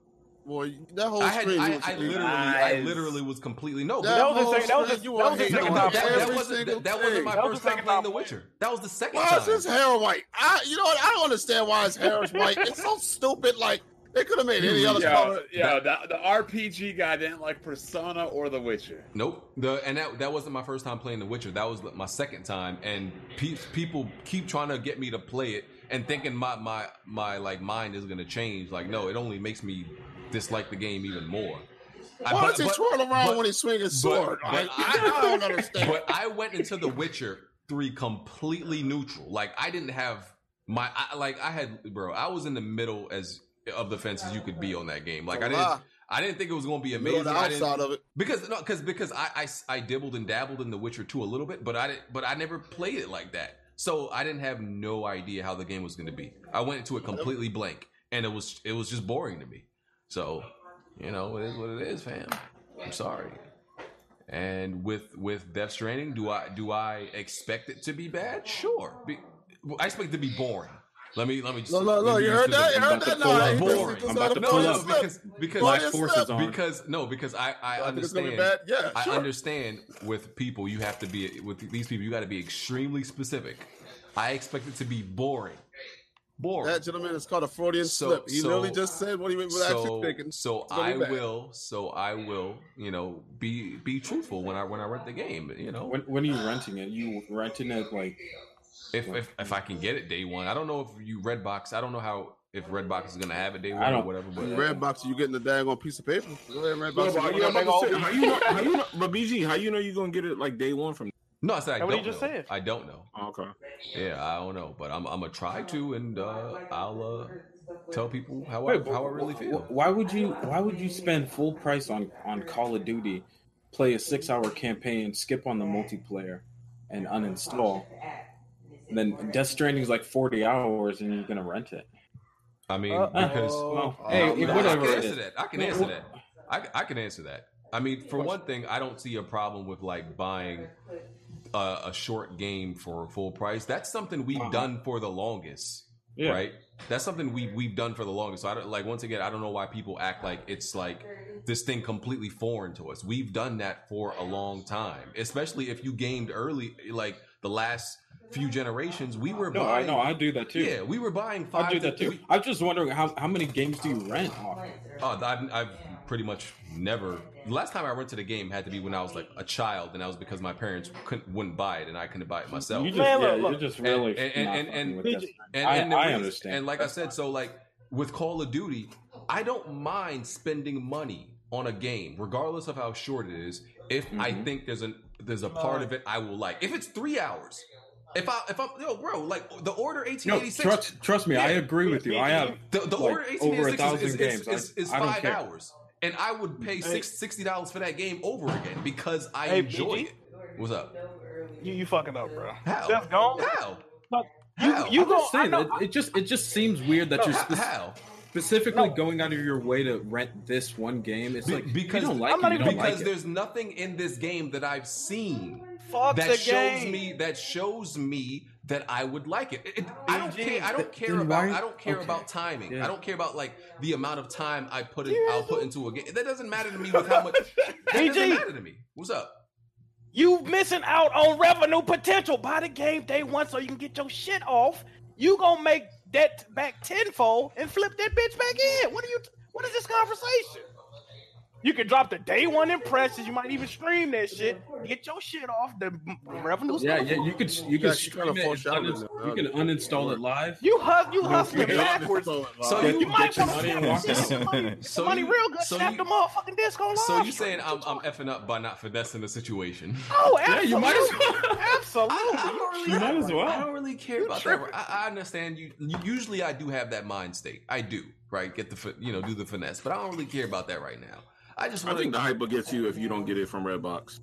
[SPEAKER 2] Boy, that whole
[SPEAKER 1] I had,
[SPEAKER 2] stream.
[SPEAKER 1] I,
[SPEAKER 2] was
[SPEAKER 1] I
[SPEAKER 2] hating.
[SPEAKER 1] literally, I literally was completely no.
[SPEAKER 2] That
[SPEAKER 6] That was the second- that was the,
[SPEAKER 2] you
[SPEAKER 6] that was the second time.
[SPEAKER 1] That, that,
[SPEAKER 2] that,
[SPEAKER 1] wasn't, that, that wasn't my
[SPEAKER 6] That
[SPEAKER 1] first
[SPEAKER 6] the
[SPEAKER 1] time playing
[SPEAKER 6] time
[SPEAKER 1] The Witcher. That was the second
[SPEAKER 2] Why
[SPEAKER 1] time.
[SPEAKER 2] is his hair white? I, you know what? I don't understand why his hair is white. It's so stupid. Like they could have made any other color.
[SPEAKER 5] Yo, yo, the, the RPG guy didn't like Persona or The Witcher.
[SPEAKER 1] Nope. The and that that wasn't my first time playing The Witcher. That was my second time. And pe- people keep trying to get me to play it and thinking my my my like mind is gonna change. Like no, it only makes me dislike the game even more. I-
[SPEAKER 10] Why
[SPEAKER 1] but-
[SPEAKER 10] does he twirl around
[SPEAKER 1] but-
[SPEAKER 10] when he's swinging his sword?
[SPEAKER 1] but
[SPEAKER 10] I,
[SPEAKER 1] I-
[SPEAKER 10] I don't understand.
[SPEAKER 1] But I went into The Witcher three completely neutral. Like I didn't have my I, like I had bro. I was in the middle as of the fence as you could be on that game. Like I didn't. I didn't think it was going to be amazing. I didn't-
[SPEAKER 10] outside of it.
[SPEAKER 1] because no, because because I, I I dibbled and dabbled in The Witcher 2 a little bit, but I didn't, but I never played it like that. So I didn't have no idea how the game was going to be. I went into it completely blank, and it was it was just boring to me. So you know, it is what it is, fam. I'm sorry. And with with Death Stranding, do I do I expect it to be bad? Sure. Be, I expect it to be boring. Let me let me. Just,
[SPEAKER 10] Look, look, look, you heard that? You
[SPEAKER 1] specific.
[SPEAKER 10] heard that? No, I'm
[SPEAKER 1] boring. I'm about to pull
[SPEAKER 10] your
[SPEAKER 1] up
[SPEAKER 10] slip.
[SPEAKER 1] because because
[SPEAKER 4] Black
[SPEAKER 10] your
[SPEAKER 4] Force is on.
[SPEAKER 1] because no, because I I
[SPEAKER 10] I think it's gonna
[SPEAKER 1] understand.
[SPEAKER 10] be bad. Yeah,
[SPEAKER 1] I
[SPEAKER 10] sure.
[SPEAKER 1] understand with people you have to be with these people you got to be extremely specific. I expect it to be boring, boring.
[SPEAKER 10] That gentleman is called a Freudian
[SPEAKER 1] So-
[SPEAKER 10] slip. He
[SPEAKER 1] so-
[SPEAKER 10] literally just said what he was actually
[SPEAKER 1] so
[SPEAKER 10] thinking.
[SPEAKER 1] so I
[SPEAKER 10] bad.
[SPEAKER 1] will so I will you know be be truthful when I when I rent the game. You know
[SPEAKER 4] When when are you renting it? You renting it like
[SPEAKER 1] if if if I can get it day one. I don't know if you Redbox. I don't know how if Redbox is gonna have it day one
[SPEAKER 4] I
[SPEAKER 1] or
[SPEAKER 4] don't-
[SPEAKER 1] whatever. But
[SPEAKER 10] Redbox, you getting the daggone piece of paper? Go ahead,
[SPEAKER 9] No,
[SPEAKER 10] Redbox.
[SPEAKER 9] but,
[SPEAKER 10] you
[SPEAKER 9] yeah, I'm about to say, how you know? How you know? But BG, how you know you're gonna get it like day one from?
[SPEAKER 1] No, I said I
[SPEAKER 6] That's
[SPEAKER 1] don't
[SPEAKER 6] what he just
[SPEAKER 1] know.
[SPEAKER 6] said.
[SPEAKER 1] I don't know.
[SPEAKER 9] Okay.
[SPEAKER 1] Yeah, I don't know, but I'm I'm gonna try to, and uh, I'll uh, tell people how
[SPEAKER 4] Wait,
[SPEAKER 1] I how I really feel.
[SPEAKER 4] Why would you why would you spend full price on on Call of Duty, play a six hour campaign, skip on the multiplayer, and uninstall? And then Death Stranding is like forty hours, and you're gonna rent it.
[SPEAKER 1] I mean,
[SPEAKER 6] Uh,
[SPEAKER 1] because
[SPEAKER 4] Well,
[SPEAKER 10] Oh,
[SPEAKER 4] hey,
[SPEAKER 10] man.
[SPEAKER 1] I
[SPEAKER 4] whatever
[SPEAKER 1] can answer
[SPEAKER 4] is.
[SPEAKER 1] that. I can answer that. I, I can answer that. I mean, for one thing, I don't see a problem with like buying a, a short game for full price. That's something we've
[SPEAKER 4] Uh-huh.
[SPEAKER 1] done for the longest,
[SPEAKER 4] Yeah.
[SPEAKER 1] right? That's something we we've done for the longest. So I don't like once again, I don't know why people act like it's like this thing completely foreign to us. We've done that for a long time, especially if you gamed early, like the last few generations. We were
[SPEAKER 4] No, I know I do that too.
[SPEAKER 1] Yeah, we were buying five.
[SPEAKER 4] I do that too. I'm just wondering how, how many games do you rent off?
[SPEAKER 1] Oh, I've, I've pretty much never. The last time I rented a game had to be when I was like a child, and that was because my parents couldn't wouldn't buy it, and I couldn't buy it myself.
[SPEAKER 4] You just,
[SPEAKER 6] Man,
[SPEAKER 4] yeah,
[SPEAKER 6] look, look.
[SPEAKER 4] you're just
[SPEAKER 1] And-
[SPEAKER 4] really
[SPEAKER 1] and- and-
[SPEAKER 4] not
[SPEAKER 1] and-
[SPEAKER 4] fucking
[SPEAKER 1] and-
[SPEAKER 4] with
[SPEAKER 6] BG,
[SPEAKER 1] And,
[SPEAKER 4] I,
[SPEAKER 1] and
[SPEAKER 4] I understand.
[SPEAKER 1] And like I said, so like with Call of Duty, I don't mind spending money on a game, regardless of how short it is. If I
[SPEAKER 4] Mhm.
[SPEAKER 1] think there's an there's a part of it I will like. If it's three hours, if I if I'm yo bro, like the Order
[SPEAKER 4] no,
[SPEAKER 1] 1886.
[SPEAKER 4] trust trust me, I agree with you. I have
[SPEAKER 1] The, the
[SPEAKER 4] like,
[SPEAKER 1] order
[SPEAKER 4] over a
[SPEAKER 1] 1886
[SPEAKER 4] thousand
[SPEAKER 1] is, is,
[SPEAKER 4] games.
[SPEAKER 1] is, is, is
[SPEAKER 4] I, I don't
[SPEAKER 1] five hours, and I would pay six, sixty dollars for that game over again because I
[SPEAKER 6] Hey,
[SPEAKER 1] enjoy
[SPEAKER 6] BG?
[SPEAKER 1] it. What's up?
[SPEAKER 6] You you fucking up, bro.
[SPEAKER 1] How?
[SPEAKER 6] Just gone.
[SPEAKER 1] How?
[SPEAKER 6] You
[SPEAKER 1] How?
[SPEAKER 6] you go.
[SPEAKER 4] saying,
[SPEAKER 6] know.
[SPEAKER 4] it, it just it just seems weird that
[SPEAKER 6] No,
[SPEAKER 4] you're
[SPEAKER 1] How? how?
[SPEAKER 4] specifically
[SPEAKER 6] No.
[SPEAKER 4] going out of your way to rent this one game. It's
[SPEAKER 1] Be-
[SPEAKER 4] like
[SPEAKER 1] because
[SPEAKER 4] you don't like
[SPEAKER 6] I'm not
[SPEAKER 4] it,
[SPEAKER 6] even-
[SPEAKER 1] because
[SPEAKER 4] like it.
[SPEAKER 1] there's nothing in this game that I've seen
[SPEAKER 6] Fuck
[SPEAKER 1] that
[SPEAKER 6] the
[SPEAKER 1] shows
[SPEAKER 6] game.
[SPEAKER 1] me that shows me that I would like it. It- it- I don't care. I don't care about. I don't care
[SPEAKER 4] okay.
[SPEAKER 1] about timing.
[SPEAKER 4] Yeah.
[SPEAKER 1] I don't care about like the amount of time I put in. I'll put into a game. That doesn't matter to me with how much. That doesn't
[SPEAKER 6] BG.
[SPEAKER 1] matter to me. What's up?
[SPEAKER 6] You missing out on revenue potential. Buy the game day one so you can get your shit off. You gonna make that back tenfold and flip that bitch back in. What are you? What is this conversation? You can drop the day one impressions. You might even stream that shit. Get your shit off. The revenue.
[SPEAKER 4] yeah, yeah, you could you
[SPEAKER 10] Yeah,
[SPEAKER 4] could stream it. and uninst-
[SPEAKER 10] it,
[SPEAKER 4] you can uninstall it live.
[SPEAKER 6] You hus- you hustling
[SPEAKER 10] Yeah,
[SPEAKER 6] backwards.
[SPEAKER 10] so,
[SPEAKER 1] So you
[SPEAKER 6] You might
[SPEAKER 4] get your
[SPEAKER 6] want
[SPEAKER 4] money
[SPEAKER 6] to
[SPEAKER 4] and walk
[SPEAKER 6] snap the money,
[SPEAKER 1] So
[SPEAKER 6] money
[SPEAKER 1] you-
[SPEAKER 6] real good.
[SPEAKER 1] so
[SPEAKER 6] snap
[SPEAKER 1] you-
[SPEAKER 6] the motherfucking disc on live.
[SPEAKER 1] So you
[SPEAKER 6] stream.
[SPEAKER 1] saying I'm I'm effing up by not finessing the situation?
[SPEAKER 6] Oh, absolutely.
[SPEAKER 4] Yeah, you might as well.
[SPEAKER 6] Absolutely.
[SPEAKER 1] I don't really,
[SPEAKER 4] You might as well.
[SPEAKER 1] I don't really care about that. I, I understand you. Usually, I do have that mind state. I do, right? Get the you know do the finesse, but I don't really care about that right now. I just
[SPEAKER 9] I think the hype will get you if you don't get it from Redbox.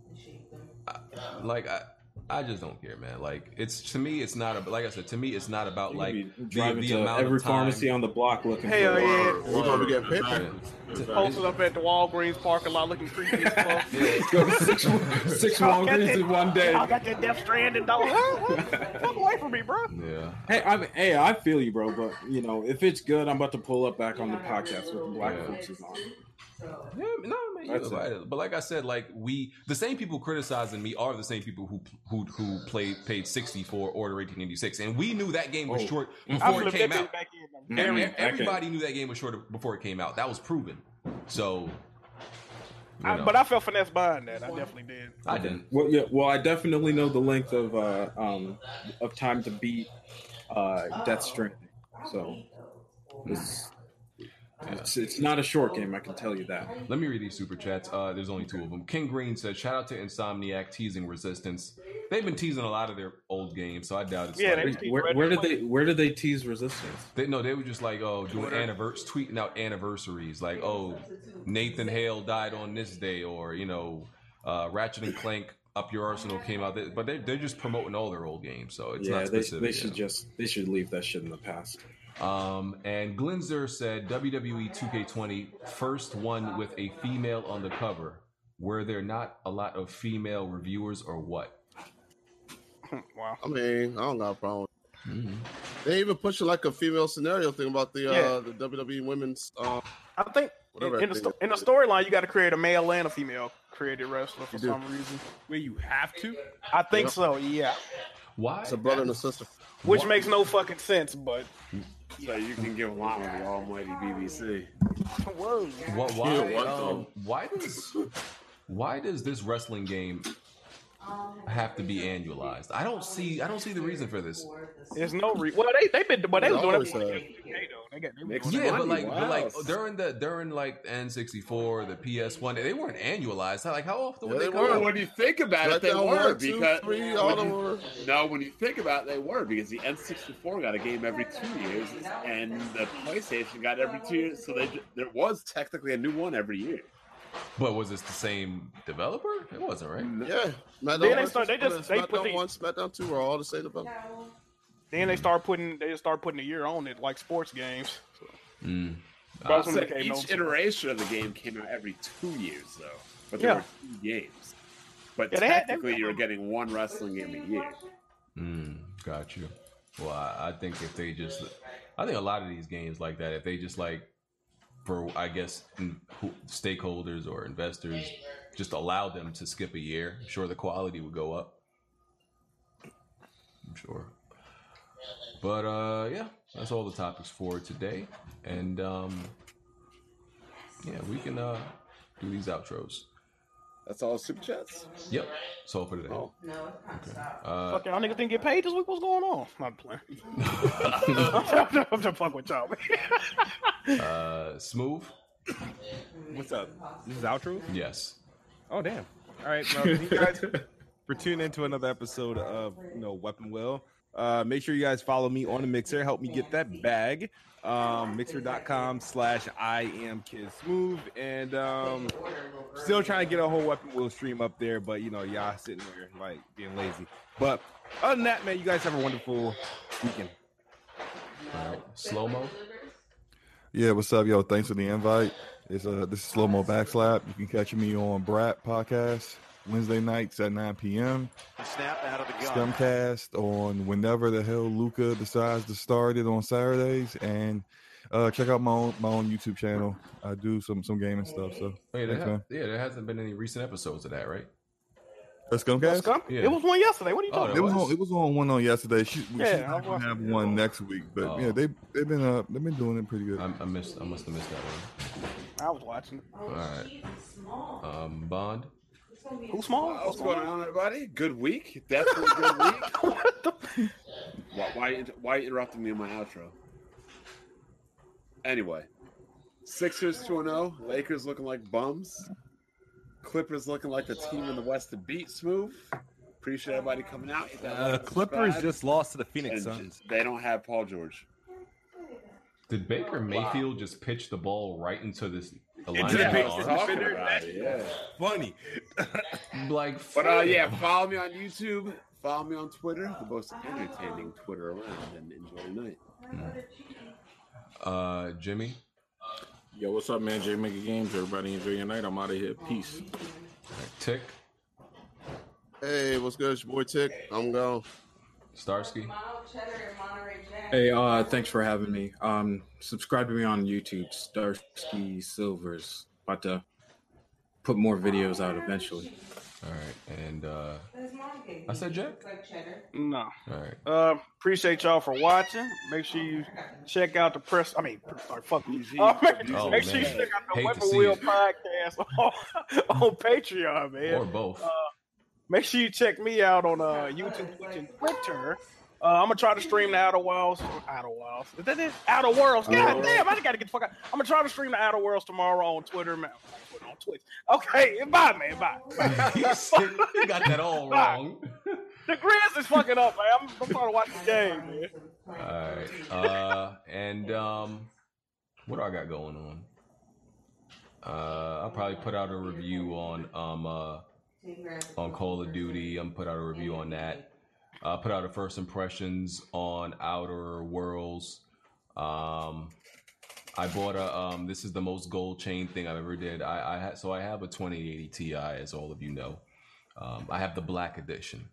[SPEAKER 1] Uh, like I. I just don't care, man. Like it's to me, it's not. A, like I said, to me, it's not about like the,
[SPEAKER 4] driving
[SPEAKER 1] the
[SPEAKER 4] to
[SPEAKER 1] amount
[SPEAKER 4] every
[SPEAKER 1] of time.
[SPEAKER 4] pharmacy on the block looking
[SPEAKER 6] Hell
[SPEAKER 4] for oh, it.
[SPEAKER 6] yeah.
[SPEAKER 10] We're gonna be getting paid.
[SPEAKER 1] Yeah.
[SPEAKER 6] Posted up at the Walgreens parking lot looking creepy as fuck.
[SPEAKER 4] Go to six, six Walgreens in one day.
[SPEAKER 6] I got that Death Stranding dog. Fuck away from me, bro.
[SPEAKER 1] Yeah.
[SPEAKER 4] Hey, I mean, hey, I feel you, bro. But you know, if it's good, I'm about to pull up back on the podcast with the Black
[SPEAKER 1] Yeah.
[SPEAKER 4] Folks on.
[SPEAKER 1] Yeah, no, man, you're right. But like I said, like we, the same people criticizing me are the same people who who who played paid sixty for Order eighteen eighty six, and we knew that game was
[SPEAKER 4] Oh.
[SPEAKER 1] short
[SPEAKER 6] I
[SPEAKER 1] before it came out.
[SPEAKER 6] back in.
[SPEAKER 1] And
[SPEAKER 4] Every-
[SPEAKER 1] everybody knew that game was short before it came out. That was proven. So,
[SPEAKER 6] I, but I felt finesse buying that. I definitely did.
[SPEAKER 1] I didn't.
[SPEAKER 4] Well, yeah. Well, I definitely know the length of uh, um of time to beat uh Death Stranding. So, it's, It's, it's not a short game, I can tell you that.
[SPEAKER 1] Let me read these super chats. Uh, there's only two of them. King Green says, "Shout out to Insomniac teasing Resistance. They've been teasing a lot of their old games, so I doubt it's
[SPEAKER 6] Yeah,
[SPEAKER 1] like,
[SPEAKER 6] they-
[SPEAKER 4] Where, where did they where did they tease resistance?
[SPEAKER 1] They no, they were just like, oh, doing anniversary, tweeting out anniversaries, like, oh, Nathan Hale died on this day, or you know, uh, Ratchet and Clank Up Your Arsenal came out, but they they're just promoting all their old games, so it's
[SPEAKER 4] yeah,
[SPEAKER 1] not
[SPEAKER 4] they,
[SPEAKER 1] specific.
[SPEAKER 4] they
[SPEAKER 1] you
[SPEAKER 4] should
[SPEAKER 1] know.
[SPEAKER 4] just they should leave that shit in the past.
[SPEAKER 1] Um, and Glinzer said WWE 2K20 first one with a female on the cover. Were there not a lot of female reviewers, or what?
[SPEAKER 6] wow.
[SPEAKER 2] I mean, I don't got a problem. They even pushing like a female scenario thing about the uh the WWE women's. Uh,
[SPEAKER 6] I think
[SPEAKER 2] Whatever
[SPEAKER 6] in, in the
[SPEAKER 2] that
[SPEAKER 6] sto- in the storyline, you got to create a male and a female created wrestler for some reason.
[SPEAKER 7] Where you have to?
[SPEAKER 6] I think
[SPEAKER 2] Yep.
[SPEAKER 6] so. Yeah.
[SPEAKER 1] Why?
[SPEAKER 2] it's a brother and a sister.
[SPEAKER 6] Which makes no fucking sense, but
[SPEAKER 5] So you can get along with the almighty BBC.
[SPEAKER 6] whoa.
[SPEAKER 1] What? Why? Um, why does why does this wrestling game have to be annualized? I don't see. I don't see the reason for this.
[SPEAKER 6] There's no re- well they they've been but they
[SPEAKER 2] They
[SPEAKER 6] was doing
[SPEAKER 2] always
[SPEAKER 6] it.
[SPEAKER 2] have.
[SPEAKER 6] They got they was
[SPEAKER 1] Yeah, but
[SPEAKER 5] money,
[SPEAKER 1] like, but like during the during like the N64, the PS1, they weren't annualized. Like, how often
[SPEAKER 2] Yeah,
[SPEAKER 1] would they,
[SPEAKER 2] they
[SPEAKER 1] come
[SPEAKER 2] were.
[SPEAKER 5] When you think about it, they
[SPEAKER 2] SmackDown
[SPEAKER 5] were
[SPEAKER 2] one, two,
[SPEAKER 5] because
[SPEAKER 2] three, all
[SPEAKER 5] when
[SPEAKER 2] them
[SPEAKER 5] you-
[SPEAKER 2] were.
[SPEAKER 5] no, when you think about it, they were because the N64 got a game every two years, and the PlayStation got every two years. So they there was technically a new one every year.
[SPEAKER 1] But was this the same developer? It wasn't, right?
[SPEAKER 2] Yeah, SmackDown
[SPEAKER 6] Then they start- they just- they put
[SPEAKER 2] SmackDown
[SPEAKER 6] the-
[SPEAKER 2] one, SmackDown two are all the same developer.
[SPEAKER 6] Then they start putting they just start putting a year on it like sports games.
[SPEAKER 1] Mm.
[SPEAKER 6] That's
[SPEAKER 5] So
[SPEAKER 6] when it became
[SPEAKER 5] each
[SPEAKER 6] known.
[SPEAKER 5] iteration of the game came out every two years, though. But there
[SPEAKER 6] Yeah.
[SPEAKER 5] were two games. But
[SPEAKER 6] Yeah, they had- they-
[SPEAKER 5] technically, you were getting one wrestling game a year.
[SPEAKER 1] Mm, got you. Well, I, I think if they just, I think a lot of these games like that, if they just like, for I guess stakeholders or investors, just allow them to skip a year, I'm sure the quality would go up. I'm sure. But uh, yeah, that's all the topics for today, and um, yeah, we can uh, do these outros.
[SPEAKER 5] That's all super chats.
[SPEAKER 1] Yep, that's all for today.
[SPEAKER 5] Oh.
[SPEAKER 1] Uh,
[SPEAKER 6] Fuck y'all niggas didn't get paid this week. What's going on? Not playing. I'm just fucking with y'all.
[SPEAKER 1] uh, smooth.
[SPEAKER 7] What's up? This is outro.
[SPEAKER 1] Yes.
[SPEAKER 7] Oh damn! All right, well, thank you guys for tuning into another episode of you know Weapon Wheel. Uh, make sure you guys follow me on the Mixer. Help me get that bag. Um, mixer.com slash I am Kid Smooth. And um, still trying to get a whole Weapon Wheel stream up there, but you know, y'all sitting there like being lazy. But other than that, man, you guys have a wonderful weekend.
[SPEAKER 1] All right. Slow mo.
[SPEAKER 8] Yeah, what's up, yo? Thanks for the invite. It's uh this is slow mo backslap. You can catch me on Brat podcast Wednesday nights at 9 p.m.
[SPEAKER 11] Snap out of the gun.
[SPEAKER 8] Scumcast on whenever the hell Luca decides to start it on Saturdays, and uh check out my own my own YouTube channel. I do some some gaming stuff. So
[SPEAKER 1] Wait,
[SPEAKER 8] thanks,
[SPEAKER 1] ha- yeah, there hasn't been any recent episodes of that, right?
[SPEAKER 8] A Scumcast.
[SPEAKER 6] Scum?
[SPEAKER 1] Yeah.
[SPEAKER 6] It was one yesterday. What are you
[SPEAKER 1] Oh,
[SPEAKER 6] talking
[SPEAKER 8] It
[SPEAKER 6] about?
[SPEAKER 8] was,
[SPEAKER 1] was?
[SPEAKER 8] on, it was on one on yesterday. She,
[SPEAKER 6] Yeah,
[SPEAKER 8] she's
[SPEAKER 6] I
[SPEAKER 8] not gonna have
[SPEAKER 6] it.
[SPEAKER 8] one next week, but
[SPEAKER 1] Oh.
[SPEAKER 8] yeah, they they've been uh they've been doing it pretty good.
[SPEAKER 1] I, I missed. I must have missed that one.
[SPEAKER 6] I was watching. it.
[SPEAKER 1] All right. Um, Bond.
[SPEAKER 6] Who's small?
[SPEAKER 5] What's going on, everybody? Good week. Definitely good week. What why, why, why interrupting me in my outro? Anyway, Sixers 2 0. Lakers looking like bums. Clippers looking like the team in the West to beat smooth. Appreciate everybody coming out. Hit
[SPEAKER 7] Uh, Clippers just lost to the Phoenix
[SPEAKER 5] And
[SPEAKER 7] Suns.
[SPEAKER 5] They don't have Paul George.
[SPEAKER 1] Did Baker Mayfield just pitch the ball right into this
[SPEAKER 7] Into the
[SPEAKER 5] Yeah, I
[SPEAKER 7] big
[SPEAKER 5] was
[SPEAKER 7] defender.
[SPEAKER 5] about it, yeah.
[SPEAKER 7] Funny.
[SPEAKER 1] like,
[SPEAKER 5] But uh, yeah, follow me on YouTube. Follow me on Twitter, the most entertaining Twitter around, and enjoy the night.
[SPEAKER 1] Uh, Jimmy.
[SPEAKER 9] Yo, what's up, man? J Mega Games. Everybody enjoy your night. I'm out of here. Peace.
[SPEAKER 1] Tick.
[SPEAKER 2] Hey, what's good? It's your boy Tick. I'm gone.
[SPEAKER 1] Starsky.
[SPEAKER 4] Hey, uh, thanks for having me. Um, subscribe to me on YouTube, Starsky Silvers. About to put more videos out eventually.
[SPEAKER 1] All right, and uh, I said Jack.
[SPEAKER 6] No.
[SPEAKER 1] All right.
[SPEAKER 6] Uh, appreciate y'all for watching. Make sure you check out the press. I mean, sorry, fuck you. Uh, make,
[SPEAKER 1] Oh,
[SPEAKER 6] make sure you
[SPEAKER 1] man.
[SPEAKER 6] check out the
[SPEAKER 1] Hate
[SPEAKER 6] Weapon Wheel
[SPEAKER 1] it.
[SPEAKER 6] podcast on, on Patreon, man.
[SPEAKER 1] Or both.
[SPEAKER 6] Uh, make sure you check me out on uh, YouTube, Twitch, and Twitter Uh, I'm gonna try to stream the Outer Worlds. Outer Worlds. Is that it? Outer Worlds. God
[SPEAKER 9] Oh.
[SPEAKER 6] damn! I just gotta get the fuck out. I'm gonna try to stream the Outer Worlds tomorrow on Twitter, man. On Twitter, on Twitch. Okay, bye, man. Bye.
[SPEAKER 1] said- he got that all
[SPEAKER 6] Bye.
[SPEAKER 1] wrong.
[SPEAKER 6] The Grizz is fucking up, man. I'm, I'm trying to watch the game, man.
[SPEAKER 1] All right. Uh, and um, what do I got going on? Uh, I'll probably put out a review on um uh, on Call of Duty. I'm put out a review on that. Uh, put out a first impressions on Outer Worlds. Um, I bought a um. This is the most gold chain thing I've ever did. I I had so I have a 2080 Ti, as all of you know. Um, I have the black edition.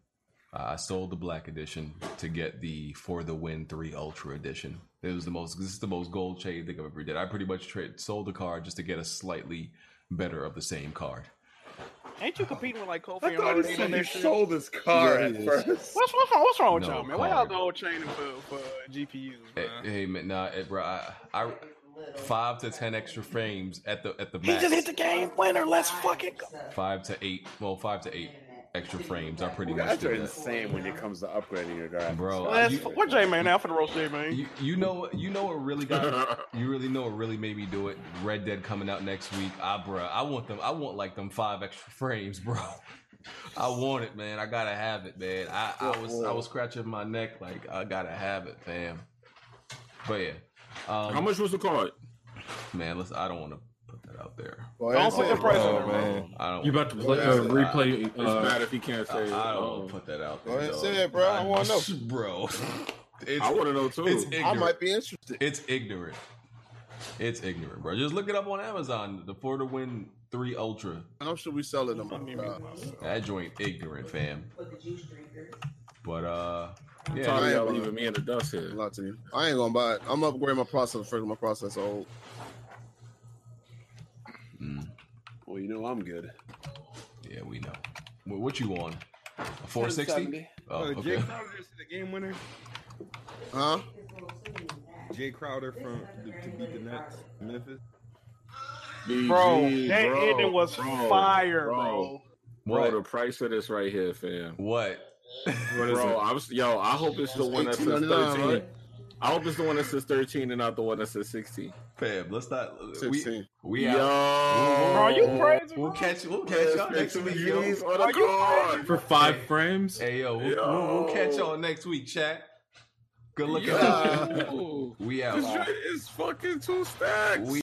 [SPEAKER 1] Uh, I sold the black edition to get the For the Win 3 Ultra edition. It was the most. This is the most gold chain thing I've ever did. I pretty much trade sold the card just to get a slightly better of the same card.
[SPEAKER 6] Ain't you competing with like Kofi
[SPEAKER 5] I
[SPEAKER 6] and
[SPEAKER 5] thought he
[SPEAKER 6] Hardy
[SPEAKER 5] said
[SPEAKER 6] on
[SPEAKER 5] he
[SPEAKER 6] this
[SPEAKER 5] sold his car
[SPEAKER 1] Yeah,
[SPEAKER 5] at first.
[SPEAKER 6] What's what's wrong? What's wrong with
[SPEAKER 1] No,
[SPEAKER 6] y'all, man? Why y'all
[SPEAKER 1] card.
[SPEAKER 6] gold chaining for for GPUs,
[SPEAKER 1] Hey,
[SPEAKER 6] man?
[SPEAKER 1] hey man, nah, it, bro. I, I five to ten extra frames at the at the
[SPEAKER 6] He just hit the game winner. Let's fucking go.
[SPEAKER 1] Five to eight. Well, five to eight extra frames. I pretty
[SPEAKER 5] You
[SPEAKER 1] much
[SPEAKER 5] guys are
[SPEAKER 1] did that.
[SPEAKER 5] insane when it comes to upgrading your graphics.
[SPEAKER 1] Bro,
[SPEAKER 6] Let's,
[SPEAKER 1] you-
[SPEAKER 6] what J man now for the roast J man?
[SPEAKER 1] You, you know what? You know what really got? you really know what really made me do it? Red Dead coming out next week. Ah, bro, I want them. I want like them five extra frames, bro. I want it, man. I gotta have it, man. I, I was I was scratching my neck like I gotta have it, fam. But yeah, um,
[SPEAKER 9] How much was the card?
[SPEAKER 1] man? Listen, I don't want to put that out there.
[SPEAKER 10] Boy,
[SPEAKER 6] Don't
[SPEAKER 10] that's
[SPEAKER 6] put the
[SPEAKER 10] it,
[SPEAKER 6] price
[SPEAKER 10] bro.
[SPEAKER 6] on there, man.
[SPEAKER 1] I don't.
[SPEAKER 4] You about to play, uh,
[SPEAKER 10] I-
[SPEAKER 4] replay?
[SPEAKER 9] It's
[SPEAKER 4] Uh,
[SPEAKER 9] bad if he can't say.
[SPEAKER 1] I,
[SPEAKER 9] it.
[SPEAKER 1] I don't
[SPEAKER 9] Oh.
[SPEAKER 1] wanna put that out there.
[SPEAKER 10] Go
[SPEAKER 1] there.
[SPEAKER 10] ahead,
[SPEAKER 1] dog.
[SPEAKER 10] say it, bro. I wanna know.
[SPEAKER 1] bro. It's,
[SPEAKER 9] I want to know too.
[SPEAKER 1] It's
[SPEAKER 10] I might be interested.
[SPEAKER 1] It's ignorant. It's ignorant, bro. Just look it up on Amazon. The For the Win 3 Ultra.
[SPEAKER 10] How much should we sell it them? Uh,
[SPEAKER 1] That joint ignorant, fam. But uh
[SPEAKER 9] I'm
[SPEAKER 1] yeah,
[SPEAKER 9] tired of
[SPEAKER 10] I
[SPEAKER 9] y'all
[SPEAKER 10] am, uh,
[SPEAKER 9] leaving me in the dust here.
[SPEAKER 10] a lot to you. I ain't gonna buy it. I'm upgrading my processor first. My processor old.
[SPEAKER 5] Well, you know I'm good.
[SPEAKER 1] yeah, we know. What, what you on? A 460? Oh,
[SPEAKER 7] Uh, Jay
[SPEAKER 1] okay.
[SPEAKER 7] Crowder is the game winner.
[SPEAKER 10] Huh?
[SPEAKER 7] Jae Crowder from the, to beat the Nets, Memphis.
[SPEAKER 6] Bro, that
[SPEAKER 9] bro,
[SPEAKER 6] ending was
[SPEAKER 9] bro,
[SPEAKER 6] fire,
[SPEAKER 9] bro.
[SPEAKER 6] bro.
[SPEAKER 9] Bro, the price of this right here, fam.
[SPEAKER 1] What?
[SPEAKER 4] what is
[SPEAKER 9] Bro. I was yo. I hope it's the one that says thirteen.
[SPEAKER 10] right?
[SPEAKER 9] I hope it's the one that says thirteen and not the one that says sixteen.
[SPEAKER 1] Fam, let's not. We,
[SPEAKER 10] 16.
[SPEAKER 1] we
[SPEAKER 9] Yo,
[SPEAKER 1] out.
[SPEAKER 6] Bro, you crazy,
[SPEAKER 1] We'll
[SPEAKER 6] bro?
[SPEAKER 1] catch We'll catch y'all next week, yo.
[SPEAKER 6] Are you
[SPEAKER 9] card.
[SPEAKER 4] For five frames?
[SPEAKER 1] Hey, yo, we'll,
[SPEAKER 9] Yo.
[SPEAKER 1] we'll, we'll catch y'all next week, chat. Good looking
[SPEAKER 9] Yo.
[SPEAKER 1] out. We out.
[SPEAKER 9] This joint is fucking two stacks.
[SPEAKER 1] We